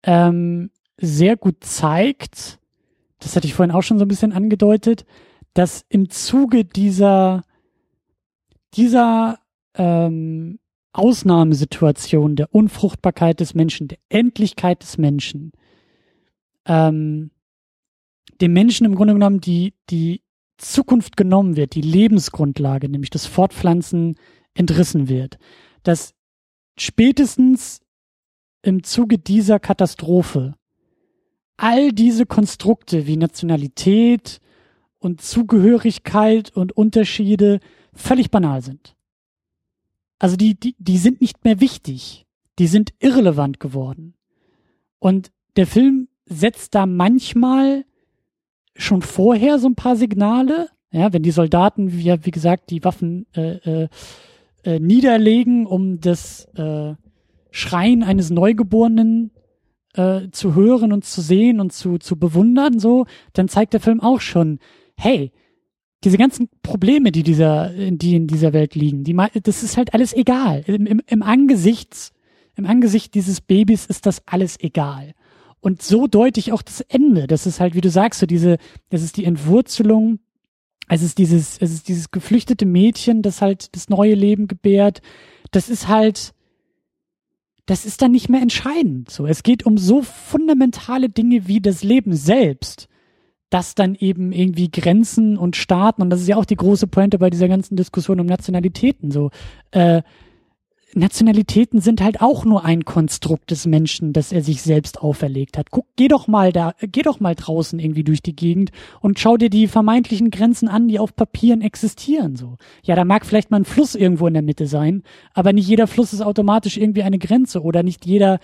ähm, sehr gut zeigt, das hatte ich vorhin auch schon so ein bisschen angedeutet, dass im Zuge dieser, dieser ähm, Ausnahmesituation der Unfruchtbarkeit des Menschen, der Endlichkeit des Menschen, ähm, dem Menschen im Grunde genommen die, die Zukunft genommen wird, die Lebensgrundlage, nämlich das Fortpflanzen, entrissen wird. Dass spätestens im Zuge dieser Katastrophe all diese Konstrukte wie Nationalität und Zugehörigkeit und Unterschiede völlig banal sind. Also die, die, die sind nicht mehr wichtig. Die sind irrelevant geworden. Und der Film setzt da manchmal schon vorher so ein paar Signale, ja, wenn die Soldaten, wie, wie gesagt, die Waffen äh, äh, äh, niederlegen, um das äh, Schreien eines Neugeborenen äh, zu hören und zu sehen und zu, zu bewundern, so, dann zeigt der Film auch schon, hey, diese ganzen Probleme, die dieser, die in dieser Welt liegen, die, das ist halt alles egal. Im, im, im Angesicht, im Angesicht dieses Babys ist das alles egal. Und so deute ich auch das Ende. Das ist halt, wie du sagst, so diese, das ist die Entwurzelung. Es ist dieses, es ist dieses geflüchtete Mädchen, das halt das neue Leben gebärt. Das ist halt, das ist dann nicht mehr entscheidend. So, es geht um so fundamentale Dinge wie das Leben selbst, dass dann eben irgendwie Grenzen und Staaten und das ist ja auch die große Pointe bei dieser ganzen Diskussion um Nationalitäten so. Äh, Nationalitäten sind halt auch nur ein Konstrukt des Menschen, das er sich selbst auferlegt hat. Guck, geh doch mal da, geh doch mal draußen irgendwie durch die Gegend und schau dir die vermeintlichen Grenzen an, die auf Papieren existieren, so. Ja, da mag vielleicht mal ein Fluss irgendwo in der Mitte sein, aber nicht jeder Fluss ist automatisch irgendwie eine Grenze oder nicht jeder,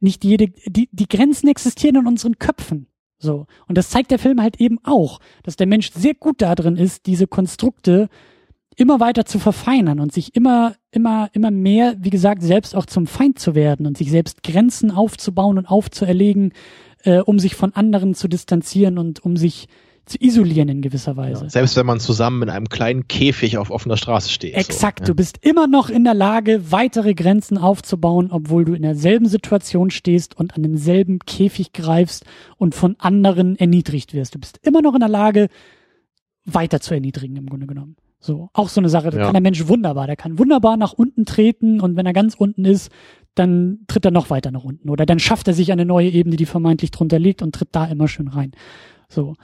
nicht jede, die, die Grenzen existieren in unseren Köpfen. So. Und das zeigt der Film halt eben auch, dass der Mensch sehr gut darin ist, diese Konstrukte immer weiter zu verfeinern und sich immer, immer, immer mehr, wie gesagt, selbst auch zum Feind zu werden und sich selbst Grenzen aufzubauen und aufzuerlegen, äh, um sich von anderen zu distanzieren und um sich zu isolieren in gewisser Weise. Ja, selbst wenn man zusammen in einem kleinen Käfig auf offener Straße steht. Exakt, so, ja. du bist immer noch in der Lage, weitere Grenzen aufzubauen, obwohl du in derselben Situation stehst und an denselben Käfig greifst und von anderen erniedrigt wirst. Du bist immer noch in der Lage, weiter zu erniedrigen im Grunde genommen. So, auch so eine Sache, da ja. kann der Mensch wunderbar, der kann wunderbar nach unten treten und wenn er ganz unten ist, dann tritt er noch weiter nach unten oder dann schafft er sich eine neue Ebene, die vermeintlich drunter liegt und tritt da immer schön rein. So.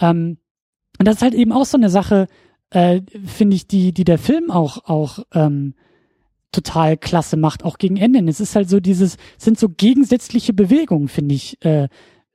Ähm, und das ist halt eben auch so eine Sache, äh, finde ich, die, die der Film auch, auch ähm, total klasse macht, auch gegen Ende. Es ist halt so dieses, sind so gegensätzliche Bewegungen, finde ich, äh,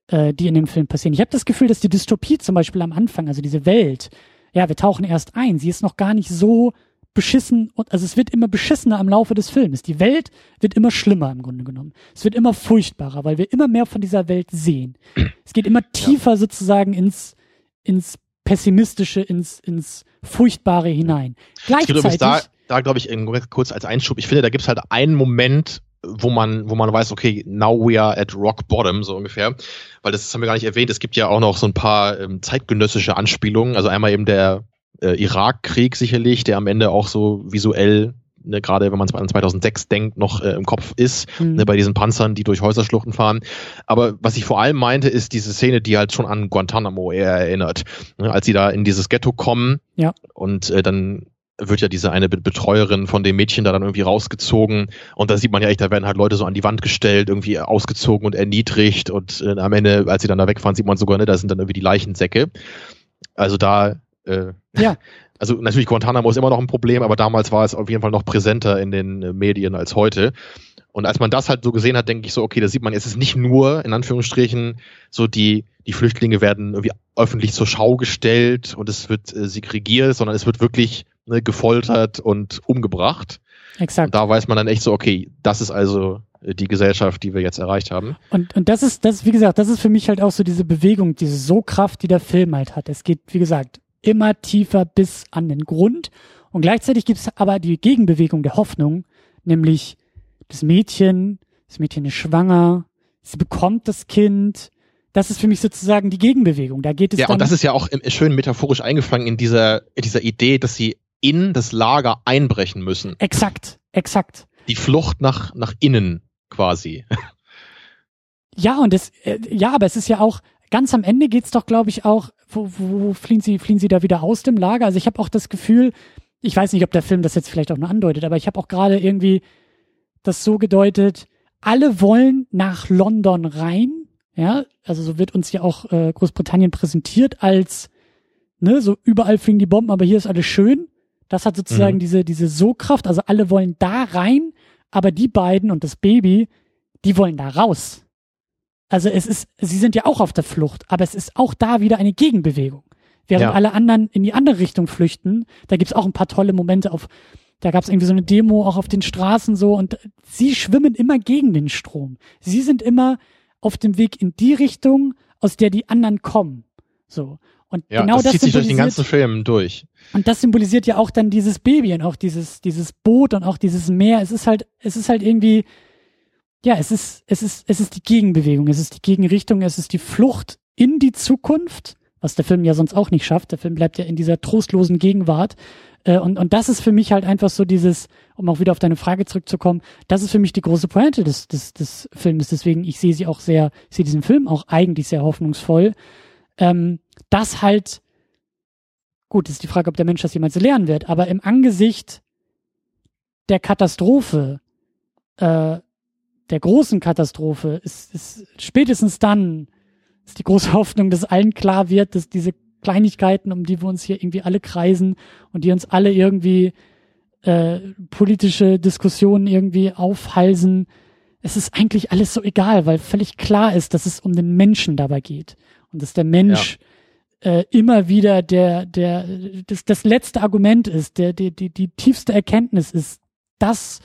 äh, die in dem Film passieren. Ich habe das Gefühl, dass die Dystopie zum Beispiel am Anfang, also diese Welt, ja, wir tauchen erst ein. Sie ist noch gar nicht so beschissen und also es wird immer beschissener im Laufe des Films. Die Welt wird immer schlimmer im Grunde genommen. Es wird immer furchtbarer, weil wir immer mehr von dieser Welt sehen. Es geht immer tiefer ja. sozusagen ins ins pessimistische, ins ins furchtbare hinein. Gleichzeitig da, da glaube ich kurz als Einschub. Ich finde, da gibt's halt einen Moment, wo man, wo man weiß, okay, now we are at rock bottom, so ungefähr. Weil das, haben wir gar nicht erwähnt. Es gibt ja auch noch so ein paar ähm, zeitgenössische Anspielungen. Also einmal eben der äh, Irakkrieg sicherlich, der am Ende auch so visuell Ne, gerade wenn man an 2006 denkt, noch äh, im Kopf ist, mhm. ne, bei diesen Panzern, die durch Häuserschluchten fahren. Aber was ich vor allem meinte, ist diese Szene, die halt schon an Guantanamo eher erinnert. Ne, als sie da in dieses Ghetto kommen ja. und äh, dann wird ja diese eine Betreuerin von dem Mädchen da dann irgendwie rausgezogen und da sieht man ja echt, da werden halt Leute so an die Wand gestellt, irgendwie ausgezogen und erniedrigt und äh, am Ende, als sie dann da wegfahren, sieht man sogar, ne, da sind dann irgendwie die Leichensäcke. Also da, äh, ja. also natürlich Guantanamo ist immer noch ein Problem, aber damals war es auf jeden Fall noch präsenter in den äh, Medien als heute. Und als man das halt so gesehen hat, denke ich so, okay, da sieht man, es ist nicht nur, in Anführungsstrichen, so die, die Flüchtlinge werden irgendwie öffentlich zur Schau gestellt und es wird äh, segregiert, sondern es wird wirklich ne, gefoltert und umgebracht. Exakt. Und da weiß man dann echt so, okay, das ist also äh, die Gesellschaft, die wir jetzt erreicht haben. Und, und das ist, das, wie gesagt, das ist für mich halt auch so diese Bewegung, diese So-Kraft, die der Film halt hat. Es geht, wie gesagt, immer tiefer bis an den Grund. Und gleichzeitig gibt es aber die Gegenbewegung der Hoffnung, nämlich das Mädchen, das Mädchen ist schwanger, sie bekommt das Kind. Das ist für mich sozusagen die Gegenbewegung. Da geht es ja, und das ist ja auch schön metaphorisch eingefangen in dieser, in dieser Idee, dass sie in das Lager einbrechen müssen. Exakt, exakt. Die Flucht nach, nach innen quasi. Ja, und das, äh, ja, aber es ist ja auch, ganz am Ende geht's doch, glaube ich, auch, wo, wo, wo fliehen sie, fliehen sie da wieder aus dem Lager? Also ich habe auch das Gefühl, ich weiß nicht, ob der Film das jetzt vielleicht auch nur andeutet, aber ich habe auch gerade irgendwie das so gedeutet, alle wollen nach London rein, ja, also so wird uns ja auch äh, Großbritannien präsentiert als, ne, so überall fliegen die Bomben, aber hier ist alles schön. Das hat sozusagen mhm. diese, diese So-Kraft, also alle wollen da rein, aber die beiden und das Baby, die wollen da raus. Also es ist, sie sind ja auch auf der Flucht, aber es ist auch da wieder eine Gegenbewegung. Während ja. alle anderen in die andere Richtung flüchten, da gibt's auch ein paar tolle Momente auf, da gab's irgendwie so eine Demo auch auf den Straßen so und sie schwimmen immer gegen den Strom. Sie sind immer auf dem Weg in die Richtung, aus der die anderen kommen. So. Und ja, genau das, das zieht sich durch den ganzen Film durch. Und das symbolisiert ja auch dann dieses Baby und auch dieses, dieses Boot und auch dieses Meer. Es ist halt, es ist halt irgendwie, ja, es ist, es ist, es ist die Gegenbewegung, es ist die Gegenrichtung, es ist die Flucht in die Zukunft, was der Film ja sonst auch nicht schafft. Der Film bleibt ja in dieser trostlosen Gegenwart. Äh, und, und das ist für mich halt einfach so dieses, um auch wieder auf deine Frage zurückzukommen, das ist für mich die große Pointe des, des, des Films. Deswegen, ich sehe sie auch sehr, ich sehe diesen Film auch eigentlich sehr hoffnungsvoll. Ähm, dass halt, gut, ist die Frage, ob der Mensch das jemals lernen wird, aber im Angesicht der Katastrophe, äh, der großen Katastrophe, ist, ist spätestens dann ist die große Hoffnung, dass allen klar wird, dass diese Kleinigkeiten, um die wir uns hier irgendwie alle kreisen und die uns alle irgendwie äh, politische Diskussionen irgendwie aufhalsen, es ist eigentlich alles so egal, weil völlig klar ist, dass es um den Menschen dabei geht und dass der Mensch ja äh, immer wieder der, der, das, das letzte Argument ist, der, der, die, die tiefste Erkenntnis ist, das,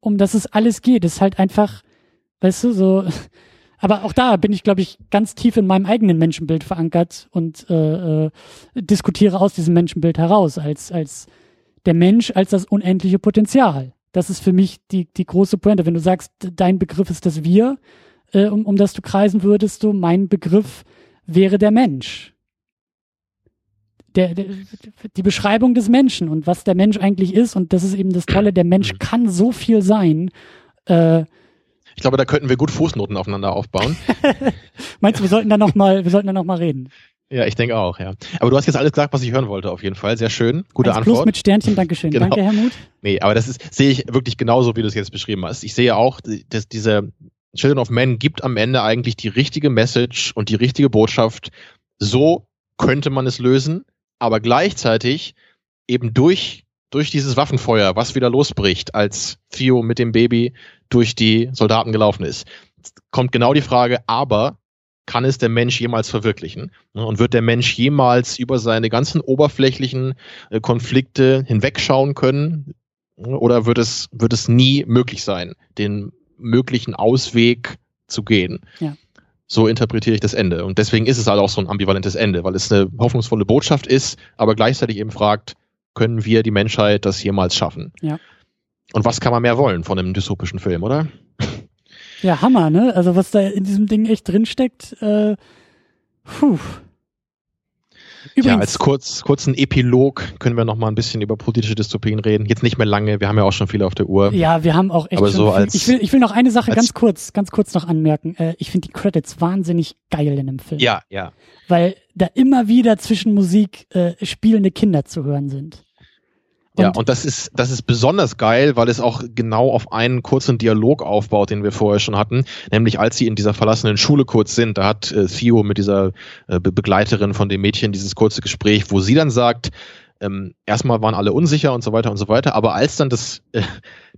um das es alles geht, ist halt einfach, weißt du, so, aber auch da bin ich, glaube ich, ganz tief in meinem eigenen Menschenbild verankert und äh, äh, diskutiere aus diesem Menschenbild heraus, als, als der Mensch als das unendliche Potenzial. Das ist für mich die, die große Pointe. Wenn du sagst, dein Begriff ist das Wir, äh, um, um das du kreisen würdest, du, mein Begriff wäre der Mensch. Der, der, die Beschreibung des Menschen und was der Mensch eigentlich ist. Und das ist eben das Tolle, der Mensch mhm. kann so viel sein. Äh, ich glaube, da könnten wir gut Fußnoten aufeinander aufbauen. Meinst du, wir sollten da noch mal, wir sollten da noch mal reden? Ja, ich denke auch, ja. Aber du hast jetzt alles gesagt, was ich hören wollte, auf jeden Fall. Sehr schön. Gute Eins Antwort. Plus mit Sternchen, Dankeschön. Genau. Danke, Helmut. Nee, aber das ist, sehe ich wirklich genauso, wie du es jetzt beschrieben hast. Ich sehe auch, dass diese Children of Men gibt am Ende eigentlich die richtige Message und die richtige Botschaft. So könnte man es lösen, aber gleichzeitig eben durch, durch dieses Waffenfeuer, was wieder losbricht, als Theo mit dem Baby durch die Soldaten gelaufen ist, kommt genau die Frage, aber kann es der Mensch jemals verwirklichen? Und wird der Mensch jemals über seine ganzen oberflächlichen äh, Konflikte hinwegschauen können? Ne, oder wird es, wird es nie möglich sein, den möglichen Ausweg zu gehen? Ja. So interpretiere ich das Ende. Und deswegen ist es halt auch so ein ambivalentes Ende, weil es eine hoffnungsvolle Botschaft ist, aber gleichzeitig eben fragt, können wir die Menschheit das jemals schaffen? Ja. Und was kann man mehr wollen von einem dystopischen Film, oder? Ja, Hammer, ne? Also was da in diesem Ding echt drinsteckt, äh, puh. Übrigens, ja, als kurz, kurzen Epilog können wir noch mal ein bisschen über politische Dystopien reden. Jetzt nicht mehr lange, wir haben ja auch schon viele auf der Uhr. Ja, wir haben auch echt Aber so viel. Als, ich, will, ich will noch eine Sache ganz kurz, ganz kurz noch anmerken. Äh, ich finde die Credits wahnsinnig geil in dem Film. Ja, ja. Weil da immer wieder zwischen Musik äh, spielende Kinder zu hören sind. Und ja, und das ist, das ist besonders geil, weil es auch genau auf einen kurzen Dialog aufbaut, den wir vorher schon hatten. Nämlich als sie in dieser verlassenen Schule kurz sind, da hat äh, Theo mit dieser äh, Begleiterin von dem Mädchen dieses kurze Gespräch, wo sie dann sagt, ähm, erstmal waren alle unsicher und so weiter und so weiter, aber als dann das, äh,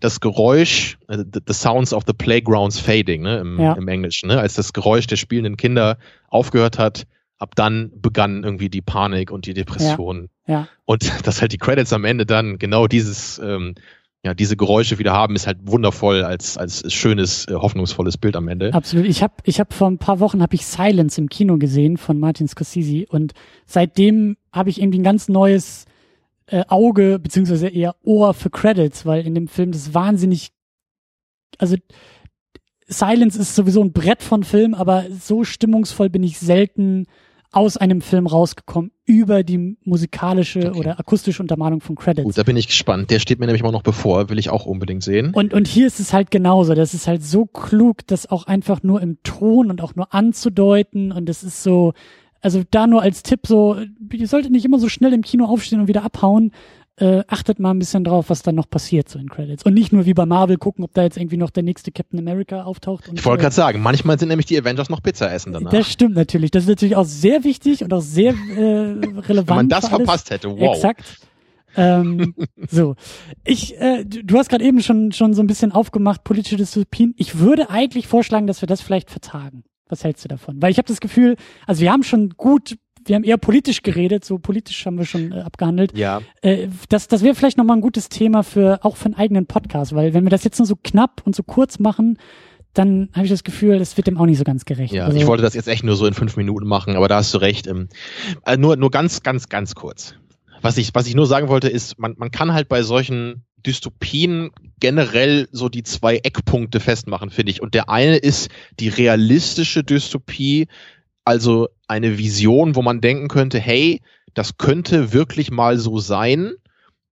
das Geräusch, äh, the, sounds of the playgrounds fading, ne, im, ja. im Englischen, ne, als das Geräusch der spielenden Kinder aufgehört hat, ab dann begann irgendwie die Panik und die Depression. Ja, ja. Und dass halt die Credits am Ende dann genau dieses, ähm, ja, diese Geräusche wieder haben, ist halt wundervoll als als schönes, äh, hoffnungsvolles Bild am Ende. Absolut. Ich habe ich hab vor ein paar Wochen habe ich Silence im Kino gesehen von Martin Scorsese und seitdem habe ich irgendwie ein ganz neues äh, Auge beziehungsweise eher Ohr für Credits, weil in dem Film das wahnsinnig, also Silence ist sowieso ein Brett von Film, aber so stimmungsvoll bin ich selten aus einem Film rausgekommen über die musikalische okay. oder akustische Untermalung von Credits. Gut, da bin ich gespannt. Der steht mir nämlich immer noch bevor, will ich auch unbedingt sehen. Und, und hier ist es halt genauso. Das ist halt so klug, das auch einfach nur im Ton und auch nur anzudeuten. Und es ist so, also da nur als Tipp so, ihr solltet nicht immer so schnell im Kino aufstehen und wieder abhauen, äh, achtet mal ein bisschen drauf, was dann noch passiert so in Credits. Und nicht nur wie bei Marvel gucken, ob da jetzt irgendwie noch der nächste Captain America auftaucht. Und, ich wollte gerade sagen, manchmal sind nämlich die Avengers noch Pizza essen danach. Das stimmt natürlich. Das ist natürlich auch sehr wichtig und auch sehr äh, relevant. Wenn man das verpasst hätte, wow. Exakt. ähm, so, ich, äh, du hast gerade eben schon schon so ein bisschen aufgemacht politische Dystopien. Ich würde eigentlich vorschlagen, dass wir das vielleicht vertagen. Was hältst du davon? Weil ich habe das Gefühl, also wir haben schon gut wir haben eher politisch geredet, so politisch haben wir schon äh, abgehandelt. Ja. Äh, das das wäre vielleicht nochmal ein gutes Thema für auch für einen eigenen Podcast, weil wenn wir das jetzt nur so knapp und so kurz machen, dann habe ich das Gefühl, das wird dem auch nicht so ganz gerecht. Ja, also, ich wollte das jetzt echt nur so in fünf Minuten machen, aber da hast du recht. Ähm, äh, nur, nur ganz, ganz, ganz kurz. Was ich, was ich nur sagen wollte, ist, man, man kann halt bei solchen Dystopien generell so die zwei Eckpunkte festmachen, finde ich. Und der eine ist die realistische Dystopie, also eine Vision, wo man denken könnte, hey, das könnte wirklich mal so sein.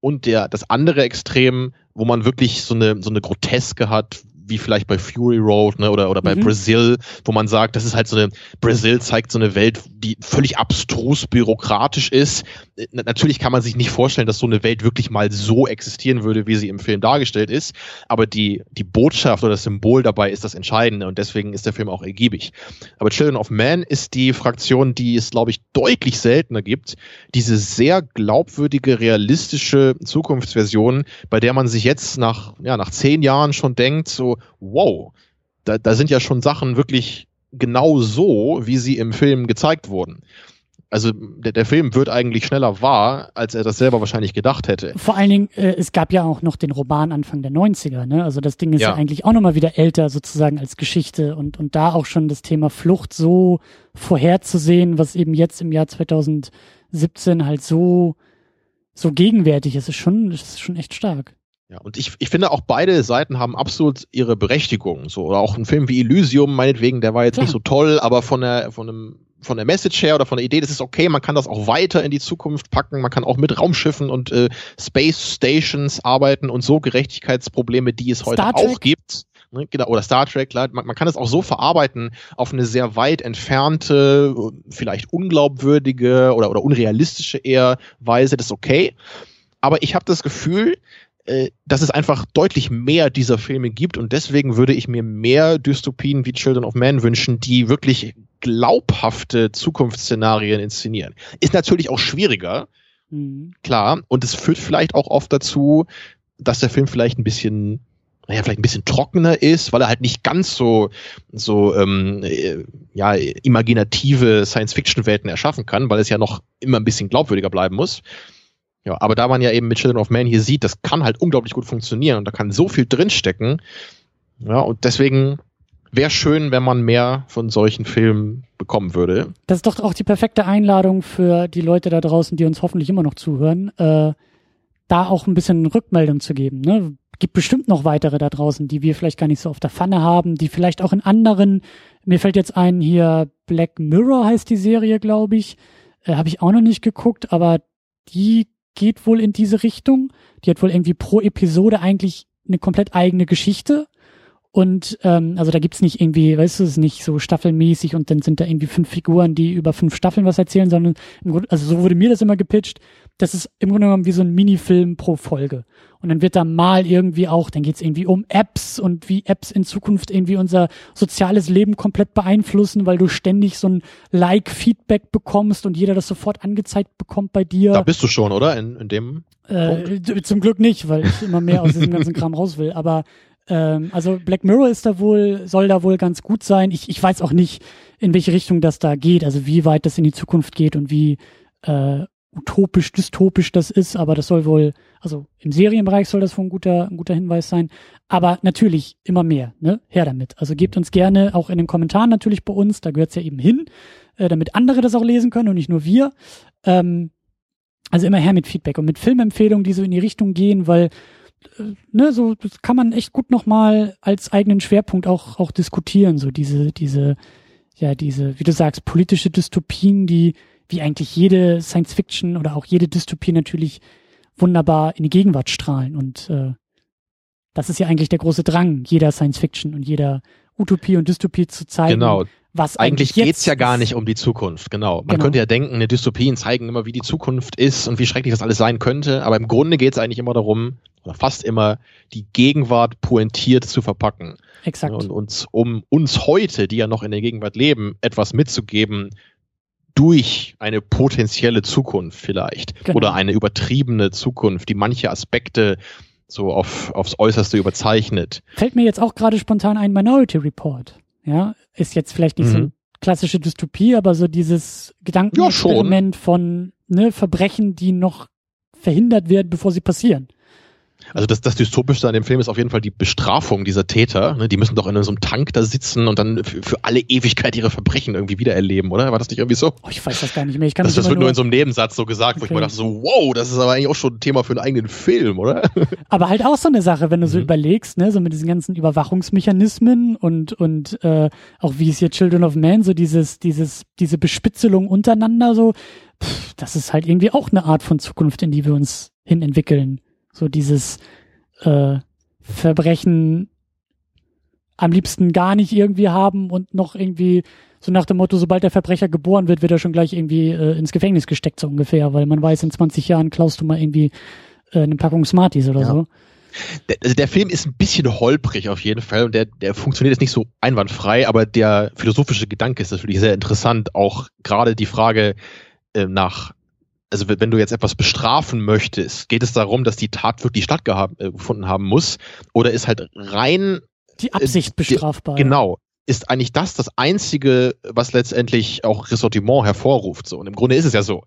Und der, das andere Extrem, wo man wirklich so eine, so eine Groteske hat, wie vielleicht bei Fury Road ne, oder, oder bei mhm. Brazil, wo man sagt, das ist halt so eine, Brazil zeigt so eine Welt, die völlig abstrus bürokratisch ist. Natürlich kann man sich nicht vorstellen, dass so eine Welt wirklich mal so existieren würde, wie sie im Film dargestellt ist, aber die, die Botschaft oder das Symbol dabei ist das Entscheidende und deswegen ist der Film auch ergiebig. Aber Children of Man ist die Fraktion, die es, glaube ich, deutlich seltener gibt, diese sehr glaubwürdige, realistische Zukunftsversion, bei der man sich jetzt nach, ja, nach zehn Jahren schon denkt, so, wow, da, da sind ja schon Sachen wirklich genau so, wie sie im Film gezeigt wurden. Also der, der, Film wird eigentlich schneller wahr, als er das selber wahrscheinlich gedacht hätte. Vor allen Dingen, äh, es gab ja auch noch den Roman Anfang der 90er, ne? Also das Ding ist ja, ja eigentlich auch nochmal wieder älter sozusagen als Geschichte und, und da auch schon das Thema Flucht so vorherzusehen, was eben jetzt im Jahr 2017 halt so so gegenwärtig ist. Ist schon, ist schon echt stark. Ja, und ich, ich finde auch beide Seiten haben absolut ihre Berechtigung. So, oder auch ein Film wie Elysium, meinetwegen, der war jetzt Klar. nicht so toll, aber von der, von einem, von der Message her oder von der Idee, das ist okay, man kann das auch weiter in die Zukunft packen, man kann auch mit Raumschiffen und äh, Space Stations arbeiten und so Gerechtigkeitsprobleme, die es heute auch gibt. Ne, genau, oder Star Trek, man, man kann es auch so verarbeiten auf eine sehr weit entfernte, vielleicht unglaubwürdige oder, oder unrealistische eher Weise, das ist okay. Aber ich habe das Gefühl, äh, dass es einfach deutlich mehr dieser Filme gibt und deswegen würde ich mir mehr Dystopien wie Children of Man wünschen, die wirklich glaubhafte Zukunftsszenarien inszenieren. Ist natürlich auch schwieriger, mhm. klar, und es führt vielleicht auch oft dazu, dass der Film vielleicht ein bisschen naja, vielleicht ein bisschen trockener ist, weil er halt nicht ganz so, so ähm, äh, ja, imaginative Science-Fiction-Welten erschaffen kann, weil es ja noch immer ein bisschen glaubwürdiger bleiben muss. Ja, aber da man ja eben mit Children of Man hier sieht, das kann halt unglaublich gut funktionieren und da kann so viel drinstecken. Ja, und deswegen wäre schön, wenn man mehr von solchen Filmen bekommen würde. Das ist doch auch die perfekte Einladung für die Leute da draußen, die uns hoffentlich immer noch zuhören, äh, da auch ein bisschen Rückmeldung zu geben. Ne? Gibt bestimmt noch weitere da draußen, die wir vielleicht gar nicht so auf der Pfanne haben, die vielleicht auch in anderen, mir fällt jetzt ein hier Black Mirror heißt die Serie, glaube ich, äh, habe ich auch noch nicht geguckt, aber die geht wohl in diese Richtung. Die hat wohl irgendwie pro Episode eigentlich eine komplett eigene Geschichte. Und ähm, also da gibt's nicht irgendwie, weißt du, es ist nicht so staffelmäßig und dann sind da irgendwie fünf Figuren, die über fünf Staffeln was erzählen, sondern im Grunde, also so wurde mir das immer gepitcht, das ist im Grunde genommen wie so ein Minifilm pro Folge. Und dann wird da mal irgendwie auch, dann geht's irgendwie um Apps und wie Apps in Zukunft irgendwie unser soziales Leben komplett beeinflussen, weil du ständig so ein Like-Feedback bekommst und jeder das sofort angezeigt bekommt bei dir. Da bist du schon, oder? In, in dem äh, Zum Glück nicht, weil ich immer mehr aus diesem ganzen Kram raus will. Aber ähm, also Black Mirror ist da wohl, soll da wohl ganz gut sein. Ich, ich weiß auch nicht, in welche Richtung das da geht, also wie weit das in die Zukunft geht und wie äh, utopisch, dystopisch das ist, aber das soll wohl, also im Serienbereich soll das wohl ein guter, ein guter Hinweis sein. Aber natürlich immer mehr, ne? Her damit. Also gebt uns gerne auch in den Kommentaren natürlich bei uns, da gehört's ja eben hin, äh, damit andere das auch lesen können und nicht nur wir. Ähm, also immer her mit Feedback und mit Filmempfehlungen, die so in die Richtung gehen, weil äh, ne, so das kann man echt gut nochmal als eigenen Schwerpunkt auch auch diskutieren, so diese diese ja diese, wie du sagst, politische Dystopien, die wie eigentlich jede Science Fiction oder auch jede Dystopie natürlich wunderbar in die Gegenwart strahlen. Und äh, das ist ja eigentlich der große Drang jeder Science Fiction und jeder Utopie und Dystopie zu zeigen. Genau. Was eigentlich, eigentlich geht's ja gar nicht um die Zukunft, genau. Man genau. könnte ja denken, eine Dystopien zeigen immer, wie die Zukunft ist und wie schrecklich das alles sein könnte, aber im Grunde geht's eigentlich immer darum, oder fast immer, die Gegenwart pointiert zu verpacken. Exakt. Und uns, um uns heute, die ja noch in der Gegenwart leben, etwas mitzugeben, durch eine potenzielle Zukunft vielleicht genau. oder eine übertriebene Zukunft, die manche Aspekte so auf, aufs Äußerste überzeichnet. Fällt mir jetzt auch gerade spontan ein Minority Report. Ja, ist jetzt vielleicht nicht mhm. so eine klassische Dystopie, aber so dieses Gedankenexperiment ja, von ne, Verbrechen, die noch verhindert werden, bevor sie passieren. Also das, das Dystopischste an dem Film ist auf jeden Fall die Bestrafung dieser Täter. Ne? Die müssen doch in so einem Tank da sitzen und dann für, für alle Ewigkeit ihre Verbrechen irgendwie wiedererleben, oder? War das nicht irgendwie so? Oh, ich weiß das gar nicht mehr. Ich kann das, das wird nur in so einem Nebensatz so gesagt, okay. wo ich mir dachte so, wow, das ist aber eigentlich auch schon ein Thema für einen eigenen Film, oder? Aber halt auch so eine Sache, wenn du so mhm. überlegst, ne, so mit diesen ganzen Überwachungsmechanismen und und äh, auch wie es hier Children of Man, so dieses dieses diese Bespitzelung untereinander, so, pff, das ist halt irgendwie auch eine Art von Zukunft, in die wir uns hin entwickeln. So dieses äh, Verbrechen am liebsten gar nicht irgendwie haben und noch irgendwie so nach dem Motto, sobald der Verbrecher geboren wird, wird er schon gleich irgendwie äh, ins Gefängnis gesteckt, so ungefähr, weil man weiß, in 20 Jahren klaust du mal irgendwie äh, eine Packung Smarties oder ja. so. Der, also der Film ist ein bisschen holprig auf jeden Fall und der, der funktioniert jetzt nicht so einwandfrei, aber der philosophische Gedanke ist natürlich sehr interessant. Auch gerade die Frage äh, nach also wenn du jetzt etwas bestrafen möchtest, geht es darum, dass die Tat wirklich stattgefunden äh, haben muss oder ist halt rein die Absicht äh, bestrafbar. Genau. Ist eigentlich das das einzige, was letztendlich auch Ressortiment hervorruft. So und im Grunde ist es ja so.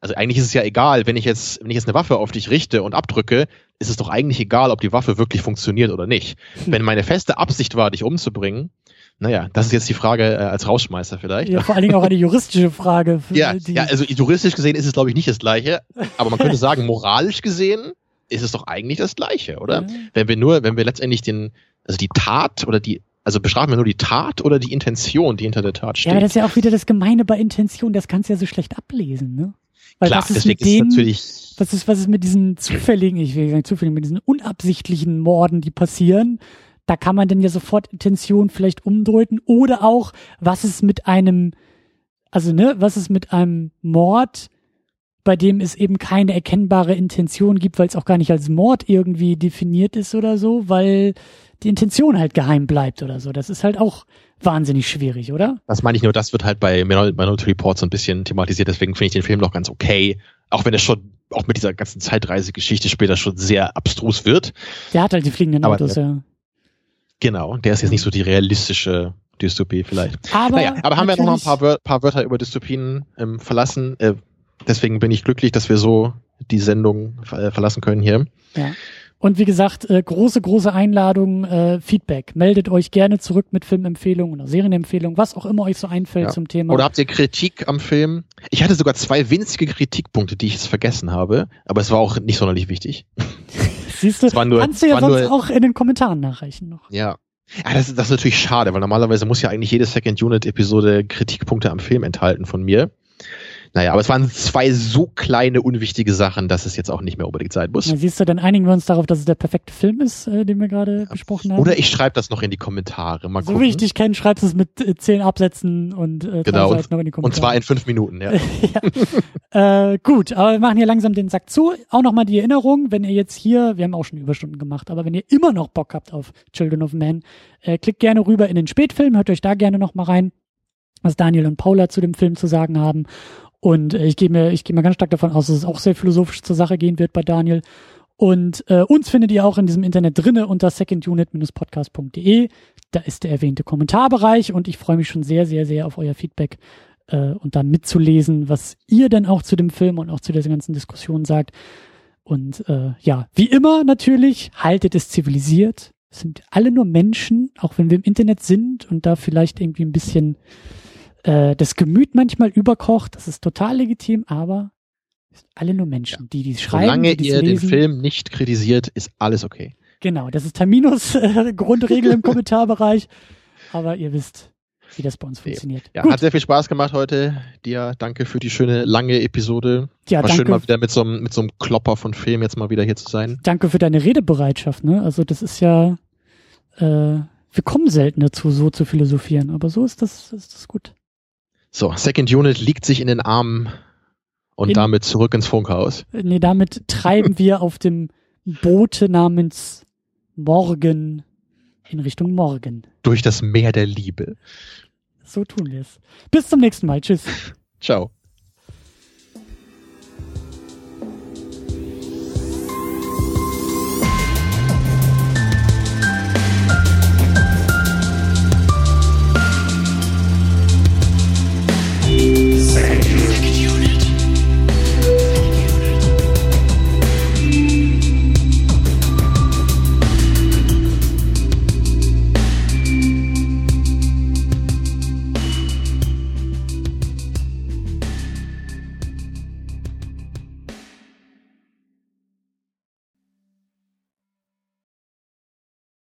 Also eigentlich ist es ja egal, wenn ich jetzt, wenn ich jetzt eine Waffe auf dich richte und abdrücke, ist es doch eigentlich egal, ob die Waffe wirklich funktioniert oder nicht. Hm. Wenn meine feste Absicht war, dich umzubringen, Naja, das ist jetzt die Frage äh, als Rausschmeißer vielleicht. Ja, vor allen Dingen auch eine juristische Frage. ja, ja, also juristisch gesehen ist es, glaube ich, nicht das Gleiche. Aber man könnte sagen, moralisch gesehen ist es doch eigentlich das Gleiche, oder? Ja. Wenn wir nur, wenn wir letztendlich den, also die Tat oder die, also bestrafen wir nur die Tat oder die Intention, die hinter der Tat steht. Ja, aber das ist ja auch wieder das Gemeine bei Intention, das kannst du ja so schlecht ablesen, ne? Weil Klar, was ist deswegen mit denen, ist natürlich. Was ist, was ist mit diesen zufälligen, ich will sagen zufälligen, mit diesen unabsichtlichen Morden, die passieren? Da kann man dann ja sofort Intention vielleicht umdeuten. Oder auch, was ist mit einem, also ne, was ist mit einem Mord, bei dem es eben keine erkennbare Intention gibt, weil es auch gar nicht als Mord irgendwie definiert ist oder so, weil die Intention halt geheim bleibt oder so. Das ist halt auch wahnsinnig schwierig, oder? Das meine ich nur, das wird halt bei Minority Report so ein bisschen thematisiert, deswegen finde ich den Film noch ganz okay. Auch wenn er schon, auch mit dieser ganzen Zeitreisegeschichte später schon sehr abstrus wird. Der hat halt die fliegenden Autos, ja. Genau, der ist jetzt nicht so die realistische Dystopie vielleicht. Aber, naja, aber haben wir noch ein paar, Wör paar Wörter über Dystopien ähm, verlassen. Äh, deswegen bin ich glücklich, dass wir so die Sendung äh, verlassen können hier. Ja. Und wie gesagt, äh, große, große Einladung, äh, Feedback. Meldet euch gerne zurück mit Filmempfehlungen oder Serienempfehlungen, was auch immer euch so einfällt ja. zum Thema. Oder habt ihr Kritik am Film? Ich hatte sogar zwei winzige Kritikpunkte, die ich jetzt vergessen habe, aber es war auch nicht sonderlich wichtig. Siehst du, kannst du ja sonst nur, auch in den Kommentaren nachreichen noch. Ja. Ja, das, das ist natürlich schade, weil normalerweise muss ja eigentlich jede Second Unit Episode Kritikpunkte am Film enthalten von mir. Naja, aber es waren zwei so kleine, unwichtige Sachen, dass es jetzt auch nicht mehr unbedingt sein muss. Na, siehst du, dann einigen wir uns darauf, dass es der perfekte Film ist, äh, den wir gerade ja. besprochen haben. Oder ich schreibe das noch in die Kommentare. Mal so gucken. wie ich dich kenne, schreibst du es mit äh, zehn Absätzen und äh, genau, und, noch in die Kommentare. Und zwar in fünf Minuten, ja. ja. Äh, gut, aber wir machen hier langsam den Sack zu. Auch nochmal die Erinnerung, wenn ihr jetzt hier, wir haben auch schon Überstunden gemacht, aber wenn ihr immer noch Bock habt auf Children of Men, äh, klickt gerne rüber in den Spätfilm, hört euch da gerne nochmal rein was Daniel und Paula zu dem Film zu sagen haben. Und äh, ich gehe mir, ich gehe mir ganz stark davon aus, dass es auch sehr philosophisch zur Sache gehen wird bei Daniel. Und äh, uns findet ihr auch in diesem Internet drinne unter secondunit-podcast.de. Da ist der erwähnte Kommentarbereich und ich freue mich schon sehr, sehr, sehr auf euer Feedback äh, und dann mitzulesen, was ihr denn auch zu dem Film und auch zu dieser ganzen Diskussion sagt. Und äh, ja, wie immer natürlich, haltet es zivilisiert. Es sind alle nur Menschen, auch wenn wir im Internet sind und da vielleicht irgendwie ein bisschen äh, das Gemüt manchmal überkocht, das ist total legitim, aber sind alle nur Menschen, die die schreiben. Solange die ihr lesen. den Film nicht kritisiert, ist alles okay. Genau, das ist Terminus äh, Grundregel im Kommentarbereich, aber ihr wisst, wie das bei uns funktioniert. Ja, Gut. hat sehr viel Spaß gemacht heute. Dir danke für die schöne lange Episode. Ja, War danke. schön mal wieder mit so, einem, mit so einem Klopper von Film jetzt mal wieder hier zu sein. Danke für deine Redebereitschaft. Ne? Also das ist ja, äh, wir kommen selten dazu, so zu philosophieren, aber so ist das, ist das gut. So, Second Unit liegt sich in den Armen und in, damit zurück ins Funkhaus. Nee, damit treiben wir auf dem Boote namens Morgen in Richtung Morgen. Durch das Meer der Liebe. So tun wir es. Bis zum nächsten Mal. Tschüss. Ciao.